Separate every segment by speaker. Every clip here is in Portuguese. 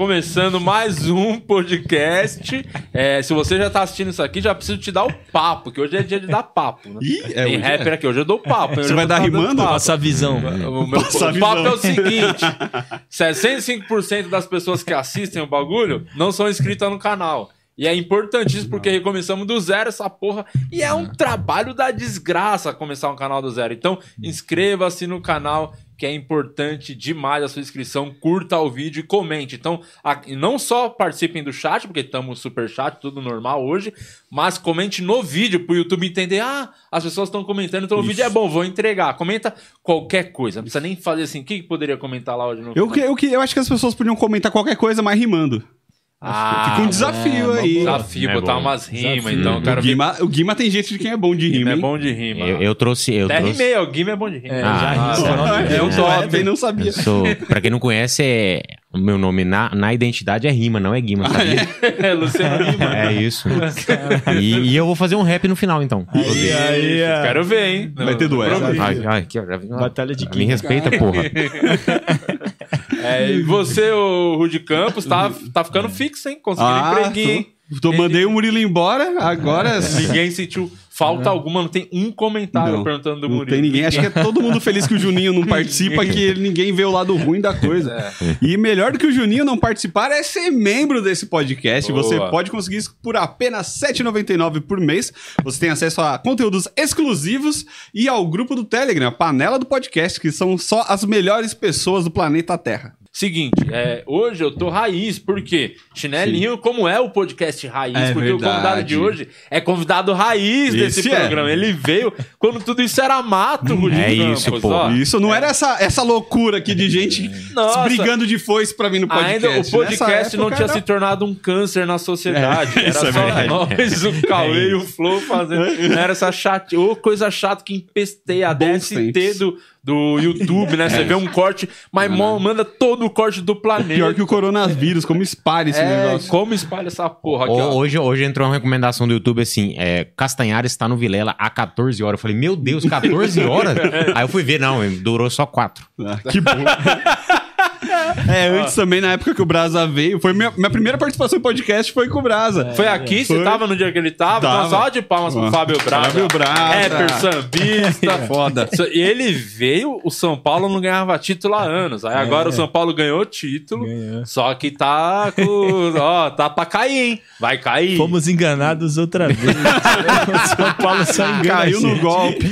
Speaker 1: começando mais um podcast. É, se você já tá assistindo isso aqui, já preciso te dar o papo, que hoje é dia de dar papo. Né?
Speaker 2: Ih, é
Speaker 1: Tem
Speaker 2: hoje
Speaker 1: rapper
Speaker 2: é.
Speaker 1: aqui, hoje eu dou papo.
Speaker 2: Você vai dar rimando?
Speaker 3: Passa a visão.
Speaker 1: O, meu,
Speaker 2: Passa
Speaker 1: o papo
Speaker 2: visão.
Speaker 1: é o seguinte: 65% das pessoas que assistem o bagulho não são inscritas no canal. E é importantíssimo porque recomeçamos do zero essa porra. E é um trabalho da desgraça começar um canal do zero. Então, inscreva-se no canal, que é importante demais a sua inscrição. Curta o vídeo e comente. Então, não só participem do chat, porque estamos super chat, tudo normal hoje, mas comente no vídeo pro YouTube entender. Ah, as pessoas estão comentando, então o vídeo é bom, vou entregar. Comenta qualquer coisa. Não precisa nem fazer assim. O que poderia comentar lá hoje no
Speaker 2: Eu, que- eu, que- eu acho que as pessoas podiam comentar qualquer coisa, mas rimando.
Speaker 1: Ah,
Speaker 2: Fica um desafio
Speaker 3: é,
Speaker 2: aí.
Speaker 1: Desafio,
Speaker 4: É
Speaker 1: botar
Speaker 4: bom.
Speaker 1: umas rimas, então. Eu quero
Speaker 2: O
Speaker 1: ver.
Speaker 2: Guima, o Guima tem jeito de quem é bom de
Speaker 1: Guima
Speaker 2: rima.
Speaker 1: é bom de rima.
Speaker 4: Eu, eu trouxe. Eu
Speaker 1: Até
Speaker 4: trouxe.
Speaker 1: rimei, o Guima é bom de rima.
Speaker 3: É,
Speaker 4: Ah,
Speaker 3: já
Speaker 4: ah,
Speaker 3: nome
Speaker 2: É,
Speaker 3: é
Speaker 2: eu
Speaker 3: um
Speaker 2: sou
Speaker 3: top.
Speaker 2: também não sabia.
Speaker 4: Eu sou, pra quem não conhece, é, o meu nome na, na identidade é Rima, não é Guima, sabia?
Speaker 1: É, Luciano Rima.
Speaker 4: É isso. E, e eu vou fazer um rap no final, então.
Speaker 3: Aí, aí, é.
Speaker 1: Quero ver, hein?
Speaker 2: Vai ter duelo.
Speaker 3: Batalha de
Speaker 4: Me
Speaker 3: Guima.
Speaker 4: respeita, porra.
Speaker 1: É, e você, o Rudy Campos, tá, tá ficando fixo, hein? Conseguindo
Speaker 2: Ah,
Speaker 1: empreguinho, hein?
Speaker 2: tô, tô- mandei o Murilo embora, agora...
Speaker 1: Ninguém sentiu falta alguma, não tem um comentário
Speaker 2: Não,
Speaker 1: perguntando do
Speaker 2: Não
Speaker 1: Murilo.
Speaker 2: tem ninguém. Acho que é todo mundo feliz que o Juninho não participa, que ele- ninguém vê o lado ruim da coisa.
Speaker 1: É.
Speaker 2: E melhor do que o Juninho não participar é ser membro desse podcast.
Speaker 1: Boa.
Speaker 2: Você pode conseguir isso por apenas R$ 7,99 por mês. Você tem acesso a conteúdos exclusivos e ao grupo do Telegram, a panela do podcast, que são só as melhores pessoas do planeta Terra.
Speaker 1: Seguinte, é, hoje eu tô raiz, porque Chinelinho, como é o podcast raiz,
Speaker 2: É
Speaker 1: porque o
Speaker 2: verdade.
Speaker 1: convidado de hoje é convidado raiz desse
Speaker 2: Esse é.
Speaker 1: programa. Ele veio quando tudo isso era mato, Rudy
Speaker 4: É
Speaker 1: Campos,
Speaker 4: isso, pô.
Speaker 1: ó.
Speaker 2: Isso não era essa, essa loucura aqui de gente
Speaker 1: Nossa.
Speaker 2: brigando de foice pra vir no podcast.
Speaker 1: Ainda o podcast não tinha
Speaker 2: era-
Speaker 1: se tornado um câncer na sociedade.
Speaker 2: É,
Speaker 1: era
Speaker 2: é
Speaker 1: só nós, o Cauê e o Flow fazendo. Não era essa chate... Ô, coisa chata que empesteia a
Speaker 2: Bons
Speaker 1: DST
Speaker 2: tempos.
Speaker 1: do, do YouTube, né? Você vê um corte, mas mo- manda todo o corte do planeta.
Speaker 2: Pior que o coronavírus, como espalha esse
Speaker 1: é,
Speaker 2: negócio.
Speaker 1: como espalha essa porra aqui, ó.
Speaker 4: Hoje, hoje entrou uma recomendação do YouTube assim: é, Castanhar está no Vilela há 14 horas. Eu falei, meu Deus, 14 horas? Aí eu fui ver, não, durou só 4.
Speaker 2: Ah, que bom. É, antes também, na época que o Brasa veio, foi minha, minha primeira participação em podcast foi com o Brasa.
Speaker 1: Foi aqui, você
Speaker 2: Foi.
Speaker 1: tava no dia que ele tava?
Speaker 2: Tava.
Speaker 1: Então, salve de palmas pro Fábio Braga.
Speaker 2: Fábio Braga.
Speaker 1: Rapper, sambista.
Speaker 2: Foda.
Speaker 1: So- E ele veio, o São Paulo não ganhava título há anos. Aí agora o São Paulo ganhou título.
Speaker 3: Ganhou.
Speaker 1: Só que tá com. ó, tá pra cair, hein? Vai cair.
Speaker 3: Fomos enganados outra vez. o São Paulo só engana.
Speaker 2: Caiu no golpe.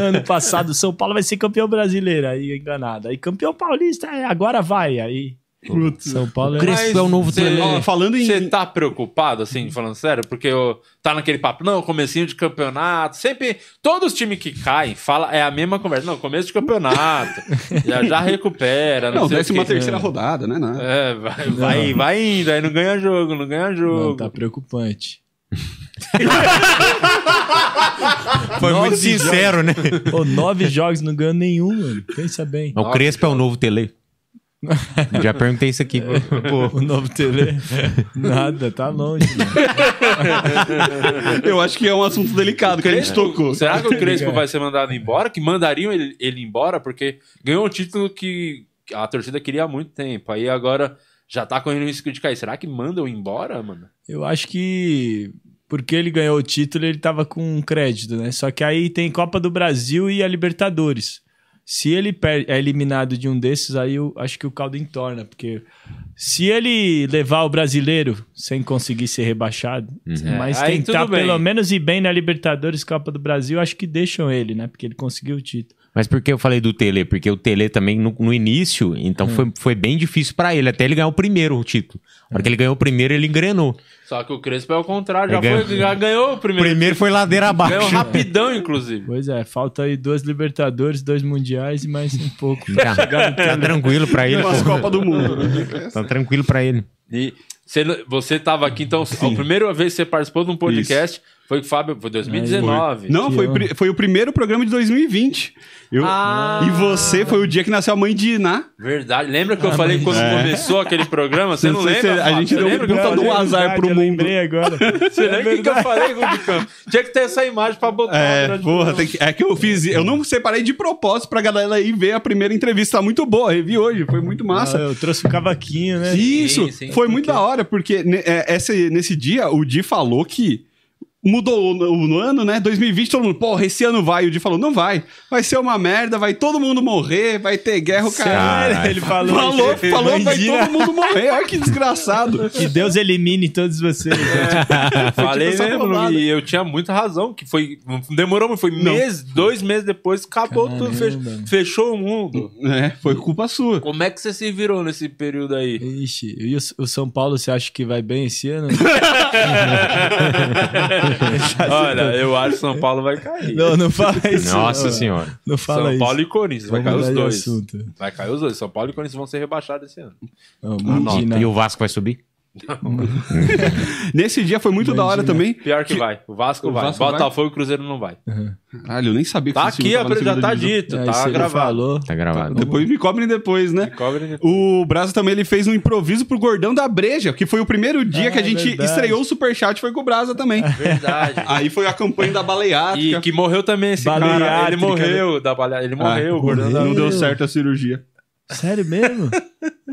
Speaker 3: No ano passado, o São Paulo vai ser campeão brasileiro. Aí enganado. Aí campeão paulista, é, agora vai. Aí.
Speaker 2: Putz.
Speaker 3: São Paulo é.
Speaker 4: Crespo é o novo
Speaker 1: cê-
Speaker 4: Tele.
Speaker 2: Ó, falando em-
Speaker 1: Você tá preocupado, assim, falando sério? Porque eu, tá naquele papo, não, comecinho de campeonato. Sempre, todos os times que caem, fala, é a mesma conversa. Não, começo de campeonato. já, já recupera. Não,
Speaker 2: Não, décima
Speaker 1: quê.
Speaker 2: terceira rodada, né? Não.
Speaker 1: É, vai, vai, vai indo, aí não ganha jogo, não ganha jogo.
Speaker 3: Não, tá preocupante.
Speaker 4: Foi muito sincero, né?
Speaker 3: Pô, nove jogos não ganhou nenhum, mano. Pensa bem.
Speaker 4: O Crespo é o novo Tele. Já perguntei isso aqui. Pô,
Speaker 3: O novo Tele. Nada, tá longe.
Speaker 2: Eu acho que é um assunto delicado que a gente tocou.
Speaker 1: Será que o Crespo vai ser mandado embora? Que mandariam ele, ele embora porque ganhou um título que a torcida queria há muito tempo. Aí agora já tá correndo risco de cair. Será que mandam embora, mano?
Speaker 3: Eu acho que porque ele ganhou o título, ele tava com crédito, né? Só que aí tem Copa do Brasil e a Libertadores. Se ele é eliminado de um desses, aí eu acho que o caldo entorna, porque se ele levar o brasileiro sem conseguir ser rebaixado, mas
Speaker 1: É, aí
Speaker 3: tentar pelo menos ir bem na Libertadores, Copa do Brasil, acho que deixam ele, né? Porque ele conseguiu o título.
Speaker 4: Mas por que eu falei do Tele? Porque o Tele também, no, no início, então foi, foi bem difícil pra ele, até ele ganhar o primeiro título. Na hora que ele ganhou o primeiro, ele engrenou.
Speaker 1: Só que o Crespo é o contrário, já,
Speaker 4: ganhou-
Speaker 1: foi, já ganhou o primeiro.
Speaker 4: primeiro foi ladeira abaixo.
Speaker 1: Ganhou rapidão, inclusive.
Speaker 3: Pois é, falta aí duas Libertadores, dois Mundiais e mais um pouco.
Speaker 4: Tá, tá tranquilo pra ele. Pô.
Speaker 2: Copa do Mundo. né?
Speaker 4: Tá tranquilo pra ele.
Speaker 1: E você, você tava aqui, então, a primeira vez que você participou de um podcast Foi o Fábio, foi 2019.
Speaker 2: Não,
Speaker 3: Que
Speaker 2: foi, pri- foi o primeiro programa de 2020. Eu-
Speaker 1: Ah.
Speaker 2: E você foi o dia que nasceu a mãe de Iná.
Speaker 1: Verdade. Lembra que eu
Speaker 3: Ah,
Speaker 1: falei
Speaker 3: mas-
Speaker 1: quando
Speaker 2: É.
Speaker 1: começou aquele programa? Você não
Speaker 2: Não
Speaker 1: lembra?
Speaker 2: a gente
Speaker 1: Você
Speaker 2: deu puta
Speaker 1: falei?
Speaker 2: do azar pro
Speaker 3: eu
Speaker 2: mundo.
Speaker 3: lembrei agora.
Speaker 1: Você lembra o que, eu falei, Rubicão? Tinha que ter essa imagem pra botar.
Speaker 2: É,
Speaker 1: o
Speaker 2: porra, que- é que eu fiz. Eu não separei de propósito pra galera ir ver a primeira entrevista. Tá muito boa, revi hoje, foi muito massa.
Speaker 3: Ah, eu trouxe o cavaquinho, né?
Speaker 2: Isso,
Speaker 1: Sim, sim.
Speaker 2: foi muito da hora, porque é, esse- nesse dia o Di falou que mudou o, o ano, né? 2020, todo mundo, porra, esse ano vai. O Di falou, não vai. Vai ser uma merda, vai todo mundo morrer, vai ter guerra, o cara.
Speaker 3: Ele falou.
Speaker 2: Falou, falou vai todo mundo morrer. Olha que desgraçado.
Speaker 3: Que Deus elimine todos vocês. né?
Speaker 1: Falei
Speaker 2: tipo essa
Speaker 1: mesmo,
Speaker 2: paulada.
Speaker 1: e eu tinha muita razão, que foi. Demorou muito, foi mês, dois meses depois, acabou tudo, fech-
Speaker 3: Caramba.
Speaker 1: fechou o mundo.
Speaker 2: É, foi culpa sua.
Speaker 1: Como é que você se virou nesse período aí?
Speaker 3: Ixi, e o, o São Paulo, você acha que vai bem esse ano?
Speaker 1: Olha, eu acho que São Paulo vai cair.
Speaker 3: Não, não fala isso.
Speaker 4: Nossa
Speaker 3: não.
Speaker 4: senhora.
Speaker 3: Não fala
Speaker 1: São
Speaker 3: isso.
Speaker 1: Paulo e Corinthians, vai cair os dois.
Speaker 3: assunto.
Speaker 1: Vai cair os dois. São Paulo e Corinthians vão ser rebaixados esse ano.
Speaker 3: Não.
Speaker 4: E o Vasco vai subir?
Speaker 2: Nesse dia foi muito da hora também.
Speaker 1: Pior que, vai. O Vasco
Speaker 2: O
Speaker 1: vai.
Speaker 2: Vasco?
Speaker 1: Botafogo e Cruzeiro não vai.
Speaker 2: Caralho, eu nem sabia que
Speaker 1: Tá aqui,
Speaker 2: tava na
Speaker 1: já tá dito,
Speaker 3: Aí,
Speaker 1: tá gravado.
Speaker 4: Tá gravado.
Speaker 2: Depois me cobrem depois, né?
Speaker 1: Cobre ninguém.
Speaker 2: O Brasa também ele fez um improviso pro Gordão da Breja, que foi o primeiro dia
Speaker 3: Ah,
Speaker 2: que a gente
Speaker 3: verdade.
Speaker 2: estreou o Superchat, foi com o Brasa também.
Speaker 1: Verdade.
Speaker 2: Aí foi a campanha da baleátrica.
Speaker 1: E que morreu também esse cara.
Speaker 3: Baleátrica,
Speaker 1: Ele morreu da balea... Ele morreu, o gordão da...
Speaker 2: Não deu
Speaker 3: Morreu.
Speaker 2: certo a cirurgia.
Speaker 3: Sério mesmo?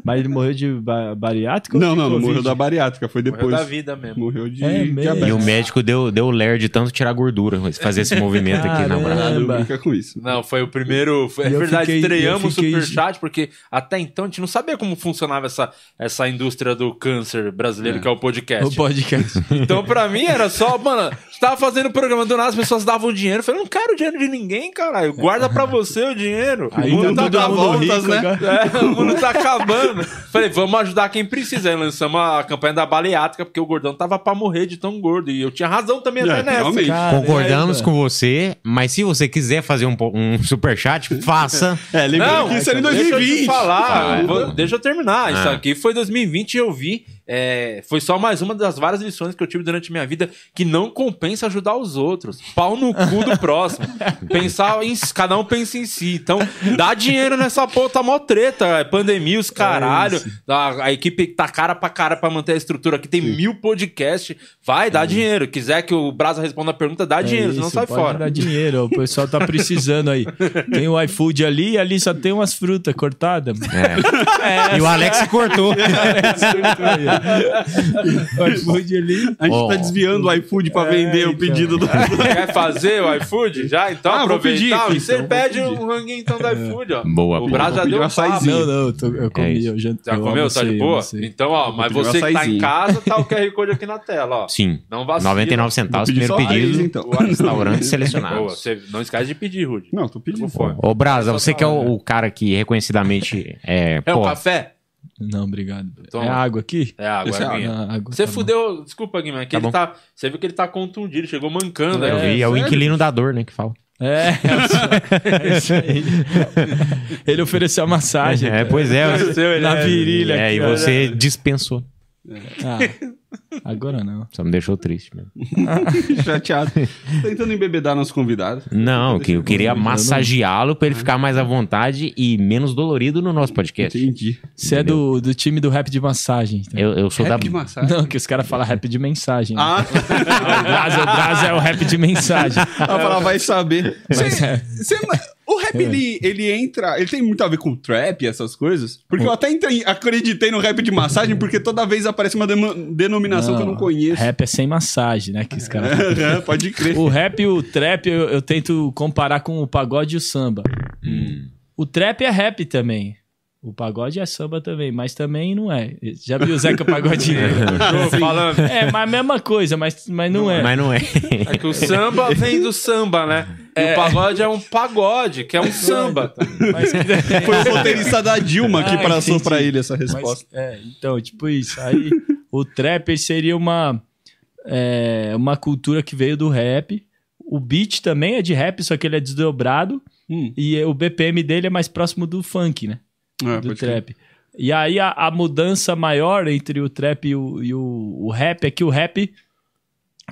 Speaker 3: Mas ele morreu de ba bariátrico? ou
Speaker 2: Não,
Speaker 3: de
Speaker 2: não, não morreu da bariátrica, foi
Speaker 1: Morreu
Speaker 2: depois.
Speaker 1: da vida mesmo.
Speaker 2: Morreu de
Speaker 3: É mesmo?
Speaker 4: E
Speaker 2: diabetes.
Speaker 4: o médico deu, deu ler de tanto tirar gordura, fazer esse movimento aqui na.
Speaker 2: Caralho,
Speaker 3: Caramba.
Speaker 2: brinca com isso.
Speaker 1: Não, foi o primeiro. Foi, é
Speaker 3: eu
Speaker 1: verdade,
Speaker 3: fiquei-
Speaker 1: estreamos o Superchat, porque até então a gente não sabia como funcionava essa, essa indústria do câncer brasileiro, que é o podcast.
Speaker 3: O podcast.
Speaker 1: Então, pra mim, era só, mano, você tava fazendo o programa do nada, as pessoas davam dinheiro. Eu falei, não quero dinheiro de ninguém, caralho. Guarda pra você o dinheiro.
Speaker 3: Aí
Speaker 1: o mundo
Speaker 3: tá
Speaker 1: acabando.
Speaker 2: voltas,
Speaker 3: rico
Speaker 2: né?
Speaker 3: agora.
Speaker 1: É, o mundo tá acabando. Falei, vamos ajudar quem precisa. Aí lançamos a campanha da baleátrica, porque o gordão tava pra morrer de tão gordo. E eu tinha razão também
Speaker 2: É,
Speaker 1: até nessa.
Speaker 2: realmente.
Speaker 3: Caramba.
Speaker 4: Concordamos com você, mas se você quiser fazer um, um superchat, faça.
Speaker 2: É, lembrando
Speaker 1: Não,
Speaker 2: que isso era em
Speaker 1: deixa eu te
Speaker 2: 2020.
Speaker 1: falar,
Speaker 4: Ah,
Speaker 1: vou- deixa eu terminar. Isso
Speaker 4: Ah.
Speaker 1: aqui foi 2020 e eu vi. É, foi só mais uma das várias lições que eu tive durante minha vida que não compensa ajudar os outros. Pau no cu do próximo. Pensar em cada um pensa em si. Então, dá dinheiro nessa porra, tá mó treta. É pandemia, os caralho. a, a equipe tá cara pra cara pra manter a estrutura aqui. Tem mil podcasts. Vai, dá dinheiro. Quiser que o Brasa responda a pergunta, dá dinheiro,
Speaker 3: É
Speaker 1: senão
Speaker 3: isso,
Speaker 1: sai
Speaker 3: pode
Speaker 1: fora.
Speaker 3: dar dinheiro, o pessoal tá precisando aí. Tem o iFood ali e ali só tem umas frutas cortadas.
Speaker 4: E o Alex cortou.
Speaker 3: o iFood ali.
Speaker 2: A gente
Speaker 4: Ó.
Speaker 2: tá desviando o iFood pra
Speaker 3: É,
Speaker 2: vender o
Speaker 3: então.
Speaker 2: pedido do.
Speaker 1: Quer fazer o iFood já? Então
Speaker 2: Ah, pedir
Speaker 1: você
Speaker 2: então, vou
Speaker 1: pede
Speaker 2: pedir.
Speaker 1: um ranguinho então do iFood, ó.
Speaker 4: Boa,
Speaker 1: O
Speaker 4: boa.
Speaker 1: Brás já deu
Speaker 2: um açaizinho.
Speaker 3: Não, não, eu, tô- eu comi,
Speaker 4: isso.
Speaker 3: eu já
Speaker 1: Já
Speaker 3: eu
Speaker 1: comeu? Tá de
Speaker 3: almocei,
Speaker 1: boa?
Speaker 3: almocei.
Speaker 1: Então, ó, mas você que tá em casa, tá o QR Code aqui na tela, ó.
Speaker 4: Sim.
Speaker 1: Não vacila.
Speaker 4: 99 centavos, primeiro pedido.
Speaker 2: então.
Speaker 1: O
Speaker 4: Restaurante
Speaker 1: Boa,
Speaker 4: selecionado.
Speaker 1: você não esquece de pedir, Rudy.
Speaker 2: Não, tô pedindo.
Speaker 1: Fome.
Speaker 4: Ô, Brasa, você que é o, o cara que reconhecidamente é.
Speaker 1: É um
Speaker 4: pô,
Speaker 1: café?
Speaker 3: Não, obrigado.
Speaker 1: Toma.
Speaker 3: É água aqui?
Speaker 1: É água,
Speaker 2: Esse é
Speaker 1: é aguinha.
Speaker 3: Ah, água,
Speaker 1: Você
Speaker 3: tá
Speaker 1: fudeu, desculpa, Guilherme, é que
Speaker 4: Tá
Speaker 1: ele
Speaker 4: bom.
Speaker 1: tá, você viu que ele tá contundido, ele chegou mancando
Speaker 4: eu
Speaker 1: aí.
Speaker 4: vi, é o inquilino da dor, né, que fala.
Speaker 3: É, é isso aí. Ele ofereceu a massagem.
Speaker 4: É, pois é.
Speaker 3: Na
Speaker 1: é-
Speaker 3: virilha.
Speaker 4: É, e
Speaker 3: aqui,
Speaker 4: você dispensou.
Speaker 3: Ah, agora não.
Speaker 4: Só me deixou triste mesmo.
Speaker 2: Chateado. Tentando embebedar nosso convidado.
Speaker 4: Não, que eu queria massageá-lo pra ele ficar mais à vontade e menos dolorido no nosso podcast.
Speaker 2: Entendi.
Speaker 3: Você é do, do time do rap de massagem. então.
Speaker 4: Eu, eu sou
Speaker 2: Rap
Speaker 4: da.
Speaker 2: de massagem.
Speaker 3: Não, que os caras falam rap de mensagem. né?
Speaker 2: Ah,
Speaker 3: O Braz, o Braz é o rap de mensagem.
Speaker 2: ela fala, vai saber.
Speaker 3: Mas
Speaker 2: Cê-
Speaker 3: é.
Speaker 2: cê- o rap, ele, ele entra. Ele tem muito a ver com trap e essas coisas. Porque eu até entrei- acreditei no rap de massagem, porque toda vez aparece uma demo- denominação que eu não conheço.
Speaker 3: Rap é sem massagem, né? Que os caras.
Speaker 2: É, Pode crer.
Speaker 3: O rap e o trap eu, eu tento comparar com o pagode e o samba. O trap é rap também. O pagode é samba também, mas também não é. Já viu o Zeca Pagodinho?
Speaker 1: Tô falando.
Speaker 3: é, mas a mesma coisa, mas, mas não é.
Speaker 4: Mas não é.
Speaker 1: É que o samba vem do samba, né? E o pagode é um pagode, que é um samba.
Speaker 3: Mas-
Speaker 2: Foi o roteirista da Dilma que
Speaker 3: Ah,
Speaker 2: passou
Speaker 3: entendi.
Speaker 2: pra ele essa
Speaker 3: Mas,
Speaker 2: resposta.
Speaker 3: é, então, tipo isso. Aí o trap seria uma, é, uma cultura que veio do rap. O beat também é de rap, só que ele é desdobrado.
Speaker 2: Hum.
Speaker 3: E o BPM dele é mais próximo do funk, né?
Speaker 2: É,
Speaker 3: do trap. E aí a, a mudança maior entre o trap e o, e o, o rap é que o rap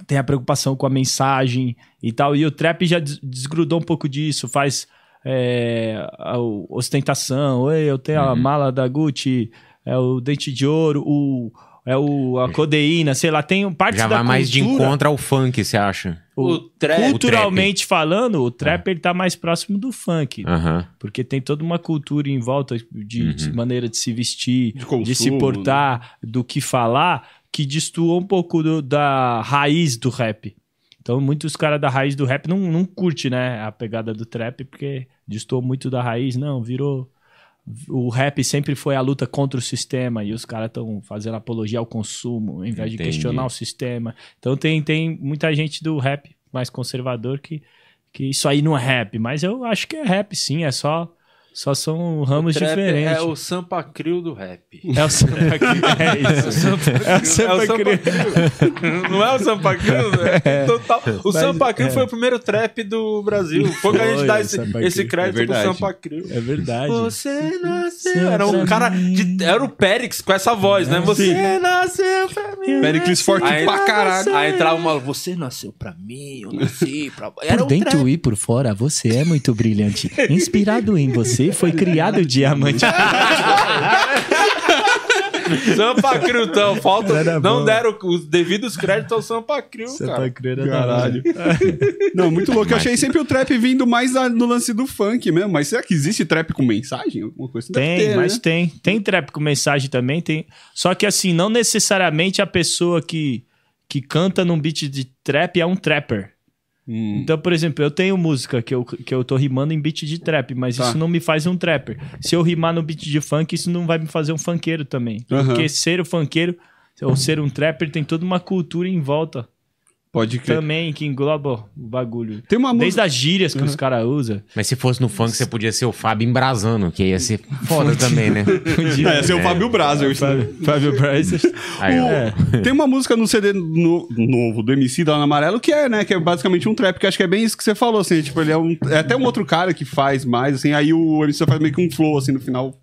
Speaker 3: tem a preocupação com a mensagem e tal. E o trap já des- desgrudou um pouco disso, faz é, a o- ostentação. Oi, eu tenho
Speaker 4: Uhum.
Speaker 3: a mala da Gucci, é o dente de ouro, o, é o, a codeína, sei lá, tem parte
Speaker 4: Já
Speaker 3: da
Speaker 4: vai mais de encontro ao funk, você acha?
Speaker 1: O trap.
Speaker 3: Culturalmente falando, o trap ele tá mais próximo do funk. Porque tem toda uma cultura em volta de, de maneira de se vestir,
Speaker 2: De
Speaker 3: de,
Speaker 2: consumo,
Speaker 3: se portar, do que falar, que destoa um pouco do- da raiz do rap. Então, muitos caras da raiz do rap não, não curte, né, a pegada do trap, porque destoa muito da raiz. Não, virou... O rap sempre foi a luta contra o sistema e os caras estão fazendo apologia ao consumo, ao invés de questionar o sistema. Então, tem, tem muita gente do rap mais conservador que, que isso aí não é rap. Mas eu acho que é rap, sim. É só... Só são ramos
Speaker 1: Trap
Speaker 3: diferentes.
Speaker 1: É o Sampa Crio do rap.
Speaker 3: É o Sampa Crio. É isso. É o Sampa Crio.
Speaker 1: Crio. Não é o Sampa Crio? É. Total. O
Speaker 3: Mas-
Speaker 1: Sampa Crio
Speaker 3: é.
Speaker 1: foi o primeiro trap do Brasil. Foi que a gente
Speaker 3: Foi,
Speaker 1: dá esse, esse crédito
Speaker 2: É
Speaker 1: pro. Sampa Crio.
Speaker 3: É verdade.
Speaker 1: Você nasceu. Era um cara. De, era o Périx com essa voz, né? Você nasceu pra mim.
Speaker 2: Pericles forte
Speaker 1: Aí-
Speaker 2: pra caralho.
Speaker 1: Aí entrava uma. Você nasceu pra mim, eu nasci pra. Era
Speaker 5: Por
Speaker 1: um
Speaker 5: dentro
Speaker 1: trap.
Speaker 5: e por fora, você é muito brilhante. Inspirado em você, foi criado o diamante.
Speaker 1: Sampa Crio, então. Falta.
Speaker 3: Era
Speaker 1: Não
Speaker 3: bom.
Speaker 1: deram os devidos créditos ao Sampa Crio,
Speaker 3: Sampa
Speaker 1: cara.
Speaker 3: Crio era
Speaker 2: Caralho. Não, muito louco. Eu achei sempre o trap vindo mais no lance do funk mesmo. Mas será que existe trap com mensagem? Alguma coisa? Deve
Speaker 3: Tem,
Speaker 2: ter,
Speaker 3: mas
Speaker 2: né?
Speaker 3: tem. Tem trap com mensagem também, tem. Só que assim, não necessariamente a pessoa que, que canta num beat de trap é um trapper.
Speaker 2: Hum.
Speaker 3: Então, por exemplo, eu tenho música que eu, que eu tô rimando em beat de trap, mas
Speaker 2: Tá.
Speaker 3: isso não me faz um trapper. Se eu rimar no beat de funk, isso não vai me fazer um funkeiro também.
Speaker 2: Aham.
Speaker 3: Porque ser o funkeiro ou ser um trapper tem toda uma cultura em volta
Speaker 2: Pode crer.
Speaker 3: também que engloba o bagulho.
Speaker 2: Tem uma
Speaker 3: Desde
Speaker 2: música.
Speaker 3: as gírias que os caras usam.
Speaker 4: Mas se fosse no funk, você podia ser o Fábio embrasando, que ia ser foda também, né?
Speaker 2: É, esse é o Fábio Brasil.
Speaker 3: Fábio, Fábio
Speaker 4: ó.
Speaker 3: É.
Speaker 2: Tem uma música no CD no- novo do MC da Ana Amarelo que é, né? Que é basicamente um trap, que acho que é bem isso que você falou, assim. Tipo, ele é um. É até um outro cara que faz mais, assim. Aí o MC faz meio que um flow, assim, no final.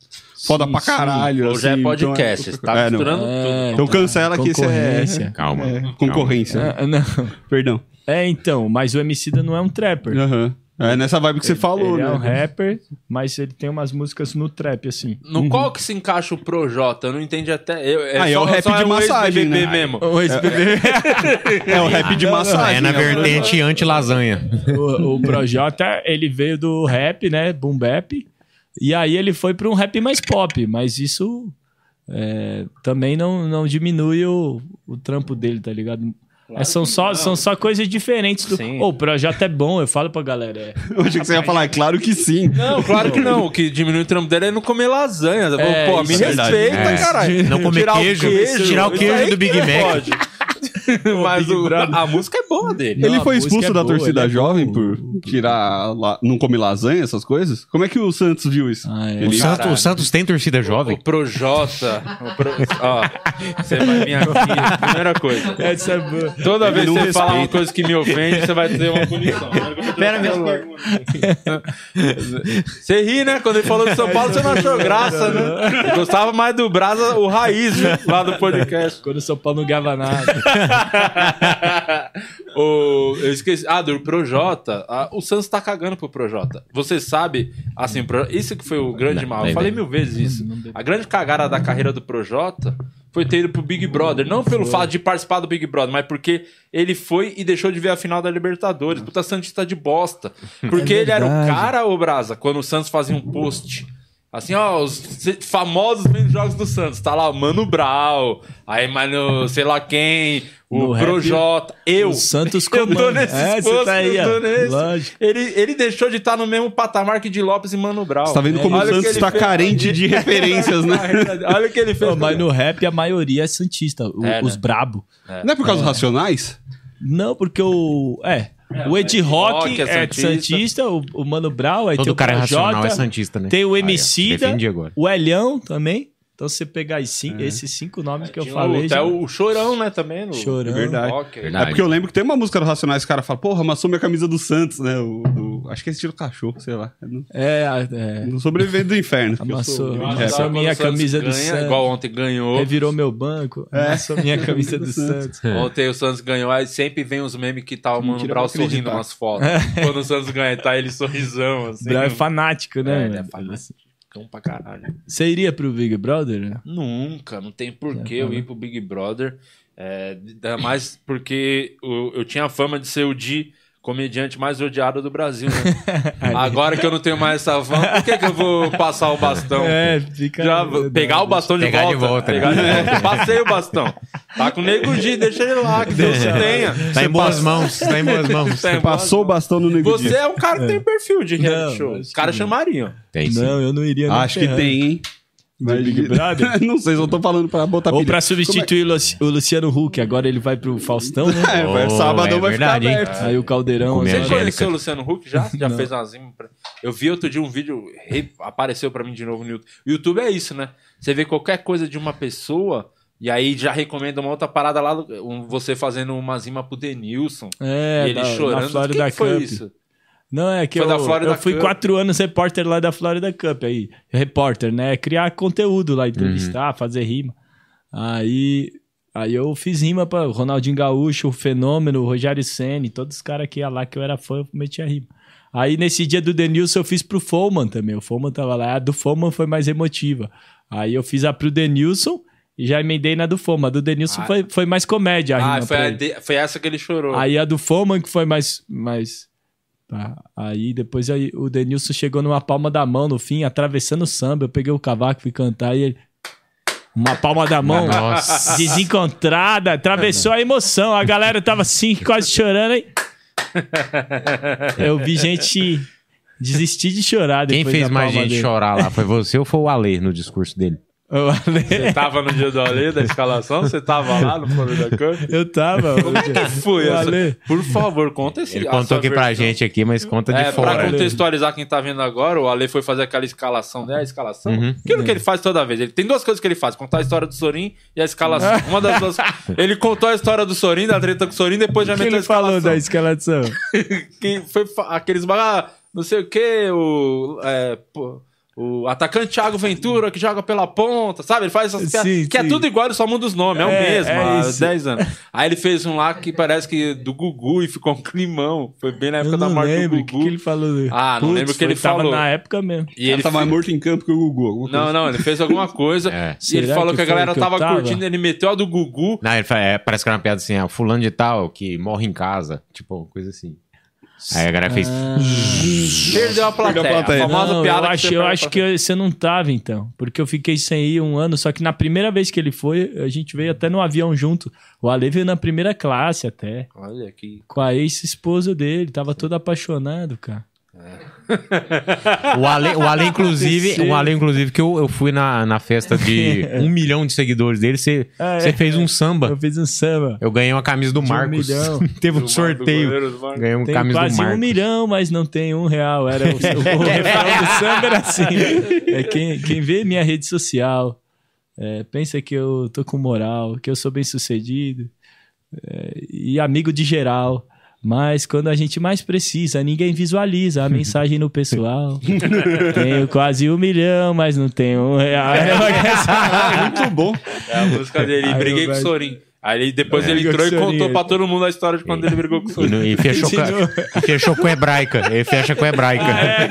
Speaker 2: Foda pra caralho.
Speaker 1: Hoje é
Speaker 2: assim,
Speaker 1: podcast.
Speaker 2: então
Speaker 1: Você tá
Speaker 2: é,
Speaker 1: misturando tudo.
Speaker 2: Então cancela que isso é.
Speaker 3: Concorrência.
Speaker 4: Calma.
Speaker 2: é,
Speaker 4: calma.
Speaker 2: concorrência.
Speaker 3: Ah, não.
Speaker 2: Perdão.
Speaker 3: É, então, mas o Emicida não é um trapper.
Speaker 2: Aham. É nessa vibe que você falou,
Speaker 3: ele
Speaker 2: né?
Speaker 3: é um rapper, mas ele tem umas músicas no trap, assim.
Speaker 1: No qual que se encaixa o Projota? Eu não entendi até. Eu,
Speaker 2: Ah, é o rap de
Speaker 1: um
Speaker 2: massagem, né?
Speaker 1: mesmo.
Speaker 3: O ex-BBB.
Speaker 2: É o rap de massagem.
Speaker 4: É na
Speaker 2: né?
Speaker 4: vertente anti-lasanha.
Speaker 3: o, o Projota, ele veio do rap, né? Boom bap. E aí ele foi para um rap mais pop, mas isso é, também não, não diminui o, o trampo dele, tá ligado? É, são, só, são só coisas diferentes do.
Speaker 1: Sim.
Speaker 3: Ô, o projeto é bom, eu falo pra galera. É,
Speaker 2: Eu achei que você ia falar, é claro que sim.
Speaker 1: Não, claro que não. O que diminui o trampo dele é não comer lasanha.
Speaker 3: É,
Speaker 1: Pô, me
Speaker 3: é
Speaker 1: respeita,
Speaker 4: É.
Speaker 1: caralho.
Speaker 4: Não comer
Speaker 1: Tirar o
Speaker 4: queijo, tirar o queijo do Big Mac.
Speaker 1: Mas o- a música é boa dele.
Speaker 2: Ele
Speaker 3: Não,
Speaker 2: foi expulso
Speaker 3: é
Speaker 2: da
Speaker 3: boa,
Speaker 2: torcida
Speaker 3: é
Speaker 2: jovem
Speaker 3: bom.
Speaker 2: por tirar. La... Não comer lasanha, essas coisas? Como é que o Santos viu isso?
Speaker 3: Ah, é.
Speaker 4: O,
Speaker 2: Ele-
Speaker 4: Santos, o Santos tem torcida jovem?
Speaker 1: O Projota. O Pro... Ó, você vai vir aqui. Primeira coisa.
Speaker 3: Essa é boa.
Speaker 1: Toda
Speaker 2: Ele
Speaker 1: vez que você falar uma
Speaker 2: respeita.
Speaker 1: coisa que me ofende, você vai ter uma punição.
Speaker 4: Pera, minhas
Speaker 1: Você ri, né? Quando ele falou de São Paulo, você não achou graça, né? Gostava mais do Brasa, o Raiz, viu? lá do podcast.
Speaker 3: Quando o São Paulo não ganhava nada.
Speaker 1: o, eu esqueci. Ah, do Projota. Ah, o Santos tá cagando pro Projota. Você sabe, assim, Pro- isso que foi o grande mal. Eu
Speaker 4: bem,
Speaker 1: falei
Speaker 4: bem.
Speaker 1: mil vezes isso. A grande cagada da carreira do Projota foi ter ido pro Big Brother. Não pelo fato de participar do Big Brother, mas porque ele foi e deixou de ver a final da Libertadores. Puta Santista de bosta. Porque ele era o
Speaker 5: verdade.
Speaker 1: cara, ô Brasa, quando o Santos fazia um post. Assim, ó, os se- famosos menos jogos do Santos. Tá lá o Mano Brau, aí, mano, sei lá quem, o
Speaker 3: No
Speaker 1: Projota, eu.
Speaker 3: o Santos
Speaker 1: Eu tô nesses
Speaker 3: É, você
Speaker 1: posts,
Speaker 3: tá aí,
Speaker 1: eu tô nesse.
Speaker 3: Lógico.
Speaker 1: Ele, ele deixou de estar no mesmo patamar que de Lopes e Mano Brau.
Speaker 2: Você tá vendo como o Santos tá
Speaker 1: fez-
Speaker 2: carente de referências, né?
Speaker 1: Olha o que ele fez.
Speaker 3: Não, mas no rap a maioria é santista, o-
Speaker 1: É, né?
Speaker 3: os brabo.
Speaker 2: Não é por causa dos racionais?
Speaker 3: Não, porque o. É. o Ed Rock,
Speaker 1: é
Speaker 3: é,
Speaker 1: santista.
Speaker 3: santista, o, o Mano Brown, tem
Speaker 4: Todo
Speaker 3: o
Speaker 4: cara é
Speaker 3: Projota,
Speaker 4: racional é santista, né?
Speaker 3: Tem o Emicida,
Speaker 4: defendi agora.
Speaker 3: o Elhão também. Então, se você pegar cinco- esses cinco nomes que eu falei.
Speaker 1: o-
Speaker 3: já-
Speaker 1: até o Chorão, né, também. No...
Speaker 3: Chorão.
Speaker 2: É verdade.
Speaker 1: Rock.
Speaker 2: É porque eu lembro que tem uma música do Racionais, os caras falam, porra, amassou minha camisa do Santos, né? O, do- acho que é estilo cachorro, sei lá. No,
Speaker 3: É, é.
Speaker 2: no Sobrevivente do Inferno.
Speaker 3: Amassou.
Speaker 2: sou
Speaker 3: Amassou minha
Speaker 1: o Santos
Speaker 3: camisa do
Speaker 1: ganha,
Speaker 3: Santos.
Speaker 1: Igual ontem ganhou.
Speaker 3: Revirou meu banco.
Speaker 2: É.
Speaker 3: Amassou minha camisa do Santos.
Speaker 1: Ontem o Santos ganhou, aí sempre vem os memes que tá o Mano Brau sorrindo nas fotos. Quando o Santos ganha, tá ele sorrisão, assim.
Speaker 3: Brau é fanático, né?
Speaker 1: É, ele é
Speaker 3: mano?
Speaker 1: Fanático pra caralho.
Speaker 3: Você iria pro Big Brother? né?
Speaker 1: Nunca, não tem porquê
Speaker 3: É,
Speaker 1: eu ir pro Big Brother. É, ainda mais porque eu, eu tinha a fama de ser o Di comediante mais odiado do Brasil, né? Agora que eu não tenho mais essa fama, por que, que eu vou passar o bastão?
Speaker 3: É, fica.
Speaker 1: Já pegar o bastão de
Speaker 4: Pegar de
Speaker 1: volta.
Speaker 4: volta,
Speaker 1: pegar
Speaker 4: né?
Speaker 1: de volta. Passei o bastão. Tá com o Nego Di, deixa ele lá, que Deus te tenha.
Speaker 4: Tá em boas mãos, tá em boas mãos.
Speaker 1: Tá boas
Speaker 2: Passou o bastão no nego
Speaker 1: Você é um cara que tem perfil de reality
Speaker 3: Não,
Speaker 1: show. Os caras
Speaker 3: não.
Speaker 1: chamariam.
Speaker 4: Tem sim.
Speaker 3: Não, eu não iria. nem
Speaker 2: Acho que tem, hein?
Speaker 3: Big Brother?
Speaker 2: não sei, só tô falando pra botar
Speaker 3: Ou
Speaker 2: pilha.
Speaker 3: pra substituir o Luci- o Luciano Huck, agora ele vai pro Faustão, né?
Speaker 2: É, vai,
Speaker 4: Oh,
Speaker 2: sábado
Speaker 4: é
Speaker 2: vai
Speaker 4: verdade, hein?
Speaker 2: ficar aberto.
Speaker 3: Aí o Caldeirão.
Speaker 1: Você
Speaker 4: Angélica.
Speaker 1: conheceu o Luciano Huck já? Já
Speaker 3: Não.
Speaker 1: fez umas rimas pra- Eu vi outro dia um vídeo, re- apareceu pra mim de novo no YouTube. O YouTube é isso, né? Você vê qualquer coisa de uma pessoa e aí já recomenda uma outra parada lá, um- você fazendo uma rima pro Denilson.
Speaker 3: É,
Speaker 1: e ele
Speaker 3: da-
Speaker 1: chorando.
Speaker 3: Na Florida
Speaker 1: que que foi isso?
Speaker 3: Não, é que
Speaker 1: Foi
Speaker 3: eu,
Speaker 1: da Florida
Speaker 3: eu fui
Speaker 1: Cup.
Speaker 3: quatro anos repórter lá da Florida Cup. Aí, repórter, né? Criar conteúdo lá, entrevistar, fazer rima. Aí, aí eu fiz rima pra Ronaldinho Gaúcho, o Fenômeno, o Rogério Senni, todos os caras que ia lá que eu era fã, eu metia rima. Aí nesse dia do Denilson eu fiz pro Foman também. O Foman tava lá. A do Foman foi mais emotiva. Aí eu fiz a pro Denilson e já emendei na do Foman. A do Denilson
Speaker 1: Ah.
Speaker 3: foi, foi mais comédia a rima
Speaker 1: Ah, foi, de- foi essa que ele chorou.
Speaker 3: Aí a do Foman que foi mais. mais tá. Aí depois aí, o Denilson chegou numa palma da mão no fim, atravessando o samba. Eu peguei o cavaco, fui cantar e ele. Uma palma da mão.
Speaker 4: Nossa.
Speaker 3: Desencontrada, atravessou a emoção. A galera tava assim, quase chorando. Aí... Eu vi gente desistir de chorar
Speaker 4: Quem fez mais gente
Speaker 3: dele.
Speaker 4: chorar lá? Foi você ou foi o Ale no discurso dele?
Speaker 3: Eu,
Speaker 1: Você tava no dia do Ale, da escalação? Você tava lá no Florida Cup?
Speaker 3: eu tava.
Speaker 1: Como é que foi
Speaker 3: O
Speaker 1: essa?
Speaker 3: Ale.
Speaker 1: Por favor, conta esse
Speaker 4: Ele contou aqui pra
Speaker 1: versão.
Speaker 4: gente aqui, mas conta de
Speaker 1: É, pra
Speaker 4: fora.
Speaker 1: contextualizar quem tá vendo agora, o Ale foi fazer aquela escalação, né? A escalação.
Speaker 4: Uhum.
Speaker 1: Aquilo que ele faz toda vez. Ele tem duas coisas que ele faz: contar a história do Sorin e a escalação. Uma das duas. Ele contou a história do Sorin, da treta com o Sorin, depois já
Speaker 3: O que
Speaker 1: meteu a
Speaker 3: ele falou da
Speaker 1: escalação.
Speaker 3: escalação?
Speaker 1: Que foi fa- aqueles baga, não sei o que, o. é, pô, o atacante Thiago Ventura que joga pela ponta, sabe? Ele faz essas piadas.
Speaker 3: Sim,
Speaker 1: Que é
Speaker 3: sim.
Speaker 1: tudo igual, ele só muda os nomes, é, o
Speaker 3: É,
Speaker 1: mesmo,
Speaker 3: é
Speaker 1: há
Speaker 3: isso.
Speaker 1: 10 anos. Aí ele fez um lá que parece que do Gugu e ficou um climão. Foi bem na época da morte
Speaker 3: lembro
Speaker 1: do
Speaker 3: o que,
Speaker 1: Gugu.
Speaker 3: que ele falou.
Speaker 1: Ah, não lembro o que ele falou.
Speaker 3: na época mesmo.
Speaker 1: E
Speaker 2: Ele
Speaker 1: ele
Speaker 2: tava
Speaker 1: fe-
Speaker 2: morto em campo que o Gugu.
Speaker 1: Não, não, ele fez alguma coisa.
Speaker 4: É.
Speaker 1: E ele
Speaker 3: Será
Speaker 1: falou
Speaker 3: que
Speaker 1: que, a galera
Speaker 3: que
Speaker 1: tava,
Speaker 3: tava?
Speaker 1: curtindo, ele meteu a do Gugu.
Speaker 4: Não, ele fala, é, parece que era uma piada assim, ah, fulano de tal, que morre em casa. Tipo, uma coisa assim. Aí a galera fez.
Speaker 1: Perdeu a plateia.
Speaker 2: Perdeu a plateia.
Speaker 1: A famosa
Speaker 3: Não,
Speaker 1: piada
Speaker 3: eu acho,
Speaker 1: você
Speaker 3: eu acho que você não tava, então. Porque eu fiquei sem ir um ano, só que na primeira vez que ele foi, a gente veio até no avião junto. O Ale veio na primeira classe até.
Speaker 1: Olha que.
Speaker 3: Com a ex-esposa dele. Tava todo apaixonado, cara.
Speaker 4: O Ale, o Ale inclusive, o Ale, inclusive, que eu, eu fui na, na festa de um milhão de seguidores dele, você
Speaker 3: Ah, é.
Speaker 4: você fez um samba.
Speaker 3: Eu fiz um samba.
Speaker 4: Eu ganhei uma camisa do
Speaker 3: De um
Speaker 4: Marcos.
Speaker 3: milhão.
Speaker 4: Teve um
Speaker 1: Do
Speaker 4: sorteio.
Speaker 1: do Marcos.
Speaker 4: Ganhei uma
Speaker 3: Tem
Speaker 4: camisa do
Speaker 3: quase
Speaker 4: Marcos.
Speaker 3: um milhão, mas não tem um real. Era o, o, o refrão do samba era assim. É quem, quem vê minha rede social é, pensa que eu tô com moral, que eu sou bem sucedido é, e amigo de geral. Mas quando a gente mais precisa, ninguém visualiza a mensagem no pessoal. tenho quase um milhão, mas não tenho um real.
Speaker 2: Muito bom.
Speaker 1: É a música dele.
Speaker 3: Aí
Speaker 1: briguei com o Sorin. Aí depois
Speaker 3: É.
Speaker 1: ele entrou e contou pra todo mundo a história de quando ele brigou com o Sorin.
Speaker 4: e fechou, com, e fechou com hebraica. Ele fecha com hebraica.
Speaker 3: É,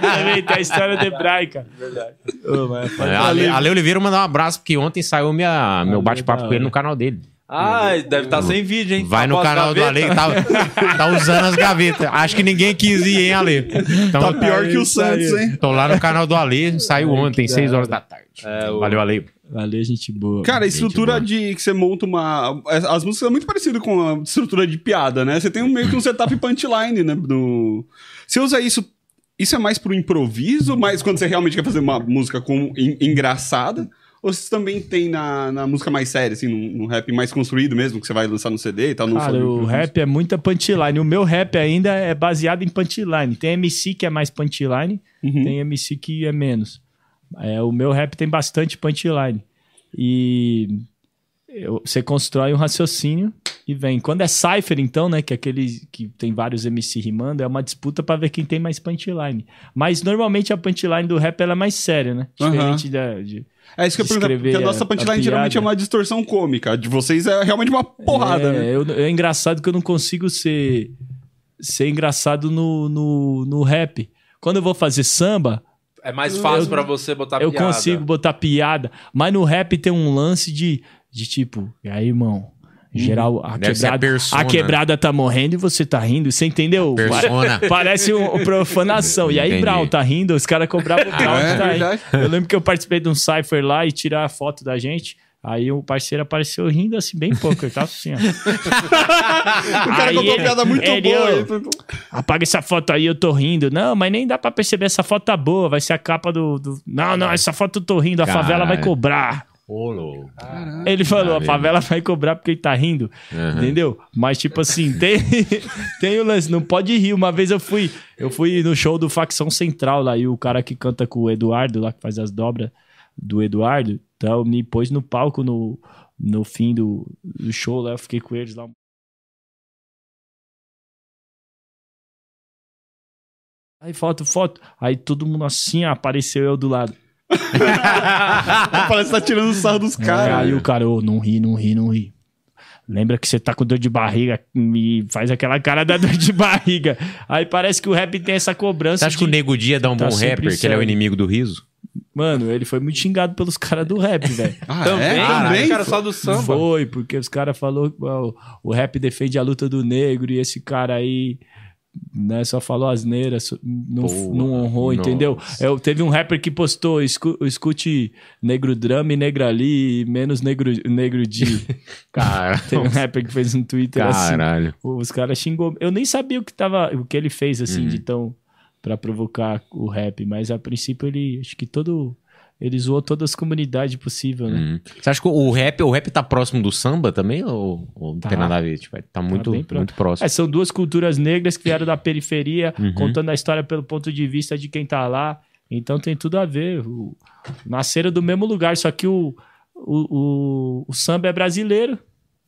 Speaker 3: também, tem a história de hebraica. Verdade. Ô, mas
Speaker 4: É, Ale, Ale Oliveira mandar um abraço, porque ontem saiu minha, meu
Speaker 3: Ale
Speaker 4: bate-papo
Speaker 3: da
Speaker 4: com ele no canal dele.
Speaker 1: Ah, deve estar sem vídeo, hein?
Speaker 4: Vai no
Speaker 1: Após
Speaker 4: canal do Ale,
Speaker 1: gaveta.
Speaker 4: que tá, tá usando as gavetas. Acho que ninguém quis ir, hein, Ale? Então,
Speaker 2: Tá pior que o. Santos, hein?
Speaker 4: Tô lá no canal do Ale, saiu ontem,
Speaker 3: que
Speaker 4: 6
Speaker 3: da
Speaker 4: horas da tarde.
Speaker 1: É, o-
Speaker 4: Valeu, Ale.
Speaker 3: Valeu, gente boa.
Speaker 2: Cara, a estrutura
Speaker 4: boa.
Speaker 2: de que você monta uma. As músicas são muito parecidas com a estrutura de piada, né? Você tem um, meio que um setup punchline, né? Do... Você usa isso. Isso é mais pro improviso, mas quando você realmente quer fazer uma música com, en- engraçada? Ou você também tem na, na música mais séria, assim, num, num rap mais construído mesmo, que você vai lançar no CD e tal? Não
Speaker 3: Cara, o rap é muita punchline. O meu rap ainda é baseado em punchline. Tem MC que é mais punchline,
Speaker 2: Uhum.
Speaker 3: tem MC que é menos. É, o meu rap tem bastante punchline. E eu- você constrói um raciocínio e vem. Quando é Cypher, então, né? Que é aquele que tem vários MC rimando, é uma disputa pra ver quem tem mais punchline. Mas normalmente a punchline do rap ela é mais séria, né? Diferente da. de-
Speaker 2: É isso que eu pergunto, porque a nossa punchline
Speaker 3: a
Speaker 2: geralmente é uma distorção cômica. A de vocês é realmente uma porrada,
Speaker 3: é,
Speaker 2: né?
Speaker 3: eu- é engraçado que eu não consigo ser, ser engraçado no, no, no rap. Quando eu vou fazer samba,
Speaker 1: É mais fácil
Speaker 3: Eu-
Speaker 1: pra você botar
Speaker 3: eu
Speaker 1: piada.
Speaker 3: consigo botar piada. Mas no rap tem um lance de, de tipo, e aí, irmão? Geral, a
Speaker 4: Deve a
Speaker 3: quebrada,
Speaker 4: persona.
Speaker 3: a quebrada tá morrendo e você tá rindo. Você entendeu?
Speaker 4: Persona.
Speaker 3: Pare- Parece um, um profanação. E aí,
Speaker 4: Entendi.
Speaker 3: Brau tá rindo, os caras cobravam o Brau
Speaker 2: É
Speaker 3: tá rindo. Eu lembro que eu participei de um cypher lá e tirar a foto da gente. Aí o parceiro apareceu rindo assim, bem pouco. Ele tava assim, ó.
Speaker 2: O cara
Speaker 3: Aí
Speaker 2: contou uma
Speaker 3: ele-
Speaker 2: piada muito
Speaker 3: ele,
Speaker 2: boa.
Speaker 3: Apaga essa foto aí, eu tô rindo. Não, mas nem dá pra perceber, essa foto tá boa, vai ser a capa do. do- Não, não, essa foto eu tô rindo, a
Speaker 4: Caralho.
Speaker 3: favela vai cobrar.
Speaker 4: Louco.
Speaker 3: Ele falou, a
Speaker 4: Caralho.
Speaker 3: favela vai cobrar porque ele tá rindo.
Speaker 4: Aham.
Speaker 3: Entendeu? Mas, tipo assim, tem, tem o lance, não pode rir. Uma vez eu fui, eu fui no show do Facção Central lá, e o cara que canta com o Eduardo, lá que faz as dobras do Eduardo, então me pôs no palco no, no fim do, do show lá, eu fiquei com eles lá. Aí foto, foto. Aí todo mundo assim, apareceu eu do lado.
Speaker 2: Parece que tá tirando sarro dos
Speaker 3: É,
Speaker 2: caras.
Speaker 3: aí o cara, ô, não ri, não ri, não ri. Lembra que você tá com dor de barriga e faz aquela cara da dor de barriga. Aí parece que o rap tem essa cobrança.
Speaker 4: Você acha que o
Speaker 3: de-
Speaker 4: Nego Dia dá um
Speaker 3: Tá
Speaker 4: bom rapper, que ele é o
Speaker 3: sério.
Speaker 4: inimigo do riso?
Speaker 3: Mano, ele foi muito xingado pelos caras do rap, velho.
Speaker 2: Ah,
Speaker 1: Também,
Speaker 2: é?
Speaker 1: Caralho,
Speaker 2: Também?
Speaker 1: cara só do samba.
Speaker 3: Foi, porque os caras falaram que o rap defende a luta do negro e esse cara aí né, só falou asneira, não,
Speaker 4: Porra,
Speaker 3: não honrou,
Speaker 4: nossa.
Speaker 3: entendeu? Eu, teve um rapper que postou, escu- escute negro drama e negra ali, menos negro, negro de...
Speaker 4: Cara,
Speaker 3: Teve um rapper que fez um Twitter assim.
Speaker 4: caralho.
Speaker 3: Os caras xingou. Eu nem sabia o que tava, o que ele fez assim
Speaker 4: Uhum.
Speaker 3: de tão para provocar o rap, mas a princípio ele acho que todo ele zoou todas as comunidades possíveis, né?
Speaker 4: Hum. Você acha que o rap, o rap tá próximo do samba também? Ou, ou não
Speaker 3: Tá.
Speaker 4: tem nada a ver? Tipo, tá muito,
Speaker 3: bem próximo.
Speaker 4: muito próximo.
Speaker 3: É, são duas culturas negras que vieram da periferia,
Speaker 4: Uhum.
Speaker 3: contando a história pelo ponto de vista de quem tá lá. Então tem tudo a ver. O, nasceram do mesmo lugar, só que o, o, o, o samba é brasileiro.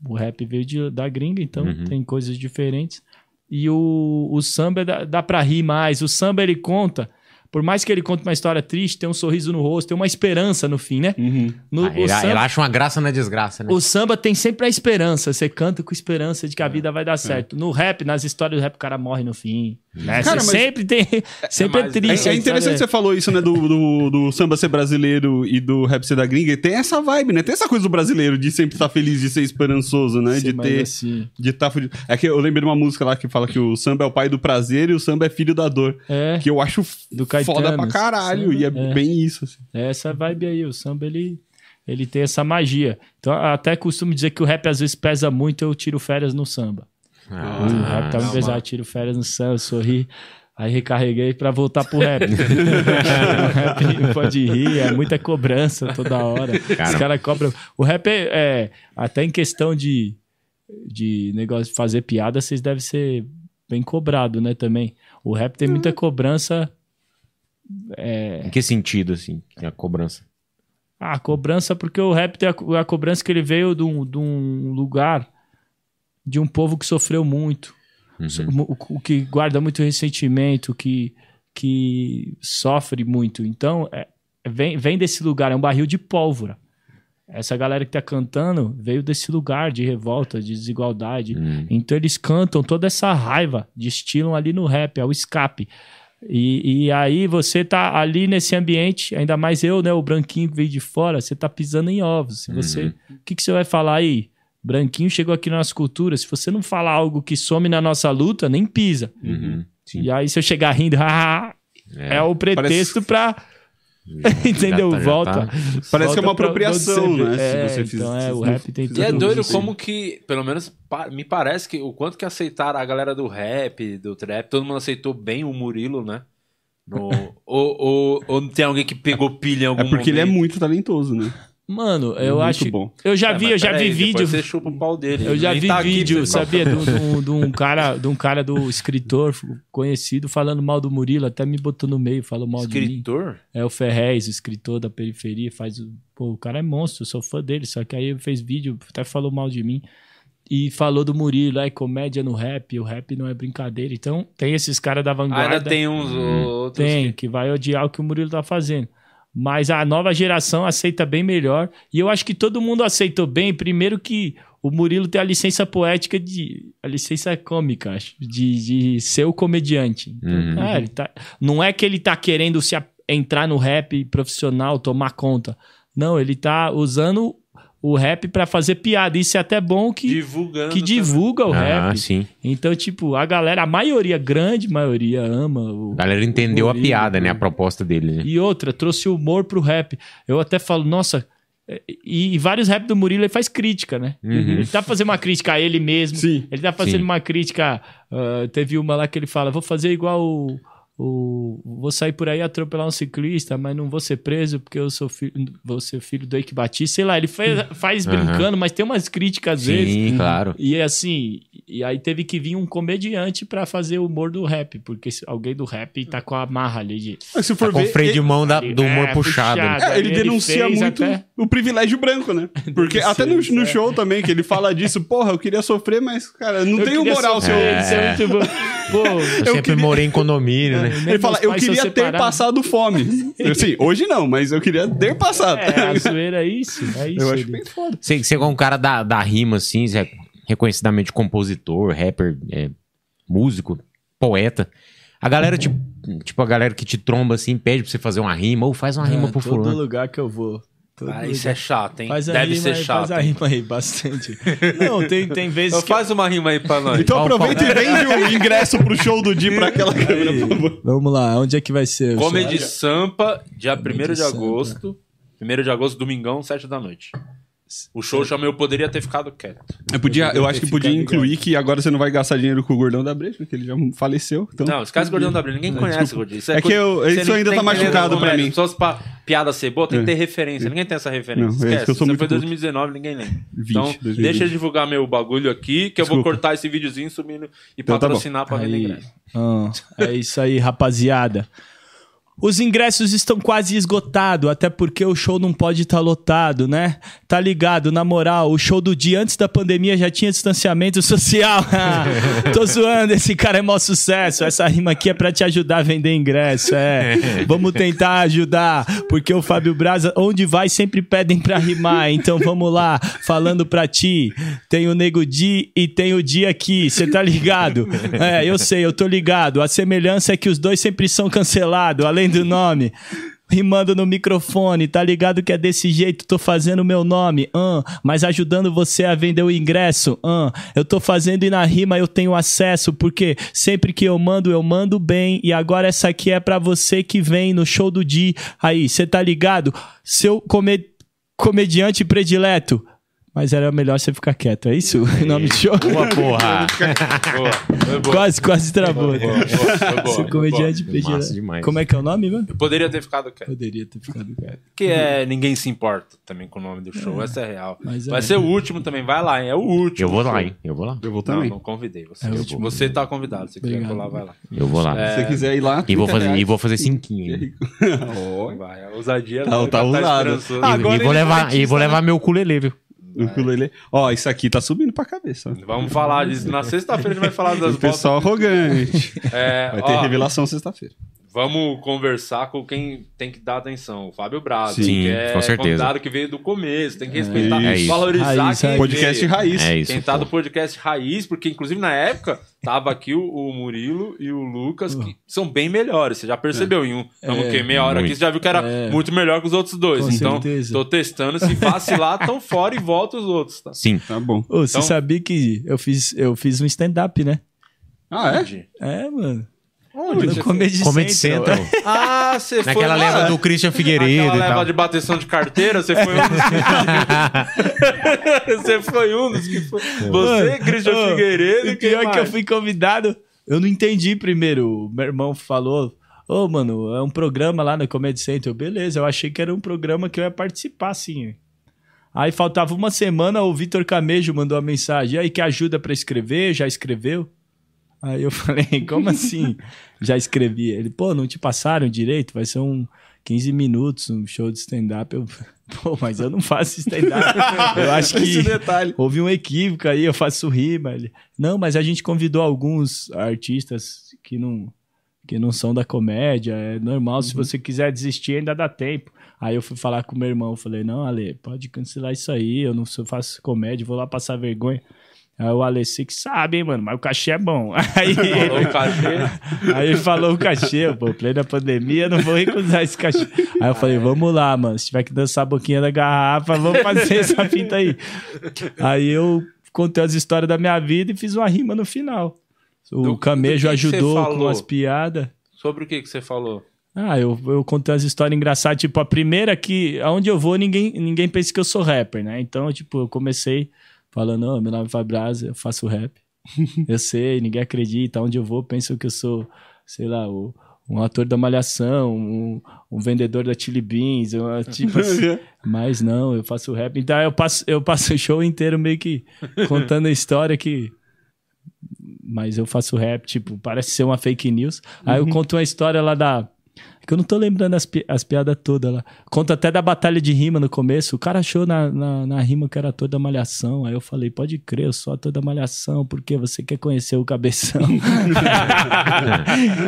Speaker 3: O rap veio de- da gringa, então
Speaker 4: Uhum.
Speaker 3: tem coisas diferentes. E o, o samba dá, dá pra rir mais. O samba ele conta. Por mais que ele conte uma história triste, tem um sorriso no rosto, tem uma esperança no fim, né?
Speaker 2: Uhum.
Speaker 3: No,
Speaker 4: Ah, ele,
Speaker 3: samba,
Speaker 4: ele acha uma graça na desgraça, né?
Speaker 3: o samba tem sempre a esperança. Você canta com esperança de que
Speaker 2: É.
Speaker 3: a vida vai dar certo. No rap, nas histórias do rap, o cara morre no fim. Né?
Speaker 2: Cara,
Speaker 3: Você
Speaker 2: mas-
Speaker 3: sempre tem. Sempre é,
Speaker 1: mais-
Speaker 3: triste.
Speaker 2: É, é interessante
Speaker 3: sabe?
Speaker 2: que você falou isso, né? Do, do, do samba ser brasileiro e do rap ser da gringa. E tem essa vibe, né? Tem essa coisa do brasileiro de sempre estar feliz, de ser esperançoso, né?
Speaker 3: Sim,
Speaker 2: de ter.
Speaker 3: assim,
Speaker 2: De estar fudido. É que eu lembrei de uma música lá que fala que o samba é o pai do prazer e o samba é filho da dor.
Speaker 3: é,
Speaker 2: Que eu acho
Speaker 3: Do Caetano,
Speaker 2: foda pra caralho.
Speaker 3: samba,
Speaker 2: e é,
Speaker 3: é.
Speaker 2: bem isso, assim.
Speaker 3: é essa vibe aí. O samba, ele, ele tem essa magia. Então, até costumo dizer que o rap às vezes pesa muito, eu tiro férias no samba.
Speaker 4: Ah,
Speaker 3: o rap tá me pesado, tiro férias no samba, sorri. Aí recarreguei pra voltar pro rap. o rap não pode rir, é muita cobrança toda hora. Os caras cobram. O rap é, é, até em questão de, de negócio de fazer piada, vocês devem ser bem cobrado, né, também. O rap tem muita cobrança. É,
Speaker 4: Em que sentido, assim, a cobrança?
Speaker 3: ah, cobrança, porque o rap tem a, a cobrança que ele veio de um, de um lugar de um povo que sofreu muito,
Speaker 4: Uhum.
Speaker 3: o, o que guarda muito ressentimento, que, que sofre muito. Então, é- vem, vem desse lugar, é um barril de pólvora. Essa galera que tá cantando veio desse lugar de revolta, de desigualdade.
Speaker 4: Hum.
Speaker 3: Então eles cantam toda essa raiva, destilam ali no rap, é o escape. E, e aí você tá ali nesse ambiente, ainda mais eu, né, o branquinho que veio de fora, você tá pisando em ovos. Você,
Speaker 4: Uhum.
Speaker 3: o que, que você vai falar aí? Branquinho chegou aqui na nossa cultura, se você não falar algo que some na nossa luta, nem pisa.
Speaker 4: Uhum. Sim.
Speaker 3: E aí se eu chegar rindo, haha, é, o pretexto pra... Entendeu?
Speaker 4: Já tá- já
Speaker 3: Volta.
Speaker 4: tá.
Speaker 2: Parece que é uma
Speaker 3: Volta
Speaker 2: apropriação, né, se
Speaker 3: É,
Speaker 2: você fizer-
Speaker 3: então é,
Speaker 2: se
Speaker 3: o rap tem
Speaker 2: fizer
Speaker 1: E é
Speaker 3: tudo
Speaker 1: doido
Speaker 3: isso.
Speaker 1: como que, pelo menos pa- me parece que o quanto que aceitaram a galera do rap, do trap, todo mundo aceitou bem o Murilo, né? No- ou, ou, ou tem alguém que pegou pilha em algum
Speaker 2: É porque ele é
Speaker 1: momento?
Speaker 2: muito talentoso, né?
Speaker 3: Mano, eu
Speaker 2: Muito
Speaker 3: acho.
Speaker 2: bom.
Speaker 3: Eu já
Speaker 1: É,
Speaker 3: vi, eu já vi vídeo.
Speaker 1: depois Você chupa o pau dele.
Speaker 3: Eu já
Speaker 1: Nem
Speaker 3: vi
Speaker 1: tá
Speaker 3: vídeo, sabia, de um, de um- cara, de um cara do escritor conhecido falando mal do Murilo, até me botou no meio, falou mal de mim.
Speaker 1: Escritor?
Speaker 3: É o Ferrez, o escritor da periferia, faz o. Pô, o cara é monstro, eu sou fã dele, só que aí ele fez vídeo, até falou mal de mim. E falou do Murilo, é comédia no rap, o rap não é brincadeira. Então, tem esses caras da vanguarda.
Speaker 1: Ainda tem uns outros.
Speaker 3: Tem, que vai odiar o que o Murilo tá fazendo. Mas a nova geração aceita bem melhor. E eu acho que todo mundo aceitou bem. Primeiro que o Murilo tem a licença poética de. a licença cômica, acho, de, de ser o comediante. Então,
Speaker 4: Uhum.
Speaker 3: é, tá, não é que ele tá querendo se entrar no rap profissional, tomar conta. Não, ele tá usando o rap pra fazer piada. Isso é até bom que,
Speaker 1: Divulgando.
Speaker 3: que divulga o
Speaker 4: Ah,
Speaker 3: rap.
Speaker 4: sim.
Speaker 3: Então, tipo, a galera, a maioria, grande maioria, ama o,
Speaker 4: A galera entendeu a
Speaker 3: Murilo,
Speaker 4: piada, né? A proposta dele, né?
Speaker 3: e outra, trouxe humor pro rap. Eu até falo, nossa. E, e vários rap do Murilo ele faz crítica, né?
Speaker 4: Uhum.
Speaker 3: Ele tá fazendo uma crítica a ele mesmo.
Speaker 2: Sim.
Speaker 3: Ele tá fazendo
Speaker 4: Sim.
Speaker 3: uma crítica. ah, teve uma lá que ele fala: vou fazer igual o. o- vou sair por aí atropelar um ciclista, mas não vou ser preso porque eu sou filho, vou ser filho do Eike Batista. Sei lá, ele faz, faz
Speaker 4: Aham.
Speaker 3: brincando, mas tem umas críticas às vezes.
Speaker 4: Sim, claro.
Speaker 3: E é assim, e aí teve que vir um comediante pra fazer o humor do rap, porque alguém do rap tá com a marra ali de.
Speaker 2: Mas se
Speaker 4: Tá
Speaker 2: for
Speaker 4: com o
Speaker 2: ver,
Speaker 4: freio de mão da- do humor
Speaker 3: É,
Speaker 4: puxado.
Speaker 3: puxado.
Speaker 2: é, ele
Speaker 3: Ele
Speaker 2: denuncia muito
Speaker 3: até-
Speaker 2: o privilégio branco, né? Porque até no, no
Speaker 3: é.
Speaker 2: show também, que ele fala disso, porra, eu queria sofrer, mas, cara, não
Speaker 3: Eu
Speaker 2: tenho
Speaker 3: queria
Speaker 2: moral se eu.
Speaker 3: sofrer, isso é muito bom. Pô,
Speaker 4: Eu, sempre
Speaker 2: queria-
Speaker 4: morei em condomínio, né?
Speaker 2: Ele fala, eu queria ter
Speaker 3: passado.
Speaker 2: passado fome. Eu, Sim, hoje não, mas eu queria ter passado.
Speaker 3: É, a zoeira é isso. É isso.
Speaker 2: eu acho bem foda.
Speaker 4: Você, você é um cara da, da rima, assim, você é reconhecidamente compositor, rapper, é, músico, poeta. A galera, tipo, tipo, a galera que te tromba, assim, pede pra você fazer uma rima, ou faz uma rima
Speaker 3: É,
Speaker 4: pro
Speaker 3: todo
Speaker 4: fulano.
Speaker 3: lugar que eu vou. Todo
Speaker 1: Ah, isso é chato, hein?
Speaker 3: Faz a
Speaker 1: Deve
Speaker 3: rima
Speaker 1: ser
Speaker 3: aí,
Speaker 1: chato.
Speaker 3: Faz a rima aí, bastante. Não, tem, tem vezes
Speaker 1: Então
Speaker 3: que...
Speaker 1: faz uma rima aí pra nós.
Speaker 2: Então aproveita e vende o ingresso pro show do Di pra aquela câmera, por favor.
Speaker 3: Vamos lá, onde é que vai ser?
Speaker 1: Comedy? Sampa, dia 1
Speaker 3: Comedy
Speaker 1: de agosto. 1 de agosto, domingão, 7 da noite. O show chama Eu Poderia Ter Ficado Quieto.
Speaker 2: Eu, podia, eu acho que podia incluir que agora você não vai gastar dinheiro com o Gordão da Brecha, que ele já faleceu. Então...
Speaker 1: Não, esquece Gordão da Brilha. Ninguém conhece Gordinho. Isso
Speaker 2: É que eu- isso ainda tá machucado pra
Speaker 1: comédia.
Speaker 2: mim.
Speaker 1: Só pra piada ser boa, tem que
Speaker 2: É.
Speaker 1: ter referência. Ninguém tem essa referência.
Speaker 2: Não, é isso
Speaker 1: Esquece.
Speaker 2: que eu sou
Speaker 1: Isso
Speaker 2: muito
Speaker 1: foi
Speaker 2: culto.
Speaker 1: 2019, ninguém lembra.
Speaker 2: 20,
Speaker 1: então,
Speaker 2: 2020.
Speaker 1: deixa eu divulgar meu bagulho aqui, que eu vou
Speaker 2: Desculpa.
Speaker 1: cortar esse videozinho subindo e
Speaker 2: Então tá
Speaker 1: patrocinar pra vender
Speaker 3: Aí.
Speaker 1: ingresso.
Speaker 3: Ah, é isso aí, rapaziada. Os ingressos estão quase esgotados, até porque o show não pode estar lotado, né? Tá ligado, na moral, o show do dia antes da pandemia já tinha distanciamento social. Tô zoando, esse cara é maior sucesso. Essa rima aqui é pra te ajudar a vender ingresso, é. Vamos tentar ajudar, porque o Fábio Braza, onde vai, sempre pedem pra rimar. Então vamos lá, falando pra ti. Tem o Nego Di e tem o Di aqui, você tá ligado? É, eu sei, eu tô ligado. A semelhança é que os dois sempre são cancelados, além do nome. Rimando no microfone, tá ligado que é desse jeito, tô fazendo meu nome, ahn, mas ajudando você a vender o ingresso, ahn. eu tô fazendo e na rima eu tenho acesso, porque sempre que eu mando, eu mando bem, e agora essa aqui é pra você que vem no show do dia. Aí, cê tá ligado? Seu come- comediante predileto. Mas era melhor você ficar quieto, é isso? O nome do show?
Speaker 4: Boa porra.
Speaker 1: Boa, boa.
Speaker 3: Quase, quase travou.
Speaker 1: Boa, boa, foi boa,
Speaker 3: Seu
Speaker 1: foi
Speaker 3: comediante
Speaker 4: demais.
Speaker 3: Como é que é o nome, mano?
Speaker 1: Eu poderia ter ficado quieto.
Speaker 3: Poderia ter ficado quieto.
Speaker 1: Que é ninguém se importa também com o nome do show. Essa é real.
Speaker 3: mas é.
Speaker 1: Vai ser o último também. Vai lá, hein? É o último.
Speaker 4: Eu vou lá, hein? Eu vou lá.
Speaker 2: Eu vou
Speaker 1: Não,
Speaker 2: também.
Speaker 1: não convidei você.
Speaker 3: É
Speaker 1: você tá convidado. Se quiser
Speaker 3: Obrigado.
Speaker 1: colar, vai lá.
Speaker 4: Eu vou lá.
Speaker 2: Se você quiser ir lá.
Speaker 4: E vou
Speaker 2: 30
Speaker 4: fazer, e vou fazer cinquinho.
Speaker 1: Vai, a ousadia
Speaker 2: Tá-
Speaker 1: agora
Speaker 2: tá usado.
Speaker 4: E-
Speaker 2: Agora
Speaker 4: e, vou levar, e vou levar meu ukulele, viu?
Speaker 2: O ukulele. Ó, isso aqui tá subindo pra cabeça.
Speaker 1: Vamos falar disso. Na sexta-feira a gente vai falar das
Speaker 2: O
Speaker 1: voltas.
Speaker 2: pessoal arrogante.
Speaker 1: É,
Speaker 2: Vai ter
Speaker 1: ó,
Speaker 2: revelação sexta-feira.
Speaker 1: Vamos conversar com quem tem que dar atenção. O Fábio Braga,
Speaker 4: Sim,
Speaker 1: que é
Speaker 4: com certeza.
Speaker 1: convidado que veio do começo. Tem que respeitar,
Speaker 4: É isso.
Speaker 1: valorizar
Speaker 3: Raiz,
Speaker 1: quem
Speaker 3: é.
Speaker 2: Podcast
Speaker 1: veio.
Speaker 2: raiz.
Speaker 4: É isso.
Speaker 1: Quem tá
Speaker 4: pô.
Speaker 1: do podcast Raiz, porque inclusive na época tava aqui o, o Murilo e o Lucas, que são bem melhores. Você já percebeu em um. Estamos
Speaker 3: É,
Speaker 1: o quê? Meia hora aqui,
Speaker 4: muito.
Speaker 1: você já viu que era
Speaker 3: É.
Speaker 1: muito melhor que os outros dois.
Speaker 3: Com
Speaker 1: então,
Speaker 3: certeza.
Speaker 1: tô testando. Se vacilar, tão fora e volta os outros, tá?
Speaker 4: Sim.
Speaker 2: Tá bom.
Speaker 3: Ô, você
Speaker 1: Então-
Speaker 3: sabia que eu fiz, eu fiz um stand-up, né?
Speaker 2: Ah, é?
Speaker 3: É, mano.
Speaker 1: Onde
Speaker 3: No Comedy,
Speaker 4: Comedy
Speaker 3: Central.
Speaker 4: Central.
Speaker 1: Ah, você foi
Speaker 4: Naquela
Speaker 1: lá.
Speaker 4: leva do Christian Figueiredo
Speaker 1: Aquela
Speaker 4: e
Speaker 1: leva de bateção de carteira, você foi um dos... você foi um dos que foi... Você, Christian
Speaker 3: Ô,
Speaker 1: Figueiredo quem
Speaker 3: pior que eu
Speaker 1: mais?
Speaker 3: fui convidado, eu não entendi primeiro. O meu irmão falou: Ô, mano, é um programa lá no Comedy Center. Eu, beleza, eu achei que era um programa que eu ia participar, assim. Aí faltava uma semana, o Vitor Camejo mandou uma mensagem. E aí, que ajuda pra escrever? Já escreveu? Aí eu falei, como assim? Já escrevi. Ele, pô, não te passaram direito? Vai ser um 15 minutos, um show de stand-up. Eu, pô, mas eu não faço stand-up. Eu acho que houve um equívoco aí, eu faço rima. Ele, não, mas a gente convidou alguns artistas que não, que não são da comédia. É normal, se você quiser desistir, ainda dá tempo. Aí eu fui falar com meu irmão, falei, não, Ale, pode cancelar isso aí, eu não faço comédia, vou lá passar vergonha. Aí o Ale, você que sabe, hein, mano, mas o cachê é bom. Aí,
Speaker 1: Falou o cachê.
Speaker 3: aí falou o cachê, pô, plena pandemia, não vou recusar esse cachê. Aí eu falei, vamos lá, mano, se tiver que dançar a boquinha da garrafa, vamos fazer essa fita aí. Aí eu contei as histórias da minha vida e fiz uma rima no final. O
Speaker 1: Do- do
Speaker 3: Camejo
Speaker 1: que que
Speaker 3: ajudou com
Speaker 1: falou?
Speaker 3: as piadas.
Speaker 1: Sobre o que, que você falou?
Speaker 3: Ah, eu, eu contei as histórias engraçadas. Tipo, a primeira que, aonde eu vou, ninguém, ninguém pensa que eu sou rapper, né? Então, tipo, eu comecei falando, oh, meu nome é Fabraz, eu faço rap. eu sei, ninguém acredita. Onde eu vou, pensam que eu sou, sei lá, o, um ator da Malhação, um, um vendedor da Chili Beans, uma- tipo assim. Mas não, eu faço rap. Então, eu passo, eu passo o show inteiro meio que contando a história que mas eu faço rap, tipo, parece ser uma fake news. Aí eu conto uma história lá da. Que eu não tô lembrando as, pi- as piadas todas lá. Conto até da batalha de rima no começo. O cara achou na, na, na rima que era ator da malhação. Aí eu falei, pode crer, eu sou ator da malhação, porque você quer conhecer o cabeção.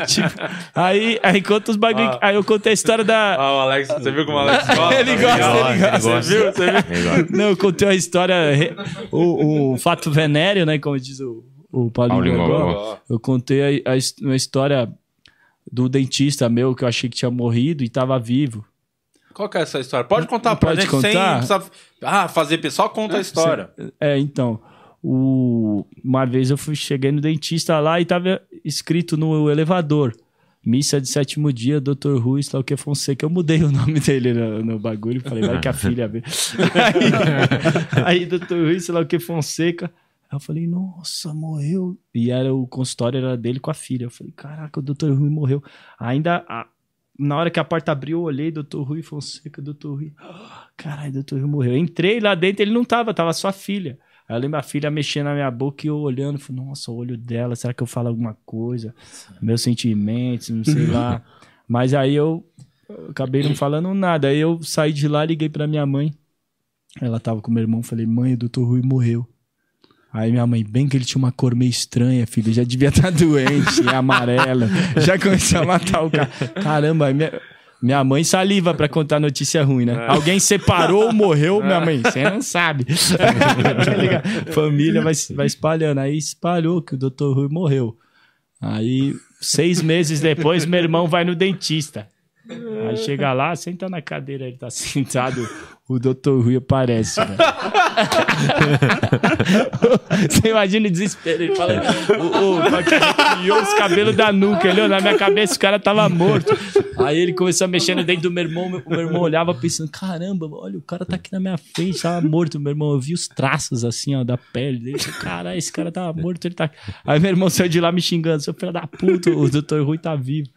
Speaker 3: tipo, aí, aí conta os bagulho.
Speaker 1: Ah.
Speaker 3: Aí eu contei a história da.
Speaker 1: Ah, o Alex, você viu como o Alex gosta?
Speaker 3: Ele gosta, ele gosta.
Speaker 1: Você viu? Você viu?
Speaker 4: Ele gosta.
Speaker 3: Não, eu contei uma história. re- O, o fato venéreo, né? Como diz o, o Paulinho,
Speaker 4: Paulinho
Speaker 3: Gogó. Eu contei a, a uma história do dentista meu que eu achei que tinha morrido e tava vivo.
Speaker 1: Qual que é essa história? Pode contar pra
Speaker 3: Pode
Speaker 1: gente
Speaker 3: contar?
Speaker 1: sem precisar- ah, fazer. Só conta a história.
Speaker 3: É, então. O, uma vez eu fui, cheguei no dentista lá e tava escrito no elevador. Missa de sétimo dia, Dr. Rui, sei lá o que Fonseca. Eu mudei o nome dele no, no bagulho. Falei, vai que a filha vê. Aí, aí Dr. Rui, sei lá o que Fonseca. Aí eu falei, nossa, morreu. E era o consultório era dele com a filha. Eu falei, caraca, o Dr. Rui morreu. Ainda, a- na hora que a porta abriu, eu olhei, Dr. Rui Fonseca, Dr. Rui. Caralho, Dr. Rui morreu. Eu entrei lá dentro, ele não tava, tava só a filha. Aí eu lembro a filha mexendo na minha boca e eu olhando, falei, nossa, o olho dela, será que eu falo alguma coisa? Meus sentimentos, não sei lá. Mas aí eu, eu acabei não falando nada. Aí eu saí de lá, liguei pra minha mãe. Ela tava com meu irmão, falei, mãe, o doutor Rui morreu. Aí minha mãe, bem que ele tinha uma cor meio estranha, filho, já devia estar doente, é amarela. Já começou a matar o cara. Caramba, minha, minha mãe saliva pra contar notícia ruim, né? Alguém separou ou morreu, minha mãe, você não sabe. Tá? Família vai, vai espalhando. Aí espalhou que o doutor Rui morreu. Aí, seis meses depois, meu irmão vai no dentista. Aí chega lá, senta na cadeira, ele tá sentado, o doutor Rui aparece, velho. Você imagina o desespero, ele fala, o, arrepiou os cabelos da nuca, ele olhou na minha cabeça, o cara tava morto. Aí ele começou a mexer no dente do meu irmão, o meu irmão olhava pensando, caramba, olha, o cara tá aqui na minha frente, tava morto, meu irmão, eu vi os traços assim, ó, da pele dele, caralho, esse cara tava morto, ele tá... Aí meu irmão saiu de lá me xingando, seu filho da puta, o doutor Rui tá vivo.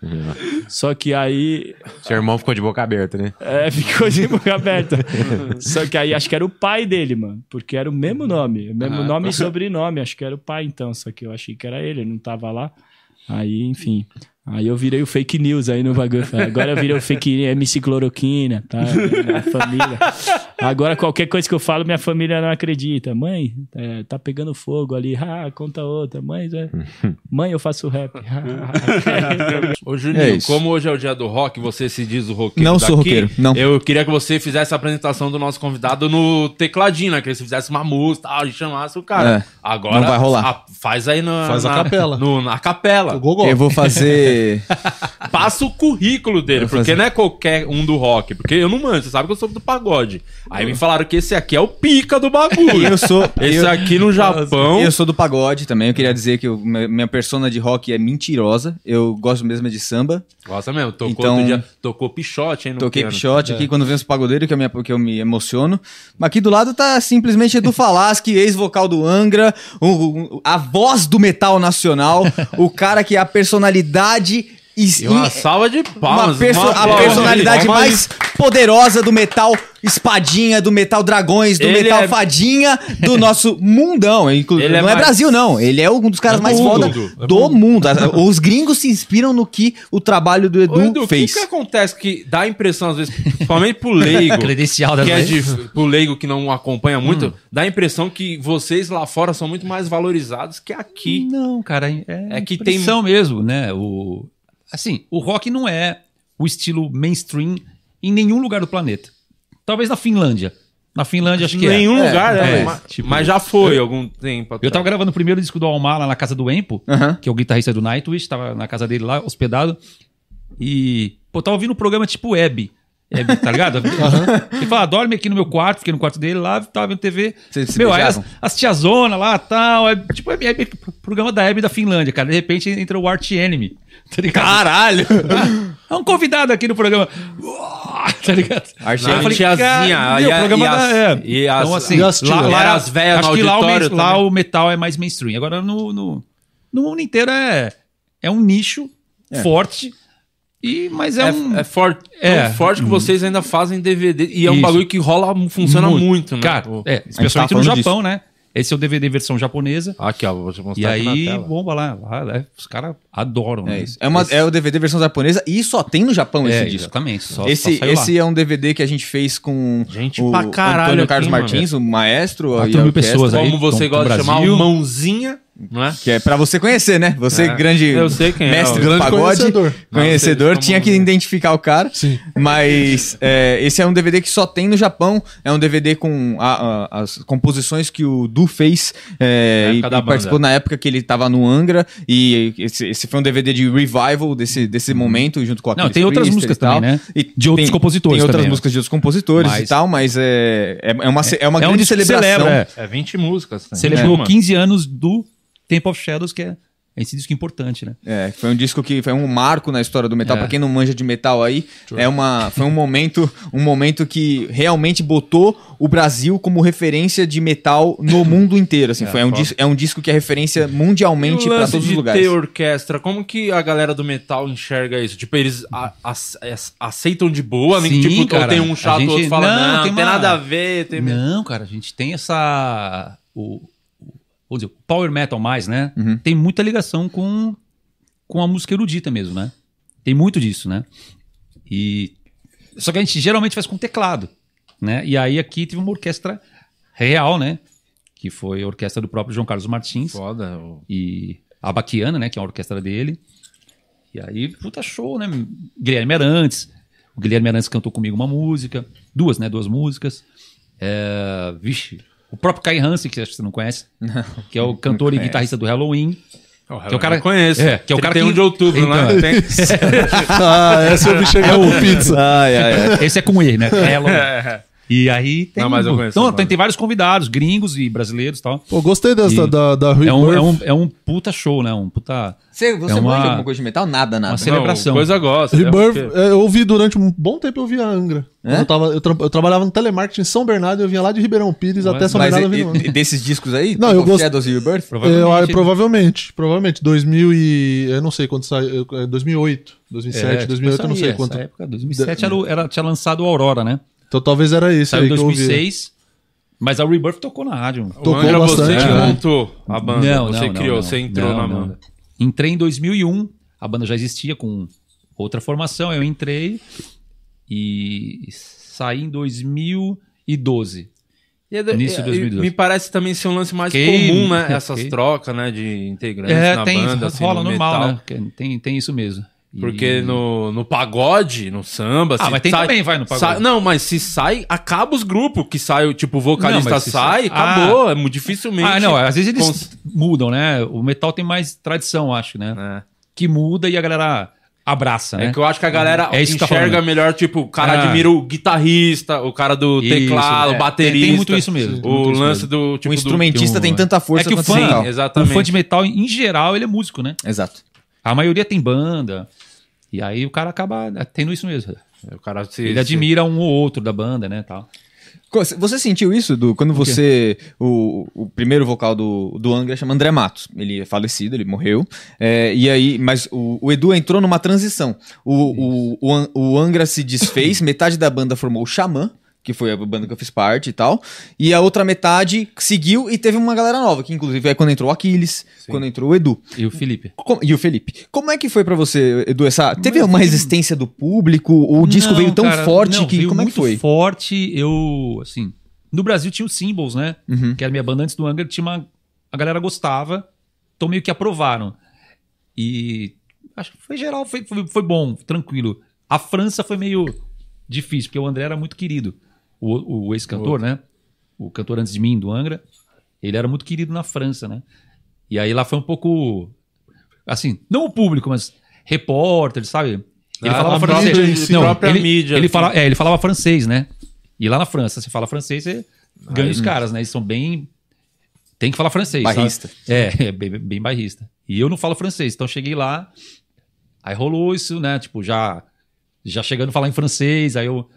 Speaker 3: Só que aí
Speaker 4: Seu irmão ficou de boca aberta, né?
Speaker 3: é, ficou de boca aberta. Só que aí acho que era o pai dele, mano. Porque era o mesmo nome. O mesmo
Speaker 1: Ah,
Speaker 3: nome
Speaker 1: tá.
Speaker 3: e sobrenome. Acho que era o pai, então. Só que eu achei que era ele, ele não tava lá. Aí, enfim. Aí eu virei o fake news aí no bagulho. Agora eu virei o fake MC Cloroquina, tá? Minha família. Agora qualquer coisa que eu falo, minha família não acredita. Mãe, é, tá pegando fogo ali. Ah, conta outra. Mãe, é... Mãe, eu faço rap.
Speaker 1: Ô, Juninho,
Speaker 6: É
Speaker 1: como hoje é o dia do rock, você se diz o roqueiro
Speaker 6: Não sou
Speaker 1: daqui,
Speaker 6: roqueiro, não.
Speaker 1: Eu queria que você fizesse a apresentação do nosso convidado no tecladinho, né? Que você fizesse uma música tal, e chamasse o cara.
Speaker 6: É,
Speaker 1: Agora,
Speaker 6: não vai rolar.
Speaker 1: a- faz aí na,
Speaker 2: Faz a
Speaker 1: na-
Speaker 2: capela.
Speaker 1: no- na capela.
Speaker 6: Eu vou fazer. Yeah.
Speaker 1: Passa o currículo dele, porque não é qualquer um do rock. Porque eu não manjo, você sabe que eu sou do pagode. Aí me falaram que esse aqui é o pica do bagulho.
Speaker 6: Eu sou.
Speaker 1: Esse
Speaker 6: eu,
Speaker 1: aqui no Japão.
Speaker 6: eu sou do pagode também. Eu queria dizer que eu- minha persona de rock é mentirosa. Eu gosto mesmo é de samba.
Speaker 1: Gosta mesmo, tocou
Speaker 6: Então-
Speaker 1: outro dia, tocou pichote, hein? no
Speaker 6: Toquei
Speaker 1: piano.
Speaker 6: pichote aqui quando vem os pagodeiros, que eu, me, que eu me emociono. Mas aqui do lado tá simplesmente Edu Falaschi, ex-vocal do Angra, o- o- a voz do metal nacional, o cara que é a personalidade E,
Speaker 1: E uma salva de palmas.
Speaker 6: uma perso-
Speaker 1: uma
Speaker 6: a personalidade
Speaker 2: Calma aí.
Speaker 6: mais poderosa do metal espadinha, do metal dragões, do
Speaker 1: Ele
Speaker 6: metal
Speaker 1: é-
Speaker 6: fadinha, do nosso mundão. Inclu-
Speaker 1: Ele é
Speaker 6: não é
Speaker 1: mais-
Speaker 6: Brasil, não. Ele é um dos caras
Speaker 1: É
Speaker 6: mais
Speaker 1: mundo.
Speaker 6: foda
Speaker 1: É
Speaker 6: do mundo. Os gringos se inspiram no que o trabalho do Edu,
Speaker 1: Ô, Edu, o que,
Speaker 6: fez.
Speaker 1: que acontece que dá a impressão, às vezes, principalmente pro leigo,
Speaker 7: Credencial da
Speaker 1: que é de, pro leigo que não acompanha muito,
Speaker 7: Hum.
Speaker 1: dá a impressão que vocês lá fora são muito mais valorizados que aqui.
Speaker 7: Não, cara, é,
Speaker 1: É que tem
Speaker 7: mesmo, né? O assim, o rock não é o estilo mainstream em nenhum lugar do planeta. Talvez na Finlândia. Na Finlândia acho que
Speaker 1: Nenhum
Speaker 6: É,
Speaker 1: lugar, né?
Speaker 7: é,
Speaker 1: mas,
Speaker 7: tipo-
Speaker 1: mas já foi algum tempo
Speaker 7: é.
Speaker 1: atrás.
Speaker 7: Eu tava gravando o primeiro disco do Almar lá na casa do Empo, que é o guitarrista do Nightwish, tava na casa dele lá, hospedado. E, pô, tava ouvindo um programa tipo Web. Web, tá ligado? Ele fala, dorme aqui no meu quarto, fiquei no quarto dele lá, tava vendo TV.
Speaker 6: Vocês
Speaker 7: Meu, aí as, as tiazona lá tal. É, tipo, é, é, programa da Hebe da Finlândia, cara. De repente entra o Art Enemy. Tá ligado?
Speaker 6: Caralho!
Speaker 7: É um convidado aqui no programa. Tá ligado?
Speaker 1: Não,
Speaker 7: Eu falei,
Speaker 1: tiazinha,
Speaker 7: cara,
Speaker 1: e
Speaker 7: meu,
Speaker 1: a-
Speaker 7: programa
Speaker 1: e
Speaker 7: da-
Speaker 1: as-
Speaker 7: é.
Speaker 1: e as-
Speaker 7: Então, assim,
Speaker 8: e as
Speaker 7: lá, lá,
Speaker 1: as velhas
Speaker 7: acho
Speaker 1: no
Speaker 7: que lá, o, lá o metal é mais mainstream. Agora no, no, no mundo inteiro é, é um nicho forte. E, mas é,
Speaker 1: É,
Speaker 7: um.
Speaker 1: é forte,
Speaker 7: É.
Speaker 1: tão forte que vocês ainda fazem DVD. E é um
Speaker 7: Isso.
Speaker 1: bagulho que rola, funciona muito, né?
Speaker 7: Cara, é, especialmente no Japão, né? Esse é o DVD versão japonesa.
Speaker 1: Aqui, ó, vou te mostrar
Speaker 7: E
Speaker 1: aqui
Speaker 7: aí,
Speaker 1: na tela.
Speaker 7: bomba lá. lá né? os caras adoram.
Speaker 6: É
Speaker 7: né?
Speaker 6: isso. É, uma, é o DVD versão japonesa e só tem no Japão
Speaker 7: É,
Speaker 6: esse disco.
Speaker 7: exatamente. Só,
Speaker 6: esse
Speaker 7: só lá.
Speaker 6: esse é um DVD que a gente fez com
Speaker 1: Gente
Speaker 6: o
Speaker 1: pra caralho
Speaker 6: Antônio
Speaker 1: aqui,
Speaker 6: Carlos
Speaker 1: mano.
Speaker 6: Martins, o maestro.
Speaker 7: Quatro
Speaker 6: e a
Speaker 7: mil
Speaker 6: orquestra,
Speaker 7: pessoas aí.
Speaker 1: Como você
Speaker 7: Tom-
Speaker 1: gosta de chamar, o mãozinha, não é?
Speaker 6: Que é pra você conhecer, né? Você,
Speaker 1: É.
Speaker 6: grande
Speaker 1: Eu sei quem é,
Speaker 6: mestre
Speaker 1: o
Speaker 6: do
Speaker 8: grande
Speaker 6: pagode,
Speaker 8: conhecedor.
Speaker 6: conhecedor,
Speaker 1: Não,
Speaker 6: tinha que identificar o cara.
Speaker 8: Sim.
Speaker 6: Mas é, esse é um DVD que só tem no Japão. É um DVD com a- a- as composições que o Du fez é, e, e participou na época que ele tava no Angra. E esse, esse foi um DVD de revival desse, desse momento, junto com a
Speaker 7: Não,
Speaker 6: Chris
Speaker 7: tem outras músicas
Speaker 6: tal.
Speaker 7: também, né?
Speaker 6: E
Speaker 7: De outros
Speaker 6: tem-
Speaker 7: compositores
Speaker 6: Tem outras
Speaker 7: também, né?
Speaker 6: músicas de outros compositores
Speaker 7: Mas-
Speaker 6: e tal, mas é, é, é uma, é uma
Speaker 7: É um
Speaker 6: grande
Speaker 7: que
Speaker 6: celebração.
Speaker 7: celebra, é.
Speaker 1: É 20 músicas. né?
Speaker 7: Celebrou
Speaker 1: É.
Speaker 7: 15 anos do Temple of Shadows, que é esse disco importante, né?
Speaker 6: É, foi um disco que foi um marco na história do metal.
Speaker 7: É.
Speaker 6: Pra quem não manja de metal aí, é uma, foi um momento, um momento que realmente botou o Brasil como referência de metal no mundo inteiro. Assim, foi um
Speaker 1: foda.
Speaker 6: disco, é um disco que é referência mundialmente pra
Speaker 1: lance
Speaker 6: todos os lugares.
Speaker 1: ter orquestra, como que a galera do metal enxerga isso? Tipo, eles a- ac- ac- aceitam de boa? nem que,
Speaker 7: Sim,
Speaker 1: tipo,
Speaker 7: cara.
Speaker 1: ou tem um chato,
Speaker 7: A gente-
Speaker 1: outro fala,
Speaker 7: não,
Speaker 1: não, não
Speaker 7: tem
Speaker 1: tem,
Speaker 7: uma-
Speaker 1: nada a ver. Tem...
Speaker 7: Não, cara, a gente tem essa. O, dizer, power metal mais, né?
Speaker 6: Uhum.
Speaker 7: Tem muita ligação com, com a música erudita mesmo, né? Tem muito disso, né? E. Só que a gente geralmente faz com teclado, né? E aí aqui teve uma orquestra real, né? Que foi a orquestra do próprio João Carlos Martins.
Speaker 1: Foda.
Speaker 7: e a Baquiana, né, que é a orquestra dele. E aí, puta show, né? Guilherme Arantes. O Guilherme Arantes cantou comigo uma música, duas, né, duas músicas. É, vixe, o próprio Kai Hansen, que acho que você não conhece, que é o cantor e guitarrista do Halloween.
Speaker 1: Que
Speaker 7: é o cara-
Speaker 1: eu conheço.
Speaker 7: é, que é o cara
Speaker 1: 31
Speaker 7: que-
Speaker 1: de outubro,
Speaker 7: Então,
Speaker 1: né? Tem...
Speaker 8: Ah, essa eu vi chegar o pizza.
Speaker 6: Ai, ai, ai.
Speaker 7: Esse é com E, né? Halloween. E aí tem,
Speaker 1: Não, mas eu conheço
Speaker 7: então, tem, tem vários convidados, gringos e brasileiros e tal.
Speaker 8: Pô, gostei dessa
Speaker 7: E
Speaker 8: da, da
Speaker 7: É
Speaker 8: Rebirth.
Speaker 7: um, é, um, é um puta show, né? Um puta.
Speaker 6: Você, você
Speaker 7: É uma-
Speaker 6: manja alguma coisa de metal? Nada, nada.
Speaker 7: Uma celebração.
Speaker 1: Não, coisa gosta.
Speaker 8: Rebirth,
Speaker 1: é porque-
Speaker 8: é, eu ouvi durante um bom tempo, eu via Angra.
Speaker 6: É?
Speaker 8: Eu, tava, eu, tra- eu trabalhava no telemarketing em São Bernardo, eu vinha lá de Ribeirão Pires
Speaker 7: Mas-
Speaker 8: até São
Speaker 6: Mas
Speaker 8: Bernardo.
Speaker 6: e-
Speaker 8: eu vinha
Speaker 6: e- desses discos aí?
Speaker 8: Não, eu
Speaker 6: of
Speaker 8: gost-
Speaker 6: Shadows e Rebirth?
Speaker 8: Eu, ah, provavelmente, provavelmente. 2000 e... Eu não sei quando saiu. é, 2008, 2007, 2008, eu não sei quanto.
Speaker 7: Época, 2007 era, o- era- tinha lançado o Aurora, né?
Speaker 8: Então talvez era esse
Speaker 7: Saiu
Speaker 8: aí
Speaker 7: em
Speaker 8: que eu ouvi.
Speaker 7: 2006, mas a Rebirth tocou na rádio.
Speaker 1: O
Speaker 8: Tocou
Speaker 1: Angra você
Speaker 8: bastante,
Speaker 1: que
Speaker 8: né?
Speaker 1: montou a banda.
Speaker 7: Não,
Speaker 1: você
Speaker 7: não,
Speaker 1: criou,
Speaker 7: não,
Speaker 1: você entrou
Speaker 7: Não,
Speaker 1: na banda.
Speaker 7: Entrei em 2001, a banda já existia com outra formação, eu entrei e saí em 2012.
Speaker 1: E é
Speaker 7: Início de
Speaker 1: e-
Speaker 7: 2012.
Speaker 1: Me parece também ser um lance mais
Speaker 7: Ok.
Speaker 1: comum, né? Essas
Speaker 7: Ok.
Speaker 1: trocas, né? De integrantes
Speaker 7: É,
Speaker 1: na
Speaker 7: tem,
Speaker 1: banda, assim,
Speaker 7: rola
Speaker 1: no
Speaker 7: normal,
Speaker 1: metal.
Speaker 7: né? Que Tem, tem isso mesmo. E-
Speaker 1: Porque no, no pagode, no samba...
Speaker 7: Ah,
Speaker 1: se
Speaker 7: mas tem
Speaker 1: sai-
Speaker 7: também, vai, no pagode.
Speaker 1: sai- não, mas se sai, acaba os grupos que sai, tipo, o vocalista
Speaker 7: Não,
Speaker 1: sai,
Speaker 7: sai-
Speaker 1: acabou. É muito dificilmente...
Speaker 7: Ah, não, às vezes eles
Speaker 1: cons-
Speaker 7: mudam, né? O metal tem mais tradição, acho, né?
Speaker 1: É.
Speaker 7: Que muda e a galera abraça, né?
Speaker 1: É que eu acho que a galera
Speaker 7: É tá
Speaker 1: enxerga
Speaker 7: falando.
Speaker 1: melhor, tipo, o cara
Speaker 7: Ah.
Speaker 1: admira o guitarrista, o cara do
Speaker 7: Isso,
Speaker 1: teclado,
Speaker 7: é.
Speaker 1: o baterista.
Speaker 7: Tem muito isso mesmo, tem
Speaker 1: O lance
Speaker 7: mesmo.
Speaker 1: do, tipo,
Speaker 6: o instrumentista
Speaker 7: do-
Speaker 6: tem tanta força
Speaker 7: É que o fã-
Speaker 6: o metal.
Speaker 1: Sim,
Speaker 7: O
Speaker 1: exatamente.
Speaker 7: fã de metal, em geral, ele é músico, né?
Speaker 6: Exato.
Speaker 7: A maioria tem banda. E aí o cara acaba tendo isso mesmo.
Speaker 1: O cara se,
Speaker 7: Ele
Speaker 1: se-
Speaker 7: admira um ou outro da banda, né? Tal.
Speaker 6: Você sentiu isso, do quando você. O, o primeiro vocal do, do Angra chama André Matos. Ele é falecido, ele morreu. É, e aí, mas o, o Edu entrou numa transição. O, o, o, o Angra se desfez, metade da banda formou o Xamã, que foi a banda que eu fiz parte e tal. E a outra metade seguiu e teve uma galera nova, que inclusive é quando entrou o Aquiles, quando entrou o Edu.
Speaker 7: E o Felipe?
Speaker 6: Com- E o Felipe. Como é que foi pra você, Edu? Essa, teve uma resistência do público? O disco
Speaker 7: Não,
Speaker 6: veio tão
Speaker 7: cara,
Speaker 6: forte
Speaker 7: não,
Speaker 6: que. Como é que foi?
Speaker 7: forte, eu, assim... No Brasil tinha o Symbols, né?
Speaker 6: Uhum.
Speaker 7: Que era a minha banda antes do Angra, tinha uma... A galera gostava, então meio que aprovaram. E acho que foi geral, foi, foi, foi bom, tranquilo. A França foi meio difícil, porque o André era muito querido. O, o ex-cantor, né? O cantor antes de mim, do Angra, ele era muito querido na França, né? E aí lá foi um pouco... Assim, não o público, mas repórter, sabe? Ele
Speaker 1: Ah,
Speaker 7: falava
Speaker 1: a
Speaker 7: francês.
Speaker 1: própria-
Speaker 7: Não,
Speaker 1: própria
Speaker 7: ele,
Speaker 1: mídia,
Speaker 7: Ele,
Speaker 1: assim.
Speaker 7: fala, é, ele falava francês, né? E lá na França, você fala francês, você ganha os caras, né? Eles são bem. Tem que falar francês. sabe?
Speaker 6: Barrista.
Speaker 7: É, é bem, bem bairrista. E eu não falo francês, então eu cheguei lá, aí rolou isso, né? Tipo, já, já chegando a falar em francês, aí eu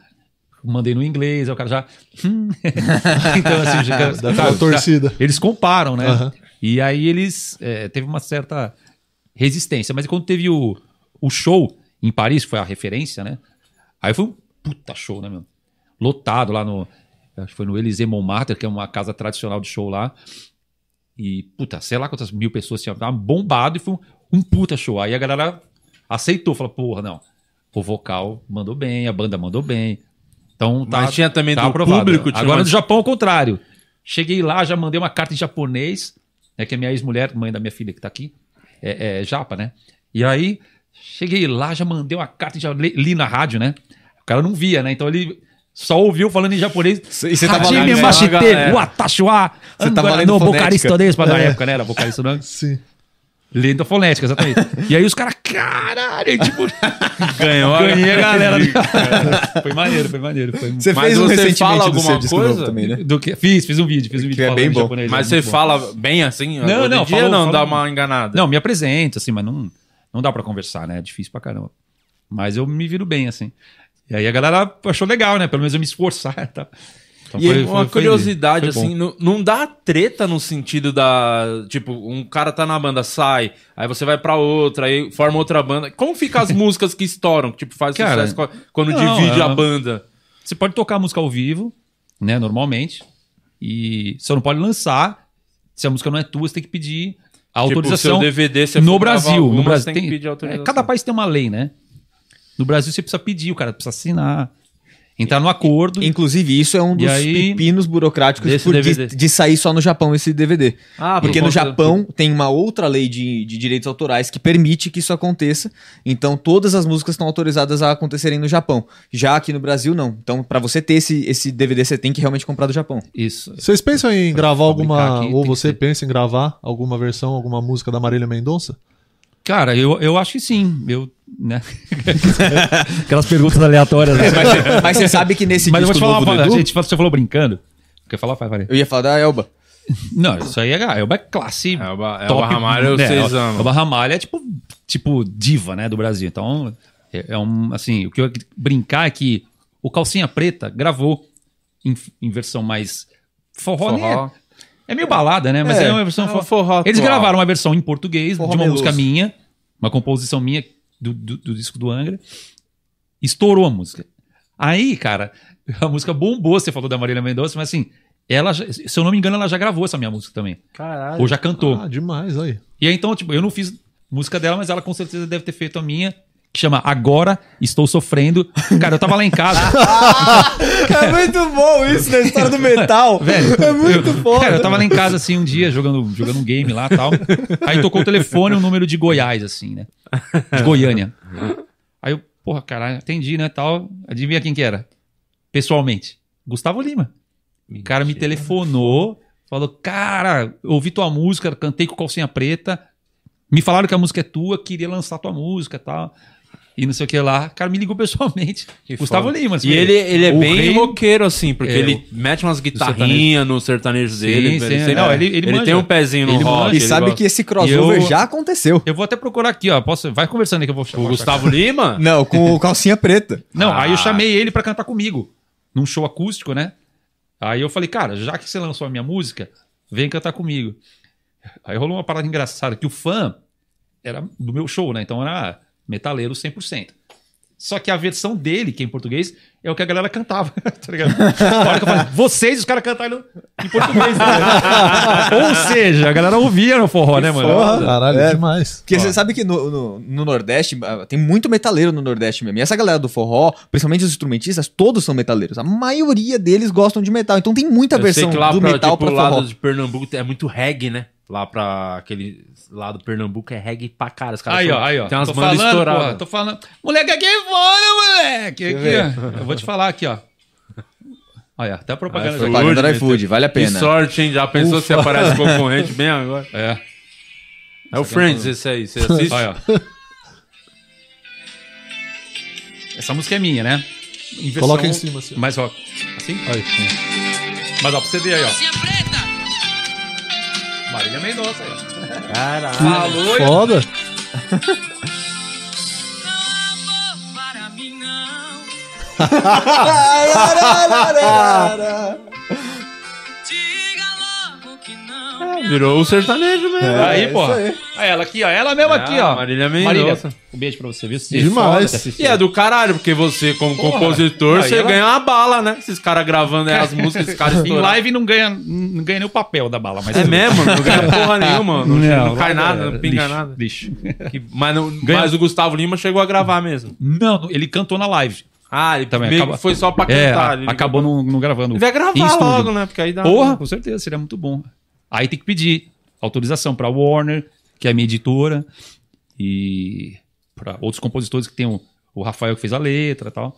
Speaker 7: mandei no inglês, aí o cara já. hum. então, assim, já,
Speaker 8: aquela torcida.
Speaker 7: eles comparam, né?
Speaker 8: Aham.
Speaker 7: E aí eles. É, teve uma certa resistência. Mas quando teve o, o show em Paris, que foi a referência, né? Aí foi um puta show, né, meu? Lotado lá no. Acho que foi no Élysée Montmartre, que é uma casa tradicional de show lá. E, puta, sei lá quantas mil pessoas tinham. Tava bombado e foi um, um puta show. Aí a galera aceitou, falou, porra, não. O vocal mandou bem, a banda mandou bem. Então tá.
Speaker 1: Mas tinha também
Speaker 7: tá
Speaker 1: do
Speaker 7: aprovado.
Speaker 1: público,
Speaker 7: Agora do Japão, ao contrário. Cheguei lá, já mandei uma carta em japonês, né? Que é minha ex-mulher, mãe da minha filha que tá aqui, é, é japa, né? E aí, cheguei lá, já mandei uma carta, já li, li na rádio, né? O cara não via, né? Então ele só ouviu falando em japonês.
Speaker 6: E você tava lá,
Speaker 7: Hajime
Speaker 6: né? Você tava lendo
Speaker 7: no
Speaker 6: fonética.
Speaker 7: vocalista deles, na época, né? Era vocalista do
Speaker 8: Sim.
Speaker 7: Lendo a fonética, exatamente. e aí os caras, caralho, aí, tipo,
Speaker 1: Ganhou a-
Speaker 7: ganhei a galera. foi maneiro, foi maneiro. Foi...
Speaker 6: Você
Speaker 1: Mas
Speaker 6: fez um
Speaker 1: você fala alguma coisa?
Speaker 6: também, né?
Speaker 7: Do que? Fiz, fiz um vídeo, fiz um vídeo
Speaker 6: é bem
Speaker 7: em
Speaker 6: bom.
Speaker 7: japonês.
Speaker 1: Mas
Speaker 7: é
Speaker 1: você
Speaker 7: bom.
Speaker 1: fala bem assim?
Speaker 7: Não, não,
Speaker 1: dia
Speaker 7: falo-
Speaker 1: não
Speaker 7: falo-
Speaker 1: dá uma enganada.
Speaker 7: Não, me apresento, assim, mas não, não dá pra conversar, né? É difícil pra caramba. Mas eu me viro bem, assim. E aí a galera achou legal, né? Pelo menos eu me esforçar e tal. Então
Speaker 1: E
Speaker 7: foi-
Speaker 1: uma
Speaker 7: foi- foi-
Speaker 1: curiosidade,
Speaker 7: foi
Speaker 1: assim, não, não dá treta no sentido da. Tipo, um cara tá na banda, sai, aí você vai pra outra, aí forma outra banda. Como fica as músicas que estouram? Que, tipo, faz
Speaker 7: Cara,
Speaker 1: sucesso quando
Speaker 7: não,
Speaker 1: divide
Speaker 7: é-
Speaker 1: a banda.
Speaker 7: Você pode tocar a música ao vivo, né? Normalmente. E você não pode lançar. Se a música não é tua, você tem que pedir a
Speaker 1: Tipo,
Speaker 7: autorização.
Speaker 1: DVD, você
Speaker 7: no Brasil,
Speaker 1: alguma,
Speaker 7: no Brasil
Speaker 1: tem
Speaker 7: tem,
Speaker 1: que pedir autorização.
Speaker 7: é, cada país tem uma lei, né? No Brasil você precisa pedir, o cara precisa assinar, entrar no acordo.
Speaker 6: Inclusive, isso é um dos
Speaker 7: aí-
Speaker 6: pepinos burocráticos por- de, de sair só no Japão esse DVD.
Speaker 1: Ah, por
Speaker 6: Porque no
Speaker 1: conta-
Speaker 6: Japão tem uma outra lei de, de direitos autorais que permite que isso aconteça. Então, todas as músicas estão autorizadas a acontecerem no Japão. Já aqui no Brasil, não. Então, pra você ter esse, esse DVD, você tem que realmente comprar do Japão.
Speaker 7: Isso.
Speaker 8: Vocês pensam em gravar
Speaker 7: fabricar
Speaker 8: alguma.
Speaker 7: aqui
Speaker 8: ou você pensa em gravar alguma versão, alguma música da Marília Mendonça?
Speaker 7: Cara, eu, eu acho que sim. Eu, né? Aquelas perguntas aleatórias. né?
Speaker 6: Mas, você- mas você sabe que nesse
Speaker 7: Mas eu vou te
Speaker 6: disco
Speaker 7: falar,
Speaker 6: novo do
Speaker 7: uma-
Speaker 6: Edu,
Speaker 7: gente, você falou brincando. Quer falar? Vai, vai.
Speaker 6: eu ia falar da Elba.
Speaker 7: Não, isso aí é, uma classe.
Speaker 1: É, Ba- é o
Speaker 7: top,
Speaker 1: Ramalho,
Speaker 7: né?
Speaker 1: vocês
Speaker 7: O-
Speaker 1: amam.
Speaker 7: O Barramalha é tipo, tipo diva, né, do Brasil. Então, é, é um, assim, o que eu ia brincar é que o Calcinha Preta gravou em, em versão mais forró, né?
Speaker 1: Forró.
Speaker 7: É meio balada, né? Mas
Speaker 6: É,
Speaker 7: é, uma versão
Speaker 1: é
Speaker 7: forró.
Speaker 1: forró
Speaker 7: Eles gravaram uma versão em português
Speaker 6: Forró
Speaker 7: de uma
Speaker 6: meloso.
Speaker 7: música minha, uma composição minha do, do, do disco do Angra. Estourou a música. Aí, cara, a música bombou. Você falou da Marília Mendonça, mas assim, ela, se eu não me engano, ela já gravou essa minha música também.
Speaker 1: Caralho.
Speaker 7: Ou já cantou.
Speaker 8: Ah, demais aí.
Speaker 7: E aí, então, tipo, eu não fiz música dela, mas ela com certeza deve ter feito a minha, que chama Agora Estou Sofrendo. Cara, eu tava lá em casa.
Speaker 6: É muito bom isso da história do metal.
Speaker 7: Velho,
Speaker 6: é muito foda.
Speaker 7: Cara, eu tava lá em casa, assim, um dia, jogando, jogando um game lá e tal. Aí tocou o telefone, um número de Goiás, assim, né? De Goiânia. Aí eu, porra, caralho, atendi, né, tal. Adivinha quem que era? Pessoalmente. Gustavo Lima. O cara me telefonou, falou, cara, ouvi tua música, cantei com calcinha preta, me falaram que a música é tua, queria lançar tua música e tal. E não sei o que lá. O cara me ligou pessoalmente.
Speaker 1: Que
Speaker 7: Gustavo
Speaker 1: foda.
Speaker 7: Lima. assim,
Speaker 1: E ele, ele é
Speaker 7: o
Speaker 1: bem
Speaker 7: rei-
Speaker 1: roqueiro, assim, porque
Speaker 7: É,
Speaker 1: ele mete umas guitarrinhas no sertanejo
Speaker 7: Sim,
Speaker 1: dele.
Speaker 7: sim,
Speaker 1: ele, sempre-
Speaker 7: não, ele- ele manja.
Speaker 1: tem um pezinho no
Speaker 7: Ele
Speaker 1: rock.
Speaker 7: manja.
Speaker 6: E
Speaker 1: ele
Speaker 6: sabe
Speaker 1: gosta.
Speaker 6: que esse crossover
Speaker 7: eu-
Speaker 6: já aconteceu.
Speaker 7: Eu vou até procurar aqui, ó. Posso... Vai conversando aí que eu vou chamar.
Speaker 1: O Gustavo Lima?
Speaker 6: Não, com o calcinha preta.
Speaker 7: Não,
Speaker 1: Ah.
Speaker 7: aí eu chamei ele pra cantar comigo. Num show acústico, né? Aí eu falei, cara, já que você lançou a minha música, vem cantar comigo. Aí rolou uma parada engraçada, que o fã era do meu show, né? Então era metaleiro 100%. Só que a versão dele, que é em português, é o que a galera cantava, tá ligado? A hora que eu falei, vocês, os caras cantaram em português. Né? Ou seja, a galera ouvia no forró, né, mano?
Speaker 8: Caralho,
Speaker 6: É.
Speaker 8: demais.
Speaker 6: Porque você sabe que no, no, no Nordeste, ah, tem muito metaleiro no Nordeste mesmo. E essa galera do forró, principalmente os instrumentistas, todos são metaleiros. A maioria deles gostam de metal. Então tem muita
Speaker 1: Eu sei
Speaker 6: versão
Speaker 1: que lá
Speaker 6: do
Speaker 1: pra,
Speaker 6: metal
Speaker 1: tipo,
Speaker 6: pra
Speaker 1: o lado
Speaker 6: forró.
Speaker 1: de Pernambuco é muito reggae, né? Lá pra aquele lado do Pernambuco é reggae pra cara. Os caras
Speaker 7: Aí,
Speaker 1: são-
Speaker 7: ó, aí, ó.
Speaker 1: Tem umas
Speaker 7: tô
Speaker 1: bandas
Speaker 7: falando,
Speaker 1: estouradas.
Speaker 7: porra, tô falando. Moleque, aqui é fora, moleque. Aqui, ó. Eu vou te falar aqui, ó. Olha, até a propaganda.
Speaker 1: iFood,
Speaker 7: já-
Speaker 6: Propaganda do
Speaker 1: meteu.
Speaker 6: iFood, vale a
Speaker 1: Que
Speaker 6: pena.
Speaker 1: sorte, hein? Já pensou se aparece concorrente bem agora?
Speaker 7: É.
Speaker 1: É o Friends esse aí, você assiste?
Speaker 7: Olha, ó. Essa música é minha, né? Em versão
Speaker 8: Coloca em cima, assim.
Speaker 7: Mais rock. Assim?
Speaker 8: Aí.
Speaker 7: Mas ó, pra você ver aí, ó. Marília Mendonça aí.
Speaker 1: Caralho.
Speaker 7: Falou?
Speaker 8: Foda.
Speaker 1: Virou o sertanejo mesmo.
Speaker 7: aí, porra. Aí ela aqui, ó. Ela mesma
Speaker 1: É,
Speaker 7: aqui, ó.
Speaker 1: Marília Mendonça.
Speaker 7: um beijo pra você, viu? Você
Speaker 8: Demais.
Speaker 7: ter assistido.
Speaker 1: E é do caralho, porque você, como
Speaker 7: Porra.
Speaker 1: compositor,
Speaker 7: Aí
Speaker 1: você
Speaker 7: ela-
Speaker 1: ganha uma bala, né? Esses caras gravando aí as músicas, esses caras
Speaker 7: Em live não ganha, não ganha nem o papel da bala, mas
Speaker 1: É mesmo? Não ganha porra nenhuma, não, não cai
Speaker 7: lá,
Speaker 1: nada,
Speaker 7: é,
Speaker 1: não pinga
Speaker 7: lixo,
Speaker 1: nada.
Speaker 7: Lixo.
Speaker 1: Que- mas, não-
Speaker 7: Ganha-
Speaker 1: mas o Gustavo Lima chegou a gravar mesmo.
Speaker 7: Não, ele cantou na live.
Speaker 1: Ah, ele
Speaker 7: Também
Speaker 1: meio
Speaker 7: acaba-
Speaker 1: foi só pra
Speaker 7: É,
Speaker 1: cantar. ele-
Speaker 7: acabou não, não gravando.
Speaker 1: Ele vai gravar logo, né? Porque aí dá.
Speaker 7: Porra, com certeza, seria muito bom. Aí tem que pedir autorização pra Warner, que é a minha editora, e pra outros compositores que tem o, o Rafael que fez a letra e tal.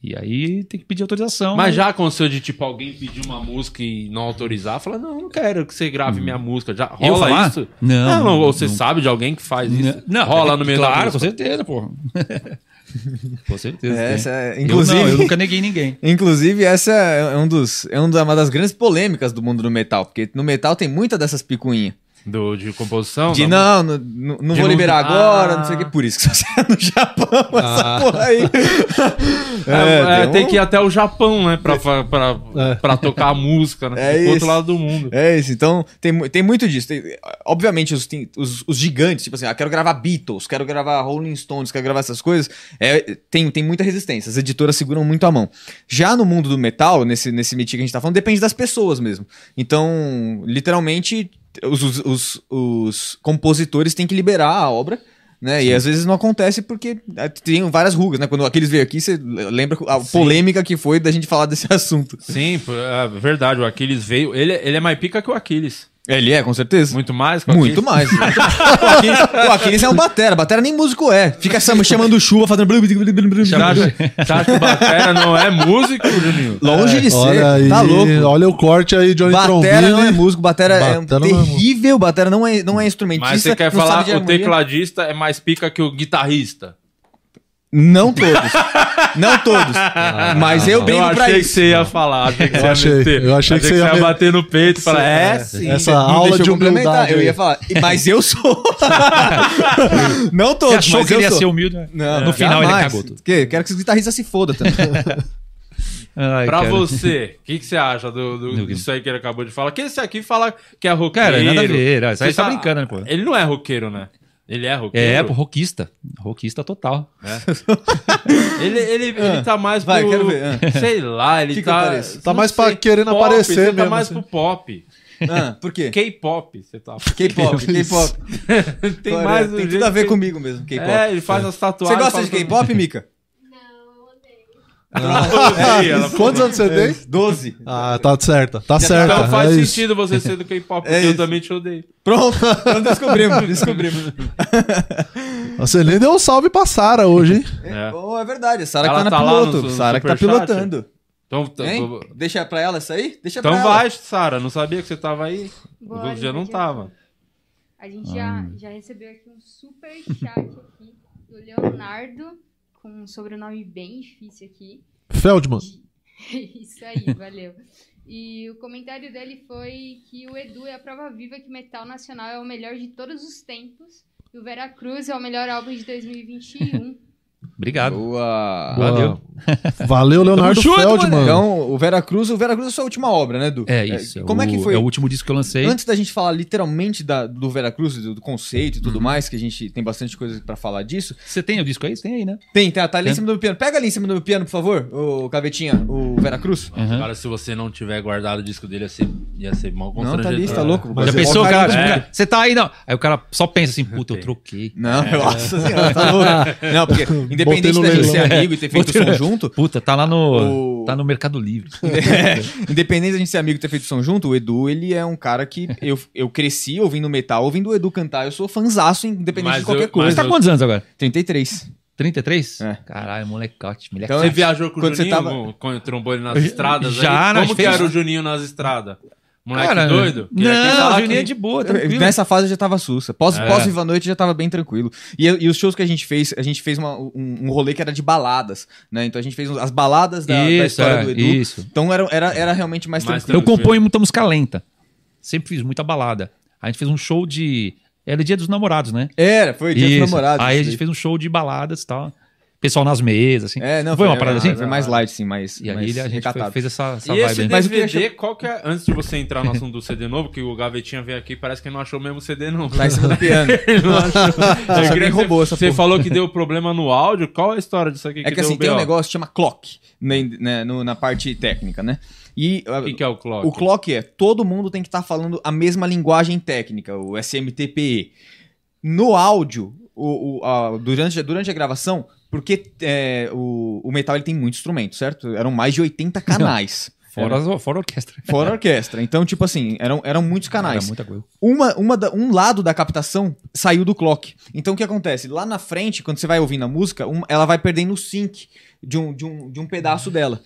Speaker 7: E aí tem que pedir autorização.
Speaker 1: Mas
Speaker 7: né?
Speaker 1: já aconteceu de, tipo, alguém pedir uma música e não autorizar? Fala, não, não quero que você grave minha música. Já rola
Speaker 7: falar?
Speaker 1: isso?
Speaker 7: Não,
Speaker 1: Não, você
Speaker 7: não.
Speaker 1: sabe de alguém que faz isso?
Speaker 7: Não,
Speaker 1: rola
Speaker 7: é-
Speaker 1: no meio da
Speaker 7: Claro, com certeza, porra. com certeza.
Speaker 6: É, essa é-
Speaker 7: Eu
Speaker 6: inclusive,
Speaker 7: não, eu nunca neguei ninguém.
Speaker 6: inclusive, essa é, um dos, é um uma das grandes polêmicas do mundo do metal. Porque no metal tem muita dessas picuinhas.
Speaker 1: Do, de composição?
Speaker 6: De não, não, não- não
Speaker 1: De
Speaker 6: vou liberar agora,
Speaker 1: Ah.
Speaker 6: não sei o que. Por isso que você é no Japão, essa
Speaker 8: Ah.
Speaker 6: porra aí.
Speaker 1: É, é, tem,
Speaker 6: um-
Speaker 1: que ir até o Japão, né? Pra, pra, pra,
Speaker 8: É.
Speaker 1: pra tocar a música, né?
Speaker 6: É
Speaker 1: do outro lado do mundo.
Speaker 6: É isso, então tem, tem muito disso. Tem- obviamente, os, tem- os, os gigantes, tipo assim, ah, quero gravar Beatles, quero gravar Rolling Stones, quero gravar essas coisas, é, tem, tem muita resistência. As editoras seguram muito a mão. Já no mundo do metal, nesse, nesse meet que a gente tá falando, depende das pessoas mesmo. Então, literalmente, os, os, os, os compositores têm que liberar a obra. Né? E às vezes não acontece porque é, tem várias rugas, né? Quando aqueles veio aqui, você lembra a polêmica que foi da gente falar desse assunto.
Speaker 1: Sim, é verdade. O Aquiles veio. Ele, ele é mais pica que o Aquiles.
Speaker 6: Ele é, com certeza.
Speaker 1: Muito mais que o
Speaker 6: Muito
Speaker 1: Aquiles.
Speaker 6: mais. o, Aquiles, o Aquiles é um batera. Batera nem músico é. Fica cham- chamando chuva, fazendo...
Speaker 1: Você acha, você acha que o Batera não é músico, Juninho?
Speaker 6: Longe de ser.
Speaker 8: Olha aí,
Speaker 6: tá louco.
Speaker 8: olha o corte aí, Johnny
Speaker 6: Batera
Speaker 8: Trombini.
Speaker 6: não é músico, batera,
Speaker 8: Batera
Speaker 6: é
Speaker 8: não é músico.
Speaker 6: terrível, batera não é, não é instrumentista.
Speaker 1: Mas você quer
Speaker 6: não
Speaker 1: falar
Speaker 6: sabe de
Speaker 1: o
Speaker 6: harmonia.
Speaker 1: tecladista é mais pica que o guitarrista?
Speaker 6: Não todos. não todos. Mas eu
Speaker 1: Eu
Speaker 6: brinco pra
Speaker 1: achei que
Speaker 6: isso.
Speaker 1: você ia falar. Achei que
Speaker 8: Eu
Speaker 1: você ia
Speaker 8: achei,
Speaker 1: meter.
Speaker 8: eu achei que você ia
Speaker 1: ia bater no peito e falar, é,
Speaker 8: É,
Speaker 1: sim.
Speaker 8: essa
Speaker 6: Não
Speaker 8: aula
Speaker 6: eu
Speaker 8: de
Speaker 6: complementar.
Speaker 8: humildade.
Speaker 6: Eu ia falar, mas eu sou. não
Speaker 7: Você
Speaker 6: todos,
Speaker 7: achou
Speaker 6: mas
Speaker 7: que
Speaker 6: eu
Speaker 7: ele ia ser humilde, né?
Speaker 6: Não,
Speaker 7: No final ele
Speaker 6: jamais.
Speaker 7: cagou tudo.
Speaker 6: Que? Quero que os guitarristas se fodam também.
Speaker 7: Ai,
Speaker 1: Pra
Speaker 7: cara.
Speaker 1: você, o que, que você acha do, do,
Speaker 7: Do
Speaker 1: disso aí que ele acabou de falar? Que esse aqui fala que é roqueiro.
Speaker 7: Cara, nada a ver. Isso aí
Speaker 1: Você
Speaker 7: tá
Speaker 1: sa-
Speaker 7: brincando, né, pô?
Speaker 1: Ele não é roqueiro, né? Ele é roqueiro.
Speaker 7: É, roquista. Roquista total.
Speaker 1: Ele, ele, ele tá mais
Speaker 6: Vai,
Speaker 1: pro...
Speaker 6: quero ver, ah.
Speaker 1: Sei lá, ele
Speaker 6: Que que
Speaker 1: tá...
Speaker 6: pareço?
Speaker 8: Tá mais pra querendo
Speaker 1: pop,
Speaker 8: aparecer
Speaker 1: Você tá
Speaker 8: mesmo,
Speaker 1: mais
Speaker 8: assim.
Speaker 1: pro pop.
Speaker 6: Ah, por quê?
Speaker 1: K-pop, você tá...
Speaker 6: K-pop, K-pop.
Speaker 1: Tem
Speaker 6: Olha,
Speaker 1: mais... do
Speaker 6: Tem tudo a ver
Speaker 1: que-
Speaker 6: comigo mesmo, K-pop.
Speaker 1: É, ele faz as
Speaker 6: Você
Speaker 1: tatuagens...
Speaker 6: gosta de K-pop, Mika?
Speaker 1: Ah, ela-
Speaker 8: Quantos anos você tem?
Speaker 6: 12.
Speaker 8: Ah, tá certa. Tá certa.
Speaker 1: Então faz
Speaker 8: é isso.
Speaker 1: sentido você ser do K-pop, porque
Speaker 6: É
Speaker 1: eu
Speaker 6: isso.
Speaker 1: também te odeio.
Speaker 6: Pronto, então descobrimos, descobrimos.
Speaker 8: Você nem deu um salve pra Sara hoje, hein?
Speaker 1: É.
Speaker 6: Oh, é verdade, a Sara que tá na
Speaker 1: tá
Speaker 6: piloto. Sara que tá pilotando.
Speaker 1: Então, t-
Speaker 6: Hein? Deixa pra ela isso aí? Deixa
Speaker 1: então
Speaker 6: pra ela.
Speaker 1: vai, Sara. Não sabia que você tava aí.
Speaker 9: Bora,
Speaker 1: O dia não
Speaker 9: bora.
Speaker 1: tava.
Speaker 9: A gente já, já recebeu aqui um super chat aqui do Leonardo, com um sobrenome bem difícil aqui.
Speaker 8: Feldman.
Speaker 9: Isso aí, valeu. E o comentário dele foi que o Edu é a prova viva que Metal Nacional é o melhor de todos os tempos e o Veracruz é o melhor álbum de 2021.
Speaker 7: Obrigado.
Speaker 6: Boa.
Speaker 7: Valeu.
Speaker 8: Valeu, Leonardo
Speaker 7: junto,
Speaker 8: Feldman.
Speaker 7: mano.
Speaker 6: Então, o Vera Cruz, o Vera Cruz é a sua última obra, né, Du?
Speaker 7: É isso.
Speaker 6: Como é que
Speaker 7: o-
Speaker 6: foi?
Speaker 7: É o último disco que eu lancei.
Speaker 6: Antes da gente falar literalmente da- do Vera Cruz, do, do conceito e
Speaker 7: Uhum.
Speaker 6: tudo mais, que a gente tem bastante coisa pra falar disso.
Speaker 7: Você tem o disco aí? Tem aí, né?
Speaker 6: Tem, tá, tá ali em
Speaker 7: Tem.
Speaker 6: cima do meu piano. Pega ali em cima do meu piano, por favor, o Cavetinha, o Vera Cruz.
Speaker 7: Aham.
Speaker 1: Agora, se você não tiver guardado o disco dele, ia ser, ia ser mal
Speaker 6: Não, tá ali, tá louco.
Speaker 8: Mas
Speaker 7: Já
Speaker 8: é
Speaker 7: pensou, cara?
Speaker 6: cara,
Speaker 7: tipo, Você tá aí, não. Aí o cara só pensa assim, puta, eu troquei.
Speaker 6: Não, nossa senhora, tá louco. Não, porque
Speaker 8: Botei
Speaker 6: independente
Speaker 8: no
Speaker 6: da gente ser amigo e ter feito som junto,
Speaker 7: Puta, tá lá no.
Speaker 6: O-
Speaker 7: Tá no Mercado Livre.
Speaker 6: independente da gente ser amigo e ter feito som junto, o Edu, ele é um cara que eu, eu cresci ouvindo metal, ouvindo o Edu cantar. Eu sou fanzaço, independente
Speaker 1: Mas
Speaker 6: de qualquer
Speaker 1: eu-
Speaker 6: coisa.
Speaker 7: Você tá
Speaker 1: eu-
Speaker 7: quantos anos agora?
Speaker 6: 33.
Speaker 7: 33?
Speaker 6: É.
Speaker 7: Caralho, molecote, moleque.
Speaker 6: Então,
Speaker 1: Você viajou com o
Speaker 6: Quando você
Speaker 1: Juninho,
Speaker 6: tava-
Speaker 1: com- quando trombou ele nas estradas?
Speaker 7: Já,
Speaker 1: aí? Como que
Speaker 7: fez-
Speaker 1: era o Juninho nas estradas? Moleque
Speaker 7: Cara,
Speaker 1: doido?
Speaker 7: Não, o Juninho é de boa, tranquilo.
Speaker 6: Nessa fase eu já tava sussa. Pós,
Speaker 1: É.
Speaker 6: pós Viva a Noite já tava bem tranquilo. E, e os shows que a gente fez, a gente fez uma- um, um rolê que era de baladas, né? Então a gente fez as baladas da, da
Speaker 7: Isso,
Speaker 6: história
Speaker 7: é,
Speaker 6: do Edu.
Speaker 7: isso.
Speaker 6: Então era, era, era realmente mais,
Speaker 1: Mais
Speaker 6: tranquilo.
Speaker 7: Eu componho muita música lenta. Sempre fiz muita balada. A gente fez um show de. Era dia dos namorados, né?
Speaker 6: Era, foi dia
Speaker 7: Isso.
Speaker 6: dos namorados.
Speaker 7: Aí a gente fez um show de baladas e tal. Pessoal nas mesas, assim.
Speaker 6: É, não,
Speaker 7: foi, uma parada assim?
Speaker 6: Foi mais light, sim, mais,
Speaker 7: E ele- a gente foi- fez essa, essa
Speaker 1: E esse
Speaker 7: vibe aí.
Speaker 6: Mas o que
Speaker 1: DVD, qual que é... Antes de você entrar no assunto do CD novo, que o Gavetinha veio aqui, parece que não achou mesmo o CD novo.
Speaker 6: Tá em cima do piano.
Speaker 1: Ele não achou. Eu queria que
Speaker 6: roubou
Speaker 1: você,
Speaker 6: essa
Speaker 1: Você falou que deu problema no áudio. Qual é a história disso aqui?
Speaker 6: É que
Speaker 1: deu
Speaker 6: assim, tem um negócio que chama clock, né, né, no- na parte técnica, né? E
Speaker 1: O que, que é o clock?
Speaker 6: O clock é, todo mundo tem que estar falando a mesma linguagem técnica, o SMTPE. No áudio, o, o- a- durante, durante a gravação, porque é, o, o metal ele tem muito instrumento, certo? Eram mais de 80 canais.
Speaker 7: Fora,
Speaker 6: Era-
Speaker 7: fora a orquestra.
Speaker 6: fora a orquestra. Então, tipo assim, eram, eram muitos
Speaker 7: Era
Speaker 6: canais.
Speaker 7: muita coisa.
Speaker 6: Uma, uma da- um lado da captação saiu do clock. Então o que acontece? Lá na frente, quando você vai ouvindo a música, um- ela vai perdendo o sync de um, de, um, de um pedaço dela.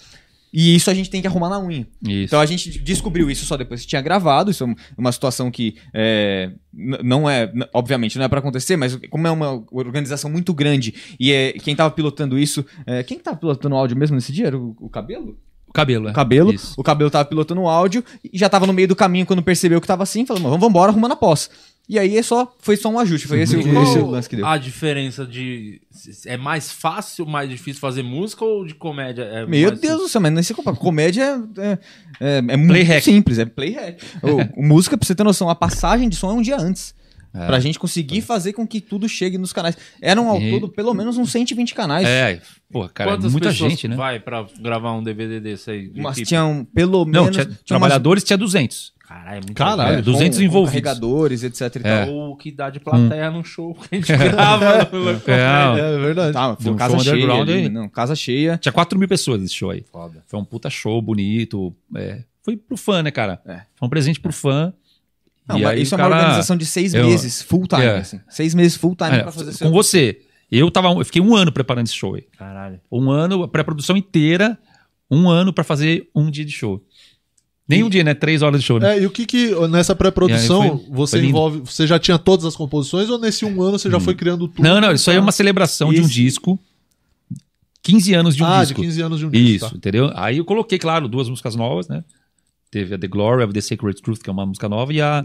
Speaker 6: E isso a gente tem que arrumar na unha.
Speaker 7: Isso.
Speaker 6: Então a gente descobriu isso só depois que tinha gravado. Isso é uma situação que é, não é, obviamente, não é pra acontecer, mas como é uma organização muito grande e é, quem tava pilotando isso. é, quem tava pilotando o áudio mesmo nesse dia? Era o, o cabelo?
Speaker 7: o cabelo, é.
Speaker 6: O cabelo.
Speaker 7: Isso.
Speaker 6: O cabelo tava pilotando o áudio e já tava no meio do caminho quando percebeu que tava assim, falou, vamos embora arrumando a pós. E aí é só, foi só um ajuste, foi esse, o-
Speaker 1: qual
Speaker 6: esse o lance que deu.
Speaker 1: a diferença de... É mais fácil, mais difícil fazer música ou de comédia? É
Speaker 6: Meu
Speaker 1: mais-
Speaker 6: Deus do céu, mas nem se compara. Comédia é, é, é, é muito
Speaker 7: hack.
Speaker 6: simples, é play hack. O, música, pra você ter noção, a passagem de som é um dia antes.
Speaker 7: É.
Speaker 6: Pra gente conseguir fazer com que tudo chegue nos canais. Eram ao
Speaker 7: E-
Speaker 6: todo pelo menos uns 120 canais.
Speaker 7: É, pô, cara, é
Speaker 1: Quantas
Speaker 7: muita gente, né?
Speaker 1: vai pra gravar um DVD desse aí? de
Speaker 6: Mas
Speaker 1: equipe?
Speaker 6: tinham pelo
Speaker 7: Não,
Speaker 6: menos.
Speaker 7: tinha,
Speaker 6: tinha umas-
Speaker 7: trabalhadores tinha 200.
Speaker 1: Caralho, é muito
Speaker 8: Caralho.
Speaker 7: É, 200
Speaker 6: com- com
Speaker 7: envolvidos.
Speaker 6: carregadores, etc e
Speaker 7: É.
Speaker 6: tal.
Speaker 1: Ou o que dá de plateia num show que a gente grava no
Speaker 7: É,
Speaker 8: É verdade.
Speaker 6: Tá, foi
Speaker 7: um
Speaker 6: casa
Speaker 7: show
Speaker 6: cheia.
Speaker 7: underground
Speaker 6: ali,
Speaker 7: aí.
Speaker 6: não, casa cheia.
Speaker 7: Tinha 4 mil pessoas nesse show aí.
Speaker 1: Foda.
Speaker 7: Foi um puta show bonito. é. Foi pro fã, né, cara?
Speaker 6: É.
Speaker 7: Foi um presente pro fã.
Speaker 6: Não,
Speaker 7: E
Speaker 6: mas
Speaker 7: aí
Speaker 6: isso
Speaker 7: o
Speaker 6: é uma
Speaker 7: cara-
Speaker 6: organização de seis
Speaker 7: eu-
Speaker 6: meses, full time.
Speaker 7: É.
Speaker 6: assim. Seis meses full time
Speaker 7: É,
Speaker 6: pra fazer
Speaker 7: com você. Eu, tava, eu fiquei um ano preparando esse show aí.
Speaker 1: Caralho.
Speaker 7: Um ano, a pré-produção inteira, um ano pra fazer um dia de show. Nem um dia, né? Três horas de show, né?
Speaker 8: É, e o que que nessa pré-produção
Speaker 7: foi-
Speaker 8: você
Speaker 7: foi
Speaker 8: envolve. Você já tinha todas as composições ou nesse um ano você já foi criando tudo?
Speaker 7: Não, não, isso aí é uma celebração de um
Speaker 6: Esse-
Speaker 7: disco. 15 anos de um
Speaker 8: ah,
Speaker 7: disco.
Speaker 8: de 15 anos de um
Speaker 7: Isso,
Speaker 8: disco. tá.
Speaker 7: entendeu? Aí eu coloquei, claro, duas músicas novas, né? Teve a The Glory of the Sacred Truth, que é uma música nova, e a,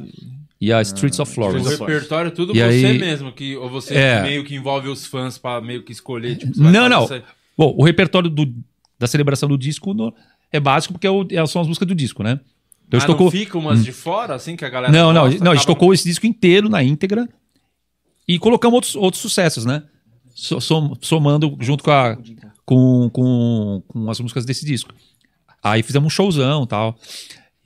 Speaker 7: e a Streets of
Speaker 1: O
Speaker 7: Florence.
Speaker 1: repertório tudo
Speaker 7: E
Speaker 1: você
Speaker 7: aí-
Speaker 1: mesmo, que, ou você
Speaker 7: É.
Speaker 1: meio que envolve os fãs pra meio que escolher, tipo,
Speaker 7: Não, não.
Speaker 1: isso aí.
Speaker 7: Bom, o repertório do- da celebração do disco no- é básico porque é o- é- são as músicas do disco, né? Então
Speaker 1: Ah,
Speaker 7: gente
Speaker 1: não
Speaker 7: tocou.
Speaker 1: fica umas de fora, assim, que a galera
Speaker 7: Não, não,
Speaker 1: gosta,
Speaker 7: não, a gente
Speaker 1: acaba-
Speaker 7: tocou esse disco inteiro na íntegra e colocamos outros, outros sucessos, né? So- som- somando junto com, a, com, com, com as músicas desse disco. Aí fizemos um showzão e tal.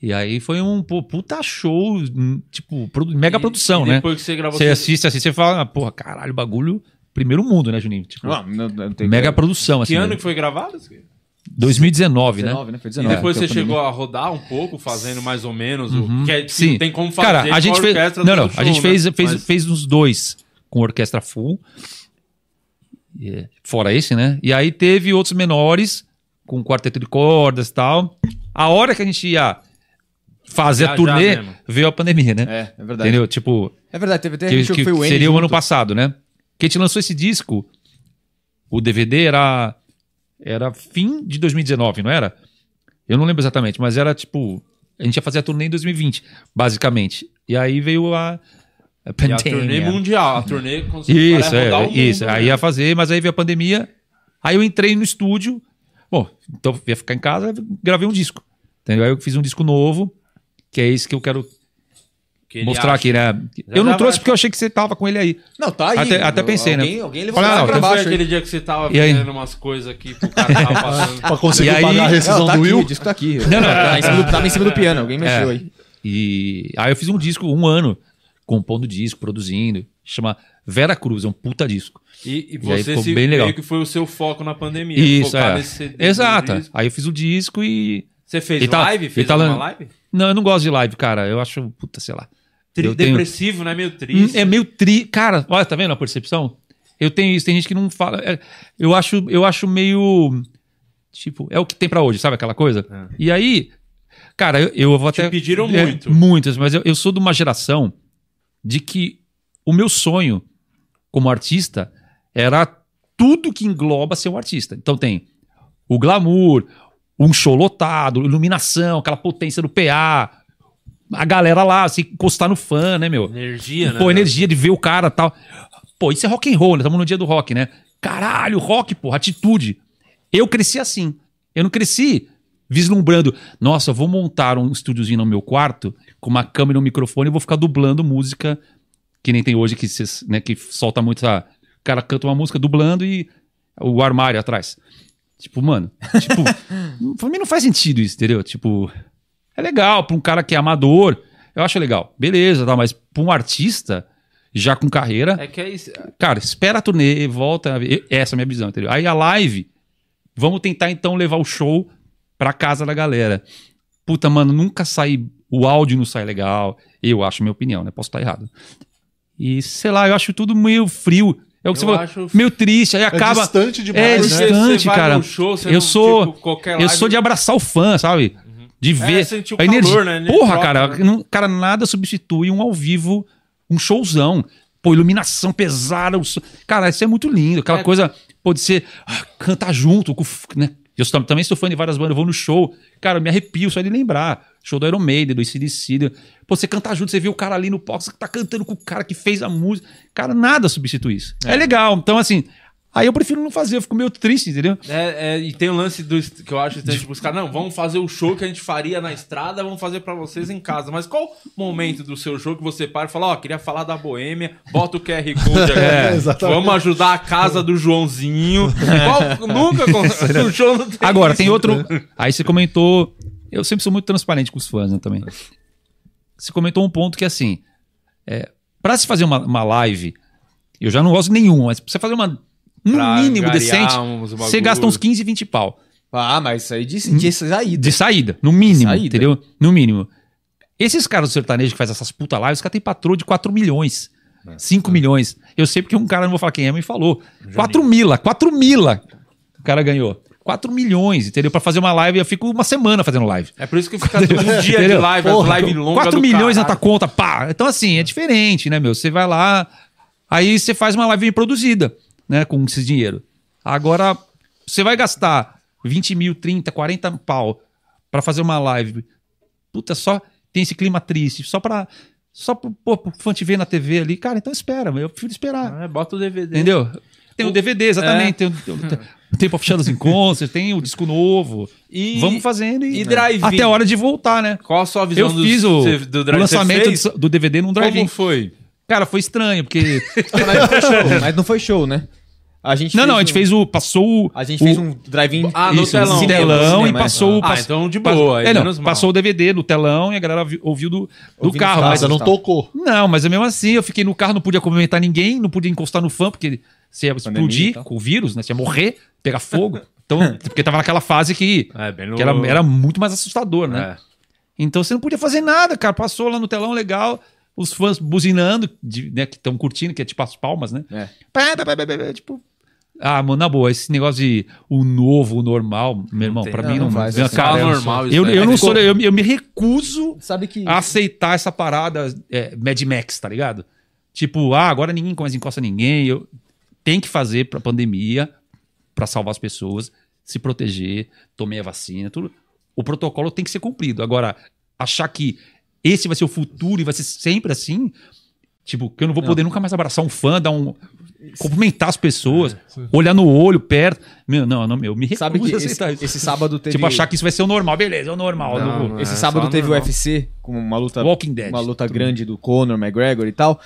Speaker 7: E aí foi um pô, puta show, hum, tipo, mega
Speaker 1: E-
Speaker 7: produção,
Speaker 1: e
Speaker 7: né?
Speaker 1: Depois que você gravou...
Speaker 7: Você assiste assim, você fala, ah, porra, caralho, bagulho, primeiro mundo, né, Juninho? Tipo,
Speaker 6: Não, não, não tem
Speaker 7: mega produção,
Speaker 1: Que
Speaker 7: assim.
Speaker 1: ano
Speaker 7: né?
Speaker 1: que foi gravado?
Speaker 7: 2019, né?
Speaker 6: 19, né? Foi
Speaker 1: E
Speaker 6: 19.
Speaker 1: depois
Speaker 6: foi
Speaker 1: você
Speaker 6: a
Speaker 1: chegou a rodar um pouco, fazendo mais ou menos o que é, que
Speaker 7: Sim.
Speaker 1: não tem como fazer
Speaker 7: Cara,
Speaker 1: com
Speaker 7: a gente fez.
Speaker 1: orquestra
Speaker 7: Não,
Speaker 1: do
Speaker 7: não.
Speaker 1: show,
Speaker 7: a gente
Speaker 1: né?
Speaker 7: fez, fez,
Speaker 1: Mas-
Speaker 7: fez uns dois com orquestra full. E, é, Fora esse, né? E aí teve outros menores, com quarteto de cordas e tal. A hora que a gente ia fazer
Speaker 1: Já,
Speaker 7: a turnê, veio a pandemia, né?
Speaker 6: É, é verdade.
Speaker 7: Entendeu? Tipo,
Speaker 6: É verdade, teve até
Speaker 7: que,
Speaker 6: a
Speaker 7: que
Speaker 6: foi o N
Speaker 7: seria o
Speaker 6: junto.
Speaker 7: ano passado, né? Que a gente lançou esse disco, o DVD era, era fim de 2019, não era? Eu não lembro exatamente, mas era tipo. A gente ia fazer a turnê em 2020, basicamente. E aí veio a. A
Speaker 1: E a turnê mundial, a turnê conseguiu
Speaker 7: Isso, é,
Speaker 1: mundo,
Speaker 7: isso.
Speaker 1: né?
Speaker 7: Aí ia fazer, mas aí veio a pandemia. Aí eu entrei no estúdio. Bom, então eu ia ficar em casa, gravei um disco. Entendeu? Aí eu fiz um disco novo, que é esse que eu quero
Speaker 1: Que ele
Speaker 7: mostrar
Speaker 1: acha.
Speaker 7: aqui, né?
Speaker 1: Já
Speaker 7: Eu não
Speaker 1: já
Speaker 7: trouxe porque eu achei que você tava com ele aí.
Speaker 6: Não, tá aí.
Speaker 7: Até- até pensei, né?
Speaker 6: alguém, Alguém levou
Speaker 7: Falei,
Speaker 6: lá
Speaker 7: ah,
Speaker 6: pra
Speaker 1: foi
Speaker 6: baixo.
Speaker 1: aquele dia que você tava
Speaker 7: E aí?
Speaker 1: fazendo umas coisas aqui pro cara tava passando?
Speaker 8: Pra conseguir
Speaker 7: E aí-
Speaker 8: pagar a rescisão
Speaker 6: Não, tá
Speaker 8: do
Speaker 6: aqui,
Speaker 8: Will.
Speaker 6: o disco tá aqui.
Speaker 7: Não, não,
Speaker 6: Tá em cima do- Tava em cima do piano, alguém mexeu
Speaker 7: É.
Speaker 6: aí.
Speaker 7: E aí eu fiz um disco, um ano, compondo disco, produzindo. Chama Vera Cruz, é um puta disco.
Speaker 1: E, e
Speaker 7: E
Speaker 1: você
Speaker 7: ficou
Speaker 1: se,
Speaker 7: bem legal.
Speaker 1: meio que foi o seu foco na pandemia.
Speaker 7: Isso,
Speaker 1: focar
Speaker 7: é.
Speaker 1: nesse CD
Speaker 7: Exato. Aí eu fiz o disco e.
Speaker 1: Você fez
Speaker 7: tá-
Speaker 1: live?
Speaker 7: ele
Speaker 1: Fez
Speaker 7: tá
Speaker 1: live?
Speaker 7: Não, eu não gosto de live, cara. Eu acho, puta, sei lá.
Speaker 1: Tri-
Speaker 7: Eu tenho-
Speaker 1: Depressivo, né? Meio triste.
Speaker 7: É meio tri. Cara, olha, tá vendo a percepção? Eu tenho isso, tem gente que não fala. é, eu, acho, eu acho meio. Tipo, é o que tem pra hoje, sabe aquela coisa? E aí, cara, eu, eu vou
Speaker 1: Te
Speaker 7: até.
Speaker 1: pediram
Speaker 7: é,
Speaker 1: muito.
Speaker 7: Muitas, mas eu, eu sou de uma geração de que o meu sonho como artista era tudo que engloba ser um artista. Então tem o glamour, um show lotado, iluminação, aquela potência do PA, a galera lá, se encostar no fã, né, meu?
Speaker 1: Energia, né?
Speaker 7: Pô, energia de ver o cara e tal. Pô, isso é rock and roll, né? Estamos no dia do rock, né? Caralho, rock, pô, atitude. Eu cresci assim. Eu não cresci vislumbrando, nossa, vou montar um estúdiozinho no meu quarto com uma câmera e um microfone e vou ficar dublando música que nem tem hoje que, cês, né, que solta muito a... O cara canta uma música dublando e o armário atrás. Tipo, mano, tipo, pra mim não faz sentido isso, entendeu? Tipo, é legal pra um cara que é amador, eu acho legal. Beleza, tá, mas pra um artista já com carreira,
Speaker 1: É que é isso.
Speaker 7: cara, espera a turnê, volta, e- essa é a minha visão, entendeu? Aí a live, vamos tentar então levar o show pra casa da galera. Puta, mano, nunca sai, o áudio não sai legal, eu acho, minha opinião, né? Posso estar errado. E sei lá, eu acho tudo meio frio. É o que
Speaker 1: Eu
Speaker 7: você falou,
Speaker 1: acho-
Speaker 7: meio triste, aí
Speaker 8: É
Speaker 7: acaba
Speaker 8: distante
Speaker 7: é
Speaker 8: demais, né?
Speaker 1: Porque
Speaker 7: distante, cara.
Speaker 1: show, você
Speaker 7: eu
Speaker 1: não,
Speaker 7: sou,
Speaker 1: tipo, qualquer
Speaker 7: eu
Speaker 1: live-
Speaker 7: sou de abraçar o fã, sabe? De ver
Speaker 1: sentir o
Speaker 7: a
Speaker 1: calor,
Speaker 7: energia.
Speaker 1: né?
Speaker 7: Porra,
Speaker 1: troca,
Speaker 7: cara,
Speaker 1: né?
Speaker 7: cara, nada substitui um ao vivo, um showzão. Pô, iluminação pesada, cara, isso é muito lindo. Aquela
Speaker 1: É.
Speaker 7: coisa pode ser ah, cantar junto, né? Eu também sou fã de várias bandas, eu vou no show, cara, eu me arrepio só de lembrar. Show do Iron Maiden, do ICDC. Pô, você cantar junto, você vê o cara ali no palco, você tá cantando com o cara que fez a música. Cara, nada substitui isso. É, legal. Então, assim, aí eu prefiro não fazer, eu fico meio triste, entendeu?
Speaker 1: É, é, e tem o lance do que eu acho os caras, não, vamos fazer o show que a gente faria na estrada, vamos fazer pra vocês em casa. Mas qual momento do seu show que você para e fala, ó, queria falar da Boêmia, bota o QR Code aqui,
Speaker 8: É, exatamente.
Speaker 1: vamos ajudar a casa do Joãozinho. Qual- nunca com- o show não tem
Speaker 7: Agora,
Speaker 1: isso.
Speaker 7: tem outro. Aí você comentou. Eu sempre sou muito transparente com os fãs, né, também. Você comentou um ponto que, assim. É, pra se fazer uma, uma live, eu já não gosto nenhuma, mas pra você fazer uma. No
Speaker 1: Pra
Speaker 7: mínimo decente, você gasta uns 15, 20 pau.
Speaker 6: Ah, mas isso aí de, de saída.
Speaker 7: De saída, no mínimo,
Speaker 6: Saída.
Speaker 7: entendeu? No mínimo. Esses caras do sertanejo que faz essas puta lives, os caras têm patrão de 4 milhões. 5 milhões. Eu sei porque um cara, não vou falar quem é, me falou. 4 mila, 4 mila. O cara ganhou. 4 milhões, entendeu? Pra fazer uma live, eu fico uma semana fazendo live.
Speaker 1: É por isso que fica um dia de live, as
Speaker 7: Porra,
Speaker 1: live longa
Speaker 7: 4
Speaker 1: do
Speaker 7: milhões na tua conta, pá. Então, assim, é diferente, né, meu? Você vai lá, aí você faz uma live bem produzida, né, com esse dinheiro. Agora, você vai gastar 20 mil, 30, 40 pau pra fazer uma live. Puta, só tem esse clima triste, só pra. Só pro, pô, pro fã te ver na TV ali. Cara, então espera, eu prefiro esperar.
Speaker 1: É, bota o DVD.
Speaker 7: Entendeu? Tem o DVD, exatamente.
Speaker 1: É.
Speaker 7: Tem, o, tem, o Tempo of Shadows in Concert, tem o disco novo.
Speaker 1: E-
Speaker 7: Vamos fazendo e,
Speaker 1: e drive-in?
Speaker 7: até a hora de voltar, né?
Speaker 1: Qual a sua visão
Speaker 7: Eu
Speaker 1: dos-
Speaker 7: fiz o,
Speaker 1: cê- do
Speaker 7: o
Speaker 1: drive-
Speaker 7: lançamento
Speaker 1: cê fez?
Speaker 7: do, do DVD num drive-in.
Speaker 1: Como foi?
Speaker 7: Cara, foi estranho, porque.
Speaker 6: Mas não foi show, mas não foi show, né? A gente
Speaker 7: não,
Speaker 6: fez
Speaker 7: não, a gente
Speaker 6: um-
Speaker 7: fez o. Passou o.
Speaker 6: A gente
Speaker 7: o-
Speaker 6: fez um drive-in.
Speaker 1: Ah, no
Speaker 7: isso,
Speaker 1: telão.
Speaker 7: no telão e passou.
Speaker 1: Ah,
Speaker 7: pass-
Speaker 1: então de boa,
Speaker 7: É, não, passou o DVD no telão e a galera vi- ouviu do, do
Speaker 6: Ouvindo
Speaker 7: carro. Mas,
Speaker 8: não
Speaker 6: tá.
Speaker 8: tocou.
Speaker 7: não, mas é mesmo assim, eu fiquei no carro, não podia cumprimentar ninguém, não podia encostar no fã, porque você ia
Speaker 6: Pandemia
Speaker 7: explodir
Speaker 6: tal.
Speaker 7: com o vírus, né? Você ia morrer, pegar fogo. Então, porque tava naquela fase que,
Speaker 1: É, no...
Speaker 7: que era, era muito mais assustador, né?
Speaker 1: É.
Speaker 7: Então você não podia fazer nada, cara. Passou lá no telão legal, os fãs buzinando, de- né, que estão curtindo, que é tipo as palmas, né?
Speaker 6: É.
Speaker 7: Pá, pá, pá, pá, pá, pá, Tipo. Ah, mano, na boa, esse negócio de o novo, o normal, meu irmão,
Speaker 1: tem.
Speaker 7: pra
Speaker 6: Não,
Speaker 7: mim
Speaker 6: não
Speaker 7: não,
Speaker 6: faz
Speaker 7: cara,
Speaker 1: Fala
Speaker 7: eu-
Speaker 1: normal isso
Speaker 7: Eu,
Speaker 1: aí.
Speaker 7: eu não sou, eu, eu me recuso
Speaker 6: Sabe que.
Speaker 7: a aceitar essa parada é, Mad Max, tá ligado? Tipo, ah, agora ninguém mais encosta ninguém. Eu tem que fazer pra pandemia, pra salvar as pessoas, se proteger, tomei a vacina, tudo. O protocolo tem que ser cumprido. Agora, achar que esse vai ser o futuro e vai ser sempre assim, tipo, que eu não vou poder nunca mais abraçar um fã, dar um. Cumprimentar as pessoas, olhar no olho, perto. Meu, não, não, meu, me recuso
Speaker 6: Sabe que
Speaker 7: a
Speaker 6: esse,
Speaker 7: aceitar isso.
Speaker 6: esse sábado teve.
Speaker 7: Tipo, achar que isso vai ser o normal. Beleza, é o normal.
Speaker 1: Não,
Speaker 7: não
Speaker 1: não
Speaker 6: Esse
Speaker 1: É,
Speaker 6: sábado teve o
Speaker 1: normal.
Speaker 6: UFC, com uma luta.
Speaker 7: Walking Dead.
Speaker 6: Uma luta grande do Conor McGregor e tal.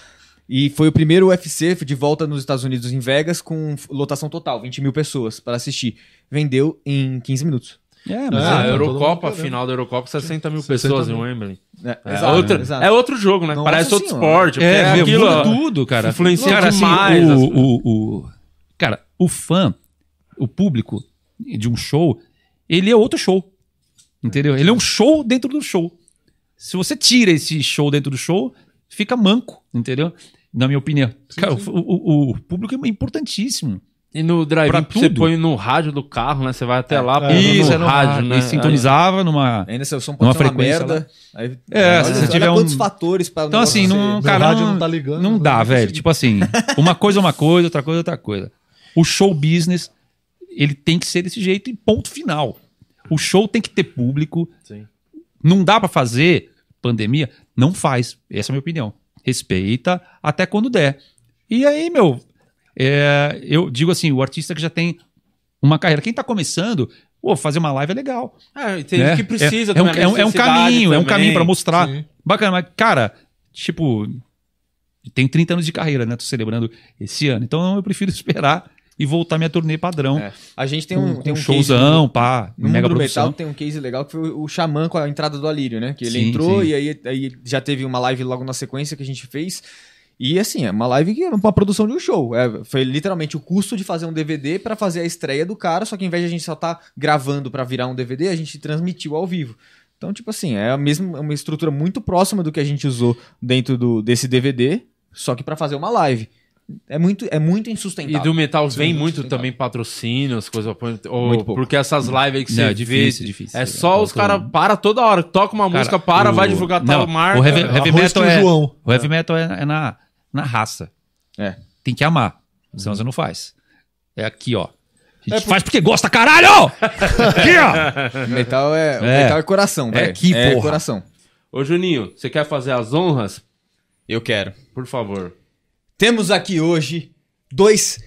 Speaker 6: E foi o primeiro UFC de volta nos Estados Unidos, em Vegas, com lotação total, 20 mil pessoas para assistir. Vendeu em 15 minutos.
Speaker 7: É,
Speaker 1: Ah,
Speaker 7: mas
Speaker 1: a
Speaker 8: todo mundo
Speaker 1: Eurocopa, a
Speaker 8: querendo.
Speaker 1: final da Eurocopa, 60 mil
Speaker 8: 60
Speaker 1: pessoas
Speaker 8: mil.
Speaker 1: em Wembley.
Speaker 6: É,
Speaker 1: É,
Speaker 6: exato,
Speaker 1: outro, é outro jogo, né?
Speaker 6: Nossa
Speaker 1: Parece outro esporte.
Speaker 7: É, meu,
Speaker 1: aquilo, ó,
Speaker 7: tudo, cara.
Speaker 1: influencia
Speaker 7: cara, assim,
Speaker 1: demais,
Speaker 7: o,
Speaker 1: assim.
Speaker 7: o, o- cara, o fã, o público de um show, ele é outro show. Entendeu? Ele é um show dentro do show. Se você tira esse show dentro do show, fica manco, entendeu? Na minha opinião. cara, o- O, o público é importantíssimo.
Speaker 1: E no drive
Speaker 7: Pra
Speaker 1: você põe no rádio do carro, né? Você vai até lá, põe
Speaker 7: Isso,
Speaker 1: no
Speaker 7: é no
Speaker 1: rádio,
Speaker 7: rádio,
Speaker 1: né?
Speaker 7: E sintonizava numa.
Speaker 6: Ainda se o som
Speaker 7: Numa
Speaker 6: pode ser
Speaker 7: frequência
Speaker 6: merda. Aí,
Speaker 7: É, se você tiver
Speaker 6: quantos
Speaker 7: um-
Speaker 6: fatores para
Speaker 7: Então, assim, não, cara,
Speaker 8: rádio
Speaker 7: não,
Speaker 8: não tá ligando,
Speaker 7: não
Speaker 8: não
Speaker 7: dá, velho. Tipo assim, uma coisa é uma coisa, outra coisa é outra coisa. O show business, ele tem que ser desse jeito e ponto final. O show tem que ter público.
Speaker 1: Sim.
Speaker 7: Não dá pra fazer pandemia? Não faz. Essa é a minha opinião. Respeita até quando der. E aí, meu, é, eu digo assim, o artista que já tem uma carreira. Quem tá começando, pô, fazer uma live é legal.
Speaker 1: É, tem
Speaker 7: né?
Speaker 1: que precisa
Speaker 7: é, é, um,
Speaker 1: também,
Speaker 7: é, um, é caminho, é um
Speaker 1: também.
Speaker 7: caminho pra mostrar.
Speaker 8: Sim.
Speaker 7: Bacana, mas, cara, tipo, tem 30 anos de carreira, né? Tô celebrando esse ano. Então eu prefiro esperar e voltar minha turnê padrão.
Speaker 6: É. A gente tem um, tem um
Speaker 7: showzão,
Speaker 6: case
Speaker 7: pá,
Speaker 6: No
Speaker 7: mega
Speaker 6: mundo do
Speaker 7: produção.
Speaker 6: metal tem um case legal que foi o Xamã com a entrada do Alírio, né? Que ele
Speaker 7: Sim,
Speaker 6: entrou
Speaker 7: sim.
Speaker 6: e aí, aí já teve uma live logo na sequência que a gente fez. E assim, é uma live que é uma produção de um show. É, foi literalmente o custo de fazer um DVD pra fazer a estreia do cara, só que em vez de a gente só tá gravando pra virar um DVD, a gente transmitiu ao vivo. Então, tipo assim, é a mesma, é uma estrutura muito próxima do que a gente usou dentro do, desse DVD, só que pra fazer uma live. É muito, é muito
Speaker 1: E
Speaker 6: insustentável.
Speaker 1: do metal vem
Speaker 6: muito
Speaker 1: muito também patrocínios, coisa. Ou,
Speaker 6: Muito pouco.
Speaker 1: porque essas lives aí que
Speaker 7: Não,
Speaker 1: você
Speaker 7: é difícil,
Speaker 1: vê.
Speaker 7: difícil.
Speaker 1: É só os caras para toda hora, toca uma
Speaker 7: Cara,
Speaker 1: música, para,
Speaker 7: o-
Speaker 1: vai divulgar tal
Speaker 7: Não,
Speaker 1: marca.
Speaker 7: O heavy, heavy metal é,
Speaker 8: João.
Speaker 7: o heavy metal é, é na, na raça.
Speaker 6: É.
Speaker 7: Tem que amar. Senão você não faz. É aqui, ó. A gente faz porque gosta, caralho! aqui, ó!
Speaker 6: Metal é, o
Speaker 7: É.
Speaker 6: metal é coração, velho.
Speaker 7: aqui,
Speaker 6: é
Speaker 7: porra.
Speaker 6: coração.
Speaker 1: Ô Juninho, você quer fazer as honras?
Speaker 6: Eu quero.
Speaker 1: Por favor.
Speaker 6: Temos aqui hoje dois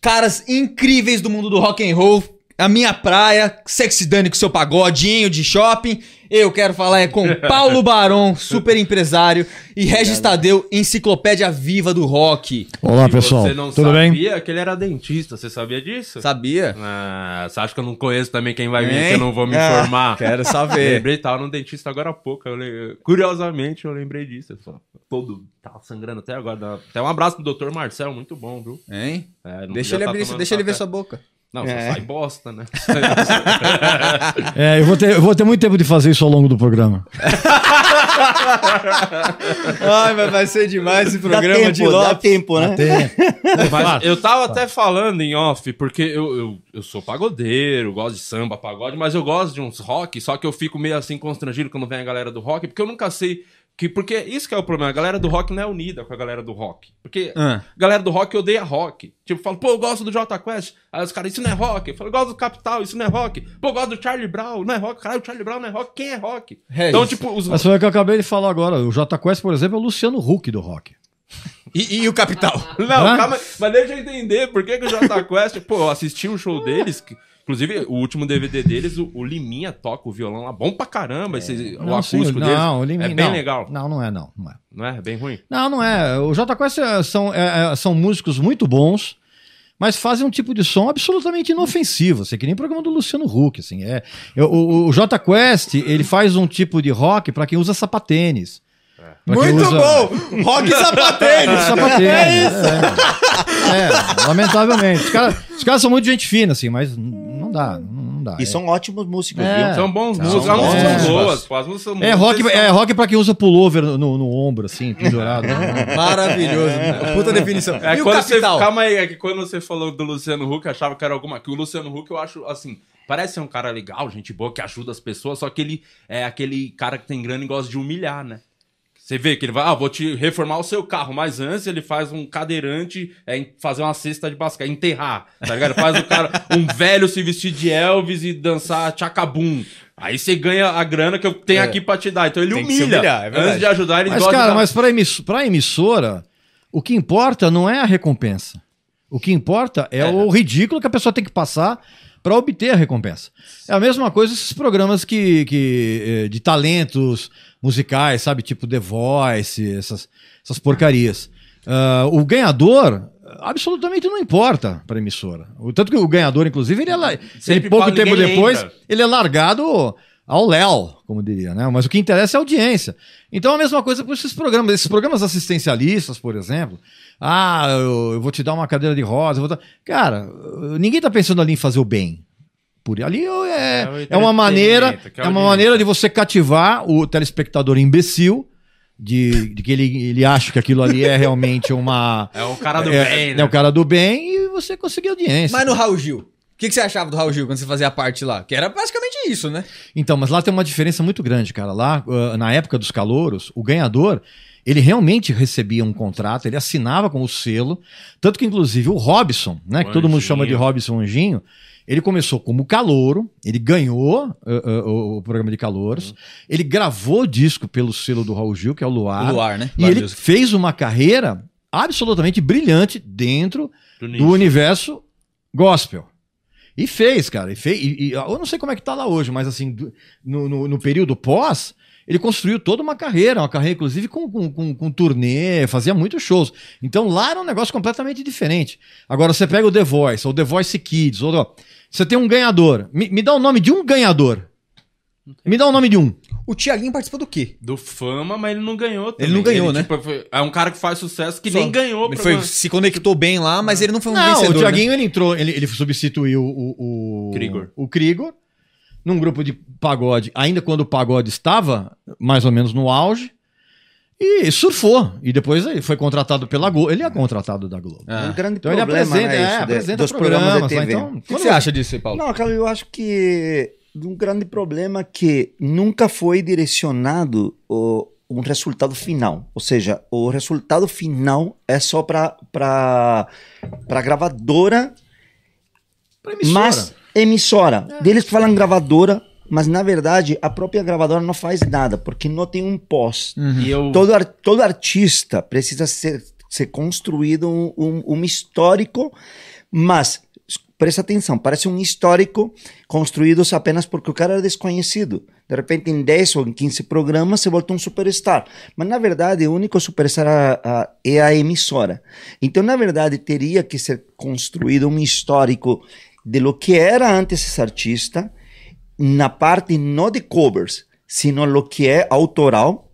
Speaker 6: caras incríveis do mundo do rock and roll. A minha praia, Sexy Dani com seu pagodinho de shopping. Eu quero falar é com Paulo Barão, super empresário, e Regis Tadeu, enciclopédia viva do rock.
Speaker 5: Olá,
Speaker 1: E
Speaker 5: pessoal.
Speaker 1: Você não
Speaker 5: Tudo bem?
Speaker 1: sabia que ele era dentista, você sabia disso?
Speaker 6: Sabia?
Speaker 1: Ah, você acha que eu não conheço também quem vai vir,
Speaker 6: Hein?
Speaker 1: que eu não vou me
Speaker 6: Ah,
Speaker 1: informar?
Speaker 6: Quero saber.
Speaker 1: Lembrei, tava no dentista agora há pouco. eu le- Curiosamente, eu lembrei disso. Eu só, todo tava sangrando até agora. Até um abraço pro doutor Marcel, muito bom, viu?
Speaker 6: Hein?
Speaker 1: É, não
Speaker 6: Deixa ele,
Speaker 1: tá
Speaker 6: abrir, deixa ele ver sua boca.
Speaker 1: Não, só
Speaker 6: É.
Speaker 1: sai bosta, né?
Speaker 5: É, eu vou, ter, eu vou ter muito tempo de fazer isso ao longo do programa.
Speaker 6: Ai, mas vai ser demais esse programa
Speaker 10: dá tempo,
Speaker 6: de
Speaker 10: dá
Speaker 6: Lopes.
Speaker 10: tempo, né?
Speaker 1: Mas eu tava até falando em off, porque eu, eu, eu sou pagodeiro, gosto de samba, pagode, mas eu gosto de uns rock, só que eu fico meio assim constrangido quando vem a galera do rock, porque eu nunca sei. Que, porque isso que é o problema, a galera do rock não é unida com a galera do rock. Porque
Speaker 6: Ah.
Speaker 1: a galera do rock odeia rock. Tipo, fala, pô, eu gosto do Jota Quest. Aí os caras, isso não é rock. Eu falo, eu gosto do Capital, isso não é rock. Pô, eu gosto do Charlie Brown, não é rock. Caralho, o Charlie Brown não é rock. Quem é rock?
Speaker 6: É
Speaker 1: então,
Speaker 6: isso.
Speaker 1: tipo, os.
Speaker 5: Mas foi o que eu acabei de falar agora. O J Quest, por exemplo, é o Luciano Huck do rock.
Speaker 6: E, e o Capital?
Speaker 1: Não,
Speaker 5: Hã?
Speaker 1: calma, mas deixa eu entender por que, que o Jota Quest. Pô, eu assisti um show deles. que- inclusive, o último DVD deles, o, o Liminha toca o violão lá. Bom pra caramba. Esse, o
Speaker 5: Não, sim,
Speaker 1: acústico deles.
Speaker 5: não, o Liminha-
Speaker 1: é bem
Speaker 5: não.
Speaker 1: legal.
Speaker 5: Não, não é, não. Não é.
Speaker 1: Não é? Bem ruim.
Speaker 5: Não, não é. O J Quest é- são, é- é- são músicos muito bons, mas fazem um tipo de som absolutamente inofensivo, assim, que nem o programa do Luciano Huck, assim. É, Eu- o, o J Quest, ele faz um tipo de rock para quem usa sapatênis.
Speaker 6: Muito
Speaker 5: usa-
Speaker 6: bom! Rock sapatênis!
Speaker 5: sapatênis. É É, lamentavelmente. Os caras os caras são muito gente fina, assim, mas não dá, não dá.
Speaker 10: E
Speaker 5: É.
Speaker 10: são ótimos músicos,
Speaker 5: É.
Speaker 10: viu?
Speaker 1: São bons
Speaker 10: São
Speaker 1: músicos. As músicas são boas. Pô, as músicas são
Speaker 5: É
Speaker 1: boas,
Speaker 5: rock, é rock pra quem usa pullover no, no ombro, assim, pendurado. né?
Speaker 6: Maravilhoso. Puta definição.
Speaker 1: É,
Speaker 6: e o
Speaker 1: quando você,
Speaker 6: Capital?
Speaker 1: calma aí, é que quando você falou do Luciano Huck, eu achava que era alguma. Que o Luciano Huck, eu acho assim. Parece ser um cara legal, gente boa, que ajuda as pessoas, só que ele é aquele cara que tem grana e gosta de humilhar, né? Você vê que ele vai, ah, vou te reformar o seu carro, mas antes ele faz um cadeirante é, em- fazer uma cesta de basquete, enterrar, tá ligado? Faz o cara, um velho se vestir de Elvis e dançar tchacabum. Aí você ganha a grana que eu tenho aqui pra te dar. Então ele
Speaker 6: Tem que se
Speaker 1: humilha.
Speaker 6: humilhar, é
Speaker 1: antes de ajudar, ele
Speaker 5: Mas, cara,
Speaker 1: dar-
Speaker 5: mas pra, emiss pra emissora, O que importa não é a recompensa. O que importa é, o ridículo que a pessoa tem que passar para obter a recompensa. É a mesma coisa esses programas que, que eh, de talentos musicais, sabe, tipo The Voice, essas, essas porcarias. Ah, o ganhador absolutamente não importa para a emissora. O tanto que o ganhador, inclusive, ele é, ele pouco tempo depois,
Speaker 1: lembra.
Speaker 5: ele é largado ao léu, como diria, né? Mas o que interessa é a audiência. Então a mesma coisa com esses programas, esses programas assistencialistas, por exemplo. Ah, eu, eu vou te dar uma cadeira de rosa. eu vou dar- Cara, ninguém tá pensando ali em fazer o bem. Por ali é,
Speaker 1: É
Speaker 5: é uma maneira,
Speaker 1: é
Speaker 5: é uma
Speaker 1: audiência.
Speaker 5: maneira de você cativar o telespectador imbecil. De, de que ele, ele acha que aquilo ali é realmente uma.
Speaker 1: É o cara do
Speaker 5: é,
Speaker 1: bem,
Speaker 5: é
Speaker 1: né?
Speaker 5: o cara do bem e você conseguir audiência.
Speaker 6: Mas no Raul Gil, que, que você achava do Raul Gil quando você fazia a parte lá? Que era basicamente isso, né?
Speaker 5: Então, mas lá tem uma diferença muito grande, cara. Lá, ah, na época dos calouros, o ganhador, ele realmente recebia um contrato, ele assinava com o selo. Tanto que, inclusive, o Robson, né? Que todo mundo chama de Robson Anjinho, ele começou como calouro, ele ganhou ah, ah, o, o programa de calouros, ele gravou disco pelo selo do Raul Gil, que é o Luar.
Speaker 6: O Luar, né?
Speaker 5: E
Speaker 6: Luar
Speaker 5: ele
Speaker 6: Music.
Speaker 5: fez uma carreira absolutamente brilhante dentro
Speaker 1: Do
Speaker 5: do universo gospel. E fez, cara. E fez, e, e eu não sei como é que tá lá hoje, mas assim, no, no, no período pós, ele construiu toda uma carreira, uma carreira, inclusive, com, com, com, com turnê, fazia muitos shows. Então lá era um negócio completamente diferente. Agora, você pega o The Voice, ou The Voice Kids, ou você tem um ganhador. Me, me dá o nome de um ganhador. Me dá o nome de um.
Speaker 6: O Tiaguinho participou do quê?
Speaker 1: Do fama, mas ele não ganhou
Speaker 6: Ele não ganhou, né?
Speaker 1: tipo, foi- é um cara que faz sucesso que
Speaker 6: Só.
Speaker 1: nem ganhou.
Speaker 6: Ele foi, se conectou bem lá, mas ele não foi um
Speaker 5: Não,
Speaker 6: vencedor.
Speaker 5: o Thiaguinho
Speaker 6: né?
Speaker 5: ele entrou, ele, ele substituiu o, o,
Speaker 1: Krigor.
Speaker 5: o Krigor num grupo de pagode, ainda quando o pagode estava mais ou menos no auge, e surfou. E depois ele foi contratado pela Globo. Ele é contratado da Globo.
Speaker 6: Ah.
Speaker 10: O grande
Speaker 5: Então ele
Speaker 10: problema
Speaker 5: apresenta,
Speaker 10: né,
Speaker 5: é,
Speaker 10: isso de-
Speaker 5: apresenta
Speaker 10: dos programas
Speaker 5: programas.
Speaker 10: de
Speaker 5: lá,
Speaker 10: TV.
Speaker 5: então,
Speaker 6: O que você acha disso aí, Paulo?
Speaker 10: Não, cara, eu acho que um grande problema é que nunca foi direcionado o, um resultado final. Ou seja, o resultado final é só para para gravadora,
Speaker 5: pra emissora.
Speaker 10: mas emissora. Deles falam gravadora, mas na verdade a própria gravadora não faz nada, porque não tem um pós.
Speaker 1: E eu...
Speaker 10: Todo, ar- todo artista precisa ser, ser construído um, um, um histórico, mas presta atenção, parece um histórico construído apenas porque o cara é desconhecido. De repente, em 10 ou em 15 programas, você volta um superstar. Mas, na verdade, o único superstar a- a- é a emissora. Então, na verdade, teria que ser construído um histórico de lo que era antes esse artista, na parte não de covers, sino lo que é autoral,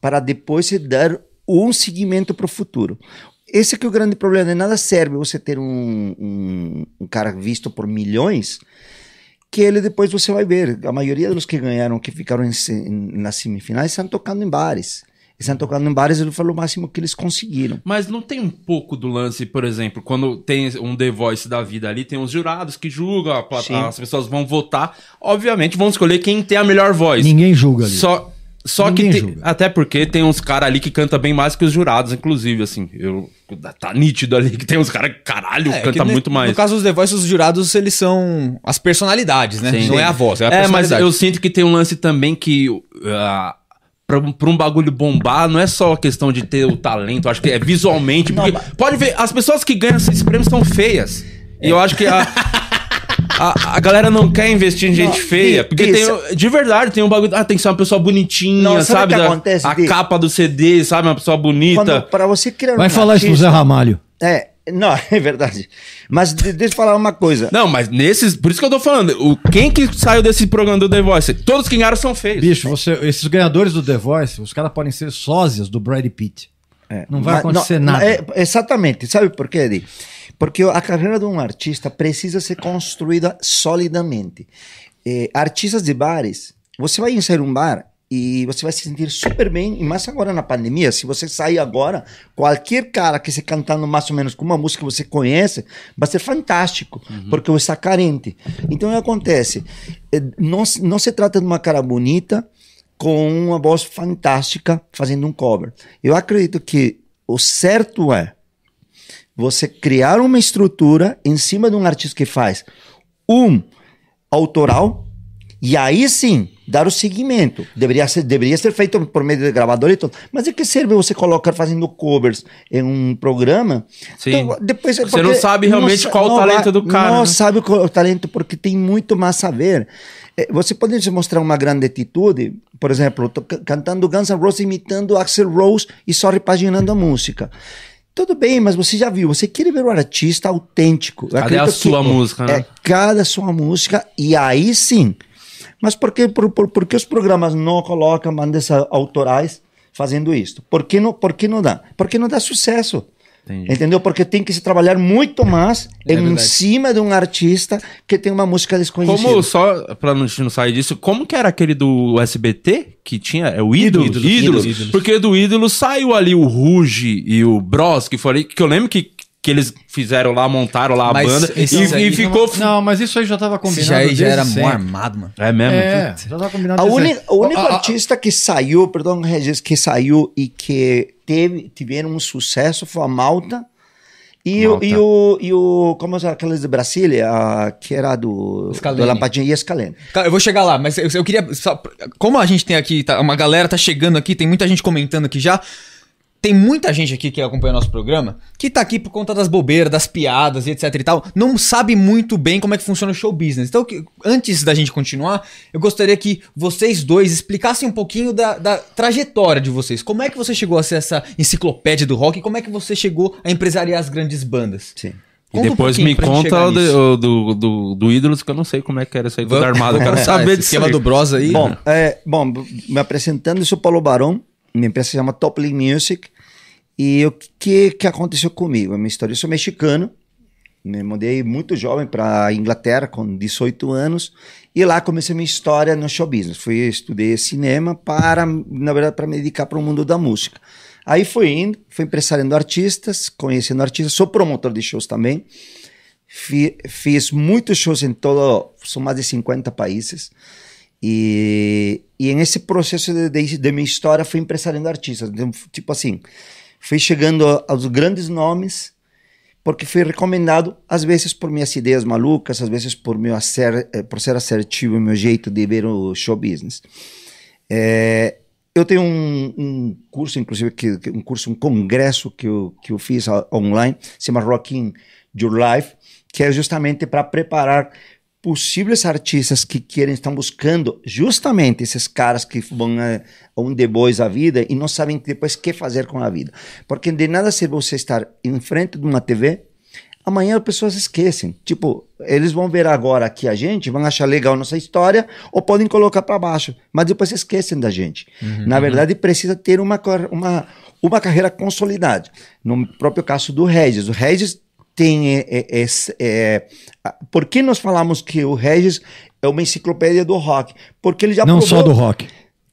Speaker 10: para depois se dar um seguimento para o futuro. Esse que é o grande problema. De nada serve você ter um, um, um cara visto por milhões, que ele depois você vai ver. A maioria dos que ganharam, que ficaram em em- nas semifinais, estão tocando em bares. Estão tocando em bares, ele falou o máximo que eles conseguiram.
Speaker 1: Mas não tem um pouco do lance, por exemplo, quando tem um The Voice da vida ali, tem os jurados que julgam, a
Speaker 10: Sim.
Speaker 1: as pessoas vão votar. Obviamente vão escolher quem tem a melhor voz.
Speaker 5: Ninguém julga ali.
Speaker 1: Só, só que
Speaker 5: Ninguém
Speaker 1: tem-
Speaker 5: julga.
Speaker 1: até porque tem uns caras ali que canta bem mais que os jurados, inclusive, assim. Eu, tá nítido ali que tem uns caras que, caralho,
Speaker 6: É,
Speaker 1: canta
Speaker 6: que
Speaker 1: muito mais.
Speaker 6: No caso dos The Voice, os jurados, eles são as personalidades, né?
Speaker 1: Sim.
Speaker 6: Não é a voz, é a
Speaker 1: É, mas eu sinto que tem um lance também que. Uh, pra, pra um bagulho bombar, não é só a questão de ter o talento, acho que é visualmente. Porque pode ver, as pessoas que ganham esses prêmios são feias. E eu acho que a. A, a galera não quer investir em gente
Speaker 10: Não,
Speaker 1: feia.
Speaker 10: Di,
Speaker 1: Porque
Speaker 10: Di,
Speaker 1: tem, de verdade, tem um bagulho. Ah, tem que ser uma pessoa bonitinha,
Speaker 10: Não, sabe
Speaker 1: sabe?
Speaker 10: que
Speaker 1: Da-
Speaker 10: acontece,
Speaker 1: a
Speaker 10: Di?
Speaker 1: capa do CD, sabe? Uma pessoa bonita.
Speaker 10: Para você criar
Speaker 5: Vai
Speaker 10: um
Speaker 5: falar isso pro Zé
Speaker 10: artista-
Speaker 5: Ramalho.
Speaker 10: É, não, é verdade. Mas de- deixa eu falar uma coisa.
Speaker 1: Não, mas nesses. Por isso que eu tô falando. O, quem que saiu desse programa do The Voice? Todos que ganharam são feios.
Speaker 5: Bicho, você, esses ganhadores do The Voice, os caras podem ser sósias do Brad Pitt.
Speaker 10: É,
Speaker 5: Não vai
Speaker 10: mas-
Speaker 5: acontecer
Speaker 10: não,
Speaker 5: nada.
Speaker 10: é- exatamente. Sabe por quê, Edi? Porque a carreira de um artista precisa ser construída solidamente. Eh, artistas de bares, você vai inserir um bar e você vai se sentir super bem, e mais agora na pandemia, se você sair agora, qualquer cara que se cantando mais ou menos com uma música que você conhece, vai ser fantástico, porque você está carente. Então, o que acontece? Eh, Não, não se trata de uma cara bonita, com uma voz fantástica fazendo um cover. Eu acredito que o certo é você criar uma estrutura em cima de um artista que faz um autoral e aí sim dar o seguimento. Deveria ser, deveria ser feito por meio de gravador e tudo. Mas de que serve você colocar fazendo covers em um programa?
Speaker 1: Sim.
Speaker 10: depois,
Speaker 1: Você não sabe realmente
Speaker 10: sa-
Speaker 1: qual o talento do cara,
Speaker 10: Não
Speaker 1: né?
Speaker 10: sabe qual é o talento porque tem muito mais a ver. Eh, Você pode mostrar uma grande atitude, por exemplo, cantando Guns N' Roses imitando Axel Rose e só repaginando a música. Tudo bem, mas você já viu, você quer ver o artista autêntico. Eu
Speaker 1: Cadê a sua música, né?
Speaker 10: É cada sua música, e aí sim. Mas por que, por, por, por que os programas não colocam bandas autorais fazendo isso? Por que não, por que não dá? Porque não dá sucesso. Entendeu? Porque tem que se trabalhar muito mais
Speaker 1: É
Speaker 10: em cima de um artista que tem uma música desconhecida.
Speaker 1: Como, só pra não, não sair disso, como que era aquele do SBT que tinha? É o Ídolos?
Speaker 3: Ídolos,
Speaker 1: Ídolos.
Speaker 3: Ídolos.
Speaker 1: Porque do Ídolos saiu ali o Ruge e o Bros, que foi ali, que eu lembro que, que eles fizeram lá, montaram lá a
Speaker 6: Mas
Speaker 1: banda e, e ficou.
Speaker 5: Não, mas isso aí já estava
Speaker 6: Esse
Speaker 5: combinado.
Speaker 6: já, aí já era mó armado, mano.
Speaker 1: É mesmo?
Speaker 5: É, já estava combinado.
Speaker 10: A uni- o único
Speaker 5: A- a-
Speaker 10: artista que saiu, perdão, Regis, que saiu e que teve, tiveram um sucesso foi a Malta. E, o,
Speaker 1: Malta.
Speaker 10: e o, e o, como é aqueles de Brasília, a- que era do,
Speaker 6: Scalene.
Speaker 10: do Lampadinha e Scalene.
Speaker 6: Cara, eu vou chegar lá, mas eu, eu queria. só- como a gente tem aqui, tá- uma galera tá chegando aqui, tem muita gente comentando aqui já. Tem muita gente aqui que acompanha nosso programa que tá aqui por conta das bobeiras, das piadas e etc e tal, não sabe muito bem como é que funciona o show business. Então, que- antes da gente continuar, eu gostaria que vocês dois explicassem um pouquinho da, da trajetória de vocês. Como é que você chegou a ser essa enciclopédia do rock e como é que você chegou a empresariar as grandes bandas?
Speaker 10: Sim.
Speaker 1: E
Speaker 6: Conta um
Speaker 1: depois
Speaker 6: pouquinho
Speaker 1: me conta do, do, do, do Ídolos, que eu não sei como é que era isso aí, tudo
Speaker 6: Vamos-
Speaker 1: armado. Eu quero
Speaker 6: Ah,
Speaker 1: saber disso.
Speaker 6: esquema
Speaker 1: aí.
Speaker 6: do Bros aí.
Speaker 10: Bom, é, bom, me apresentando, eu sou Paulo Barão, minha empresa se chama Top League Music. E o que, que aconteceu comigo? A minha história, eu sou mexicano, me mudei muito jovem para Inglaterra, com 18 anos, e lá comecei minha história no show business. Fui estudei cinema para, na verdade, para me dedicar para o mundo da música. Aí fui indo, fui empresariando artistas, conhecendo artistas, sou promotor de shows também. Fi- fiz muitos shows em todo, são mais de 50 países. E, e nesse processo de, de, de minha história fui empresariando artistas. Então, tipo assim, fui chegando aos grandes nomes, porque fui recomendado, às vezes por minhas ideias malucas, às vezes por, meu acer, eh, por ser assertivo, meu jeito de ver o show business. É, eu tenho um, um curso, inclusive, que, um curso, um congresso que eu, que eu fiz online, se chama Rocking Your Life, que é justamente para preparar possíveis artistas que querem, estão buscando justamente esses caras que vão a um depois a vida e não sabem depois o que fazer com a vida. Porque de nada serve você estar em frente de uma TV amanhã as pessoas esquecem. Tipo, eles vão ver agora aqui a gente, vão achar legal nossa história, ou podem colocar para baixo, mas depois esquecem da gente. Na verdade, precisa ter uma, uma, uma carreira consolidada. No próprio caso do Regis. O Regis tem. É, é, esse- é, a- por que nós falamos que o Regis é uma enciclopédia do rock? Porque ele já
Speaker 5: Não
Speaker 10: provou-
Speaker 5: só do rock.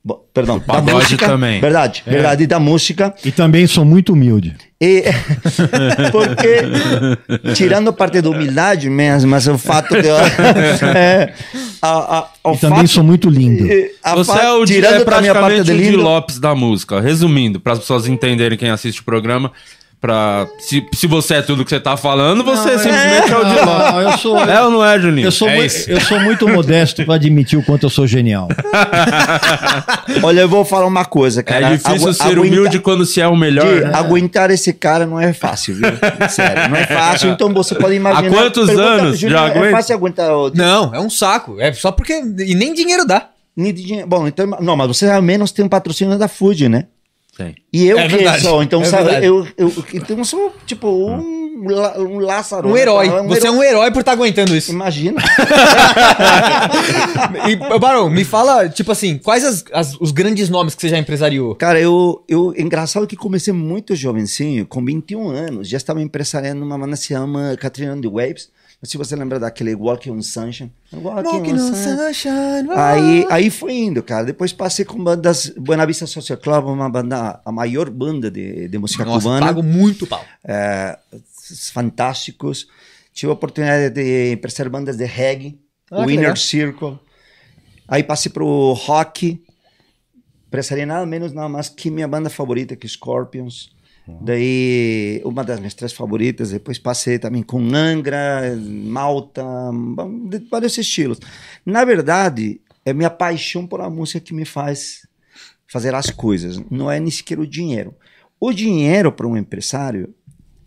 Speaker 10: Bom, Perdão, da música.
Speaker 1: também.
Speaker 10: Verdade, verdade, da música.
Speaker 5: E também sou muito humilde.
Speaker 10: E, porque, tirando a parte da humildade mesmo, mas o fato eu- é, a, a, o
Speaker 5: E também
Speaker 10: fato-
Speaker 5: sou muito lindo.
Speaker 10: a
Speaker 1: Você
Speaker 10: fa-
Speaker 1: é, o,
Speaker 10: tirando
Speaker 1: é
Speaker 10: também a parte
Speaker 1: praticamente
Speaker 10: de
Speaker 1: o Di
Speaker 10: lindo,
Speaker 1: Lopes da música. Resumindo, para as pessoas entenderem quem assiste o programa, pra, se, se você é tudo que você tá falando, você simplesmente é, o Di
Speaker 5: Não,
Speaker 1: Lopes.
Speaker 5: não, eu sou,
Speaker 1: É ou não é, Juninho?
Speaker 5: eu sou,
Speaker 1: é
Speaker 5: mui-
Speaker 1: isso.
Speaker 5: eu sou muito modesto para admitir o quanto eu sou genial.
Speaker 10: Olha, eu vou falar uma coisa, cara.
Speaker 1: É difícil
Speaker 10: Agu-
Speaker 1: ser
Speaker 10: aguenta-
Speaker 1: humilde quando se é o melhor.
Speaker 10: de
Speaker 1: né?
Speaker 10: Aguentar esse cara não é fácil, viu? Sério, não é fácil. Então você pode imaginar.
Speaker 1: Há quantos anos
Speaker 10: Júnior,
Speaker 1: já
Speaker 10: É
Speaker 1: aguenta?
Speaker 10: fácil aguentar o.
Speaker 6: Não, é um saco. É só porque. E nem dinheiro dá.
Speaker 10: nem de dinheiro. Bom, então. Não, mas você ao menos tem um patrocínio da Food, né?
Speaker 1: Sim.
Speaker 10: E eu
Speaker 6: É
Speaker 10: que
Speaker 6: verdade,
Speaker 10: sou, então
Speaker 6: é
Speaker 10: sabe, eu, eu, então eu sou tipo um, um Lázaro.
Speaker 6: Um
Speaker 10: né?
Speaker 6: herói. Você é um herói por estar aguentando isso.
Speaker 10: Imagina.
Speaker 6: e, Barão, me fala, tipo assim, quais as- as- os grandes nomes que você já empresariou?
Speaker 10: Cara, eu, eu. Engraçado que comecei muito jovencinho, com 21 anos. Já estava empresariando uma que se chama the Waves. Não sei se você lembra daquele Walking on Sunshine. Walking, on Sunshine. Aí, aí foi indo, cara. Depois passei com bandas. Buena Vista Social Club, uma banda, a maior banda de, de música
Speaker 6: Nossa,
Speaker 10: cubana.
Speaker 6: pago muito pau.
Speaker 10: é, fantásticos. Tive a oportunidade de emprestar bandas de reggae,
Speaker 6: Ah,
Speaker 10: o Inner
Speaker 6: legal.
Speaker 10: Circle. Aí passei pro rock. Empresaria nada menos, nada mais que minha banda favorita, que é Daí, uma das minhas três favoritas. Depois passei também com Angra, Malta, vários estilos. Na verdade, É minha paixão por a música que me faz fazer as coisas. Não é nem sequer o dinheiro. O dinheiro para um empresário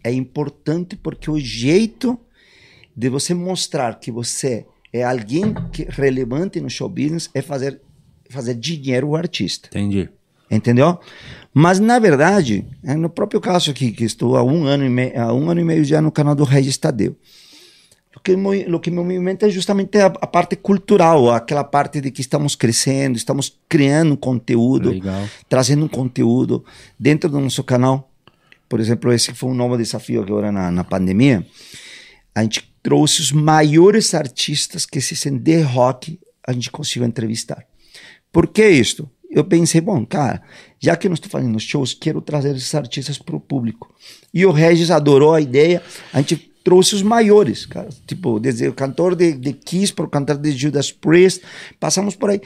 Speaker 10: é importante porque o jeito de você mostrar que você é alguém que relevante no show business é fazer fazer dinheiro o artista.
Speaker 1: Entendi.
Speaker 10: Entendeu? Mas na verdade, é no próprio caso aqui que estou há um ano e meio, há um ano e meio já no canal do Regis Tadeu. O que, o que me movimenta é justamente a, a parte cultural, aquela parte de que estamos crescendo, estamos criando conteúdo,
Speaker 1: Legal.
Speaker 10: trazendo um conteúdo dentro do nosso canal. Por exemplo, esse foi um novo desafio agora na, na pandemia. A gente trouxe os maiores artistas que existem de rock, a gente conseguiu entrevistar. Por que isto? Eu pensei, bom, cara, já que eu não estou fazendo shows, quero trazer esses artistas para o público. E o Regis adorou a ideia, a gente trouxe os maiores, cara. Tipo, desde o cantor de, de Kiss para o cantor de Judas Priest, passamos por aí,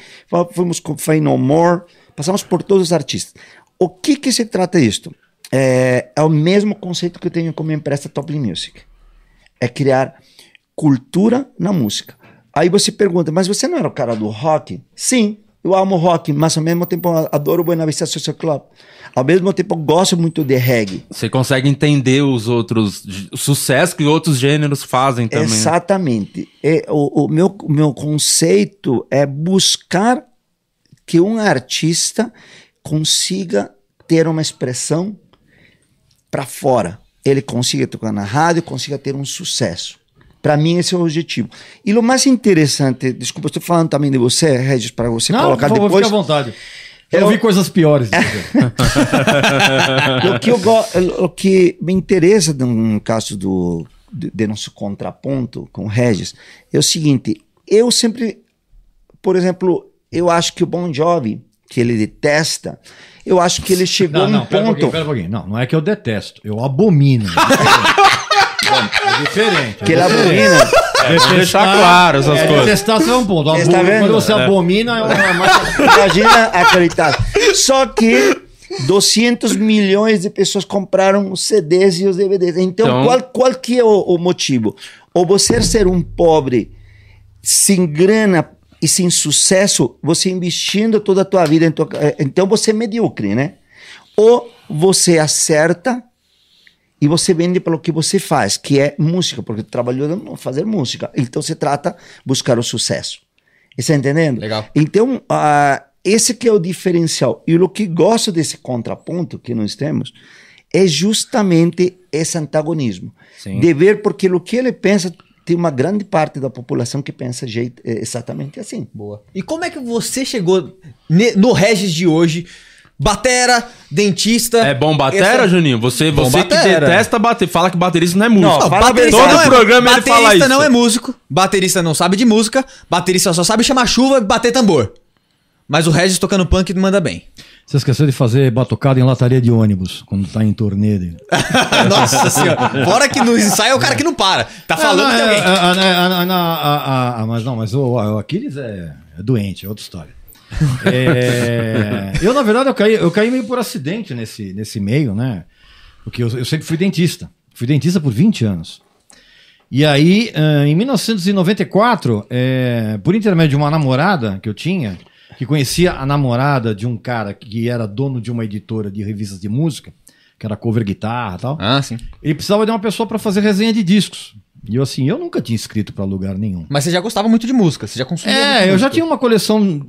Speaker 10: fomos com Fey No More, passamos por todos os artistas. O que que se trata isto? É, é o mesmo conceito que eu tenho com minha empresa Top Music. É criar cultura na música. Aí você pergunta, mas você não era o cara do rock? Sim, eu amo rock, mas ao mesmo tempo adoro o Buena Vista Social Club. Ao mesmo tempo gosto muito de reggae.
Speaker 1: Você consegue entender os outros o sucesso que outros gêneros fazem também. né?
Speaker 10: Exatamente. É, o, o meu, meu conceito é buscar que um artista consiga ter uma expressão para fora. Ele consiga tocar na rádio, consiga ter um sucesso. Para mim, esse é o objetivo. E o mais interessante, desculpa, estou falando também de você, Regis, para você
Speaker 5: Não, por
Speaker 10: colocar
Speaker 5: favor,
Speaker 10: depois.
Speaker 5: fica à vontade. Eu
Speaker 10: Eu-
Speaker 5: ouvi coisas piores.
Speaker 10: o, que eu go- o que me interessa no, caso do, de, de nosso contraponto com o Regis é o seguinte: eu sempre, por exemplo, eu acho que o Bon Jovi, que ele detesta, eu acho que ele chegou
Speaker 5: Não,
Speaker 10: a um
Speaker 5: não, pera um
Speaker 10: ponto.
Speaker 5: pouquinho, pera um. Não, não é que eu detesto, eu abomino. É diferente.
Speaker 10: Que ele abomina.
Speaker 1: É, vamos deixar claro essas
Speaker 5: é,
Speaker 1: coisas.
Speaker 5: Detestar é um ponto.
Speaker 10: Você tá vendo?
Speaker 5: Quando você
Speaker 1: É.
Speaker 5: abomina, é uma mais...
Speaker 10: Imagina acreditar. Só que 200 milhões de pessoas compraram os CDs e os DVDs. Então,
Speaker 1: Então-
Speaker 10: qual, qual que é o, o motivo? Ou você ser um pobre sem grana e sem sucesso, você investindo toda a tua vida, em tua, então você é medíocre, né? Ou você acerta e você vende pelo que você faz, que é música, porque trabalhou em fazer música. Então se trata buscar o sucesso. Está entendendo?
Speaker 6: Legal.
Speaker 10: Então, ah, esse que é o diferencial. E o que gosto desse contraponto que nós temos é justamente esse antagonismo. De ver porque o que ele pensa tem uma grande parte da população que pensa jeito, é exatamente assim.
Speaker 11: Boa. E como é que você chegou no Regis de hoje? Batera, dentista.
Speaker 1: É bom batera,
Speaker 11: essa-
Speaker 1: Juninho? Você,
Speaker 11: Bom
Speaker 1: você que
Speaker 11: batera.
Speaker 1: detesta bater, fala que baterista não é músico.
Speaker 10: Não, fala
Speaker 11: baterista.
Speaker 1: Todo
Speaker 11: não é-
Speaker 1: programa ele fala
Speaker 11: baterista
Speaker 1: isso.
Speaker 11: não é músico, baterista não sabe de música, baterista só sabe chamar chuva e bater tambor. Mas o Regis tocando punk manda bem.
Speaker 5: Você esqueceu de fazer batucada em lataria de ônibus, quando tá em turnê. dele.
Speaker 11: Nossa senhora. Fora que no ensaio é o cara que não para. Tá falando
Speaker 5: é,
Speaker 11: alguém.
Speaker 5: é, é, mas não, mas o, o Aquiles é, é doente, é outra história. É, eu, na verdade, eu caí, eu caí meio por acidente nesse, nesse meio, né? Porque eu, eu sempre fui dentista. Fui dentista por 20 anos. E aí, eh, em 1994, eh, por intermédio de uma namorada que eu tinha, que conhecia a namorada de um cara que era dono de uma editora de revistas de música, que era cover guitarra e tal,
Speaker 6: Ah, sim.
Speaker 5: ele precisava de uma pessoa para fazer resenha de discos. E eu assim, eu nunca tinha escrito para lugar nenhum.
Speaker 6: Mas você já gostava muito de música, você já consumia
Speaker 5: É, eu já
Speaker 6: música.
Speaker 5: tinha uma coleção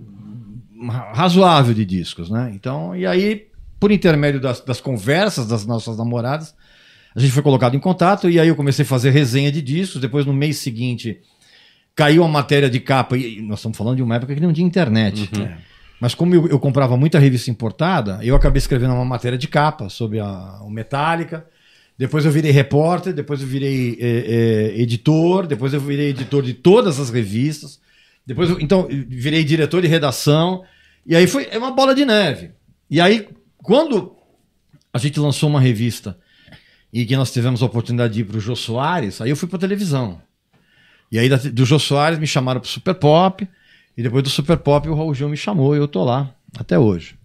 Speaker 5: razoável de discos, né? Então, e aí, por intermédio das, das conversas das nossas namoradas, a gente foi colocado em contato e aí eu comecei a fazer resenha de discos. Depois, no mês seguinte, caiu a matéria de capa. E nós estamos falando de uma época que não tinha internet. né? Mas como eu, eu comprava muita revista importada, eu acabei escrevendo uma matéria de capa sobre a, o Metallica. Depois eu virei repórter, depois eu virei eh, eh, editor, depois eu virei editor de todas as revistas. Depois então, virei diretor de redação. E aí foi é uma bola de neve. E aí, quando a gente lançou uma revista e que nós tivemos a oportunidade de ir para o Jô Soares, aí eu fui para televisão. E aí do Jô Soares me chamaram para Super Pop. E depois do Super Pop o Raul Gil me chamou e eu tô lá até hoje.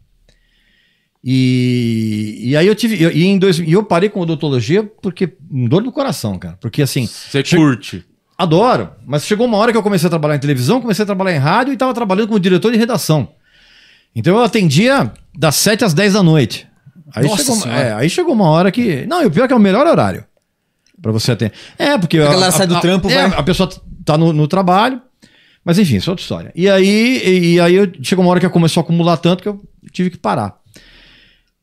Speaker 5: E, e aí eu tive. E, em dois, e eu parei com odontologia porque. um dor no coração, cara. Porque assim.
Speaker 1: Você curte.
Speaker 5: Adoro. Mas chegou uma hora que eu comecei a trabalhar em televisão, comecei a trabalhar em rádio e estava trabalhando como diretor de redação. Então eu atendia das 7 às 10 da noite. Aí,
Speaker 11: Nossa
Speaker 5: chegou, é, aí chegou uma hora que. Não, e o pior é que é o melhor horário pra você atender. É, porque.
Speaker 11: A galera sai do trampo,
Speaker 5: é,
Speaker 11: vai.
Speaker 5: A pessoa tá no, no trabalho. Mas enfim, isso é outra história. E aí, e, e aí eu, chegou uma hora que começou a acumular tanto que eu tive que parar.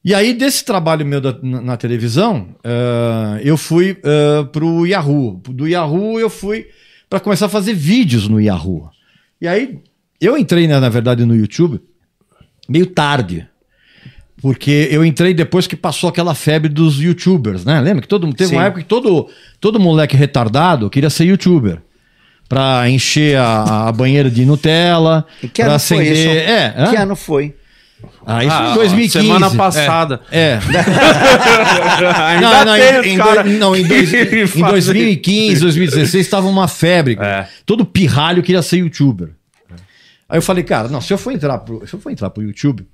Speaker 5: E aí, desse trabalho meu da- na, na televisão, eh, eu fui uh, pro Yahoo. Do Yahoo, eu fui para começar a fazer vídeos no Yahoo. E aí, eu entrei, né, na verdade, no YouTube meio tarde. Porque eu entrei depois que passou aquela febre dos youtubers, né? Lembra que todo teve
Speaker 10: Sim.
Speaker 5: uma época que todo, todo moleque retardado queria ser youtuber. Pra encher a, a banheira de Nutella.
Speaker 10: E que
Speaker 5: pra
Speaker 10: ano foi isso?
Speaker 5: É, hã?
Speaker 10: Que ano foi?
Speaker 5: Ah, isso
Speaker 1: Ah,
Speaker 5: em 2015.
Speaker 1: Semana passada.
Speaker 5: É.
Speaker 1: Ainda
Speaker 5: não, não,
Speaker 1: tem
Speaker 5: em, em
Speaker 1: cara
Speaker 5: dois- não, em, dois- em
Speaker 1: fazem.
Speaker 5: 2015, 2016 estava uma febre.
Speaker 1: É.
Speaker 5: Todo pirralho queria ser youtuber. Aí eu falei, cara, não, se eu for entrar pro, se eu for entrar pro YouTube,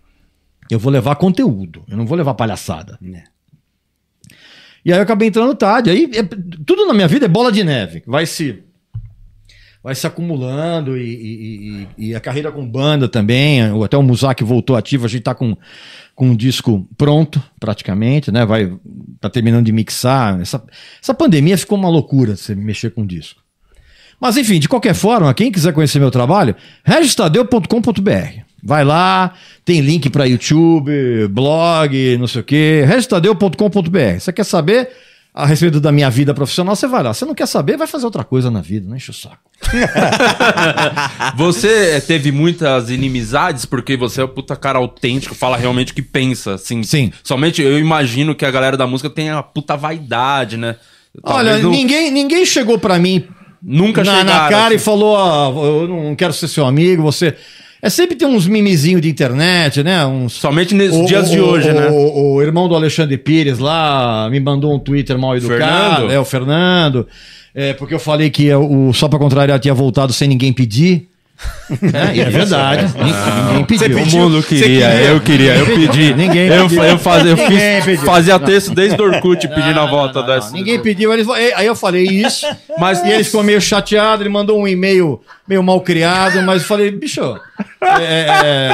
Speaker 5: eu vou levar conteúdo, eu não vou levar palhaçada.
Speaker 10: É.
Speaker 5: E aí eu acabei entrando tarde. Aí é- tudo na minha vida é bola de neve. Vai se vai se acumulando e, e- e- a carreira com banda também. Até o Musak voltou ativo, a gente tá com, com um disco pronto, praticamente, né? Vai tá terminando de mixar. Essa, essa pandemia ficou uma loucura você mexer com disco. Mas enfim, de qualquer forma, quem quiser conhecer meu trabalho, registadeu.com.br. Vai lá, tem link para YouTube, blog, não sei o quê, registadeu.com.br. Você quer saber a respeito da minha vida profissional, você vai lá. Você não quer saber, vai fazer outra coisa na vida, não enche o saco.
Speaker 1: Você eh, teve muitas inimizades porque você é um puta cara autêntico, fala realmente o que pensa, assim.
Speaker 5: Sim.
Speaker 1: Somente eu imagino que a galera da música tem a puta vaidade, né?
Speaker 5: Olha,
Speaker 1: Talvez não-
Speaker 5: ninguém, ninguém chegou para mim
Speaker 1: nunca
Speaker 5: na, na
Speaker 1: chegaram,
Speaker 5: cara e
Speaker 1: assim.
Speaker 5: falou: ah, eu não quero ser seu amigo, você. É sempre tem uns mimizinhos de internet, né? Uns...
Speaker 1: Somente nesses
Speaker 5: O-
Speaker 1: dias
Speaker 5: o-
Speaker 1: de hoje,
Speaker 5: o-
Speaker 1: né?
Speaker 5: O, o irmão do Alexandre Pires lá me mandou um Twitter mal educado.
Speaker 1: Fernando?
Speaker 5: É, o Fernando. É, porque eu falei que o Só Pra Contrariar tinha voltado sem ninguém pedir. É, e é verdade. Ninguém, ninguém pediu.
Speaker 1: O mundo queria, eu queria, eu pedi.
Speaker 5: Ninguém
Speaker 1: eu,
Speaker 5: pediu.
Speaker 1: eu, fazia, eu fiz,
Speaker 5: pediu.
Speaker 1: fazia texto desde o Orkut pedindo a volta
Speaker 5: Não,
Speaker 1: dessa.
Speaker 5: Ninguém pediu. Eles, aí eu falei isso.
Speaker 1: Mas
Speaker 5: E ele ficou meio chateado, ele mandou um e-mail meio mal criado, mas eu falei, bicho, é, é,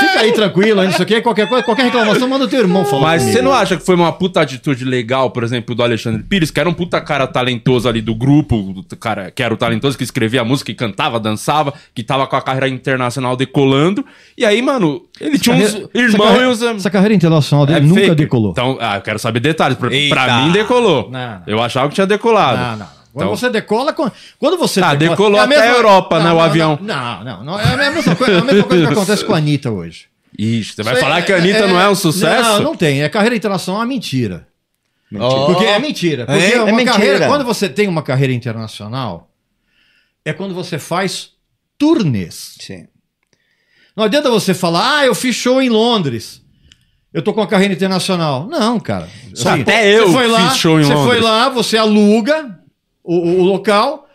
Speaker 5: fica aí tranquilo, isso aqui, qualquer coisa, qualquer reclamação, manda o teu irmão falar.
Speaker 1: Mas
Speaker 5: comigo.
Speaker 1: você não acha que foi uma puta atitude legal, por exemplo, do Alexandre Pires, que era um puta cara talentoso ali do grupo, cara que era o talentoso, que escrevia música, que cantava, dançava, que tava com a carreira internacional decolando. E aí, mano, ele tinha uns
Speaker 5: Carreira-
Speaker 1: irmãos
Speaker 5: essa
Speaker 1: e
Speaker 5: carreira,
Speaker 1: uns.
Speaker 5: essa carreira internacional dele
Speaker 1: É
Speaker 5: nunca
Speaker 1: fake.
Speaker 5: decolou.
Speaker 1: Então, ah, eu quero saber detalhes. Pra, pra mim, decolou.
Speaker 5: Não, não.
Speaker 1: Eu achava que tinha decolado.
Speaker 5: Não, não. Quando
Speaker 1: Então-
Speaker 5: você decola, quando você
Speaker 1: Ah,
Speaker 5: decola,
Speaker 1: decolou
Speaker 5: é
Speaker 1: até a Europa, né, o
Speaker 5: não,
Speaker 1: avião.
Speaker 5: Não, não, não, é a mesma coisa, é a mesma coisa que acontece com a Anitta hoje.
Speaker 1: Ixi, você vai
Speaker 5: Isso
Speaker 1: falar
Speaker 5: é-
Speaker 1: que a Anitta não é um sucesso?
Speaker 5: Não, não tem. É carreira internacional é uma mentira.
Speaker 11: Ó.
Speaker 5: Porque é mentira. Porque
Speaker 10: É, é
Speaker 5: uma
Speaker 10: mentira.
Speaker 5: carreira, quando você tem uma carreira internacional, é quando você faz turnês.
Speaker 10: Sim.
Speaker 5: Não adianta você falar, ah, eu fiz show em Londres. Eu tô com a carreira internacional. Não, cara.
Speaker 1: Só até eu
Speaker 5: você foi lá,
Speaker 1: fiz show em
Speaker 5: Você
Speaker 1: Londres.
Speaker 5: foi lá, você aluga o, o- local,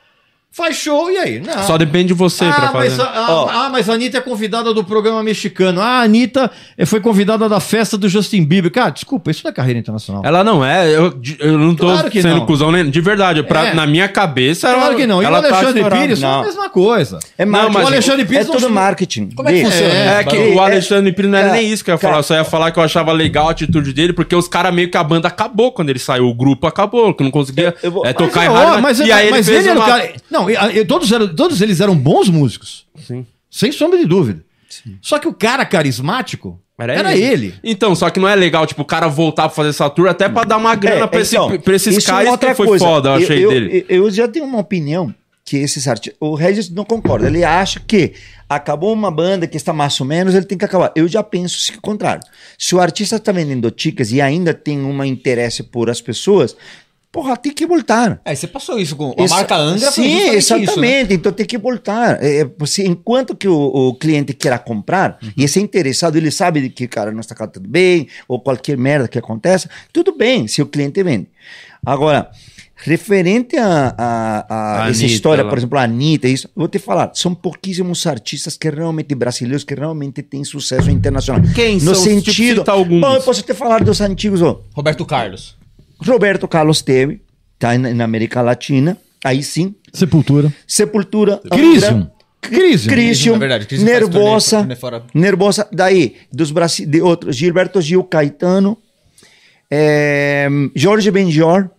Speaker 5: faz show e aí? Não.
Speaker 1: Só depende de você pra
Speaker 5: Ah mas,
Speaker 1: fazer.
Speaker 5: a, a-
Speaker 10: Ó.
Speaker 5: ah, mas a Anitta é convidada do programa mexicano. Ah, a Anitta eh, foi convidada da festa do Justin Bieber. Cara, desculpa, isso não é carreira internacional.
Speaker 1: Ela não é, eu, eu não tô
Speaker 5: Claro que
Speaker 1: sendo
Speaker 5: não.
Speaker 1: cuzão nem. De verdade, pra,
Speaker 5: É.
Speaker 1: na minha cabeça ela.
Speaker 5: Claro que não. E o
Speaker 1: tá
Speaker 5: Alexandre
Speaker 1: estourada.
Speaker 5: Pires foi a
Speaker 10: Não.
Speaker 5: mesma coisa.
Speaker 10: É
Speaker 1: Não,
Speaker 10: marketing.
Speaker 1: mas
Speaker 5: o Alexandre Pires
Speaker 10: é
Speaker 5: não
Speaker 10: tudo
Speaker 5: chama-
Speaker 10: marketing.
Speaker 11: Como é que funciona?
Speaker 1: É que
Speaker 10: É,
Speaker 1: o Alexandre Pires não era nem isso que eu ia
Speaker 10: cara.
Speaker 1: falar. Eu só ia falar que eu achava legal a atitude dele, porque os caras meio que a banda acabou quando ele saiu. O grupo acabou, que não conseguia
Speaker 10: Eu- eu vou-
Speaker 1: é, tocar em
Speaker 5: Mas,
Speaker 1: rádio.
Speaker 5: mas,
Speaker 1: e aí ele
Speaker 5: mas era o cara. Não, e- e- todos, eram, todos eles eram bons músicos.
Speaker 1: Sim.
Speaker 5: Sem sombra de dúvida. Só que o cara carismático era, ele.
Speaker 1: Então, só que não é legal, tipo, o cara voltar pra fazer essa tour até pra dar uma grana
Speaker 10: É,
Speaker 1: pra, esse,
Speaker 10: então,
Speaker 1: pra esses
Speaker 10: isso é
Speaker 1: caras
Speaker 10: outra
Speaker 1: que foi
Speaker 10: coisa.
Speaker 1: foda, eu achei
Speaker 10: eu,
Speaker 1: dele.
Speaker 10: Eu, eu já tenho uma opinião que esses artistas. O Regis não concorda. Ele acha que acabou uma banda que está mais ou menos, ele tem que acabar. Eu já penso o contrário. Se o artista está vendendo tickets e ainda tem um interesse por as pessoas, porra, tem que voltar.
Speaker 11: É, você passou isso com a marca Angra.
Speaker 10: Sim, exatamente.
Speaker 11: isso, né?
Speaker 10: Então tem que voltar. É, você, enquanto que o, o cliente queira comprar
Speaker 11: Uhum.
Speaker 10: e esse interessado, ele sabe que cara não está cantando bem ou qualquer merda que aconteça, tudo bem se o cliente vende. Agora, referente a, a- a
Speaker 1: A
Speaker 10: essa
Speaker 1: Anitta,
Speaker 10: história,
Speaker 1: lá.
Speaker 10: por exemplo, a Anitta, isso, vou te falar, são pouquíssimos artistas que realmente brasileiros que realmente têm sucesso internacional.
Speaker 1: Quem
Speaker 10: No
Speaker 1: são?
Speaker 10: Sentido.
Speaker 1: alguns.
Speaker 10: Bom, eu posso te falar dos antigos, ó.
Speaker 11: Roberto Carlos.
Speaker 10: Roberto Carlos teve, tá na, na América Latina, aí sim.
Speaker 5: Sepultura.
Speaker 10: Sepultura.
Speaker 5: Crisium. Crisium.
Speaker 10: Crisium,
Speaker 6: É verdade, Crisium
Speaker 10: Nervosa,
Speaker 6: turnê-.
Speaker 10: Nervosa, daí, dos Brasi de outros, Gilberto Gil, Caetano, é, Jorge Benjor,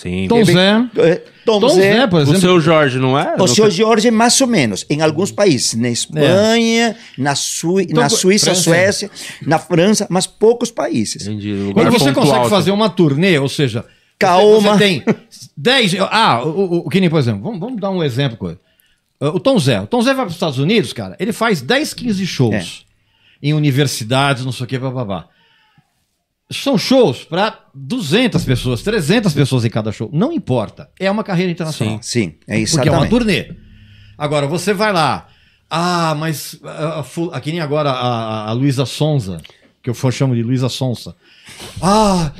Speaker 1: Sim.
Speaker 5: Tom Zé.
Speaker 10: é, Tom,
Speaker 5: Tom
Speaker 10: Zé,
Speaker 5: Zé, por
Speaker 1: O
Speaker 5: exemplo.
Speaker 1: seu Jorge, não é?
Speaker 10: o
Speaker 1: Não
Speaker 10: seu
Speaker 1: sei-
Speaker 10: Jorge, mais ou menos, em alguns países, na Espanha, na, Sui
Speaker 5: Então,
Speaker 10: na Suíça,
Speaker 5: França.
Speaker 10: Suécia, na França, mas poucos países.
Speaker 1: Entendi.
Speaker 5: Quando você consegue fazer
Speaker 1: assim.
Speaker 5: uma turnê, ou seja,
Speaker 10: Calma.
Speaker 5: Você, tem 10. Ah, o, o, o que nem, por exemplo, vamos, vamos dar um exemplo. coisa. Uh, O Tom Zé. O Tom Zé vai para os Estados Unidos, cara, ele faz 10, 15 shows em universidades, não sei o que, babá. São shows para 200 pessoas, 300 pessoas em cada show. Não importa. É uma carreira internacional.
Speaker 10: Sim, é
Speaker 5: Porque é uma turnê. Agora, você vai lá. Ah, mas. ah, ah, Aqui nem agora a, a, Luísa Sonza, que eu chamo de Luísa Sonsa. Ah,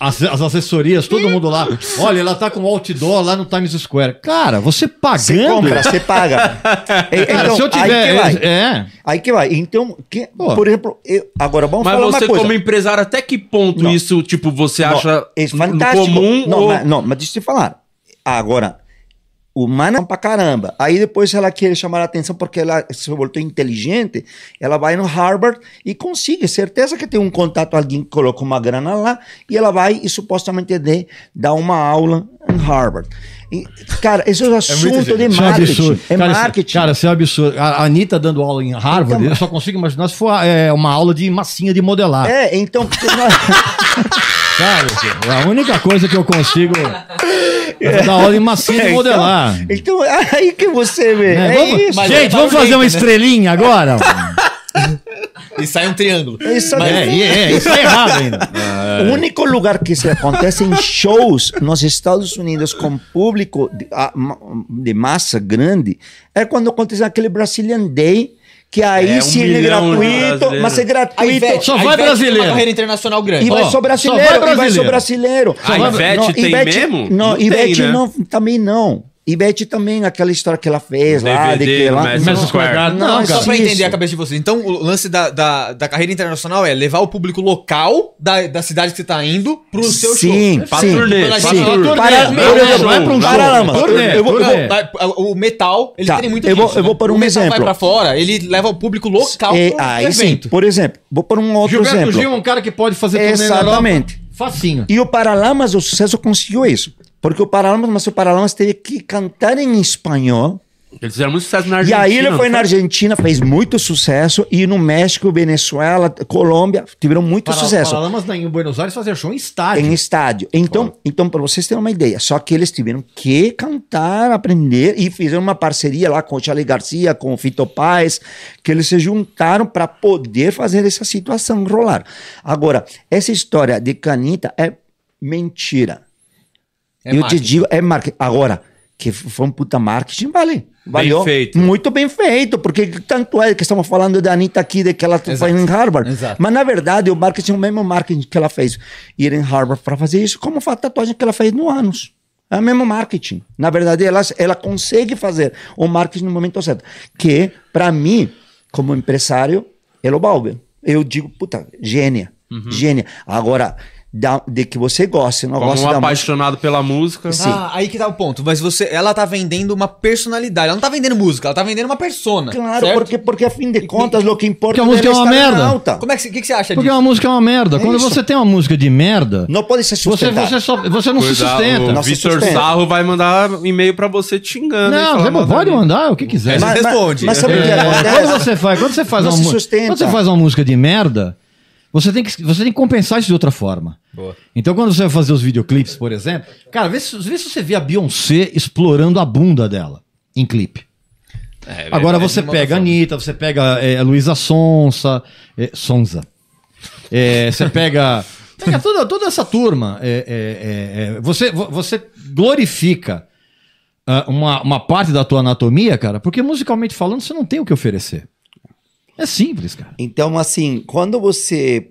Speaker 5: as, as assessorias, todo mundo lá. Olha, ela tá com outdoor lá no Times Square. Cara, você pagando.
Speaker 10: Você compra, você paga. E-
Speaker 5: Cara,
Speaker 10: então,
Speaker 5: se eu tiver.
Speaker 10: aí que vai.
Speaker 5: É.
Speaker 10: Aí que vai. Então, que- por exemplo, eu- agora vamos
Speaker 1: Mas
Speaker 10: falar
Speaker 1: você,
Speaker 10: uma coisa.
Speaker 1: como empresário, até que ponto
Speaker 10: Não.
Speaker 1: isso, tipo, você
Speaker 10: Não,
Speaker 1: acha
Speaker 10: é fantástico.
Speaker 1: comum?
Speaker 10: Não,
Speaker 1: ou...
Speaker 10: mas, não, mas deixa eu te falar. Agora, humana pra caramba. Aí depois ela quer chamar a atenção porque ela se voltou inteligente, ela vai no Harvard e consegue, certeza que tem um contato, alguém que colocou uma grana lá, e ela vai e supostamente dê, dá uma aula em Harvard. E, cara, isso é assunto de
Speaker 5: Isso é
Speaker 10: marketing.
Speaker 5: absurdo.
Speaker 10: É
Speaker 5: cara, isso-
Speaker 10: marketing.
Speaker 5: cara, isso é absurdo. A Anitta dando aula em Harvard,
Speaker 10: Então,
Speaker 5: eu só consigo imaginar se for é, uma aula de massinha de modelar.
Speaker 10: é, então. porque nós-
Speaker 5: Sabe? É a única coisa que eu consigo é dar aula em massinha de modelar.
Speaker 10: então, aí que você vê.
Speaker 5: É,
Speaker 10: É,
Speaker 5: vamos-
Speaker 10: isso.
Speaker 5: gente, vamos fazer uma estrelinha agora?
Speaker 6: E sai um triângulo.
Speaker 10: Isso
Speaker 5: É,
Speaker 10: aí.
Speaker 5: é, é, isso é errado ainda.
Speaker 10: O único lugar que se acontece em shows nos Estados Unidos com público de, de massa grande é quando acontece aquele Brazilian Day, que aí
Speaker 1: É, um
Speaker 10: sim é
Speaker 1: milhão de
Speaker 10: gratuito, mas é gratuito.
Speaker 6: Ivete,
Speaker 5: Só vai
Speaker 6: Ivete tem
Speaker 5: brasileiro.
Speaker 6: uma carreira internacional grande.
Speaker 10: E vai
Speaker 5: Ó,
Speaker 10: só brasileiro,
Speaker 5: só vai
Speaker 10: e vai só
Speaker 5: brasileiro.
Speaker 10: brasileiro.
Speaker 1: A Ivete tem mesmo?
Speaker 10: Não,
Speaker 1: Não tem,
Speaker 10: Ivete
Speaker 1: né?
Speaker 10: não, também não. Ivete também, aquela história que ela fez lá, de
Speaker 1: DVD
Speaker 10: que
Speaker 1: do
Speaker 10: lá...
Speaker 1: Madison
Speaker 5: Square Garden.
Speaker 10: Não,
Speaker 5: Não,
Speaker 6: Mas só
Speaker 5: cara.
Speaker 6: pra
Speaker 10: isso.
Speaker 6: entender a cabeça de vocês. Então, o lance da, da, da carreira internacional é levar o público local da, da cidade que você tá indo pro seu
Speaker 10: Sim,
Speaker 6: show.
Speaker 1: Pra
Speaker 10: sim,
Speaker 1: turnê,
Speaker 6: Pra
Speaker 1: pra
Speaker 6: gente-
Speaker 1: turnê.
Speaker 10: Para-
Speaker 5: Não,
Speaker 10: por
Speaker 5: não,
Speaker 10: exemplo,
Speaker 5: não é pra um show.
Speaker 10: Paralamas.
Speaker 5: Turnê,
Speaker 10: Eu vou- eu vou-
Speaker 5: turnê.
Speaker 6: Vai- O metal, ele
Speaker 10: Tá,
Speaker 6: tem muito
Speaker 10: eu vou-
Speaker 6: disso,
Speaker 10: eu vou
Speaker 6: né?
Speaker 10: por um
Speaker 6: o metal vai
Speaker 10: exemplo.
Speaker 6: pra fora, ele leva o público local
Speaker 10: É,
Speaker 6: pro
Speaker 10: aí sim,
Speaker 6: evento.
Speaker 10: por exemplo, vou por um outro
Speaker 5: Gilberto
Speaker 10: exemplo.
Speaker 5: Gil é um cara que pode fazer turnê na
Speaker 10: Exatamente.
Speaker 5: Facinho.
Speaker 10: E o Paralamas, o sucesso conseguiu isso. Porque o Paralamas, mas o Paralamas teve que cantar em espanhol.
Speaker 1: Eles fizeram muito sucesso na
Speaker 10: e
Speaker 1: Argentina.
Speaker 10: aí ele foi na Argentina, fez muito sucesso. E no México, Venezuela, Colômbia, tiveram muito
Speaker 5: Para,
Speaker 10: sucesso.
Speaker 5: Paralamas em Buenos Aires fazia show em estádio.
Speaker 10: Em estádio. Então, então para vocês terem uma ideia, só que eles tiveram que cantar, aprender e fizeram uma parceria lá com o Charlie Garcia, com o Fito Paz, que eles se juntaram para poder fazer essa situação rolar. Agora, essa história de Canita é mentira.
Speaker 6: É
Speaker 10: Eu
Speaker 6: marketing.
Speaker 10: te digo, é marketing. Agora, que foi um puta marketing, vale. Valeu.
Speaker 1: feito.
Speaker 10: Muito bem feito, porque tanto é que estamos falando da Anitta aqui, de que ela faz em Harvard.
Speaker 6: Exato.
Speaker 10: Mas, na verdade, o marketing é o mesmo marketing que ela fez. Ir em Harvard para fazer isso, como a tatuagem que ela fez no anos. É o mesmo marketing. Na verdade, ela, ela consegue fazer o marketing no momento certo. Que, para mim, como empresário, é o Balber. Eu digo, puta, gênia. Gênia. Agora, da- de que você goste, não
Speaker 1: Como
Speaker 10: gosta
Speaker 1: um
Speaker 10: da música.
Speaker 1: apaixonado pela música.
Speaker 6: Ah, aí que tá o ponto. Mas você, ela tá vendendo uma personalidade. Ela não tá vendendo música, ela tá vendendo uma persona.
Speaker 10: Claro,
Speaker 6: certo?
Speaker 10: porque, porque a fim de contas, o que importa
Speaker 5: Porque a música é uma
Speaker 10: estar na
Speaker 5: merda.
Speaker 10: alta.
Speaker 6: Como é que, que, que você acha
Speaker 5: Porque
Speaker 6: disso?
Speaker 5: uma música é uma merda.
Speaker 10: É
Speaker 5: Quando
Speaker 10: isso.
Speaker 5: você tem uma música de merda,
Speaker 10: Não pode ser
Speaker 5: você, você, só, você não se
Speaker 1: Cuidado,
Speaker 5: sustenta.
Speaker 1: O
Speaker 10: Não se
Speaker 1: Vitor
Speaker 10: sustenta.
Speaker 1: Sarro vai mandar um e-mail pra você te xingando.
Speaker 5: Não, você pode mandar o que quiser.
Speaker 6: Mas- responde.
Speaker 10: Mas sabe o que
Speaker 5: É,
Speaker 10: acontece?
Speaker 5: quando você faz, quando você faz
Speaker 10: Não
Speaker 5: uma
Speaker 10: se
Speaker 5: quando você faz uma música de merda, você tem que você tem que compensar isso de outra forma. Então quando você vai fazer os videoclipes, por exemplo, cara, vê se, vê se você vê a Beyoncé explorando a bunda dela em clipe. Agora você pega a Anitta, você pega é, a Luísa Sonsa, é, Sonza. É, você pega, pega toda, toda essa turma. é, é, é, é, você, vo- você glorifica ah, uma, uma parte da tua anatomia, cara, porque musicalmente falando você não tem o que oferecer. É simples, cara.
Speaker 10: Então, assim, quando você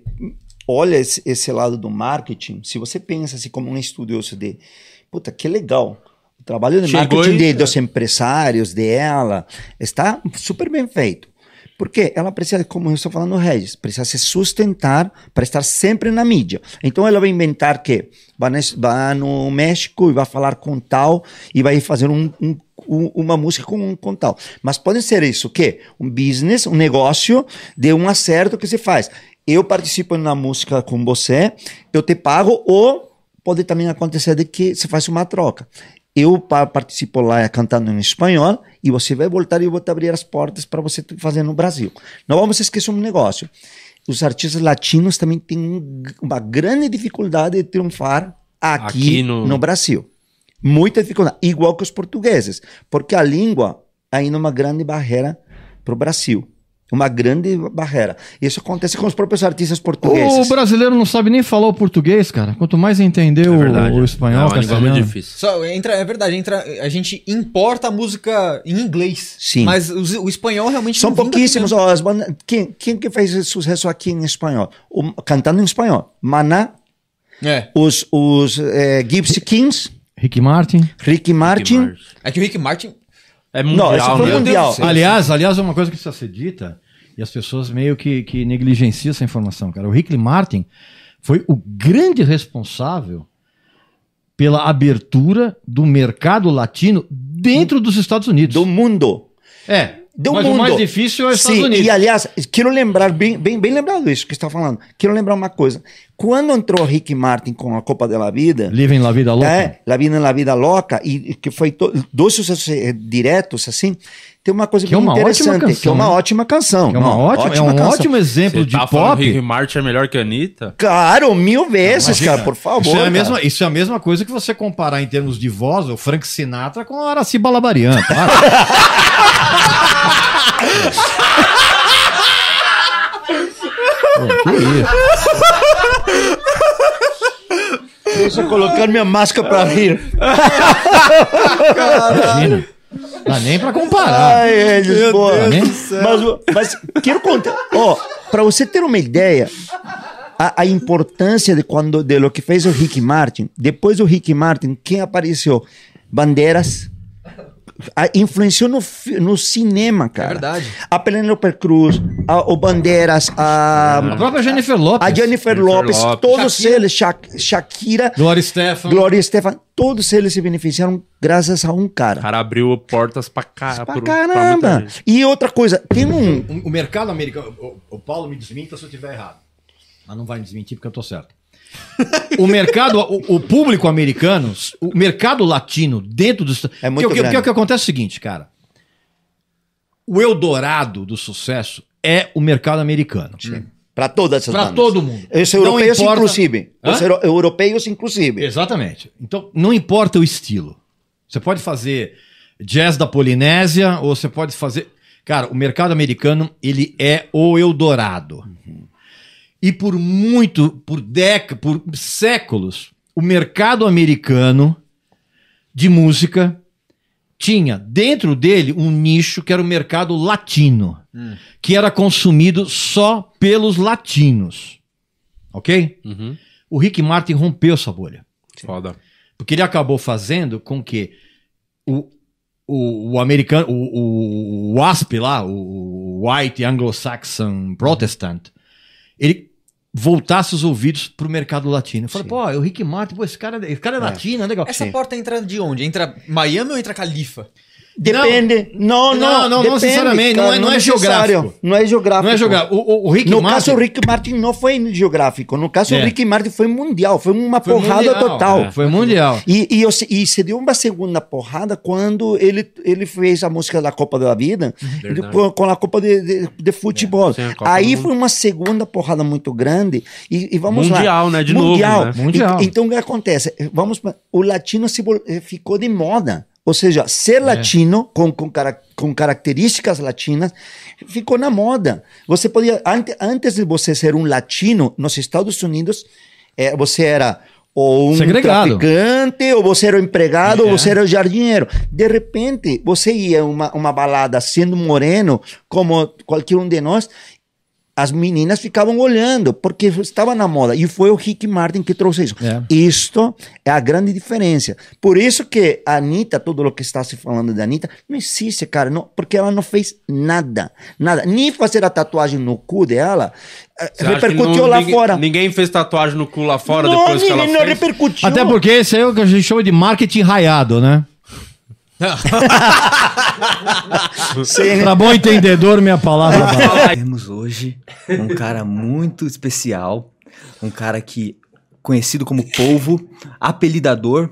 Speaker 10: olha esse, esse lado do marketing, se você pensa assim como um estudioso de, puta, que legal. O trabalho de
Speaker 1: Chegou
Speaker 10: marketing
Speaker 1: e-
Speaker 10: de- dos empresários dela está super bem feito. Porque ela precisa, como eu estou falando, Regis, precisa se sustentar para estar sempre na mídia. Então ela vai inventar que vai no México e vai falar com tal e vai fazer um, um- um- uma música com, com tal. Mas pode ser isso, que um business, um negócio de um acerto que se faz. Eu participo na música com você, eu te pago, ou pode também acontecer de que se faz uma troca. Eu pa- participo lá cantando em espanhol e você vai voltar e eu vou te abrir as portas para você fazer no Brasil. Não vamos esquecer um negócio. Os artistas latinos também têm um- uma grande dificuldade de triunfar aqui,
Speaker 1: Aqui no-
Speaker 10: no... Brasil. Muita dificuldade. Igual que os portugueses. Porque a língua ainda é uma grande barreira para o Brasil. Uma grande barreira. Isso acontece com os próprios artistas
Speaker 5: O
Speaker 10: portugueses.
Speaker 5: brasileiro não sabe nem falar o português, cara. Quanto mais entender o,
Speaker 1: verdade.
Speaker 5: o espanhol,
Speaker 1: é uma língua muito difícil.
Speaker 11: Só entra, é verdade, entra, a gente importa a música em inglês.
Speaker 10: Sim.
Speaker 11: Mas o, o espanhol realmente
Speaker 10: São
Speaker 11: não
Speaker 10: pouquíssimos. ó, as bandas- quem, quem que fez sucesso aqui em espanhol? O- cantando em espanhol. Maná,
Speaker 11: É.
Speaker 10: os, os eh, Gypsy Kings,
Speaker 5: Rick Martin.
Speaker 10: Ricky Martin.
Speaker 11: É que o Rick Martin.
Speaker 1: É
Speaker 10: Não,
Speaker 1: mundial,
Speaker 10: foi
Speaker 1: né?
Speaker 10: mundial.
Speaker 5: Aliás, aliás, é uma coisa que precisa ser dita, e as pessoas meio que, que negligenciam essa informação, cara. O Rick Martin foi o grande responsável pela abertura do mercado latino dentro dos Estados Unidos.
Speaker 10: do mundo.
Speaker 5: É,
Speaker 10: Do
Speaker 5: mas
Speaker 10: mundo.
Speaker 5: o mais difícil é os Estados
Speaker 10: Sim,
Speaker 5: Unidos.
Speaker 10: e aliás, quero lembrar, bem, bem, bem lembrado isso que você está falando. Quero lembrar uma coisa. Quando entrou Ricky Martin com a Copa da Vida,
Speaker 5: Living La Vida Louca.
Speaker 10: É, La Vida La Vida Louca, e e que foi to- dois sucessos eh, diretos, assim, tem uma coisa
Speaker 5: Que é
Speaker 10: bem
Speaker 5: uma ótima
Speaker 10: interessante, que é
Speaker 5: canção,
Speaker 10: uma
Speaker 5: né?
Speaker 10: ótima canção.
Speaker 5: Que é, uma
Speaker 10: Não,
Speaker 5: ótima, é um
Speaker 10: canção.
Speaker 5: ótimo exemplo
Speaker 1: Você
Speaker 5: de
Speaker 1: tá
Speaker 5: pop.
Speaker 1: Rick Martin é melhor que a Anitta?
Speaker 10: Claro, mil vezes, cara, por favor.
Speaker 5: Isso é, a
Speaker 10: cara.
Speaker 5: mesma, isso é a mesma coisa que você comparar em termos de voz o Frank Sinatra com o Araci Balabarian. Para.
Speaker 10: Deixa eu colocar minha máscara para rir.
Speaker 5: Imagina. Dá nem pra comparar.
Speaker 10: Ai, eles, pô.
Speaker 5: Deus do
Speaker 10: Mas, mas quero contar. Ó, para você ter uma ideia, a, a importância de quando de lo que fez o Ricky Martin. Depois do Ricky Martin, quem apareceu? Bandeiras. Influenciou no, no cinema, cara.
Speaker 11: É verdade.
Speaker 10: A Penélope Cruz, a, o Bandeiras, a,
Speaker 5: A própria Jennifer Lopes.
Speaker 10: a Jennifer
Speaker 1: Jennifer
Speaker 10: Lopes,
Speaker 1: Lopes.
Speaker 10: todos
Speaker 5: Shakira.
Speaker 10: eles, Sha- Shakira,
Speaker 5: Glória Stefan.
Speaker 10: Glória Estefan, todos eles se beneficiaram graças a um cara.
Speaker 1: O cara abriu portas pra, ca...
Speaker 10: Pra
Speaker 1: pro-
Speaker 10: caramba!
Speaker 1: gente.
Speaker 10: e outra coisa, tem um.
Speaker 5: O, o mercado americano. O, o Paulo me desminta se eu estiver errado. Mas não vai me desmentir porque eu tô certo. o mercado, o, o público americano, o mercado latino dentro dos.
Speaker 10: É muito
Speaker 5: porque, o que-
Speaker 10: grande.
Speaker 5: o que acontece é o seguinte, cara. O Eldorado do sucesso é o mercado americano.
Speaker 10: Para todas essas
Speaker 5: Para todo mundo.
Speaker 10: Os europeus,
Speaker 5: importa-
Speaker 10: inclusive.
Speaker 5: Hã?
Speaker 10: Os euro- europeus, inclusive.
Speaker 5: Exatamente. Então, não importa o estilo. Você pode fazer jazz da Polinésia ou você pode fazer. Cara, o mercado americano, ele é o Eldorado. E por muito, por décadas, por séculos, o mercado americano de música tinha dentro dele um nicho que era o mercado latino, que era consumido só pelos latinos. Ok?
Speaker 1: Uhum.
Speaker 5: O Rick Martin rompeu essa bolha.
Speaker 1: Foda.
Speaker 5: Porque ele acabou fazendo com que o, o, o americano, o, o, o WASP lá, o White Anglo-Saxon Protestant, ele voltasse os ouvidos pro mercado latino. Eu falei, pô, é o Rick Martin, pô, esse cara, esse cara é, latino, é legal.
Speaker 11: Essa porta entra de onde? Entra Miami ou entra Califa?
Speaker 10: Depende. Não, não,
Speaker 5: Não, não,
Speaker 10: depende,
Speaker 5: necessariamente, não é- não é geográfico.
Speaker 10: Não é geográfico.
Speaker 5: Não é jogar. O, o, o Rick
Speaker 10: no
Speaker 5: Martin.
Speaker 10: caso, o Rick Martin não foi geográfico. No caso,
Speaker 5: É.
Speaker 10: o Rick Martin foi mundial. Foi uma
Speaker 5: foi
Speaker 10: porrada
Speaker 5: mundial,
Speaker 10: total.
Speaker 5: é, Foi mundial.
Speaker 10: E, e, se- e se deu uma segunda porrada quando ele, ele fez a música da Copa da Vida com, com a Copa de, de, de futebol.
Speaker 1: a Copa
Speaker 10: Aí foi uma segunda porrada muito grande. E, e vamos lá.
Speaker 1: Mundial, né? De novo, né?
Speaker 5: Mundial.
Speaker 10: E- então o que acontece? Vamos, o latino se eh, ficou de moda. Ou seja, ser
Speaker 5: É.
Speaker 10: latino com, com, com características latinas ficou na moda. Você podia, ante, antes de você ser um latino nos Estados Unidos, eh, você era ou um
Speaker 5: Segregado.
Speaker 10: traficante, ou você era o empregado,
Speaker 5: É.
Speaker 10: ou você era o jardineiro. De repente, você ia a uma, uma balada sendo moreno, como qualquer um de nós, as meninas ficavam olhando, porque estava na moda. E foi o Rick Martin que trouxe isso.
Speaker 5: É.
Speaker 10: Isto é a grande diferença. Por isso que a Anitta, tudo o que está se falando da Anitta, não existe, cara, não, porque ela não fez nada. Nada. Nem fazer a tatuagem no cu dela eh,
Speaker 12: Você
Speaker 10: repercutiu
Speaker 12: não-
Speaker 10: lá
Speaker 12: ninguém,
Speaker 10: fora.
Speaker 12: Ninguém fez tatuagem no cu lá fora
Speaker 10: não,
Speaker 12: depois que ela
Speaker 10: não
Speaker 12: fez?
Speaker 10: repercutiu.
Speaker 5: Até porque esse aí é o que a gente chama de marketing raiado, né?
Speaker 10: Sim.
Speaker 5: Pra bom entendedor, minha palavra.
Speaker 6: Temos hoje um cara muito especial, um cara que conhecido como polvo, apelidador,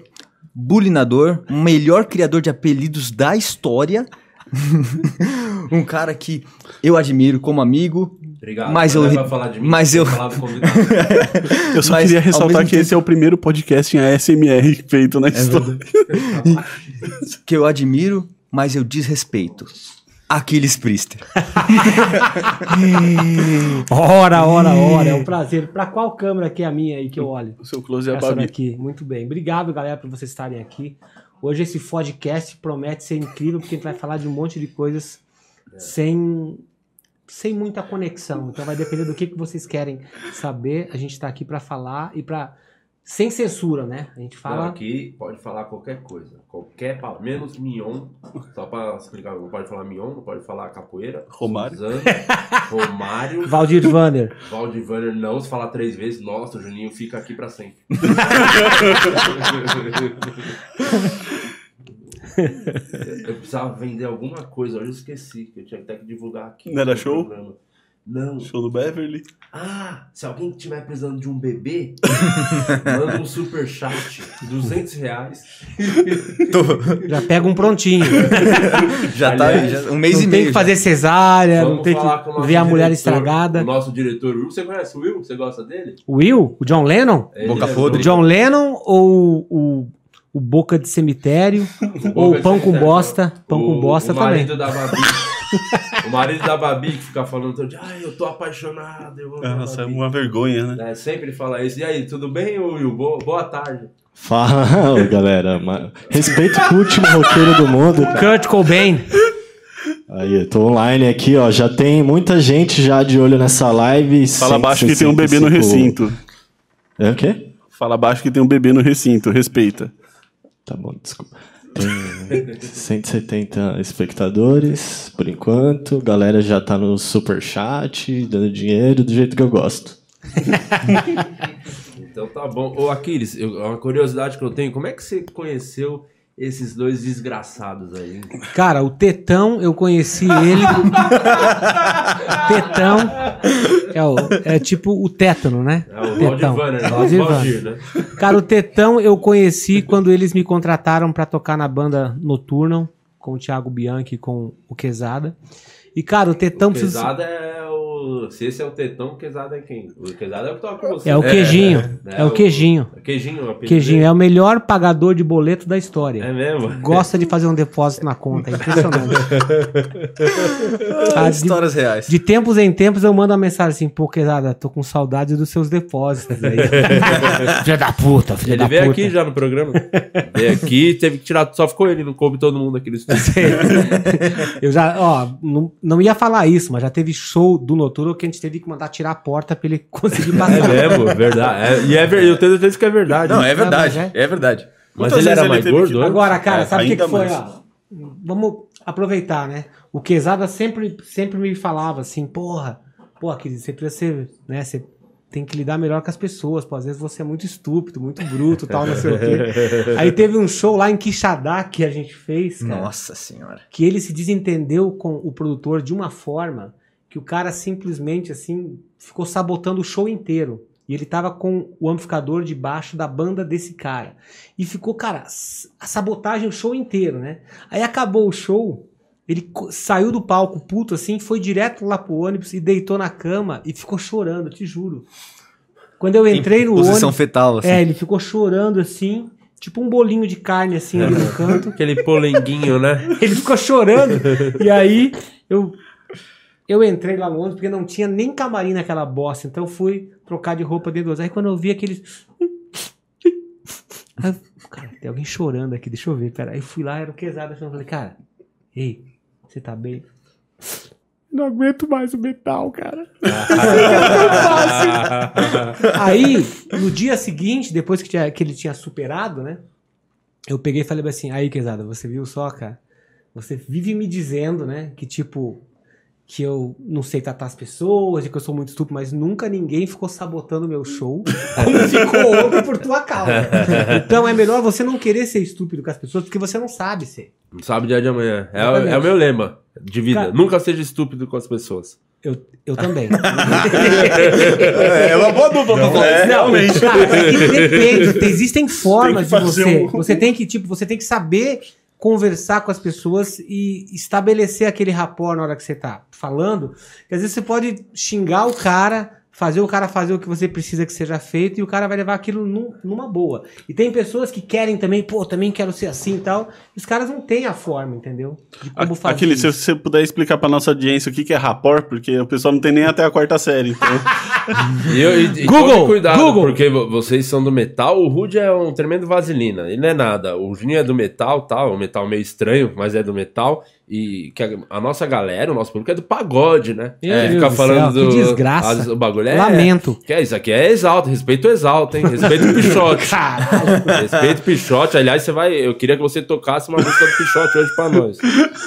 Speaker 6: bulinador, o melhor criador de apelidos da história. um cara que eu admiro como amigo.
Speaker 1: Obrigado.
Speaker 6: Mas eu,
Speaker 1: Não é pra falar de mim,
Speaker 6: mas eu.
Speaker 2: Eu só
Speaker 6: Mas,
Speaker 2: queria ressaltar que esse é o primeiro podcast em ASMR feito na história.
Speaker 6: que eu admiro, mas eu desrespeito. Aquiles Priester.
Speaker 13: Ora, ora, ora. É um prazer. Pra qual câmera que é a minha aí que eu olho?
Speaker 2: O seu close é a Babi.
Speaker 13: daqui. Muito bem. Obrigado, galera, por vocês estarem aqui. Hoje esse podcast promete ser incrível, porque a gente vai falar de um monte de coisas sem, sem muita conexão. Então vai depender do que, que vocês querem saber. A gente tá aqui pra falar e pra sem censura, né? A gente
Speaker 1: Não,
Speaker 13: fala.
Speaker 1: aqui pode falar qualquer coisa. Qualquer palavra. Menos mignon. Só pra explicar. Não pode falar mignon, não pode falar capoeira.
Speaker 2: Romário.
Speaker 1: Suzano, Romário.
Speaker 13: Valdir Vander.
Speaker 1: Valdir Vanner não. Se falar três vezes, nossa, o Juninho fica aqui pra sempre. eu precisava vender alguma coisa, eu esqueci, que eu tinha até que divulgar aqui.
Speaker 2: Não era
Speaker 1: no
Speaker 2: show?
Speaker 1: programa. Não.
Speaker 2: Show do Beverly.
Speaker 1: Ah, se alguém tiver precisando de um bebê, manda um superchat, 200 reais.
Speaker 13: Já pega um prontinho.
Speaker 6: Já tá
Speaker 1: Aliás,
Speaker 6: já- um mês
Speaker 13: não
Speaker 6: e
Speaker 13: tem
Speaker 6: meio.
Speaker 13: que
Speaker 6: já.
Speaker 13: fazer cesárea,
Speaker 1: Vamos
Speaker 13: não tem
Speaker 1: falar com o
Speaker 13: que ver a mulher
Speaker 1: diretor,
Speaker 13: estragada.
Speaker 1: O nosso diretor Will. Você conhece o Will? Você gosta dele?
Speaker 13: O Will? O John Lennon?
Speaker 1: Ele
Speaker 6: Boca
Speaker 1: é
Speaker 6: podre.
Speaker 13: O John Lennon ou o, o Boca de Cemitério? ou o Pão
Speaker 1: de
Speaker 13: com
Speaker 1: Cemitério.
Speaker 13: Bosta? Pão
Speaker 1: o,
Speaker 13: com Bosta
Speaker 1: o
Speaker 13: também.
Speaker 1: marido da Babi. o marido da Babi que fica falando todo dia, ai, eu tô apaixonado. Eu amo a
Speaker 2: Nossa, é
Speaker 1: Babi."
Speaker 2: uma vergonha, né?
Speaker 1: É, sempre fala isso. E aí, tudo bem, Will? Boa, boa tarde.
Speaker 14: Fala, galera. Respeito o último roqueiro do mundo.
Speaker 13: Kurt Cobain.
Speaker 14: Aí, eu tô online aqui, ó. Já tem muita gente já de olho nessa live.
Speaker 2: Fala baixo que tem um bebê no
Speaker 14: 165.
Speaker 2: recinto.
Speaker 14: É o quê?
Speaker 2: Fala baixo que tem um bebê no recinto, respeita.
Speaker 14: Tá bom, desculpa. Tem 170 espectadores por enquanto. Galera já tá no super chat, dando dinheiro do jeito que eu gosto.
Speaker 1: Então tá bom. Ô, Aquiles, eu- uma curiosidade que eu tenho, como é que você conheceu esses dois desgraçados aí?
Speaker 13: Cara, o Tetão, eu conheci ele. Tetão é, o- é tipo o tétano, né?
Speaker 1: É o Valdir
Speaker 13: Tetão.
Speaker 1: Vanner,
Speaker 13: Valdir
Speaker 1: Valdir,
Speaker 13: Vanner.
Speaker 1: né?
Speaker 13: Cara, o Tetão eu conheci quando eles me contrataram pra tocar na banda Noturno com o Thiago Bianchi e com o Quesada. E, cara, o Tetão
Speaker 1: O
Speaker 13: precisa.
Speaker 1: Quesada é o. Se esse é o Tetão, o Quesada é quem? O Quesada é o que toca com você.
Speaker 13: É o queijinho. É, o queijinho.
Speaker 1: É Queijinho, o
Speaker 13: Queijinho é o melhor pagador de boleto da história.
Speaker 1: É mesmo?
Speaker 13: Gosta de fazer um depósito na conta, é impressionante. Ah, de-
Speaker 6: Histórias reais.
Speaker 13: De tempos em tempos eu mando uma mensagem assim, pô, Quezada, tô com saudade dos seus depósitos aí. filha da puta, filha
Speaker 1: Ele
Speaker 13: da
Speaker 1: veio
Speaker 13: puta.
Speaker 1: aqui já no programa. veio aqui, teve que tirar, só ficou ele, não coube todo mundo aqui no estúdio.
Speaker 13: Eu já, ó, não, não ia falar isso, mas já teve show do Noturno que a gente teve que mandar tirar a porta pra ele conseguir passar.
Speaker 1: É mesmo, verdade. É, e é ver, eu tenho certeza que é verdade.
Speaker 6: Não, é verdade.
Speaker 13: mas
Speaker 6: É verdade.
Speaker 1: Mas
Speaker 2: Quantas
Speaker 1: ele era mais gordo?
Speaker 2: que-?
Speaker 13: Agora, cara,
Speaker 2: É,
Speaker 13: sabe o que, que foi? Ó, vamos aproveitar, né? O Quesada sempre, sempre me falava assim, porra, porra, querido, você precisa ser, né? Você tem que lidar melhor com as pessoas, pô. Às vezes você é muito estúpido, muito bruto, tal, não sei o quê. Aí teve um show lá em Quixadá que a gente fez, cara,
Speaker 6: Nossa senhora.
Speaker 13: que ele se desentendeu com o produtor de uma forma que o cara simplesmente, assim, ficou sabotando o show inteiro. E ele tava com o amplificador debaixo da banda desse cara. E ficou, cara, a sabotagem o show inteiro, né? Aí acabou o show, ele saiu do palco puto assim, foi direto lá pro ônibus e deitou na cama e ficou chorando, te juro. Quando eu entrei no
Speaker 6: Posição
Speaker 13: ônibus.
Speaker 6: fetal, assim.
Speaker 13: É, ele ficou chorando assim, tipo um bolinho de carne assim ali no canto.
Speaker 1: Aquele polenguinho, né?
Speaker 13: Ele ficou chorando. e aí eu eu entrei lá no ônibus porque não tinha nem camarim naquela bosta. Então eu fui trocar de roupa dentro do ônibus. Aí quando eu vi aqueles. Aí eu, cara, tem alguém chorando aqui, deixa eu ver. Pera. Aí fui lá, era o quesado chorando. Falei, cara, ei, você tá bem? Não aguento mais o metal, cara. Aí, no dia seguinte, depois que, tinha- que ele tinha superado, né? Eu peguei e falei assim, aí, Quezada, você viu só, cara? Você vive me dizendo, né, que tipo, que eu não sei tratar as pessoas, e que eu sou muito estúpido, mas nunca ninguém ficou sabotando meu show como ficou ontem por tua causa. Então é melhor você não querer ser estúpido com as pessoas, porque você não sabe ser.
Speaker 1: Não sabe o dia de amanhã. É, é o meu lema de vida.
Speaker 13: Cara-
Speaker 1: Nunca seja estúpido com as pessoas.
Speaker 13: Eu, eu também.
Speaker 2: É uma boa dupla pra falar isso, realmente.
Speaker 13: Cara, é que depende. Tem- Existem formas de você.
Speaker 2: um-
Speaker 13: Você tem que, tipo, você tem que saber conversar com as pessoas e estabelecer aquele rapport na hora que você tá falando. Que às vezes você pode xingar o cara, fazer o cara fazer o que você precisa que seja feito e o cara vai levar aquilo num- numa boa. E tem pessoas que querem também, pô, também quero ser assim e tal. Os caras não têm a forma, entendeu? De como fazer.
Speaker 2: Aquele, se você puder explicar pra nossa audiência o que que é rapport, porque o pessoal não tem nem até a quarta série. Então...
Speaker 1: E, eu- e- e
Speaker 13: Google,
Speaker 1: cuidado,
Speaker 13: Google.
Speaker 1: porque vo- vocês são do metal. O Rude é um tremendo vaselina. Ele não é nada. O Juninho é do metal, tal. Um metal meio estranho, mas é do metal. E que a, a nossa galera, o nosso público é do pagode, né?
Speaker 13: Meu
Speaker 1: É,
Speaker 13: Deus
Speaker 1: fica
Speaker 13: do
Speaker 1: falando
Speaker 13: céu,
Speaker 1: do.
Speaker 13: que desgraça.
Speaker 1: as- o bagulho é.
Speaker 13: Lamento.
Speaker 1: Que é isso aqui é exalto. Respeito o exalto, hein? Respeito o Pichote. Respeito o Pichote. Aliás, você vai. Eu queria que você tocasse uma música do Pichote hoje pra nós.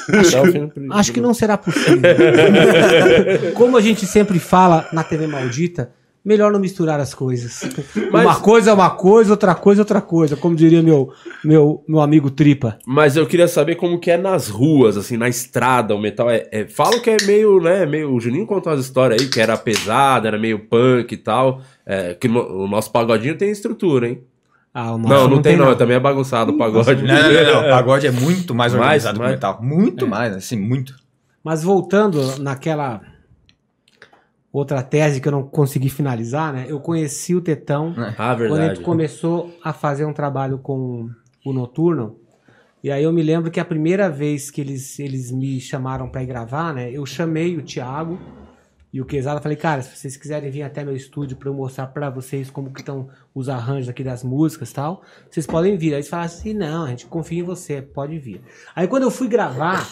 Speaker 1: Até o fim do-
Speaker 13: Acho que não será possível. Como a gente sempre fala na TV Maldita, melhor não misturar as coisas.
Speaker 1: Mas-
Speaker 13: Uma coisa é uma coisa, outra coisa é outra coisa, como diria meu, meu, meu amigo Tripa.
Speaker 1: Mas eu queria saber como que é nas ruas, assim, na estrada, o metal é... é falam que é meio, né, meio... O Juninho contou umas histórias aí que era pesado, era meio punk e tal. É, que no- o nosso pagodinho tem estrutura, hein?
Speaker 13: Ah, o
Speaker 1: não, não,
Speaker 13: não
Speaker 1: tem,
Speaker 13: tem,
Speaker 1: não.
Speaker 13: não.
Speaker 1: Também é bagunçado o pagode.
Speaker 6: Não, não, não. O pagode é muito mais
Speaker 1: Mais,
Speaker 6: organizado que o
Speaker 1: mais?
Speaker 6: metal. Muito mais, assim, muito.
Speaker 13: Mas voltando naquela outra tese que eu não consegui finalizar, né? Eu conheci o Tetão
Speaker 1: Ah,
Speaker 13: quando ele começou a fazer um trabalho com o Noturno. E aí eu me lembro que a primeira vez que eles, eles me chamaram pra ir gravar, né? Eu chamei o Thiago e o Quesada. Falei, cara, se vocês quiserem vir até meu estúdio pra eu mostrar pra vocês como que estão os arranjos aqui das músicas e tal, vocês podem vir. Aí eles falaram assim, não, a gente confia em você, pode vir. Aí quando eu fui gravar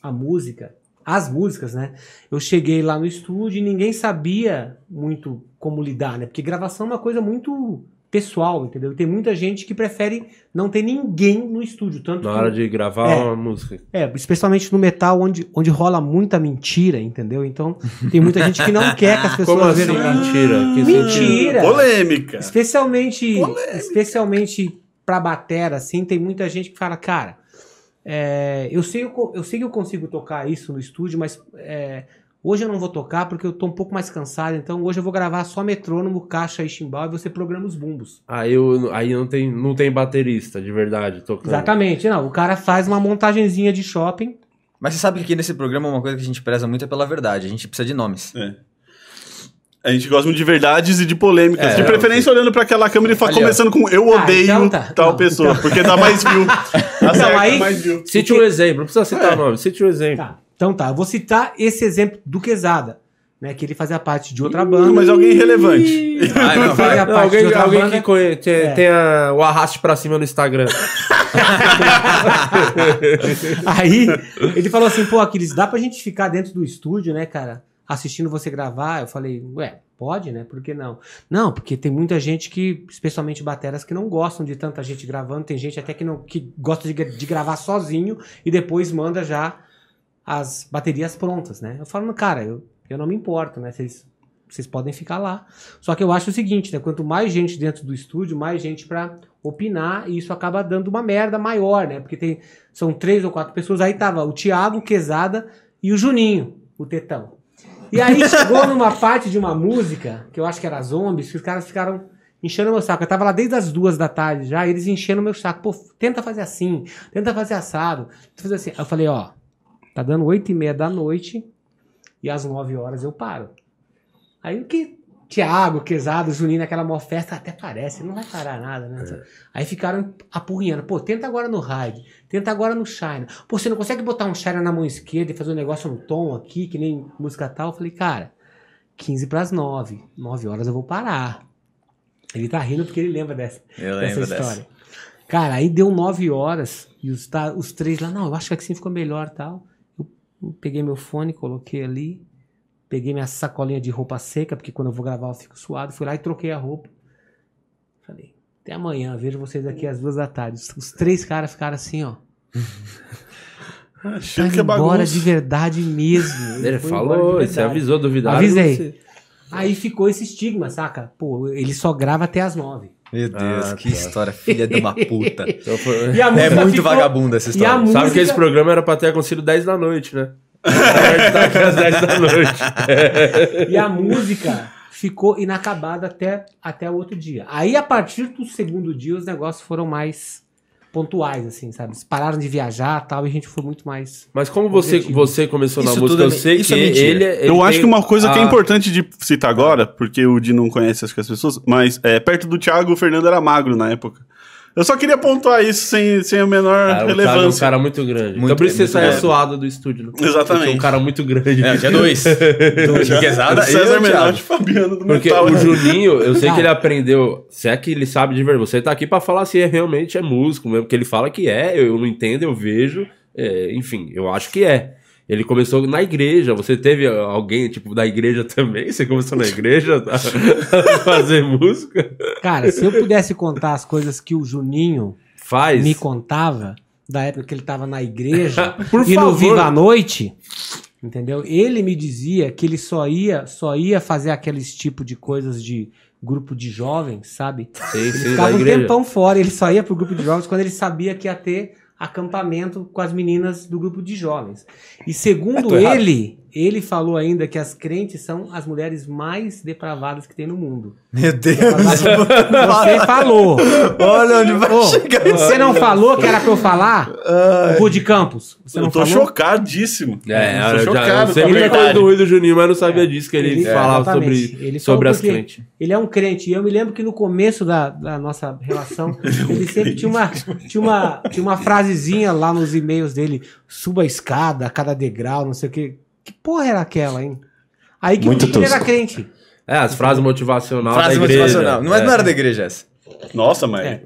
Speaker 13: a música, as músicas, né? Eu cheguei lá no estúdio e ninguém sabia muito como lidar, né? Porque gravação é uma coisa muito pessoal, entendeu? E tem muita gente que prefere não ter ninguém no estúdio. Tanto
Speaker 1: Na
Speaker 13: que-
Speaker 1: hora de gravar
Speaker 13: É.
Speaker 1: uma música.
Speaker 13: é, especialmente no metal, onde, onde rola muita mentira, entendeu? Então, tem muita gente que não quer que as pessoas
Speaker 1: Como assim,
Speaker 13: vejam.
Speaker 1: mentira? Que
Speaker 13: mentira!
Speaker 2: Polêmica.
Speaker 13: Especialmente, especialmente pra batera, assim, tem muita gente que fala, cara, é, eu, sei, eu, eu sei que eu consigo tocar isso no estúdio, mas é, hoje eu não vou tocar porque eu tô um pouco mais cansado, então hoje eu vou gravar só metrônomo, caixa e chimbal e você programa os bumbos.
Speaker 1: Aí, eu, aí não, tem, não tem baterista, de verdade, tocando.
Speaker 13: Exatamente, não, o cara faz uma montagenzinha de shopping,
Speaker 6: Mas você sabe que aqui nesse programa uma coisa que a gente preza muito é pela verdade. A gente precisa de nomes.
Speaker 2: É. A gente gosta muito de verdades e de polêmicas.
Speaker 6: É,
Speaker 2: de preferência olhando pra aquela câmera e começando com eu
Speaker 13: Ah,
Speaker 2: odeio
Speaker 13: então tá.
Speaker 2: tal
Speaker 13: Não,
Speaker 2: pessoa,
Speaker 13: então-
Speaker 2: porque dá mais view. Acerta
Speaker 13: aí-
Speaker 2: mais view.
Speaker 1: Cite um exemplo, não precisa citar o nome, cite um exemplo.
Speaker 13: Tá. Então tá, eu vou citar esse exemplo do Quesada, né? Que ele fazia parte de outra banda.
Speaker 2: Mas alguém relevante.
Speaker 6: Vai, não, vai.
Speaker 13: Fazia
Speaker 1: Não,
Speaker 13: parte de
Speaker 1: alguém
Speaker 13: outra
Speaker 1: alguém
Speaker 13: banda.
Speaker 1: que conhe-
Speaker 13: É.
Speaker 1: tem a- o arraste pra cima no Instagram.
Speaker 13: Aí ele falou assim, pô, Aquiles, dá pra gente ficar dentro do estúdio, né, cara? Assistindo você gravar. Eu falei, ué, pode, né? Por que não? Não, porque tem muita gente que, especialmente bateras, que não gostam de tanta gente gravando. Tem gente até que, não, que gosta de, de gravar sozinho e depois manda já as baterias prontas, né? Eu falo, cara, eu, eu não me importo, né? Vocês podem ficar lá. Só que eu acho o seguinte, né? Quanto mais gente dentro do estúdio, mais gente pra opinar, e isso acaba dando uma merda maior, né? Porque tem, são três ou quatro pessoas. Aí tava o Thiago, o Quesada e o Juninho, o Tetão. E aí chegou numa parte de uma música, que eu acho que era Zombies, que os caras ficaram enchendo meu saco. Eu tava lá desde as duas da tarde já, eles enchendo meu saco. Pô, tenta fazer assim, tenta fazer assado, tenta fazer assim. Eu falei, ó, tá dando oito e meia da noite, e às nove horas eu paro. Aí o que Tiago, Quesado, Juninho, naquela maior festa, até parece, não vai parar nada, né? Aí ficaram apurrinhando. Pô, tenta agora no Hyde, tenta agora no Shine. Pô, você não consegue botar um Shine na mão esquerda e fazer um negócio no tom aqui, que nem música tal? Eu falei, cara, 15 pras 9. 9 horas eu vou parar. Ele tá rindo porque ele lembra dessa,
Speaker 6: Eu
Speaker 13: dessa história.
Speaker 6: dessa.
Speaker 13: Cara, aí deu 9 horas e os, tá, os três lá, não, eu acho que assim ficou melhor tal. Eu Peguei meu fone, coloquei ali. Peguei minha sacolinha de roupa seca, porque quando eu vou gravar eu fico suado. Fui lá e troquei a roupa. Falei, até amanhã, vejo vocês aqui às duas da tarde. Os, os três caras ficaram assim, ó.
Speaker 2: Achei
Speaker 13: Tá
Speaker 2: que é
Speaker 13: embora
Speaker 2: bagunça.
Speaker 13: de verdade mesmo.
Speaker 1: Ele falou, você avisou, duvidaram.
Speaker 13: Avisei.
Speaker 1: você-
Speaker 13: Aí ficou esse estigma, saca? Pô, ele só grava até as nove.
Speaker 6: Meu Deus,
Speaker 1: Ah,
Speaker 6: que
Speaker 1: tá.
Speaker 6: história filha de uma puta.
Speaker 1: Então
Speaker 13: E
Speaker 6: É muito
Speaker 13: ficou-
Speaker 6: vagabunda essa história.
Speaker 13: música...
Speaker 1: Sabe que esse programa era pra ter acontecido 10 da noite, né? Às 10 da noite.
Speaker 13: E a música ficou inacabada até, até o outro dia. Aí, a partir do segundo dia, os negócios foram mais pontuais, assim, sabe? Eles pararam de viajar e tal, e a gente foi muito mais.
Speaker 1: Mas como você,
Speaker 13: Objetivo.
Speaker 1: você começou na
Speaker 6: Isso
Speaker 1: música,
Speaker 6: tudo é
Speaker 1: eu
Speaker 6: me-
Speaker 1: sei
Speaker 6: isso
Speaker 1: que
Speaker 6: é mentira.
Speaker 1: ele, ele
Speaker 2: Eu acho
Speaker 1: tem
Speaker 2: que uma coisa que é
Speaker 1: a-
Speaker 2: importante de citar agora, porque o Di não conhece acho que as pessoas, mas é, perto do Thiago, o Fernando era magro na época. Eu só queria pontuar isso sem, sem a menor
Speaker 1: Cara, o Thiago é um
Speaker 2: relevância.
Speaker 1: cara muito grande.
Speaker 6: Muito-
Speaker 1: então por isso
Speaker 6: é
Speaker 1: você saiu suado do estúdio, né?
Speaker 2: Exatamente.
Speaker 1: Porque é um cara muito grande.
Speaker 6: É, tinha dois. dois. Quesada,
Speaker 2: César
Speaker 6: eu e o
Speaker 2: Menotti Fabiano do
Speaker 1: Porque
Speaker 2: Metal.
Speaker 1: o Juninho, eu sei que ele aprendeu. Se é que ele sabe de verdade. Você tá aqui pra falar se é, realmente é músico mesmo. Porque ele fala que é, eu não entendo, eu vejo. é, enfim, eu acho que é. Ele começou na igreja. Você teve alguém, tipo, da igreja também? Você começou na igreja a fazer música?
Speaker 13: Cara, se eu pudesse contar as coisas que o Juninho
Speaker 1: Faz.
Speaker 13: me contava, da época que ele tava na igreja
Speaker 1: Por
Speaker 13: e no. Viva a Noite, entendeu? Ele me dizia que ele só ia, só ia fazer aqueles tipo de coisas de grupo de jovens, sabe?
Speaker 1: Sim,
Speaker 13: Ele
Speaker 1: sim,
Speaker 13: ficava um tempão fora, ele só ia pro grupo de jovens quando ele sabia que ia ter acampamento com as meninas do grupo de jovens. E segundo
Speaker 6: errado.
Speaker 13: ele, ele falou ainda que as crentes são as mulheres mais depravadas que tem no mundo.
Speaker 6: Meu Deus.
Speaker 13: Você falou.
Speaker 6: Olha onde vai
Speaker 13: Ô,
Speaker 6: chegar
Speaker 13: você não falou que era pra eu falar? O Ru de Campos. Você não
Speaker 2: Eu tô
Speaker 13: falou?
Speaker 2: chocadíssimo.
Speaker 1: É,
Speaker 2: eu
Speaker 1: eu,
Speaker 2: tô
Speaker 1: já,
Speaker 2: chocado
Speaker 1: eu
Speaker 2: com a
Speaker 1: sempre
Speaker 2: verdade.
Speaker 1: recordei do Rui do Juninho, mas não sabia disso, que ele,
Speaker 13: Ele-
Speaker 1: falava
Speaker 13: exatamente.
Speaker 1: sobre,
Speaker 13: Ele
Speaker 1: sobre as crentes.
Speaker 13: Ele é um crente. E eu me lembro que no começo da, da nossa relação, ele sempre tinha uma, tinha, uma, tinha uma frasezinha lá nos e-mails dele: suba a escada a cada degrau, não sei o quê. Que porra era aquela, hein? Aí que
Speaker 14: Muito
Speaker 13: ele era crente.
Speaker 1: É, as frases motivacionais
Speaker 6: Frase
Speaker 1: da igreja.
Speaker 6: motivacional. Não, é,
Speaker 1: é.
Speaker 6: não era da igreja essa.
Speaker 2: Nossa, mas.
Speaker 13: É.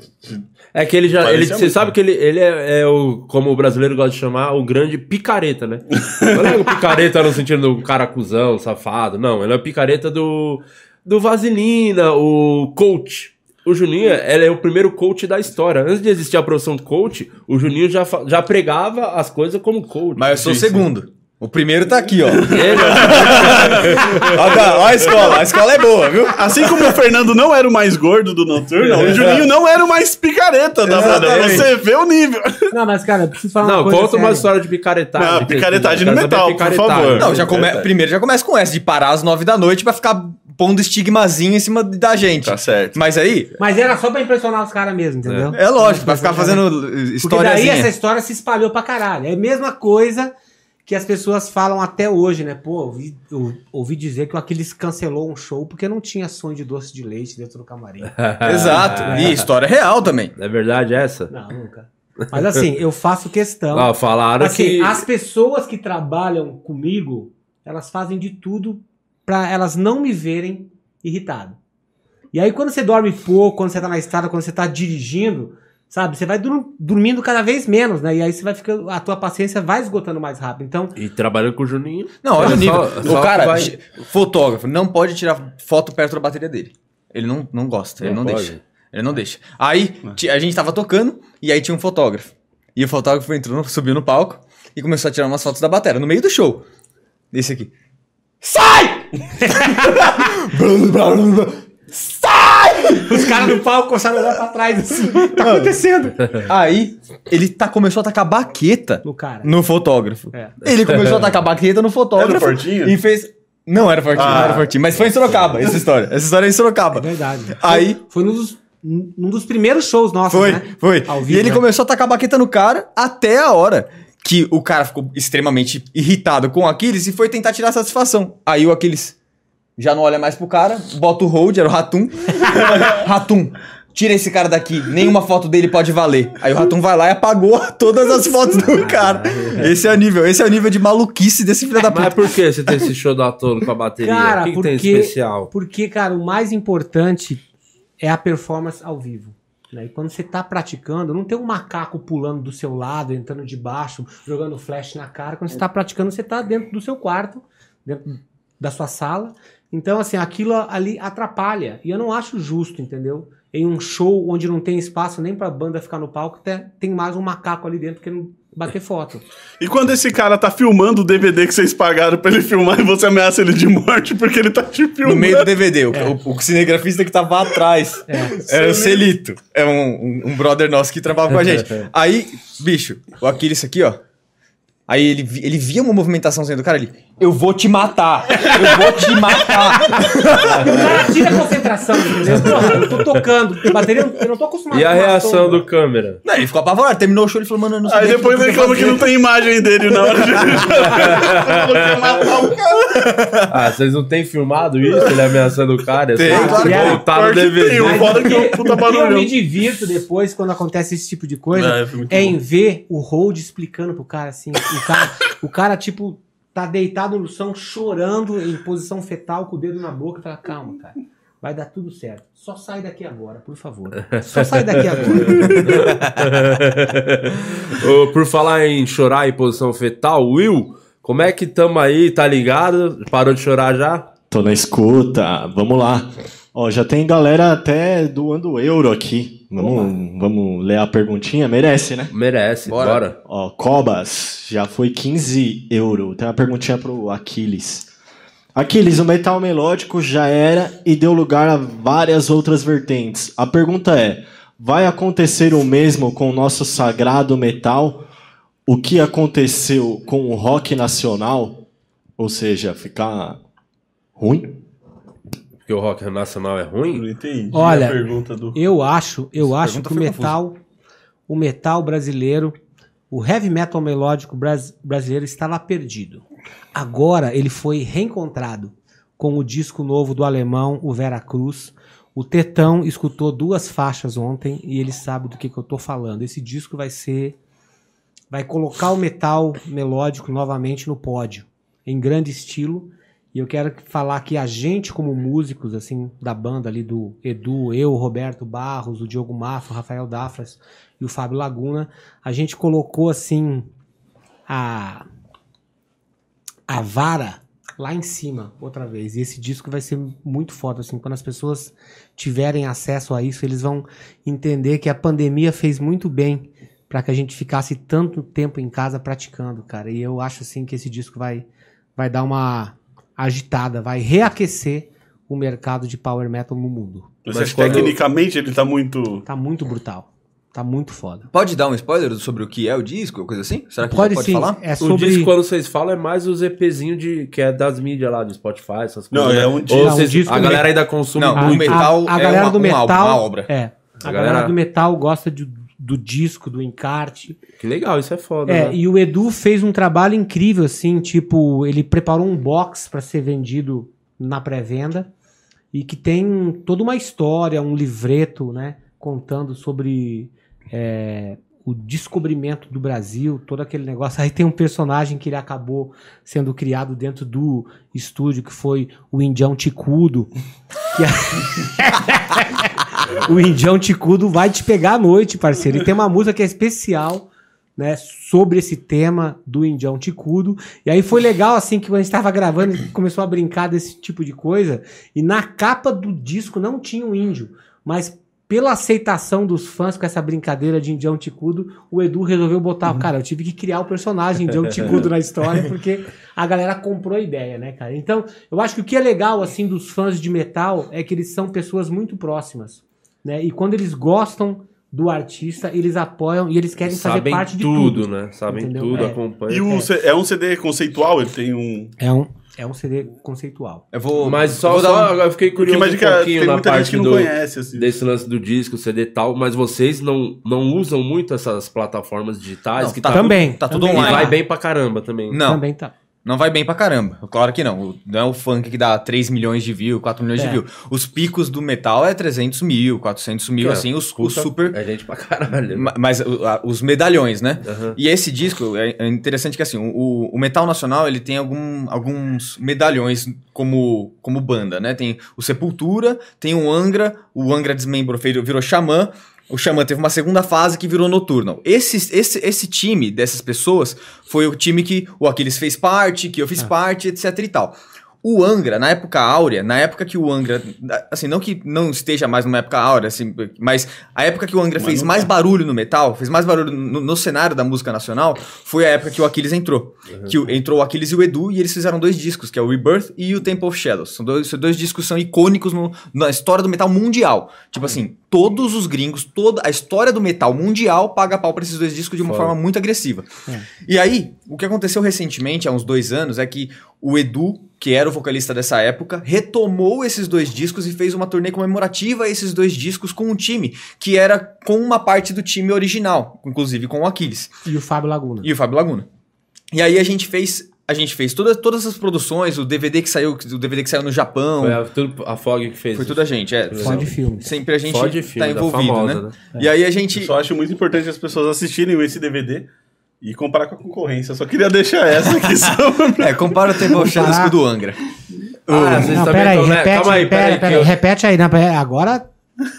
Speaker 1: É que ele já. Ele, você
Speaker 2: muito.
Speaker 1: sabe que ele, ele é, é o, como o brasileiro gosta de chamar, o grande picareta, né? Não é o picareta no sentido do cara cuzão, safado. Não, ele é o picareta do, do Vaselina, o coach. O Juninho, ele é o primeiro coach da história. Antes de existir a profissão coach, o Juninho já, já pregava as coisas como coach.
Speaker 6: Mas eu sou o segundo. O primeiro tá aqui, ó. Olha, olha a escola. A escola é boa, viu?
Speaker 2: Assim como o Fernando não era o mais gordo do Noturno, o Juninho não era o mais picareta da banda. Você vê o nível.
Speaker 13: Não, mas, cara, eu preciso falar
Speaker 1: Não,
Speaker 13: uma coisa
Speaker 1: conta uma
Speaker 13: séria.
Speaker 1: história de picaretagem.
Speaker 2: Não, picaretagem no metal, por favor.
Speaker 6: Não, já come... Primeiro já começa com essa, de parar às nove da noite pra ficar pondo estigmazinho em cima da gente.
Speaker 2: Tá certo.
Speaker 6: Mas aí,
Speaker 13: Mas era só pra impressionar os caras mesmo, entendeu?
Speaker 6: é lógico, pra ficar fazendo
Speaker 13: Porque daí
Speaker 6: historiazinha.
Speaker 13: essa história se espalhou pra caralho. É a mesma coisa que as pessoas falam até hoje, né? Pô, ouvi, eu ouvi dizer que o Aquiles cancelou um show porque não tinha sonho de doce de leite dentro do camarim.
Speaker 6: Exato. E história real também.
Speaker 1: É verdade essa?
Speaker 13: Não, nunca. Mas assim, eu faço questão.
Speaker 1: Ah, falaram
Speaker 13: assim,
Speaker 1: que...
Speaker 13: as pessoas que trabalham comigo, elas fazem de tudo pra elas não me verem irritado. E aí, quando você dorme pouco, quando você tá na estrada, quando você tá dirigindo, sabe, você vai dormindo cada vez menos, né? E aí você vai ficando. A tua paciência vai esgotando mais rápido. Então,
Speaker 1: E trabalhando com o Juninho.
Speaker 6: Não, olha
Speaker 1: É
Speaker 6: o nível.
Speaker 1: só- só
Speaker 6: o cara,
Speaker 1: vai-
Speaker 6: fotógrafo, não pode tirar foto perto da bateria dele. Ele não, não gosta, ele
Speaker 1: Não
Speaker 6: não
Speaker 1: pode.
Speaker 6: deixa. Ele não deixa. Aí, ti- a gente tava tocando e aí tinha um fotógrafo. E o fotógrafo entrou, subiu no palco e começou a tirar umas fotos da bateria no meio do show. Esse aqui. Sai!
Speaker 13: os caras no palco começaram a olhar pra trás assim. Tá acontecendo?
Speaker 6: Aí, ele tá, começou a tacar baqueta
Speaker 13: No cara.
Speaker 6: no fotógrafo.
Speaker 13: É.
Speaker 6: Ele começou a tacar baqueta no fotógrafo.
Speaker 2: Era Fortinho?
Speaker 6: E fez. Não era fortinho, não
Speaker 2: Ah.
Speaker 6: era fortinho. Mas foi em Sorocaba, essa história. Essa história é em Sorocaba.
Speaker 13: É verdade.
Speaker 6: Aí,
Speaker 13: Foi num dos, num dos primeiros shows nossos,
Speaker 6: Foi,
Speaker 13: né?
Speaker 6: foi.
Speaker 13: Ao
Speaker 6: e ele
Speaker 13: né?
Speaker 6: começou a tacar baqueta no cara até a hora que o cara ficou extremamente irritado com o Aquiles e foi tentar tirar satisfação. Aí o Aquiles já não olha mais pro cara, bota o hold, era o Ratum. Ratum, tira esse cara daqui, nenhuma foto dele pode valer. Aí o Ratum vai lá e apagou todas as fotos do cara. Esse é o nível, esse é o nível de maluquice desse filho da puta.
Speaker 1: Mas por que você tem esse show da tolo com a bateria?
Speaker 13: Cara,
Speaker 1: o que, que
Speaker 13: porque,
Speaker 1: tem de especial?
Speaker 13: porque, cara, o mais importante é a performance ao vivo. Né? E quando você tá praticando, não tem um macaco pulando do seu lado, entrando de baixo, jogando flash na cara. Quando você tá praticando, você tá dentro do seu quarto, dentro da sua sala. Então, assim, aquilo ali atrapalha. E eu não acho justo, entendeu? Em um show onde não tem espaço nem pra banda ficar no palco, até tem mais um macaco ali dentro querendo bater foto.
Speaker 2: E quando esse cara tá filmando o DVD que vocês pagaram pra ele filmar e você ameaça ele de morte porque ele tá te filmando?
Speaker 6: No meio do DVD, o, o, o cinegrafista que tava atrás era o Celito. É um, um, um brother nosso que trabalhava com a gente. Aí, bicho, o Aquiles aqui, ó. Aí ele, ele via uma movimentação saindo do cara ali. Eu vou te matar! Eu vou te matar!
Speaker 13: cara tira a concentração, entendeu? Porra, eu tô tocando. Bateria, eu não tô acostumado
Speaker 15: E a reação do câmera?
Speaker 6: Não, ele ficou apavorado. Terminou o show, ele falou, mano, eu não sei
Speaker 2: Aí depois
Speaker 6: eu
Speaker 2: reclama que não tem imagem dele na hora de.
Speaker 15: Ah, vocês não têm filmado isso? Ele ameaçando o cara?
Speaker 6: Tem, claro que
Speaker 15: tipo, tá no DVD.
Speaker 2: tem, foda que é um
Speaker 13: que,
Speaker 2: puta
Speaker 13: eu
Speaker 2: barulhão.
Speaker 13: me divirto depois, quando acontece esse tipo de coisa,
Speaker 2: É,
Speaker 13: é em ver o hold explicando pro cara assim. O cara, o cara, tipo, tá deitado no chão, chorando em posição fetal, com o dedo na boca, fala: calma, cara. Vai dar tudo certo. Só sai daqui agora, por favor. Só sai daqui agora.
Speaker 15: Ô, Por falar em chorar em posição fetal, Will, como é que tamo aí? Tá ligado? Parou de chorar já?
Speaker 14: Tô na escuta, vamos lá. Ó, já tem galera até doando euro aqui. Vamos, vamos ler a perguntinha? Merece, né?
Speaker 15: Merece, bora.
Speaker 14: Ó, Cobas, já foi 15 euro. Tem uma perguntinha pro Aquiles. Aquiles, o metal melódico já era e deu lugar a várias outras vertentes. A pergunta é: vai acontecer o mesmo com o nosso sagrado metal? O que aconteceu com o rock nacional? Ou seja, ficar ruim?
Speaker 15: Porque o rock nacional é ruim?
Speaker 2: Não entendi
Speaker 13: Olha,
Speaker 2: a pergunta do.
Speaker 13: Eu acho, eu
Speaker 6: Essa
Speaker 13: acho que o metal, o metal brasileiro, o heavy metal melódico bras- brasileiro está lá perdido. Agora ele foi reencontrado com o disco novo do alemão, o Vera Cruz. O Tetão escutou duas faixas ontem e ele sabe do que, que eu tô falando. Esse disco vai ser. Vai colocar o metal melódico novamente no pódio, em grande estilo. E eu quero falar que a gente, como músicos, assim, da banda ali do Edu, eu, Roberto Barros, o Diogo Mafra, o Rafael Dafras e o Fábio Laguna, a gente colocou, assim, a, a vara lá em cima, outra vez. E esse disco vai ser muito foda, assim, quando as pessoas tiverem acesso a isso, eles vão entender que a pandemia fez muito bem para que a gente ficasse tanto tempo em casa praticando, cara. E eu acho, assim, que esse disco vai, vai dar uma agitada, vai reaquecer o mercado de power metal no mundo.
Speaker 2: Mas que tecnicamente ele tá muito.
Speaker 13: Tá muito brutal. Tá muito foda.
Speaker 6: Pode dar um spoiler sobre o que é o disco, coisa assim? Será que
Speaker 13: Pode
Speaker 6: pode
Speaker 13: sim,
Speaker 6: falar?
Speaker 13: é
Speaker 15: O
Speaker 13: sobre-
Speaker 15: disco, quando vocês falam, é mais os EPzinho de, que é das mídias lá, do Spotify, essas
Speaker 2: Não,
Speaker 15: coisas.
Speaker 2: é
Speaker 15: né?
Speaker 2: um
Speaker 15: Ou
Speaker 2: disco-
Speaker 13: Não,
Speaker 15: vocês-
Speaker 13: um disco
Speaker 15: a galera
Speaker 13: me-
Speaker 15: ainda consome
Speaker 6: Não,
Speaker 15: muito.
Speaker 6: o metal
Speaker 13: a, a
Speaker 6: é
Speaker 13: galera
Speaker 6: uma-
Speaker 13: do metal,
Speaker 6: álbum, uma obra.
Speaker 13: É. A,
Speaker 15: A
Speaker 13: galera...
Speaker 15: galera-
Speaker 13: do metal gosta de- do disco, do encarte.
Speaker 15: Que legal, isso é foda.
Speaker 13: É,
Speaker 15: né?
Speaker 13: e o Edu fez um trabalho incrível, assim, tipo, ele preparou um box para ser vendido na pré-venda e que tem toda uma história, um livreto, né, contando sobre é, o descobrimento do Brasil, todo aquele negócio. Aí tem um personagem que ele acabou sendo criado dentro do estúdio, que foi o Indião Ticudo. Que o Indião Ticudo vai te pegar à noite, parceiro. E tem uma música que é especial, né, sobre esse tema do Indião Ticudo. E aí foi legal, assim, que quando a gente tava gravando, começou a brincar desse tipo de coisa. E na capa do disco não tinha um índio, mas pela aceitação dos fãs com essa brincadeira de Indião Ticudo, o Edu resolveu botar. Cara, eu tive que criar o personagem Indião Ticudo na história, porque a galera comprou a ideia, né, cara? Então, eu acho que o que é legal, assim, dos fãs de metal é que eles são pessoas muito próximas, né? E quando eles gostam do artista, eles apoiam e eles querem fazer
Speaker 15: Sabem
Speaker 13: parte de
Speaker 15: tudo,
Speaker 13: tudo.
Speaker 15: né? Sabem
Speaker 13: entendeu?
Speaker 15: tudo,
Speaker 13: É.
Speaker 15: acompanham.
Speaker 2: E o C- é um CD conceitual, ele tem um.
Speaker 13: É um, é um CD conceitual.
Speaker 6: Eu vou.
Speaker 15: Mas só,
Speaker 6: vou dar
Speaker 15: só
Speaker 6: um-
Speaker 15: eu fiquei curioso um pouquinho na parte
Speaker 2: que não
Speaker 15: do,
Speaker 2: conhece, assim.
Speaker 15: desse lance do disco, CD e tal, mas vocês não, não usam muito essas plataformas digitais
Speaker 6: Não,
Speaker 15: que
Speaker 6: tá
Speaker 15: tá,
Speaker 13: Também.
Speaker 6: Tá tudo
Speaker 13: também.
Speaker 15: e
Speaker 6: online.
Speaker 15: vai bem pra caramba também.
Speaker 6: Não,
Speaker 13: Também tá.
Speaker 6: Não vai bem pra caramba. Claro que não. Não é o funk que dá 3 milhões de views, 4 milhões
Speaker 13: É.
Speaker 6: de views. Os picos do metal é 300 mil, 400 mil,
Speaker 15: É,
Speaker 6: assim, os, os super...
Speaker 15: É gente pra caralho.
Speaker 6: Ma- Mas os medalhões, né?
Speaker 15: Aham.
Speaker 6: E esse disco é é interessante que assim, o, o metal nacional ele tem algum- alguns medalhões como, como banda, né? Tem o Sepultura, tem o Angra, o Angra desmembrou, virou Xamã, o Xamã teve uma segunda fase que virou Nocturnal. Esse, esse, esse time dessas pessoas foi o time que o Aquiles fez parte, que eu fiz parte, etc e tal. O Angra, na época áurea, na época que o Angra, assim, não que não esteja mais numa época áurea, assim, mas a época que o Angra fez mais barulho no metal, fez mais barulho no, no cenário da música nacional, foi a época que o Aquiles entrou. Que o- entrou o Aquiles e o Edu, e eles fizeram dois discos, que é o Rebirth e o Temple of Shadows. São dois, dois discos que são icônicos no- na história do metal mundial. Tipo assim, todos os gringos, toda a história do metal mundial paga pau pra esses dois discos de uma
Speaker 1: Foda.
Speaker 6: forma muito agressiva. E aí, o que aconteceu recentemente, há uns dois anos, é que o Edu, que era o vocalista dessa época, retomou esses dois discos e fez uma turnê comemorativa a esses dois discos com um time, que era com uma parte do time original, inclusive com o Aquiles.
Speaker 13: E o Fábio Laguna.
Speaker 6: E o Fábio Laguna. E aí a gente fez. A gente fez todas, todas as produções, o DVD que saiu, o DVD que saiu no Japão.
Speaker 1: Foi a, tudo, a Fog que fez.
Speaker 6: Foi tudo a gente, é.
Speaker 13: Ford Filme.
Speaker 6: Sempre a gente
Speaker 1: Ford
Speaker 6: tá
Speaker 1: Filme,
Speaker 6: envolvido,
Speaker 1: famosa,
Speaker 6: né?
Speaker 1: né?
Speaker 6: E aí a gente.
Speaker 2: Eu só acho muito importante as pessoas assistirem esse DVD e comparar com a concorrência. Eu só queria deixar essa aqui. só pra-
Speaker 6: É, compara o Shadows com o do Angra.
Speaker 1: Ah, vocês
Speaker 13: Não,
Speaker 1: também
Speaker 13: pera aí,
Speaker 1: tão, né?
Speaker 13: repete,
Speaker 1: Calma aí, pera
Speaker 13: pera,
Speaker 1: aí.
Speaker 13: pera
Speaker 1: eu-
Speaker 13: repete aí. Não, agora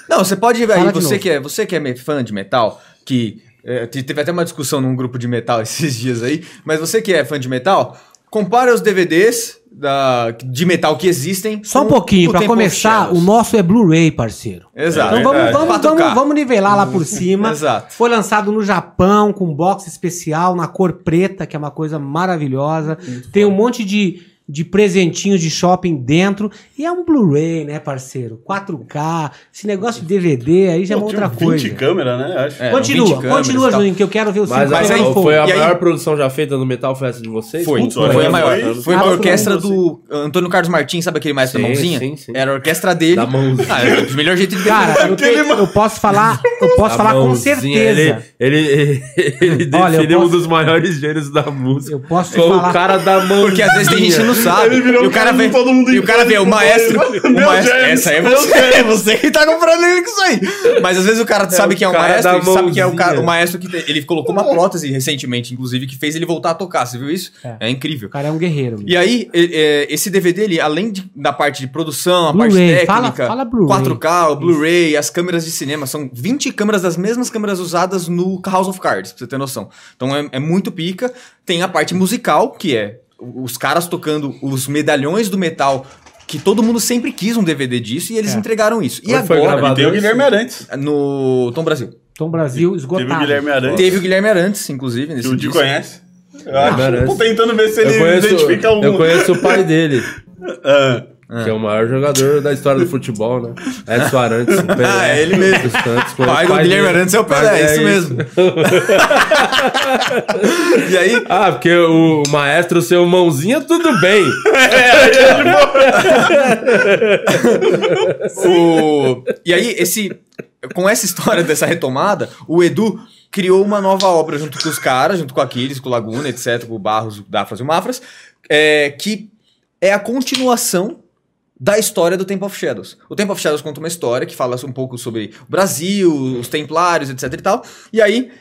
Speaker 6: Não, você pode ver aí, você que, é, você que é me- fã de metal, que é, te- teve até uma discussão num grupo de metal esses dias aí, mas você que é fã de metal, compara os DVDs da, de metal que existem.
Speaker 13: Só um pouquinho,
Speaker 6: of
Speaker 13: começar, o nosso é Blu-ray, parceiro.
Speaker 6: Exato.
Speaker 13: Então vamos,
Speaker 6: É,
Speaker 13: vamos,
Speaker 6: 4K.
Speaker 13: vamos, vamos nivelar lá por cima.
Speaker 6: Exato.
Speaker 13: Foi lançado no Japão com box especial na cor preta, que é uma coisa maravilhosa. Tem um monte de, de presentinhos de shopping dentro. E é um Blu-ray, né, parceiro? 4K. Esse negócio de DVD aí já é uma
Speaker 2: Pô, tinha
Speaker 13: outra
Speaker 2: 20
Speaker 13: coisa.
Speaker 2: câmeras, né? Acho.
Speaker 6: É, 20
Speaker 13: Continua, continua. Juninho, que eu quero ver o
Speaker 1: Mas,
Speaker 6: Mas
Speaker 1: a,
Speaker 6: aí-
Speaker 1: foi a
Speaker 6: e aí-
Speaker 1: maior produção já feita no metal foi essa de vocês?
Speaker 6: Foi, foi,
Speaker 2: olha,
Speaker 6: a maior.
Speaker 2: foi-
Speaker 6: Foi, a
Speaker 13: foi
Speaker 6: orquestra do Antônio Carlos Martins, sabe aquele maestro da
Speaker 1: Sim,
Speaker 6: mãozinha?
Speaker 1: sim, sim.
Speaker 6: Era a orquestra dele.
Speaker 1: Da mãozinha.
Speaker 6: Ah, é o melhor jeito de
Speaker 13: Cara, eu, te- eu posso falar, eu posso falar com certeza.
Speaker 1: Ele, ele, ele
Speaker 13: Olha, eu
Speaker 1: definiu um
Speaker 13: posso-
Speaker 1: dos maiores gêneros da música.
Speaker 13: Eu posso
Speaker 1: Foi o
Speaker 13: falar.
Speaker 1: cara da mão.
Speaker 6: Porque às vezes tem gente que não sabe. E o cara vê, e o cara vê o maestro. O maestro essa é você, é você que tá comprando ele com isso aí. Mas às vezes o cara sabe
Speaker 1: o
Speaker 6: quem é o maestro, ele sabe quem é o, cara, o maestro que ele colocou uma prótese recentemente, inclusive, que fez ele voltar a tocar. Você viu isso?
Speaker 13: É.
Speaker 6: É, incrível.
Speaker 13: O cara é um guerreiro.
Speaker 6: E aí, é, esse DVD, ele, além de- da parte de produção, a parte técnica,
Speaker 13: fala- fala Blu-ray.
Speaker 6: 4K, o Blu-ray, as câmeras de cinema, são 20 câmeras das mesmas câmeras usadas no House of Cards, pra você ter noção. Então é, é muito pica. Tem a parte musical, que é os caras tocando os medalhões do metal, que todo mundo sempre quis um DVD disso, e eles
Speaker 13: É.
Speaker 6: entregaram isso. E
Speaker 1: foi
Speaker 6: agora,
Speaker 1: gravado?
Speaker 2: E tem o Guilherme Arantes.
Speaker 6: no Tom Brasil.
Speaker 13: Tom Brasil esgotado.
Speaker 2: Teve o Guilherme Arantes.
Speaker 6: Teve o Guilherme Arantes, inclusive, nesse
Speaker 2: o Di
Speaker 6: disco.
Speaker 2: conhece. Eu acho. Tô tentando ver se ele
Speaker 1: conheço,
Speaker 2: identifica algum.
Speaker 1: eu conheço o pai dele,
Speaker 2: Ah,
Speaker 1: que é o maior jogador da história do futebol, né? Edson Arantes. o Pelé
Speaker 6: Ah, é ele mesmo.
Speaker 1: dos Santos, conheço
Speaker 6: Pai
Speaker 1: o
Speaker 6: do Guilherme. Arantes é o Pelé,
Speaker 1: Mas
Speaker 6: é isso mesmo. e aí,
Speaker 1: Ah, porque o maestro seu mãozinha, tudo bem.
Speaker 6: O... E aí, esse. Com essa história dessa retomada, o Edu criou uma nova obra junto com os caras, junto com o Aquiles, com o Laguna, etc., com o Barros, o Dafras e o Mafras, é, que é a continuação da história do Temple of Shadows. O Temple of Shadows conta uma história que fala um pouco sobre o Brasil, os Templários, etc e tal. E aí,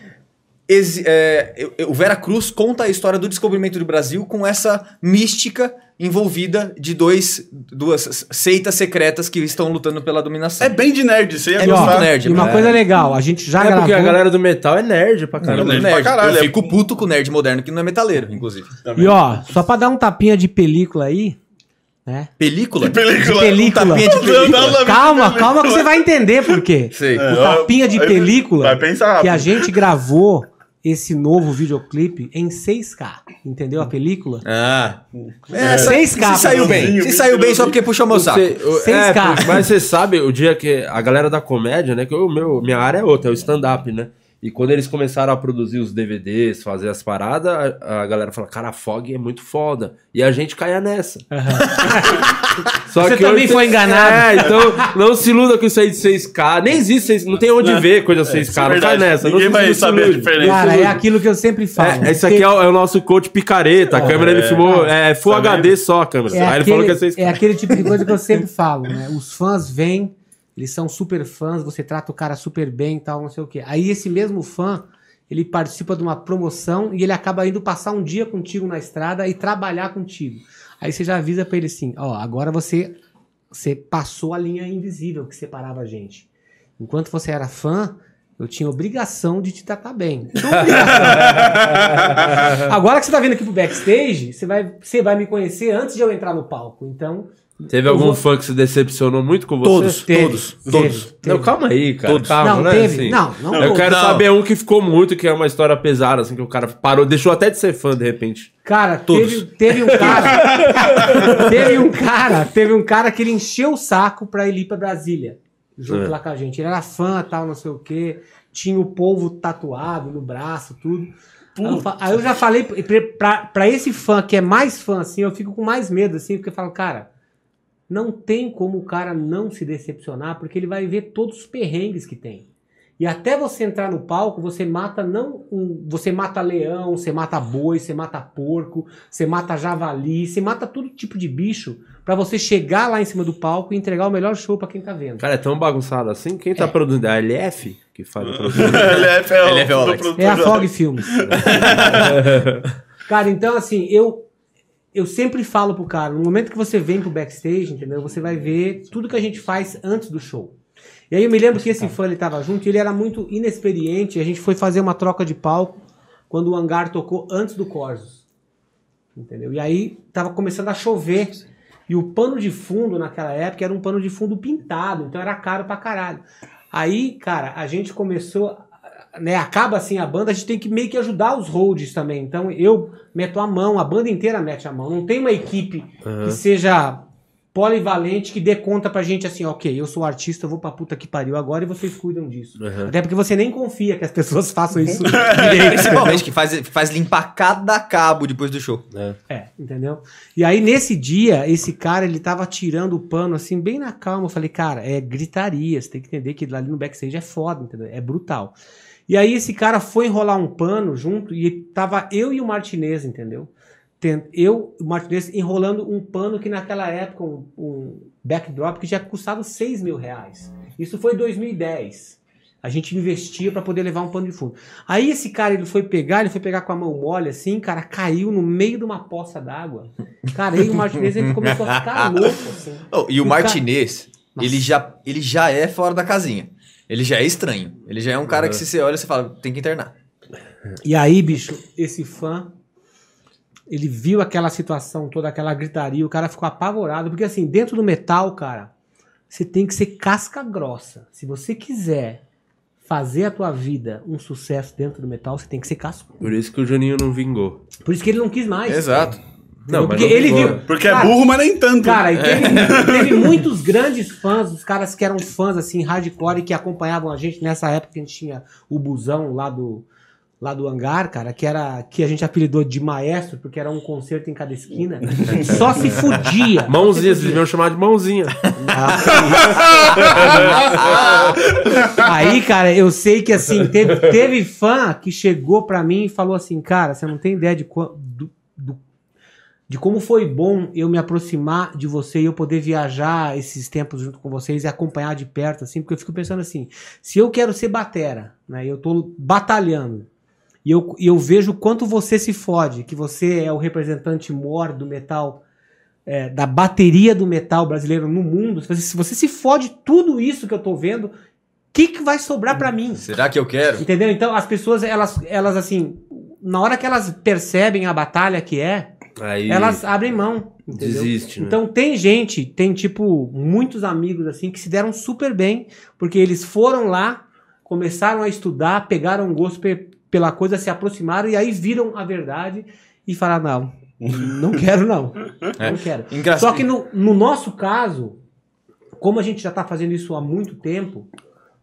Speaker 6: é, o Vera Cruz conta a história do descobrimento do Brasil com essa mística envolvida de dois, duas seitas secretas que estão lutando pela dominação.
Speaker 2: É bem de nerd, você ia
Speaker 6: É
Speaker 13: E,
Speaker 2: gostar.
Speaker 6: nerd,
Speaker 13: e uma
Speaker 6: mano.
Speaker 13: coisa legal, a gente já
Speaker 1: É
Speaker 13: gravou.
Speaker 1: porque a galera do metal é nerd pra
Speaker 6: Eu,
Speaker 1: caramba.
Speaker 2: nerd
Speaker 6: nerd.
Speaker 2: pra caralho,
Speaker 6: eu
Speaker 2: é-
Speaker 6: fico puto com o nerd moderno que não é metaleiro, inclusive.
Speaker 13: E ó, só pra dar um tapinha de película aí, né?
Speaker 6: Película?
Speaker 2: Que película.
Speaker 13: De película.
Speaker 6: Um tapinha de película.
Speaker 2: Não, não, não,
Speaker 13: Calma, calma que você vai entender por quê.
Speaker 6: Sei.
Speaker 2: É,
Speaker 13: O tapinha de película
Speaker 2: Vai pensar
Speaker 13: que a gente gravou esse novo videoclipe em 6K. Entendeu a película?
Speaker 6: Ah. É,
Speaker 13: Seis
Speaker 6: se
Speaker 13: capas.
Speaker 6: saiu bem. Se saiu bem só porque puxou meu saco.
Speaker 1: Você- o-
Speaker 13: Seis
Speaker 1: é,
Speaker 13: caras.
Speaker 1: mas você sabe, o dia que a galera da comédia, né? Que o meu, minha área é outra, é o stand-up, né? E quando eles começaram a produzir os DVDs, fazer as paradas, a, a galera fala, cara, a Fog é muito foda. E a gente caia nessa. Só
Speaker 13: Você também
Speaker 1: hoje
Speaker 13: foi enganado.
Speaker 1: É, então não se iluda com isso aí de 6K. Nem existe, 6, não tem onde ver coisa 6K.
Speaker 2: isso é
Speaker 1: não cai nessa.
Speaker 2: Ninguém
Speaker 1: não,
Speaker 2: vai
Speaker 1: não se
Speaker 2: saber a diferença.
Speaker 13: Cara, é aquilo que eu sempre falo.
Speaker 1: É, esse aqui é o, é o nosso coach picareta. A câmera ele filmou. É Full HD só a câmera.
Speaker 13: É
Speaker 1: Aí ele
Speaker 13: aquele,
Speaker 1: falou que é 6K.
Speaker 13: é aquele tipo de coisa que eu sempre falo, né? Os fãs vêm, eles são super fãs, você trata o cara super bem e tal, não sei o quê. Aí esse mesmo fã, ele participa de uma promoção e ele acaba indo passar um dia contigo na estrada e trabalhar contigo. Aí você já avisa pra ele assim, ó, agora você, você passou a linha invisível que separava a gente. Enquanto você era fã, Eu tinha obrigação de te tratar bem. Tinha obrigação. Agora que você tá vindo aqui pro backstage, você vai, você vai me conhecer antes de eu entrar no palco. Então.
Speaker 15: Teve algum
Speaker 13: vou-
Speaker 15: fã que se decepcionou muito com você?
Speaker 13: Todos, Teve,
Speaker 15: todos,
Speaker 13: teve,
Speaker 15: todos.
Speaker 13: teve.
Speaker 15: Não, calma aí, cara.
Speaker 13: Todos.
Speaker 15: Calma,
Speaker 13: Não,
Speaker 15: né?
Speaker 13: teve.
Speaker 15: Assim,
Speaker 13: Não, não
Speaker 15: Eu quero
Speaker 13: Não.
Speaker 15: saber um que ficou muito, que é uma história pesada, assim, que o cara parou, deixou até de ser fã de repente.
Speaker 13: Cara,
Speaker 15: Todos.
Speaker 13: teve, teve um cara. teve um cara, teve um cara que ele encheu o saco pra ele ir pra Brasília. Junto
Speaker 15: É.
Speaker 13: lá com a gente. Ele era fã, tal, não sei o quê. Tinha o polvo tatuado no braço, tudo. Aí eu, fa- aí eu já falei pra, pra, pra esse fã que é mais fã, assim, eu fico com mais medo, assim, porque eu falo, cara, não tem como o cara não se decepcionar, porque ele vai ver todos os perrengues que tem. E até você entrar no palco, você mata não um, você mata leão, você mata boi, você mata porco, você mata javali, você mata todo tipo de bicho pra você chegar lá em cima do palco e entregar o melhor show pra quem tá vendo.
Speaker 15: Cara, é tão bagunçado assim. Quem tá produzindo? É a LF que faz a produção.
Speaker 13: LF é o-
Speaker 15: LF é o Alex.
Speaker 13: É a Fog Filmes. Cara, então assim, eu eu sempre falo pro cara, no momento que você vem pro backstage, entendeu? Você vai ver tudo que a gente faz antes do show. E aí eu me lembro que esse fã ele tava junto, e ele era muito inexperiente, a gente foi fazer uma troca de palco quando o hangar tocou antes do Corsos. Entendeu? E aí tava começando a chover. E o pano de fundo naquela época era um pano de fundo pintado, então era caro pra caralho. Aí, cara, a gente começou, né, acaba assim a banda, a gente tem que meio que ajudar os holds também. Então eu meto a mão, a banda inteira mete a mão. Não tem uma equipe
Speaker 15: Aham.
Speaker 13: que seja polivalente que dê conta pra gente assim, ok, eu sou artista, eu vou pra puta que pariu agora e vocês cuidam disso.
Speaker 15: Uhum.
Speaker 13: Até porque você nem confia que as pessoas façam isso direito.
Speaker 6: Principalmente, que faz, faz limpar cada cabo depois do show.
Speaker 13: É, entendeu? E aí, nesse dia, esse cara, ele tava tirando o pano, assim, bem na calma. Eu falei, cara, é gritaria, você tem que entender que ali no backstage é foda, entendeu? É brutal. E aí, esse cara foi enrolar um pano junto e tava eu e o Martinez, entendeu? Ten- Eu, o Martinez, enrolando um pano que naquela época, um, um backdrop que já custava 6 mil reais. Isso foi em 2010. A gente investia pra poder levar um pano de fundo. Aí esse cara, ele foi pegar, ele foi pegar com a mão mole assim, cara, caiu no meio de uma poça d'água. Cara, aí o Martinez ele começou a ficar louco, assim.
Speaker 6: Oh, e o,
Speaker 13: cara-
Speaker 6: Martinez, ele já, ele já é fora da casinha. Ele já é estranho. Ele já é um cara que se você olha, você fala, tem que internar.
Speaker 13: E aí, bicho, esse fã, ele viu aquela situação toda, aquela gritaria, o cara ficou apavorado, porque assim, dentro do metal, cara, você tem que ser casca grossa. Se você quiser fazer a tua vida um sucesso dentro do metal, você tem que ser casca.
Speaker 15: Por isso que o Juninho não vingou.
Speaker 13: Por isso que ele não quis mais.
Speaker 6: Exato.
Speaker 15: Não,
Speaker 13: porque
Speaker 15: não
Speaker 13: ele viu.
Speaker 2: Porque é burro, mas nem tanto.
Speaker 13: Cara, e teve,
Speaker 15: É.
Speaker 13: teve muitos grandes fãs, os caras que eram fãs assim, hardcore, que acompanhavam a gente nessa época que a gente tinha o busão lá do, lá do hangar, cara, que era que a gente apelidou de maestro, porque era um concerto em cada esquina. Só se fudia.
Speaker 15: Mãozinha, vocês deviam chamar de mãozinha.
Speaker 13: Aí, cara, eu sei que assim, teve, teve fã que chegou pra mim e falou assim, cara, você não tem ideia de, do- do- de como foi bom eu me aproximar de você e eu poder viajar esses tempos junto com vocês e acompanhar de perto, assim, porque eu fico pensando assim, se eu quero ser batera, né, eu tô batalhando, e eu, e eu vejo o quanto você se fode, que você é o representante mor do metal é, da bateria do metal brasileiro no mundo, se você, se fode tudo isso que eu tô vendo, o que, que vai sobrar pra mim?
Speaker 6: Será que eu quero?
Speaker 13: Entendeu? Então as pessoas, elas, elas assim, na hora que elas percebem a batalha que é,
Speaker 15: Aí
Speaker 13: elas abrem mão. Entendeu?
Speaker 15: desiste, né?
Speaker 13: Então tem gente, tem tipo muitos amigos assim que se deram super bem, porque eles foram lá, começaram a estudar, pegaram gosto pe- pela coisa, se aproximaram e aí viram a verdade e falaram: não, não quero não.
Speaker 6: É.
Speaker 13: Não quero. Só que no, no nosso caso, como a gente já tá fazendo isso há muito tempo,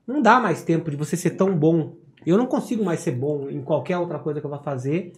Speaker 13: não dá mais tempo de você ser tão bom. Eu não consigo mais ser bom em qualquer outra coisa que eu vá fazer,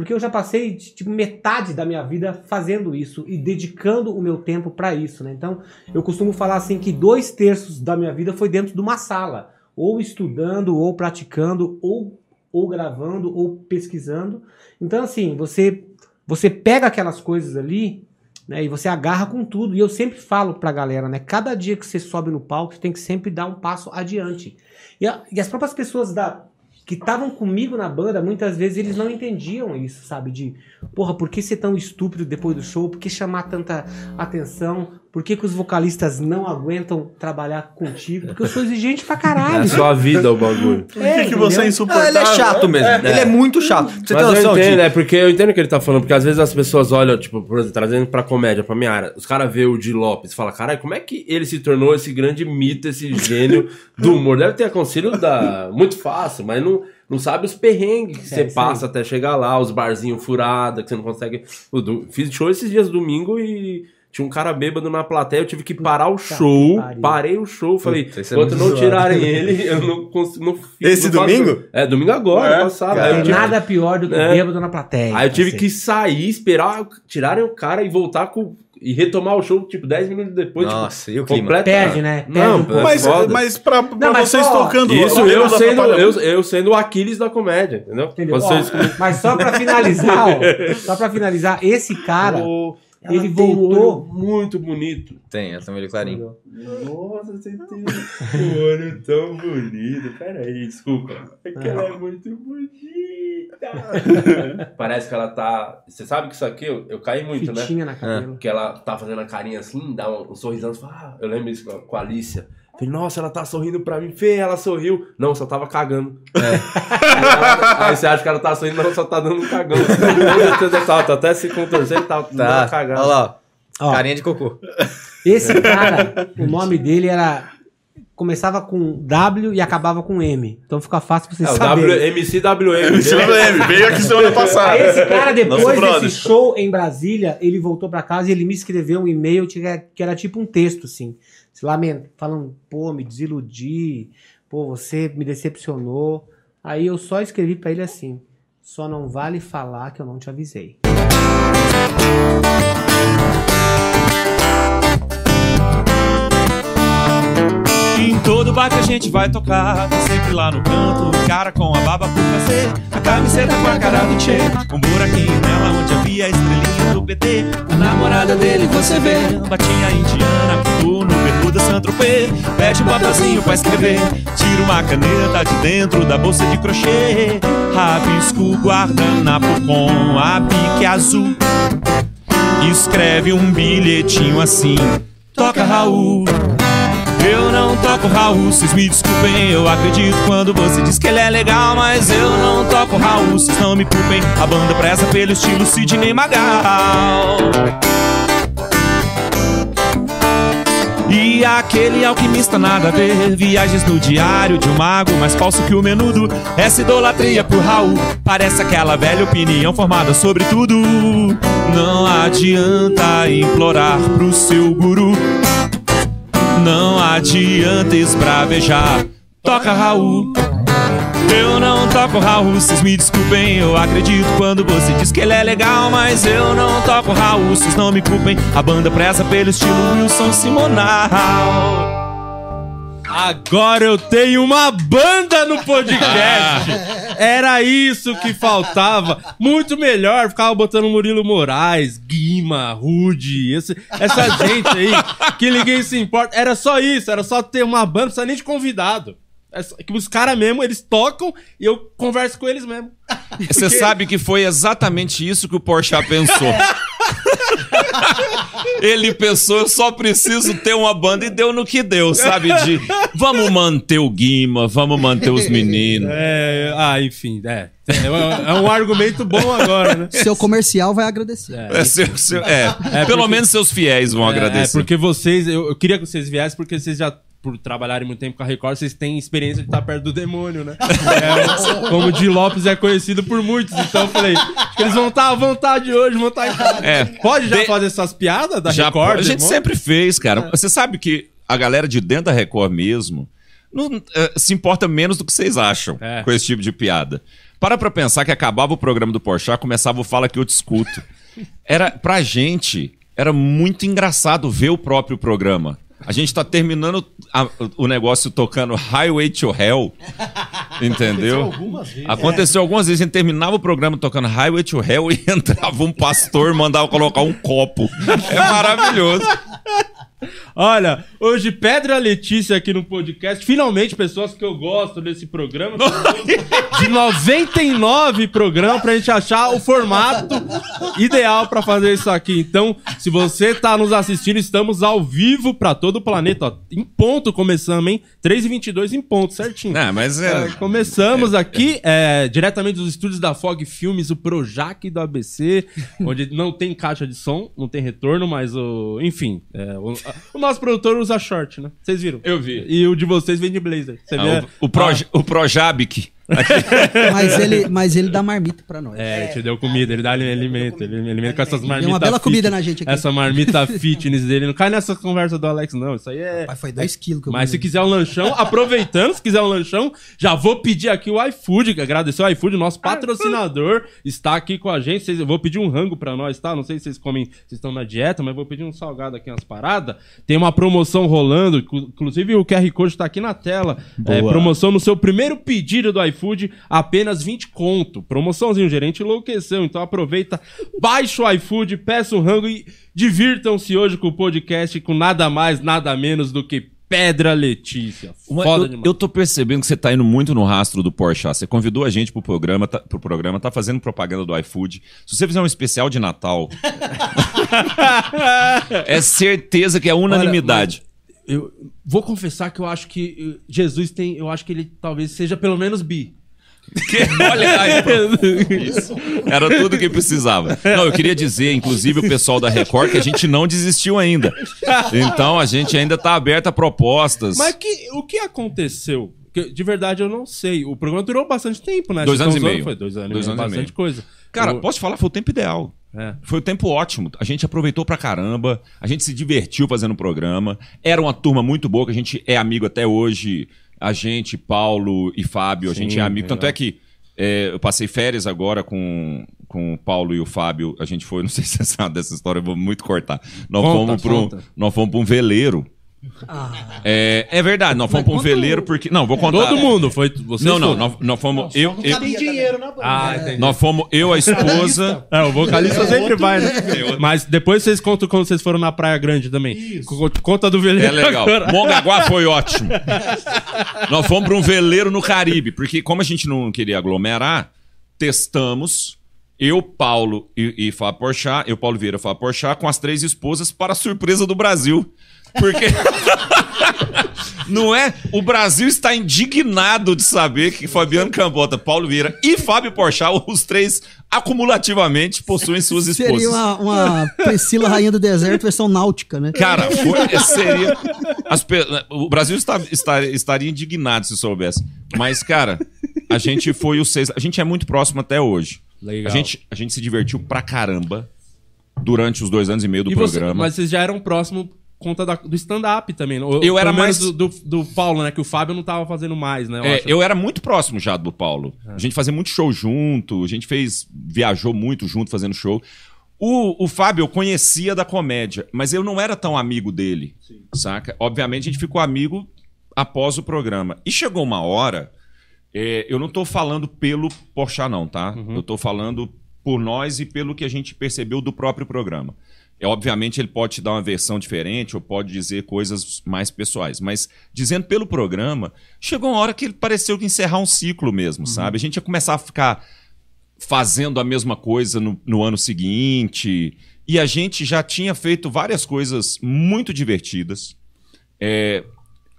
Speaker 13: porque eu já passei tipo metade da minha vida fazendo isso e dedicando o meu tempo para isso, né? Então, eu costumo falar assim que dois terços da minha vida foi dentro de uma sala, ou estudando, ou praticando, ou ou gravando, ou pesquisando. Então, assim, você você pega aquelas coisas ali, né, e você agarra com tudo. E eu sempre falo pra galera, né, cada dia que você sobe no palco, você tem que sempre dar um passo adiante. E, a- e as próprias pessoas da que estavam comigo na banda, muitas vezes eles não entendiam isso, sabe? De, porra, por que ser tão estúpido depois do show? Por que chamar tanta atenção? Por que, que os vocalistas não aguentam trabalhar contigo? Porque eu sou exigente pra caralho.
Speaker 1: É a sua vida o bagulho.
Speaker 2: Por que, que você é insuportável?
Speaker 6: Ah, ele é chato mesmo. Ele é muito chato. Você tem
Speaker 1: Mas eu
Speaker 6: noção,
Speaker 1: entendo,
Speaker 6: Di?
Speaker 1: é porque eu entendo o que ele tá falando, porque às vezes as pessoas olham, tipo, por exemplo, trazendo pra comédia, pra minha área, os caras vê o Di Lopes e falam, caralho, como é que ele se tornou esse grande mito, esse gênio do humor? Deve ter conselho da... muito fácil, mas não, não sabe os perrengues que
Speaker 13: É,
Speaker 1: você passa até chegar lá, os barzinhos furados, que você não consegue... Eu Fiz show esses dias domingo e... Tinha um cara bêbado na plateia, eu tive que parar o show,
Speaker 13: pariu.
Speaker 1: parei o show, falei,
Speaker 6: Puta, é
Speaker 1: enquanto não
Speaker 6: zoado.
Speaker 1: tirarem ele, eu não consigo. Não,
Speaker 6: Esse
Speaker 1: não faço-
Speaker 6: domingo?
Speaker 1: É, domingo agora,
Speaker 6: É,
Speaker 1: passado.
Speaker 6: cara.
Speaker 13: Tem
Speaker 1: tive-
Speaker 13: nada pior do que
Speaker 1: É.
Speaker 13: bêbado na plateia.
Speaker 1: Aí eu tive que sair, esperar tirarem o cara e voltar com. E retomar o show, tipo, 10 minutos depois.
Speaker 6: Nossa,
Speaker 1: tipo,
Speaker 6: e o clima?
Speaker 1: completo-
Speaker 13: Perde, né? Perde
Speaker 1: Não,
Speaker 13: um pouco.
Speaker 2: Mas, mas pra, pra
Speaker 13: mas
Speaker 2: vocês
Speaker 13: só-
Speaker 2: tocando
Speaker 1: Isso eu sendo, eu, eu sendo o Aquiles da comédia, entendeu?
Speaker 13: Entendeu?
Speaker 1: Vocês
Speaker 13: Ó, mas só pra finalizar, ó, só pra finalizar, esse cara,
Speaker 1: Ô, ela
Speaker 13: ele
Speaker 1: tem um
Speaker 13: voltou.
Speaker 1: olho muito bonito.
Speaker 6: Tem, ela tem um olho clarinho.
Speaker 1: Nossa, você tem um olho tão bonito. Pera aí, desculpa. É que ela é muito bonita. Parece que ela tá. Você sabe que isso aqui eu, eu caí muito, né?
Speaker 13: fitinha na cabelo.
Speaker 1: Que ela tá fazendo a carinha assim, dá um, um sorrisão. Fala, ah, eu lembro isso com a Alicia. Falei, nossa, ela tá sorrindo pra mim. Fê, ela sorriu. Não, só tava cagando. Aí, ela- aí você acha que ela tá sorrindo, mas só tá dando um cagão. tá, tá até se contorcendo, tá,
Speaker 6: Tá,
Speaker 1: dando cagada.
Speaker 6: olha lá.
Speaker 13: Ó.
Speaker 6: Carinha de cocô.
Speaker 13: Esse cara, o nome dele era. Começava com W e acabava com M. Então fica fácil pra vocês
Speaker 1: É, o
Speaker 13: saberem.
Speaker 1: w, MCWM.
Speaker 2: MCWM, veio aqui semana passada.
Speaker 13: Aí esse cara,
Speaker 2: Nosso
Speaker 13: depois
Speaker 2: brother.
Speaker 13: desse show em Brasília, ele voltou pra casa e ele me escreveu um e-mail que era tipo um texto, assim. Se lamenta, falando, pô, me desiludi, pô, você me decepcionou. Aí eu só escrevi pra ele assim: só não vale falar que eu não te avisei.
Speaker 7: Todo bar que a gente vai tocar, sempre lá no canto, o cara com a baba por fazer, a camiseta com a cara do Che, um buraquinho nela onde havia a estrelinha do PT. A namorada dele você vê, batinha indiana, no bermuda Saint-Tropez, pede um papelzinho pra escrever, tira uma caneta de dentro da bolsa de crochê, rabisco guardanapo com a pique azul, escreve um bilhetinho assim, toca Raul. Eu não toco Raul, vocês me desculpem. Eu acredito quando você diz que ele é legal, mas eu não toco Raul, vocês não me culpem. A banda preza pelo estilo Sidney Magal. E aquele alquimista nada a ver Viagens no diário de um mago Mais falso que o menudo Essa idolatria por Raul Parece aquela velha opinião formada sobre tudo Não adianta implorar pro seu guru não adianta esbravejar. Toca Raul. Eu não toco Raul, vocês me desculpem. Eu acredito quando você diz que ele é legal, mas eu não toco Raul, vocês não me culpem. A banda preza pelo estilo Wilson Simonal.
Speaker 16: Agora eu tenho uma banda no podcast. Era isso que faltava. Muito melhor. Ficava botando Murilo Moraes, Guima, Rude, esse- essa gente aí que ninguém se importa. Era só isso. Era só ter uma banda, não precisa nem de convidado. É só- que os caras mesmo, eles tocam e eu converso com eles mesmo.
Speaker 7: Você sabe que foi exatamente isso que o Porchat pensou. Ele pensou, eu só preciso ter uma banda e deu no que deu, sabe? De vamos manter o Guima, vamos manter os meninos.
Speaker 16: É, ah, enfim, é. É, é um argumento bom agora, né?
Speaker 17: Seu comercial vai agradecer.
Speaker 7: É, seu- seu- é,
Speaker 16: É,
Speaker 7: pelo
Speaker 16: porque-
Speaker 7: menos seus fiéis vão
Speaker 16: É,
Speaker 7: agradecer.
Speaker 16: É, porque vocês, eu, eu queria que vocês viessem, porque vocês já, por trabalharem muito tempo com a Record, vocês têm experiência de estar perto do demônio, né? É, como o Di Lopes é conhecido por muitos, então eu falei, acho que eles vão estar à vontade hoje, vão estar em casa.
Speaker 7: É.
Speaker 16: Pode já
Speaker 7: De-
Speaker 16: fazer essas piadas da
Speaker 7: Já
Speaker 16: Record?
Speaker 7: a gente
Speaker 16: demônio?
Speaker 7: sempre fez, cara. Você sabe que a galera de dentro da Record mesmo não, eh, se importa menos do que vocês acham
Speaker 16: É.
Speaker 7: com esse tipo de piada. Para pra pensar que acabava o programa do Porchat, começava o Fala Que Eu Te Escuto. Era, pra gente, era muito engraçado ver o próprio programa. A gente tá terminando a- o negócio tocando Highway to Hell, entendeu?
Speaker 17: Aconteceu algumas vezes.
Speaker 7: Aconteceu algumas vezes, a gente terminava o programa tocando Highway to Hell e entrava um pastor, mandava colocar um copo. É maravilhoso.
Speaker 1: Olha, hoje Pedra Letícia aqui no podcast. Finalmente, pessoas que eu gosto desse programa. De 99 programas pra gente achar o formato ideal pra fazer isso aqui. Então, se você tá nos assistindo, estamos ao vivo pra todo o planeta. Ó, em ponto começamos, hein? 3h22 em ponto, certinho.
Speaker 7: Não, mas é.
Speaker 1: É, começamos aqui é, diretamente dos estúdios da Fog Filmes, o Projac do ABC, onde não tem caixa de som, não tem retorno, mas o. Enfim, é, o, o nosso produtor usa short, né? Vocês viram?
Speaker 7: Eu vi.
Speaker 1: E o de vocês vem de blazer. Você
Speaker 7: Ah,
Speaker 1: vê?
Speaker 7: o, o, Proj, o Projabic.
Speaker 17: Mas ele, mas ele dá marmita pra nós.
Speaker 1: É, ele te deu comida, ele dá alimento, ele me alimenta com essas marmitas.
Speaker 17: uma bela comida na gente aqui.
Speaker 1: Essa marmita fitness dele. Não cai nessa conversa do Alex, não. Isso aí é.
Speaker 17: Rapaz, foi 2 quilos que eu
Speaker 1: Mas se quiser um lanchão, aproveitando, se quiser um lanchão, já vou pedir aqui o iFood, que agradecer o iFood, nosso patrocinador, está aqui com a gente. Vocês- eu vou pedir um rango pra nós, tá? Não sei se vocês comem, se estão na dieta, mas vou pedir um salgado aqui, umas paradas. Tem uma promoção rolando, inclu- inclusive o QR Code tá aqui na tela. É, promoção no seu primeiro pedido do iFood, apenas 20 conto. Promoçãozinho, o gerente enlouqueceu, então aproveita, baixa o iFood, peça um rango e divirtam-se hoje com o podcast com nada mais, nada menos do que Pedra Letícia.
Speaker 7: Uma-
Speaker 1: Foda
Speaker 7: eu,
Speaker 1: demais.
Speaker 7: eu tô percebendo que você tá indo muito no rastro do Porsche. Você convidou a gente pro programa, tá, pro programa, tá fazendo propaganda do iFood. Se você fizer um especial de Natal, é certeza que é unanimidade.
Speaker 1: Olha, eu vou confessar que eu acho que eh, Jesus tem. Eu acho que ele talvez seja pelo menos bi.
Speaker 7: Olha aí. Isso. Era tudo que precisava. Não, eu queria dizer, inclusive, o pessoal da Record, que a gente não desistiu ainda. Então a gente ainda tá aberto a propostas.
Speaker 1: Mas que, o que aconteceu? Que, de verdade eu não sei. O programa durou bastante tempo, né?
Speaker 7: Dois anos e meio.
Speaker 1: Foi dois anos,
Speaker 7: Dois
Speaker 1: e meio.
Speaker 7: anos e
Speaker 1: Bastante
Speaker 7: meio.
Speaker 1: coisa.
Speaker 7: Cara,
Speaker 1: Eu-
Speaker 7: posso te falar, foi o tempo ideal.
Speaker 1: É.
Speaker 7: Foi o tempo ótimo. A gente aproveitou pra caramba. A gente se divertiu fazendo o programa. Era uma turma muito boa, que a gente é amigo até hoje. A gente, Paulo e Fábio, a
Speaker 1: Sim,
Speaker 7: gente é amigo. Tanto é que é, eu passei férias agora com, com o Paulo e o Fábio. A gente foi, não sei se você sabe dessa história, eu vou muito cortar. Nós
Speaker 1: Conta,
Speaker 7: fomos para um, nós fomos pra um veleiro. É, é verdade, nós fomos para um veleiro porque. Não, vou contar.
Speaker 1: Todo mundo, foi vocês
Speaker 7: Não, não, nós, nós fomos. eu, eu,
Speaker 17: Tem dinheiro na banda.
Speaker 1: Ah,
Speaker 17: né?
Speaker 1: entendi.
Speaker 7: nós fomos eu, a esposa.
Speaker 1: É, o vocalista
Speaker 18: É
Speaker 1: sempre
Speaker 18: outro
Speaker 1: vai, né? Mas depois vocês contam quando vocês foram na Praia Grande também.
Speaker 18: Isso.
Speaker 1: Co- Conta do
Speaker 7: É
Speaker 1: veleiro.
Speaker 7: legal.
Speaker 1: agora.
Speaker 7: Mongaguá foi ótimo. Nós fomos para um veleiro no Caribe, porque como a gente não queria aglomerar, testamos eu, Paulo e, e Fábio Porchat, eu, Paulo Vieira e Fábio Porchat, com as três esposas para a surpresa do Brasil. Porque... Não é? O Brasil está indignado de saber que Fabiano Cambota, Paulo Vieira e Fábio Porchat, os três acumulativamente possuem suas esposas.
Speaker 17: Seria uma, uma Priscila Rainha do Deserto versão náutica, né?
Speaker 7: Cara, foi, seria. as o Brasil está, está- estaria indignado se soubesse. Mas, cara, a gente foi os seis. A gente é muito próximo até hoje.
Speaker 1: Legal.
Speaker 7: A gente, a gente se divertiu pra caramba durante os dois anos e meio do
Speaker 1: E você-
Speaker 7: programa.
Speaker 1: mas vocês já eram próximo conta da- do stand-up também. não? Ou-
Speaker 7: Eu era mais-
Speaker 1: Do, do, do Paulo, né? Que o Fábio não tava fazendo mais, né?
Speaker 7: É,
Speaker 1: acho.
Speaker 7: eu era muito próximo já do Paulo. A gente fazia muito show junto, a gente fez. viajou muito junto fazendo show. O, o Fábio eu conhecia da comédia, mas eu não era tão amigo dele, saca? Obviamente a gente ficou amigo após o programa. E chegou uma hora, é, eu não tô falando pelo Porchat não, tá? Eu tô falando por nós e pelo que a gente percebeu do próprio programa. É, obviamente ele pode te dar uma versão diferente ou pode dizer coisas mais pessoais, mas dizendo pelo programa, chegou uma hora que ele pareceu que encerrar um ciclo mesmo, sabe? A gente ia começar a ficar fazendo a mesma coisa no, no ano seguinte. E a gente já tinha feito várias coisas muito divertidas. É,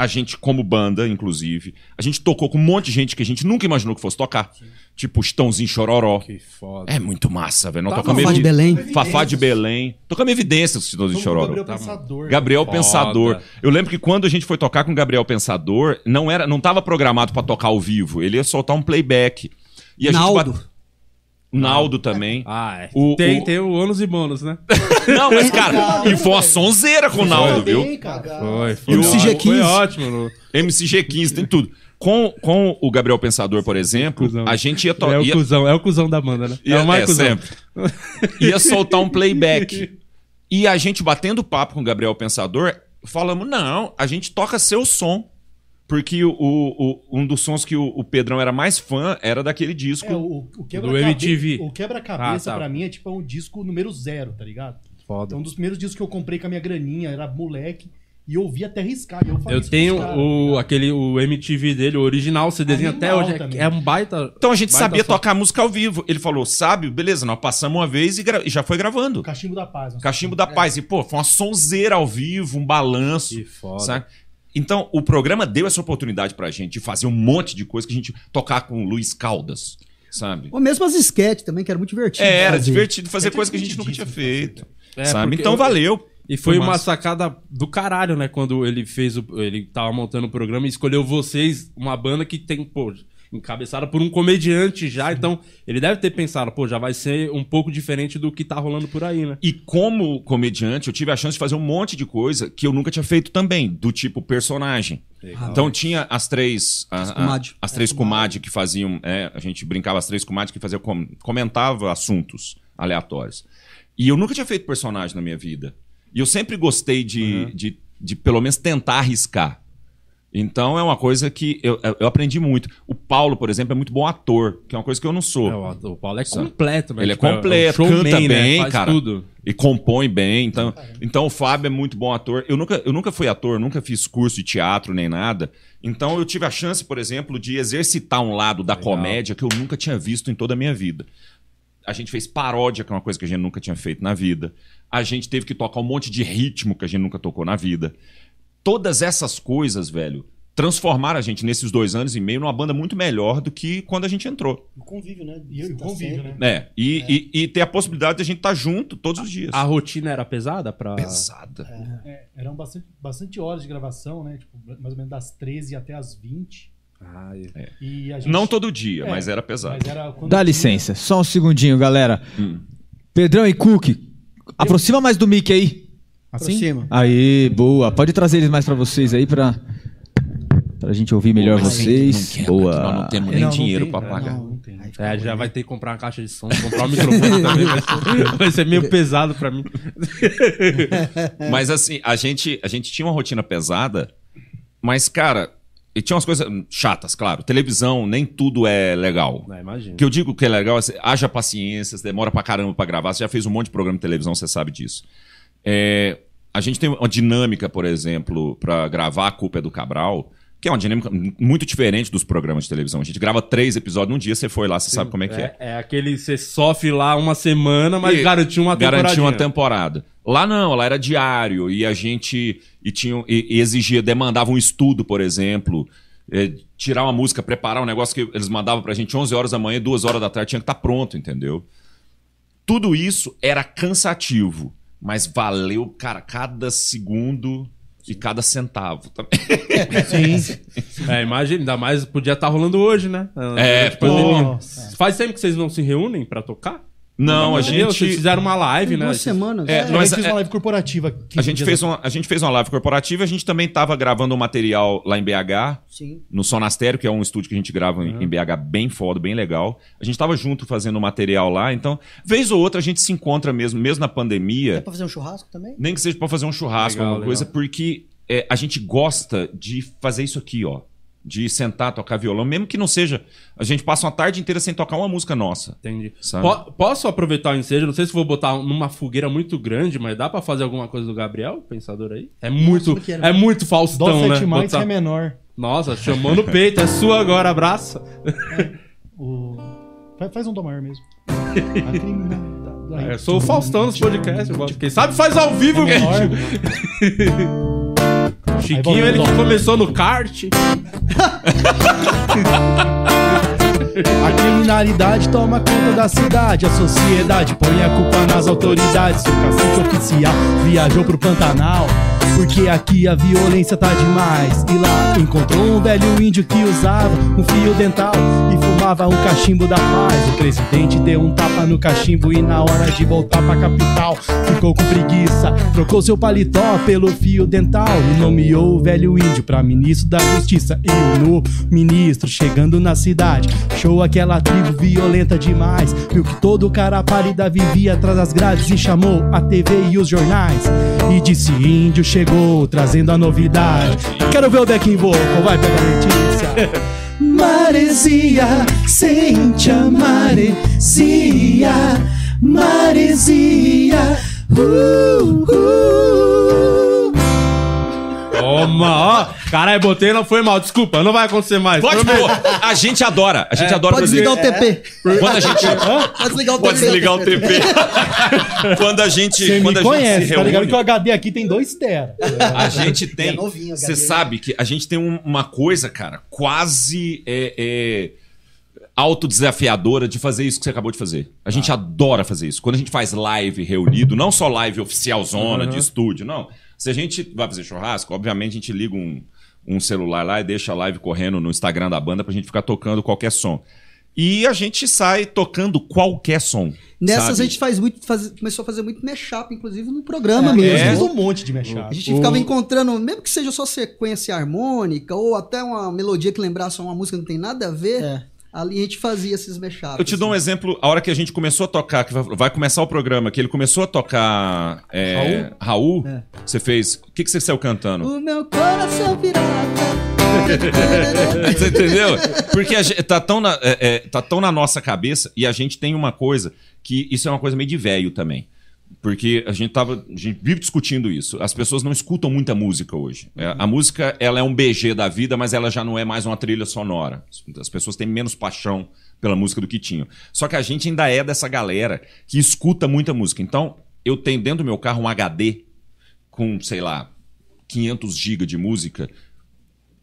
Speaker 7: a gente, como banda, inclusive, a gente tocou com um monte de gente que a gente nunca imaginou que fosse tocar. Tipo Estãozinho Chororó.
Speaker 1: Que foda.
Speaker 7: É muito massa, velho.
Speaker 1: Tá
Speaker 17: Fafá de
Speaker 7: evi-
Speaker 17: Belém.
Speaker 7: Fafá de Belém. Tocamos evidências Estãozinho
Speaker 18: com o
Speaker 7: Chororó.
Speaker 18: Gabriel Pensador.
Speaker 7: Gabriel
Speaker 1: Foda.
Speaker 7: Pensador. Eu lembro que quando a gente foi tocar com o Gabriel Pensador, não era, não estava programado para tocar ao vivo. Ele ia soltar um playback. E a
Speaker 17: Naldo.
Speaker 7: gente Naldo também.
Speaker 1: Ah, é.
Speaker 7: O-
Speaker 1: tem,
Speaker 7: o-
Speaker 1: tem o ônus e bônus, né?
Speaker 7: Não, mas cara, e foi uma sonzeira com o Naldo, viu?
Speaker 1: Foi, foi.
Speaker 7: E o-
Speaker 1: ótimo.
Speaker 17: MCG15.
Speaker 1: Foi ótimo. no-
Speaker 7: MCG15, tem tudo. Com, com o Gabriel Pensador, por exemplo,
Speaker 1: Cusão.
Speaker 7: a gente ia
Speaker 1: É
Speaker 7: tocar.
Speaker 1: o cuzão, é o cuzão da banda, né?
Speaker 7: Ia,
Speaker 1: é o mais
Speaker 7: é,
Speaker 1: cuzão.
Speaker 7: sempre. Ia soltar um playback. E a gente batendo papo com o Gabriel Pensador, falamos, não, a gente toca seu som. Porque o, o- um dos sons que o, o Pedrão era mais fã era daquele disco.
Speaker 18: É, o, o
Speaker 1: Do
Speaker 18: quebra-cabeça
Speaker 1: MTV.
Speaker 18: o quebra-cabeça
Speaker 1: Ah, tá.
Speaker 18: pra mim é tipo um disco número zero, tá ligado?
Speaker 1: foda.
Speaker 18: É um dos primeiros discos que eu comprei com a minha graninha, era moleque. E eu ouvi até riscar. Eu,
Speaker 1: Eu tenho
Speaker 18: pros caras.
Speaker 1: o, aquele, o MTV dele, o original, o CDzinho até hoje. é-
Speaker 18: também.
Speaker 1: É, um baita.
Speaker 7: Então a gente sabia
Speaker 1: som.
Speaker 7: tocar música ao vivo. Ele falou, sabe, beleza, nós passamos uma vez e, e já foi gravando.
Speaker 18: Cachimbo da Paz. sei
Speaker 7: Cachimbo da Paz. E, pô, foi uma sonzeira ao vivo, um balanço.
Speaker 1: Que foda.
Speaker 7: sabe? Então, o programa deu essa oportunidade pra gente de fazer um monte de coisa que a gente tocar com o Luiz Caldas, sabe?
Speaker 17: Ou mesmo as esquetes também, que era muito divertido.
Speaker 7: É, era
Speaker 17: fazer.
Speaker 7: divertido fazer coisa que a gente nunca tinha feito.
Speaker 1: É,
Speaker 7: sabe? Então
Speaker 1: eu-
Speaker 7: valeu.
Speaker 1: E foi, uma
Speaker 7: massa.
Speaker 1: sacada do caralho, né? Quando ele fez o. Ele tava montando o programa e escolheu vocês, uma banda que tem, pô, encabeçada por um comediante já. Então, ele deve ter pensado, pô, já vai ser um pouco diferente do que tá rolando por aí, né?
Speaker 7: E como comediante, eu tive a chance de fazer um monte de coisa que eu nunca tinha feito também, do tipo personagem.
Speaker 1: Legal.
Speaker 7: Então tinha as três. a- a-
Speaker 17: comadre.
Speaker 7: as três comadres que faziam. é, a gente brincava as três comadres que faziam. com- comentava assuntos aleatórios. E eu nunca tinha feito personagem na minha vida. E eu sempre gostei de, de, de, pelo menos, tentar arriscar. Então é uma coisa que eu, eu- aprendi muito. O Paulo, por exemplo, é muito bom ator, que é uma coisa que eu não sou.
Speaker 1: o Paulo é completo, né?
Speaker 7: Ele
Speaker 1: Tipo,
Speaker 7: é
Speaker 1: é um
Speaker 7: completo, canta
Speaker 1: né?
Speaker 7: bem,
Speaker 1: Faz
Speaker 7: cara.
Speaker 1: tudo.
Speaker 7: E compõe bem. Então, então o Fábio é muito bom ator. Eu nunca, eu nunca fui ator, nunca fiz curso de teatro nem nada. Então eu tive a chance, por exemplo, de exercitar um lado da comédia que eu nunca tinha visto em toda a minha vida. A gente fez paródia, que é uma coisa que a gente nunca tinha feito na vida. A gente teve que tocar um monte de ritmo que a gente nunca tocou na vida. Todas essas coisas, velho, transformaram a gente nesses dois anos e meio numa banda muito melhor do que quando a gente entrou.
Speaker 18: O convívio, né? E
Speaker 17: Tá
Speaker 18: o convívio, né?
Speaker 7: É, e, E, e ter a possibilidade de a gente estar junto todos os dias.
Speaker 1: A rotina era pesada pra.
Speaker 7: Pesada.
Speaker 18: É, eram bastante, bastante horas de gravação, né? Tipo, mais ou menos das 13 até as 20.
Speaker 1: Ah,
Speaker 18: E a gente-
Speaker 7: Não todo dia,
Speaker 18: É,
Speaker 7: mas era pesado.
Speaker 18: mas era
Speaker 6: Dá
Speaker 18: tinha-
Speaker 6: licença, só um segundinho, galera.
Speaker 7: Hum.
Speaker 6: Pedrão e Cook, aproxima mais do mic aí.
Speaker 18: Assim?
Speaker 17: Aproxima.
Speaker 6: Aí, boa. Pode trazer eles mais pra vocês aí pra, pra gente ouvir melhor
Speaker 1: Mas
Speaker 6: vocês.
Speaker 1: não quer,
Speaker 6: boa.
Speaker 1: nós não temos nem
Speaker 6: Não, não
Speaker 1: dinheiro
Speaker 6: é,
Speaker 1: pagar.
Speaker 6: não,
Speaker 1: É, já vai ter que comprar uma caixa de som, comprar um microfone também. Vai ser, vai ser meio pesado pra mim.
Speaker 7: Mas assim, a gente, a gente tinha uma rotina pesada, mas, cara, e tinha umas coisas chatas, claro. Televisão, nem tudo é legal.
Speaker 1: Não, imagina.
Speaker 7: O que eu digo que é legal é haja paciência, demora pra caramba pra gravar. Você já fez um monte de programa de televisão, você sabe disso. É, a gente tem uma dinâmica, por exemplo, pra gravar A Culpa é do Cabral, que é uma dinâmica muito diferente dos programas de televisão. A gente grava três episódios num dia, você foi lá, você sabe como é que é.
Speaker 1: É, é aquele você sofre lá uma semana, mas
Speaker 7: E
Speaker 1: garantiu uma temporada.
Speaker 7: Garantiu uma temporada. Lá não, lá era diário e a gente e tinha e, e exigia, demandava um estudo, por exemplo, eh, tirar uma música, preparar um negócio que eles mandavam pra gente 11 horas da manhã, 2 horas da tarde tinha que estar pronto, entendeu? Tudo isso era cansativo, mas valeu, cara, cada segundo e cada centavo também.
Speaker 1: Sim. É, imagina, ainda mais podia estar rolando hoje, né?
Speaker 7: É, pô.
Speaker 1: Faz tempo que vocês não se reúnem pra tocar?
Speaker 7: Não, a gente-
Speaker 1: Vocês fizeram uma live, né?
Speaker 18: Duas semanas.
Speaker 7: É,
Speaker 18: É,
Speaker 7: nós-
Speaker 18: a gente fez
Speaker 7: é-
Speaker 18: uma live corporativa.
Speaker 7: A
Speaker 18: 15
Speaker 7: gente, fez uma, a gente fez uma live corporativa, a gente também estava gravando um material lá em BH,
Speaker 17: Sim.
Speaker 7: no Sonastério, que é um estúdio que a gente grava em- em BH bem foda, bem legal. A gente estava junto fazendo um material lá, então, vez ou outra a gente se encontra mesmo, mesmo na pandemia,
Speaker 17: Dá pra fazer um churrasco também?
Speaker 7: nem que seja para fazer um churrasco,
Speaker 1: Legal,
Speaker 7: alguma coisa, porque é, a gente gosta de fazer isso aqui, ó. De sentar, tocar violão, mesmo que não seja. A gente passa uma tarde inteira sem tocar uma música nossa.
Speaker 1: Entendi. Po- posso aproveitar o ensejo? Não sei se vou botar numa fogueira muito grande, mas dá pra fazer alguma coisa do Gabriel, pensador aí? É muito, é muito Faustão,
Speaker 18: Dó
Speaker 1: né?
Speaker 18: sete mais
Speaker 1: Botar-
Speaker 18: que é menor.
Speaker 1: Nossa, chamou no peito, é sua agora, abraça.
Speaker 18: O... Faz, um dó maior mesmo.
Speaker 1: É, eu sou o Faustão nos podcasts. Quem sabe faz ao vivo,
Speaker 18: É menor.
Speaker 1: Chiquinho, ele que começou no kart.
Speaker 18: A criminalidade toma conta da cidade. A sociedade põe a culpa nas autoridades. Seu cacique oficial viajou pro Pantanal. Porque aqui a violência tá demais. E lá encontrou um velho índio que usava um fio dental e fumava um cachimbo da paz. O presidente deu um tapa no cachimbo e na hora de voltar pra capital ficou com preguiça. Trocou seu paletó pelo fio dental e nomeou o velho índio pra ministro da justiça. E o novo ministro chegando na cidade, show aquela tribo violenta demais. Viu que todo cara pálida vivia atrás das grades e chamou a TV e os jornais. E disse: Índio chegou trazendo a novidade. Quero ver o backing vocal, vai pegar Letícia. Maresia, sente a maresia, maresia.
Speaker 17: Uh, uh.
Speaker 1: Toma, ó. Caralho, botei, não foi mal. Desculpa, não vai acontecer mais.
Speaker 7: Pode pôr. A gente adora. A gente
Speaker 1: É,
Speaker 7: adora
Speaker 17: Pode
Speaker 7: fazer
Speaker 17: desligar o. TP.
Speaker 7: Quando a gente.
Speaker 17: Pode desligar o
Speaker 7: Pode
Speaker 17: TP.
Speaker 7: desligar o TP. quando a gente,
Speaker 18: Você
Speaker 7: quando
Speaker 18: me
Speaker 7: a
Speaker 18: conhece,
Speaker 7: gente se
Speaker 18: tá ligado
Speaker 7: reúne,
Speaker 18: que o HD aqui tem 2 tera.
Speaker 7: a gente tem.
Speaker 17: É novinho,
Speaker 7: Você sabe que a gente tem um- uma coisa, cara, quase é, é, autodesafiadora de fazer isso que você acabou de fazer. A gente adora fazer isso. Quando a gente faz live reunido, não só live oficial zona de estúdio, não. Se a gente vai fazer churrasco, obviamente a gente liga um, um celular lá e deixa a live correndo no Instagram da banda pra gente ficar tocando qualquer som. E a gente sai tocando qualquer som.
Speaker 17: Nessas
Speaker 7: sabe?
Speaker 17: a gente faz muito, faz- começou a fazer muito mashup, inclusive no programa
Speaker 18: É,
Speaker 17: mesmo.
Speaker 18: fiz um monte de mashup.
Speaker 17: A gente ficava encontrando, mesmo que seja só sequência harmônica, ou até uma melodia que lembrasse uma música que não tem nada a ver, ali a gente fazia esses mashups.
Speaker 7: Eu te dou um exemplo, a hora que a gente começou a tocar, que vai, começar o programa, que ele começou a tocar é, Raul,
Speaker 17: É.
Speaker 7: você fez. O que, que você saiu cantando?
Speaker 17: O meu coração pirata.
Speaker 7: Você entendeu? Porque a gente, tá, tão na, é, é, tá tão na nossa cabeça e a gente tem uma coisa que isso é uma coisa meio de velho também. Porque a gente tava. A gente vive discutindo isso. As pessoas não escutam muita música hoje. É, a música, ela é um BG da vida, mas ela já não é mais uma trilha sonora. As pessoas têm menos paixão pela música do que tinham. Só que a gente ainda é dessa galera que escuta muita música. Então, eu tenho dentro do meu carro um HD com, sei lá, 500 GB de música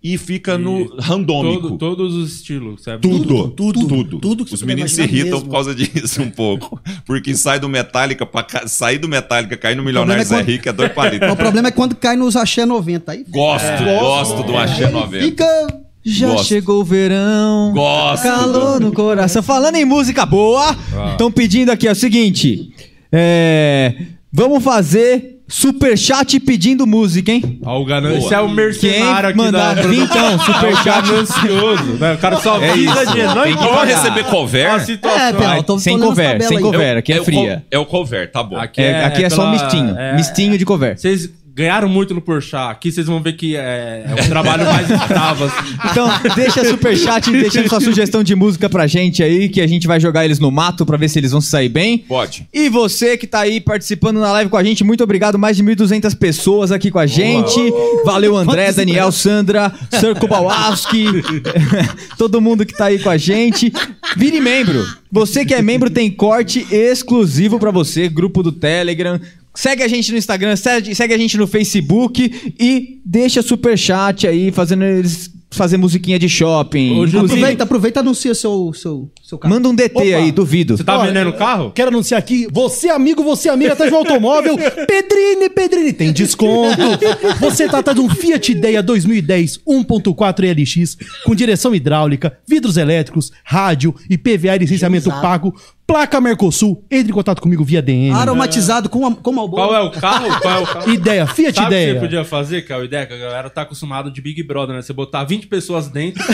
Speaker 7: e fica no randômico.
Speaker 1: Todo- todos os estilos, sabe?
Speaker 7: Tudo, tudo, tudo,
Speaker 17: tudo que
Speaker 7: Os meninos se irritam
Speaker 17: mesmo.
Speaker 7: por causa disso um pouco. Porque sai do Metallica, pra sair do Metallica, cair no Milionário
Speaker 17: problema é
Speaker 7: Zé
Speaker 17: quando-
Speaker 7: Rico é dois palitos.
Speaker 17: O problema é quando cai nos axé 90. Aí
Speaker 7: Gosto, gosto do Axé 90.
Speaker 17: fica.
Speaker 6: Já
Speaker 7: Gosto.
Speaker 6: chegou o verão.
Speaker 7: Gosto.
Speaker 6: Calor no coração. Falando em música boa,
Speaker 7: Ah.
Speaker 6: estão pedindo aqui é o seguinte. É, vamos fazer superchat pedindo música, hein?
Speaker 1: Ó, o.
Speaker 6: Boa.
Speaker 1: É o mercenário
Speaker 6: Quem
Speaker 1: aqui
Speaker 6: mandar
Speaker 1: da...
Speaker 6: vintão, superchat.
Speaker 1: É o ganancioso, né? O cara só
Speaker 7: É
Speaker 1: visa dinheiro. Não
Speaker 7: Tem que
Speaker 1: importa.
Speaker 7: receber cover?
Speaker 1: A situação.
Speaker 17: É, Pel, tô-
Speaker 6: sem cover, sem
Speaker 17: aí.
Speaker 6: cover, aqui é
Speaker 7: o
Speaker 6: fria.
Speaker 7: co- É o cover, tá bom.
Speaker 1: Aqui
Speaker 6: É, aqui é só um
Speaker 1: pela-
Speaker 6: mistinho,
Speaker 1: é-
Speaker 6: mistinho de cover.
Speaker 1: Vocês ganharam muito no Porchat. Aqui vocês vão ver que é, é um trabalho mais escravo. assim.
Speaker 6: Então, deixa superchat deixando sua sugestão de música pra gente aí, que a gente vai jogar eles no mato pra ver se eles vão se sair bem.
Speaker 7: Pode.
Speaker 6: E você que tá aí participando na live com a gente, muito obrigado. Mais de 1.200 pessoas aqui com a gente. Valeu, André, Daniel, Sandra, Sir Kowalski, todo mundo que tá aí com a gente. Vire membro. Você que é membro tem corte exclusivo pra você, grupo do Telegram. Segue a gente no Instagram, segue, segue a gente no Facebook e deixa superchat aí, fazendo eles fazer musiquinha de shopping.
Speaker 17: Aproveita, aproveita e anuncia seu, seu, seu carro.
Speaker 6: manda um DT aí, duvido.
Speaker 1: Você tá
Speaker 18: Olha,
Speaker 1: vendendo carro?
Speaker 18: Quero anunciar aqui, você amigo, você amiga, tá de um automóvel, Pedrini, Pedrini, tem desconto. Você tá atrás de um Fiat Idea 2010 1.4 LX, com direção hidráulica, vidros elétricos, rádio e PVA e licenciamento pago, placa Mercosul, entre em contato comigo via DM.
Speaker 17: Aromatizado com, a, com Malboro.
Speaker 1: Qual é o carro? Qual é o carro?
Speaker 18: Ideia, Fiat
Speaker 1: Sabe o que
Speaker 18: Ideia.
Speaker 1: você podia fazer, que é a ideia que a galera tá acostumada de Big Brother, né? Você botar 20 pessoas dentro,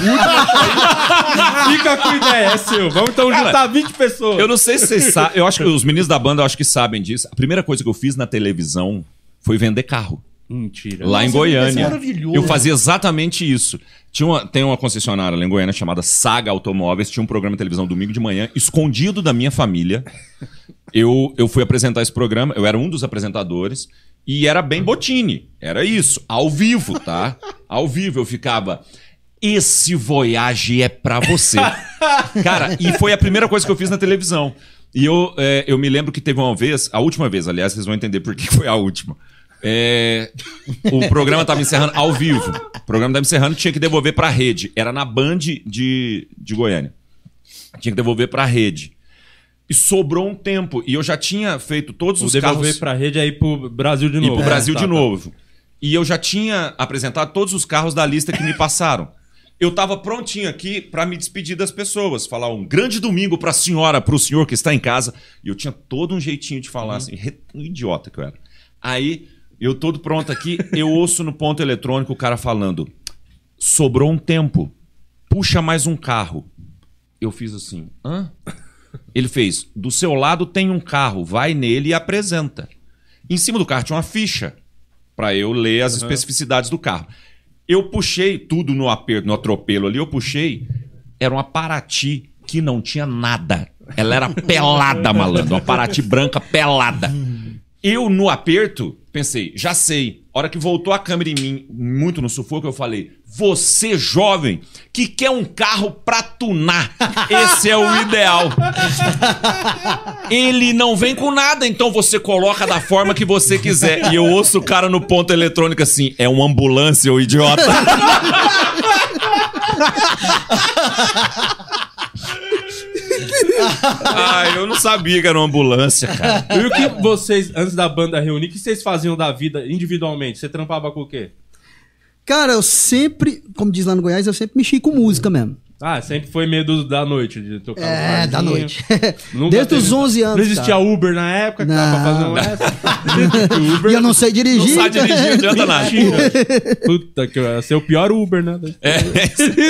Speaker 1: fica com ideia, é seu. Vamos então
Speaker 7: Cara,
Speaker 1: juntar 20 pessoas.
Speaker 7: Eu não sei se vocês sabem. Eu acho que os meninos da banda eu acho que sabem disso. A primeira coisa que eu fiz na televisão foi vender carro.
Speaker 1: Mentira.
Speaker 7: Lá em
Speaker 18: Nossa,
Speaker 7: Goiânia.
Speaker 18: isso é maravilhoso.
Speaker 7: Eu fazia exatamente isso. Tinha uma, tem uma concessionária lá em Goiânia chamada Saga Automóveis. Tinha um programa de televisão domingo de manhã, escondido da minha família. Eu, eu fui apresentar esse programa, eu era um dos apresentadores. E era bem botine. Era isso. Ao vivo, tá? Ao vivo eu ficava. Esse Voyage é pra você. Cara, e foi a primeira coisa que eu fiz na televisão. E eu, é, eu me lembro que teve uma vez, a última vez, aliás, vocês vão entender por que foi a última. É, o programa estava encerrando ao vivo. O programa estava encerrando, tinha que devolver pra rede. Era na Band de, de Goiânia. Tinha que devolver pra rede. E sobrou um tempo. E eu já tinha feito todos
Speaker 1: Vou
Speaker 7: os
Speaker 1: devolver
Speaker 7: carros.
Speaker 1: pra rede aí pro Brasil de
Speaker 7: E
Speaker 1: novo.
Speaker 7: pro Brasil
Speaker 1: É,
Speaker 7: de
Speaker 1: tá, tá.
Speaker 7: novo. E eu já tinha apresentado todos os carros da lista que me passaram. Eu tava prontinho aqui pra me despedir das pessoas, falar um grande domingo pra senhora, pro senhor que está em casa. E eu tinha todo um jeitinho de falar assim, re- um idiota que eu era. Aí, eu todo pronto aqui, eu ouço no ponto eletrônico o cara falando: sobrou um tempo, puxa mais um carro. Eu fiz assim, hã? Ele fez: do seu lado tem um carro, vai nele e apresenta. Em cima do carro tinha uma ficha para eu ler as especificidades do carro. Eu puxei tudo no aperto, no atropelo ali, eu puxei. Era uma Paraty que não tinha nada. Ela era pelada, malandro. Uma Paraty branca pelada. Eu, no aperto, pensei, já sei. A hora que voltou a câmera em mim, muito no sufoco, eu falei: Você, jovem, que quer um carro pra tunar, esse é o ideal. Ele não vem com nada, então você coloca da forma que você quiser. E eu ouço o cara no ponto eletrônico assim: É uma ambulância, ô idiota. Ai, eu não sabia que era uma ambulância, cara.
Speaker 1: E o que vocês, antes da banda reunir, o que vocês faziam da vida individualmente? Você trampava com o quê?
Speaker 17: Cara, eu sempre, como diz lá no Goiás, eu sempre mexi com música mesmo.
Speaker 1: Ah, sempre foi meio do- da noite, de tocar
Speaker 17: É, da noite.
Speaker 1: Nunca
Speaker 17: Desde os
Speaker 1: teve-
Speaker 17: 11 anos,
Speaker 1: Não existia
Speaker 17: cara.
Speaker 1: Uber na época, que
Speaker 17: Não.
Speaker 1: fazer um essa.
Speaker 17: E eu não sei dirigir.
Speaker 1: Não sabe dirigir, não adianta nada.
Speaker 17: Mentira.
Speaker 1: Puta que ia ser o pior Uber, né?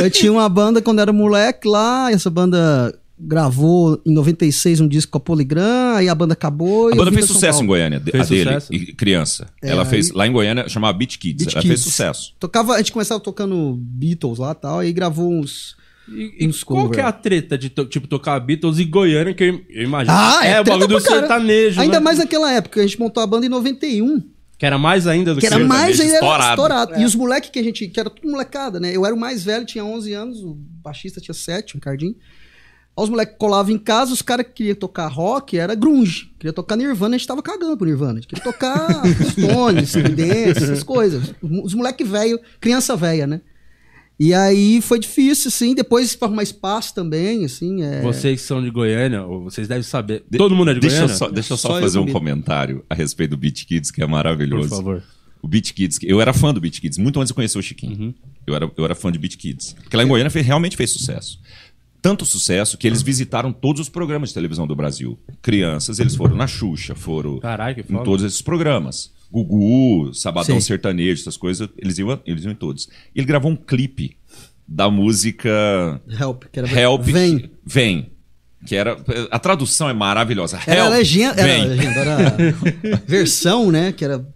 Speaker 17: Eu tinha uma banda quando era moleque lá, essa banda gravou em 96 um disco com a Polygram, aí a banda acabou. e
Speaker 7: A banda fez sucesso em. Goiânia, de- a dele, e criança.
Speaker 17: É,
Speaker 7: Ela fez,
Speaker 17: aí-
Speaker 7: lá em Goiânia, chamava Beat Kids.
Speaker 17: Beat
Speaker 7: ela fez
Speaker 17: Kids.
Speaker 7: sucesso.
Speaker 17: Tocava, a gente começava tocando Beatles lá e tal, aí gravou uns.
Speaker 1: E qual que é a treta de tipo, tocar Beatles e Goiânia, que eu, eu imagino?
Speaker 17: Ah, é,
Speaker 1: é o bagulho do
Speaker 17: caralho.
Speaker 1: sertanejo,
Speaker 17: Ainda
Speaker 1: né?
Speaker 17: mais naquela época, a gente montou a banda em 91.
Speaker 1: Que era mais ainda do
Speaker 17: Que era
Speaker 1: sertanejo
Speaker 17: mais ainda era
Speaker 1: estourado.
Speaker 17: estourado. E os moleques que a gente, que era tudo molecada, né? Eu era o mais velho, tinha 11 anos, o baixista tinha 7, o Ricardinho. Os moleques colavam em casa, os caras que queriam tocar rock era grunge. Queria tocar Nirvana, a gente tava cagando pro Nirvana. A gente queria tocar Stones, Creedence, essas coisas. Os moleques velho, criança velha, né? E aí foi difícil, assim. Depois pra arrumar espaço também, assim. É...
Speaker 1: Vocês que são de Goiânia, ou vocês devem saber. Todo mundo é de
Speaker 7: deixa
Speaker 1: Goiânia?
Speaker 7: Eu só, deixa eu só,
Speaker 17: Só eu
Speaker 7: fazer um comentário a respeito do Beat Kids, que é maravilhoso.
Speaker 1: Por favor.
Speaker 7: O Beat Kids, eu era fã do Beat Kids, muito antes de conhecer o Chiquinho.
Speaker 1: Uhum.
Speaker 7: Eu, era, eu era fã de Beat Kids. Porque lá em Goiânia fez- realmente fez sucesso. Tanto sucesso que eles visitaram todos os programas de televisão do Brasil. Crianças, eles foram na Xuxa, foram
Speaker 1: que
Speaker 7: em todos esses programas. Gugu, Sabadão
Speaker 17: Sim.
Speaker 7: Sertanejo, essas coisas, eles iam, eles iam em todos. Ele gravou um clipe da música
Speaker 17: Help, que era
Speaker 7: Help
Speaker 17: Vem.
Speaker 7: Vem. Que era. A tradução é maravilhosa.
Speaker 17: Era a
Speaker 7: Help,
Speaker 17: legenda, era,
Speaker 7: vem.
Speaker 17: a legenda, era a versão, né? Que era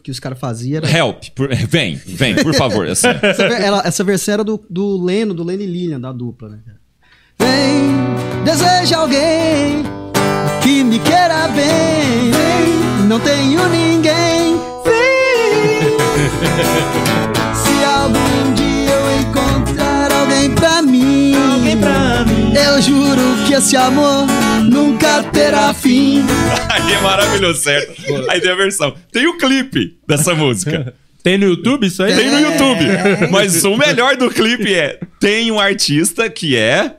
Speaker 17: que os caras faziam. Era...
Speaker 7: Help, por- vem, vem, por favor. Assim.
Speaker 17: Essa, ela- essa versão era do, do Leno, do Leno e Lilian, da dupla, né? Vem, deseja alguém que me queira bem. Vem, não tenho ninguém. Vem, se algum dia eu encontrar alguém pra mim, alguém pra mim, eu juro que esse amor nunca terá fim.
Speaker 7: Aí é maravilhoso, certo? Aí tem a versão. Tem o clipe dessa música.
Speaker 1: Tem no YouTube isso aí?
Speaker 7: Tem no YouTube. Mas o melhor do clipe é: tem um artista que é.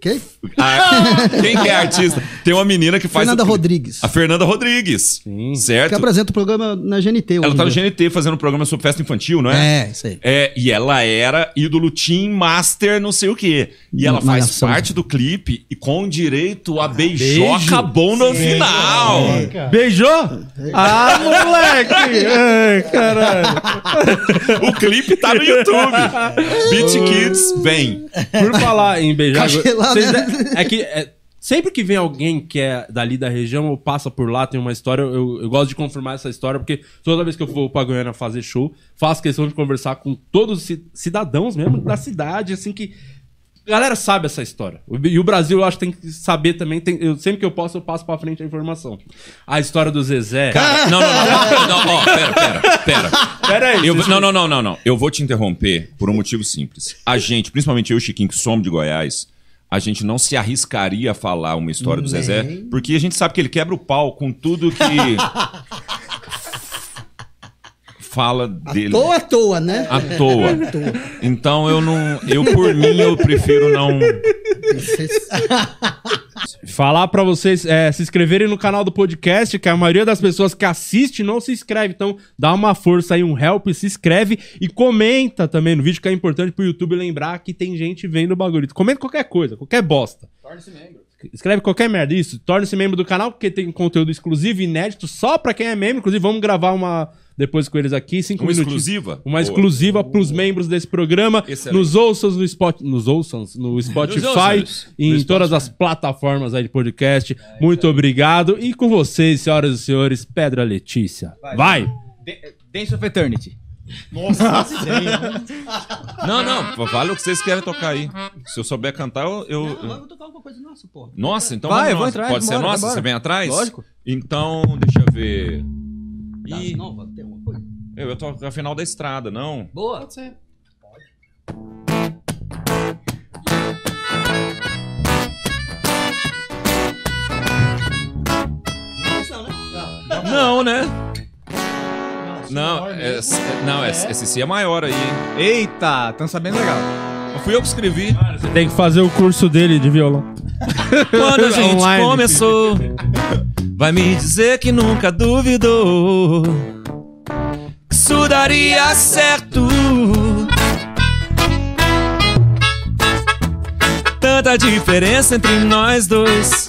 Speaker 17: Quem?
Speaker 7: a- quem que é artista? Tem uma menina que faz.
Speaker 17: Fernanda
Speaker 7: o.
Speaker 17: Rodrigues.
Speaker 7: A Fernanda Rodrigues. Certo?
Speaker 17: Que apresenta o programa na GNT.
Speaker 7: Ela tá no
Speaker 17: dia.
Speaker 7: GNT fazendo um programa sobre festa infantil, não é?
Speaker 17: É, isso aí.
Speaker 7: É, e ela era ídolo Team Master, não sei o quê. E ela faz
Speaker 17: Malhação.
Speaker 7: parte do clipe e com direito a beijoca bom no
Speaker 1: Sim.
Speaker 7: final.
Speaker 1: Beijou? Ah, moleque! Ai, caralho.
Speaker 7: O clipe tá no YouTube. Beat Kids, vem.
Speaker 1: Por falar em beijar. Vocês
Speaker 17: né?
Speaker 1: É que é, sempre que vem alguém que é dali da região ou passa por lá, tem uma história, eu, eu gosto de confirmar essa história, porque toda vez que eu vou pra Goiânia fazer show, faço questão de conversar com todos os ci- cidadãos mesmo da cidade, assim que. a Galera sabe essa história. E o Brasil, eu acho que tem que saber também. tem- eu, sempre que eu posso, eu passo pra frente a informação. A história do Zezé.
Speaker 7: Cara, não, não, não. não ó, pera, pera, pera.
Speaker 1: Pera aí.
Speaker 7: Eu, não, não, não, não, não. Eu vou te interromper por um motivo simples. A gente, principalmente eu e o Chiquinho, que somos de Goiás, a gente não se arriscaria a falar uma história do Zezé, porque a gente sabe que ele quebra o pau com tudo que fala dele.
Speaker 17: Toa à toa, né?
Speaker 7: À toa. Então eu não. Eu, por mim, eu prefiro não.
Speaker 1: Falar pra vocês é, se inscreverem no canal do podcast, que a maioria das pessoas que assiste não se inscreve. Então, dá uma força aí, um help, se inscreve e comenta também no vídeo, que é importante pro YouTube lembrar que tem gente vendo o bagulho. Comenta qualquer coisa, qualquer bosta.
Speaker 6: Torne-se membro.
Speaker 1: Escreve qualquer merda, isso. Torne-se membro do canal, porque tem conteúdo exclusivo, inédito, só pra quem é membro. Inclusive, vamos gravar uma depois com eles aqui, cinco
Speaker 7: Uma
Speaker 1: minutinhos.
Speaker 7: exclusiva?
Speaker 1: Uma
Speaker 7: Boa.
Speaker 1: exclusiva pros membros desse programa.
Speaker 7: Excelente.
Speaker 1: Nos ouçam no, Spot, nos ouçam no Spotify,
Speaker 7: ouçam.
Speaker 1: em
Speaker 7: No
Speaker 1: todas as plataformas aí de podcast. Muito obrigado. E com vocês, senhoras e senhores, Pedra Letícia. Vai!
Speaker 6: Dance of Eternity.
Speaker 1: Nossa,
Speaker 18: Não, não, vale o que vocês querem tocar aí. Se eu souber cantar, eu. eu-
Speaker 17: Não, eu vou tocar alguma coisa nossa, pô.
Speaker 18: Nossa, então
Speaker 19: Vai,
Speaker 18: vamos
Speaker 19: eu vou atrás,
Speaker 18: Pode ser
Speaker 19: bora,
Speaker 18: nossa?
Speaker 19: bora.
Speaker 18: Você vem atrás?
Speaker 19: Lógico.
Speaker 18: Então, deixa eu ver.
Speaker 17: Das
Speaker 18: E...
Speaker 17: novas?
Speaker 18: Eu, eu toco a final da estrada, não?
Speaker 17: Boa. Pode ser.
Speaker 18: Não, né? Não, é, não, é, esse sim é maior aí, hein?
Speaker 6: Eita, tão sabendo legal.
Speaker 18: Fui eu que escrevi.
Speaker 1: Você tem que fazer o curso dele de violão.
Speaker 7: Quando a gente
Speaker 1: Online.
Speaker 7: começou, vai me dizer que nunca duvidou isso daria certo. Tanta diferença entre nós dois,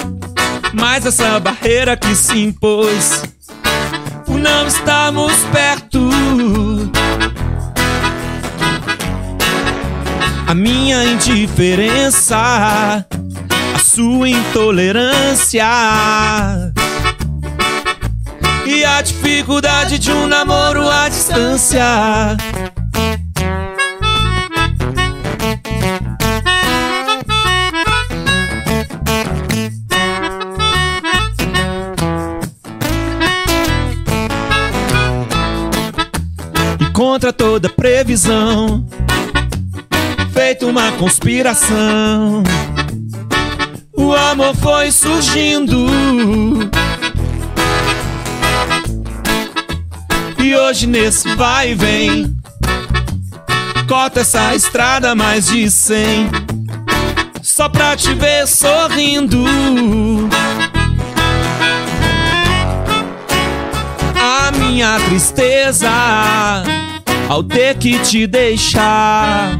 Speaker 7: mas essa barreira que se impôs por não estarmos perto. A minha indiferença a sua intolerância e a dificuldade de um namoro à distância. E contra toda previsão, feito uma conspiração. O amor foi surgindo. E hoje nesse vai e vem, corta essa estrada mais de cem, só pra te ver sorrindo. A minha tristeza ao ter que te deixar.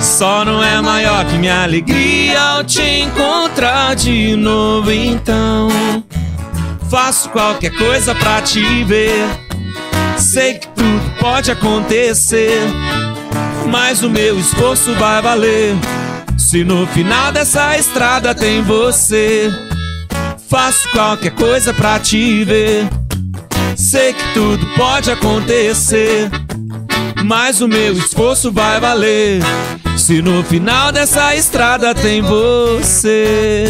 Speaker 7: Só não é maior que minha alegria ao te encontrar de novo. Então, faço qualquer coisa pra te ver. Sei que tudo pode acontecer, mas o meu esforço vai valer. Se no final dessa estrada tem você, faço qualquer coisa pra te ver. Sei que tudo pode acontecer, mas o meu esforço vai valer. Se no final dessa estrada tem você.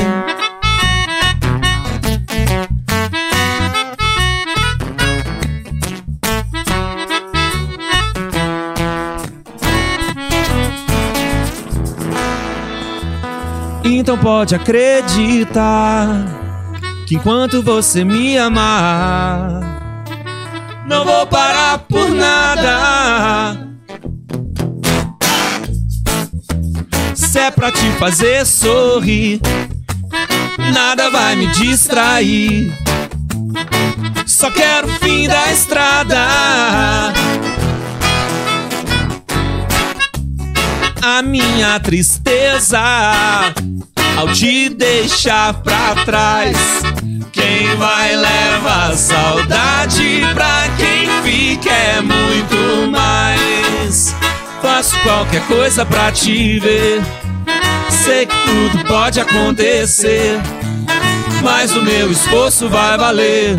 Speaker 7: Então pode acreditar que enquanto você me amar, não vou parar por nada. Se é pra te fazer sorrir, nada vai me distrair. Só quero o fim da estrada. A minha tristeza ao te deixar pra trás. Quem vai leva saudade pra quem fica é muito mais. Faço qualquer coisa pra te ver. Sei que tudo pode acontecer, mas o meu esforço vai valer.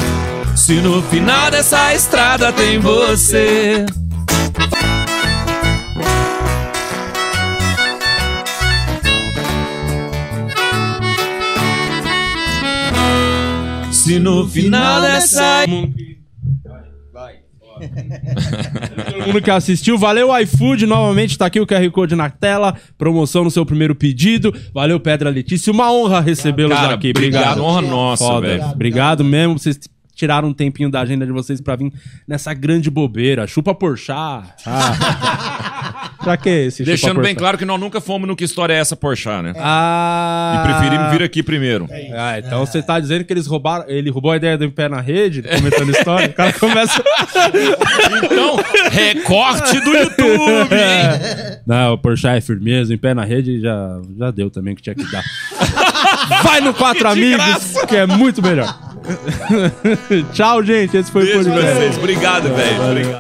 Speaker 7: Se no final dessa estrada tem você. Se no final dessa.
Speaker 1: Todo mundo que assistiu, valeu iFood, novamente tá aqui o QR Code na tela, promoção no seu primeiro pedido. Valeu Pedra Letícia, uma honra recebê-los aqui.
Speaker 18: obrigado,
Speaker 1: Obrigado.
Speaker 18: honra nossa, velho.
Speaker 1: Obrigado mesmo, vocês tiraram um tempinho da agenda de vocês pra vir nessa grande bobeira. Chupa Porchat. Ah. pra que esse
Speaker 18: Deixando bem claro que nós nunca fomos no que história é essa Porchat, né?
Speaker 1: Ah.
Speaker 18: E preferimos vir aqui primeiro.
Speaker 1: Ah, então você tá dizendo que eles roubaram, ele roubou a ideia do pé na rede, comentando história. O cara começa.
Speaker 18: Então, recorte do YouTube, hein?
Speaker 1: Não, o Porchat é firmeza, em pé na rede já, já deu também o que tinha que dar. Vai no Quatro Amigos,
Speaker 18: graça.
Speaker 1: que é muito melhor. Tchau, gente. Esse foi o
Speaker 18: Beijo
Speaker 1: podcast.
Speaker 18: vocês. Obrigado, velho. Obrigado.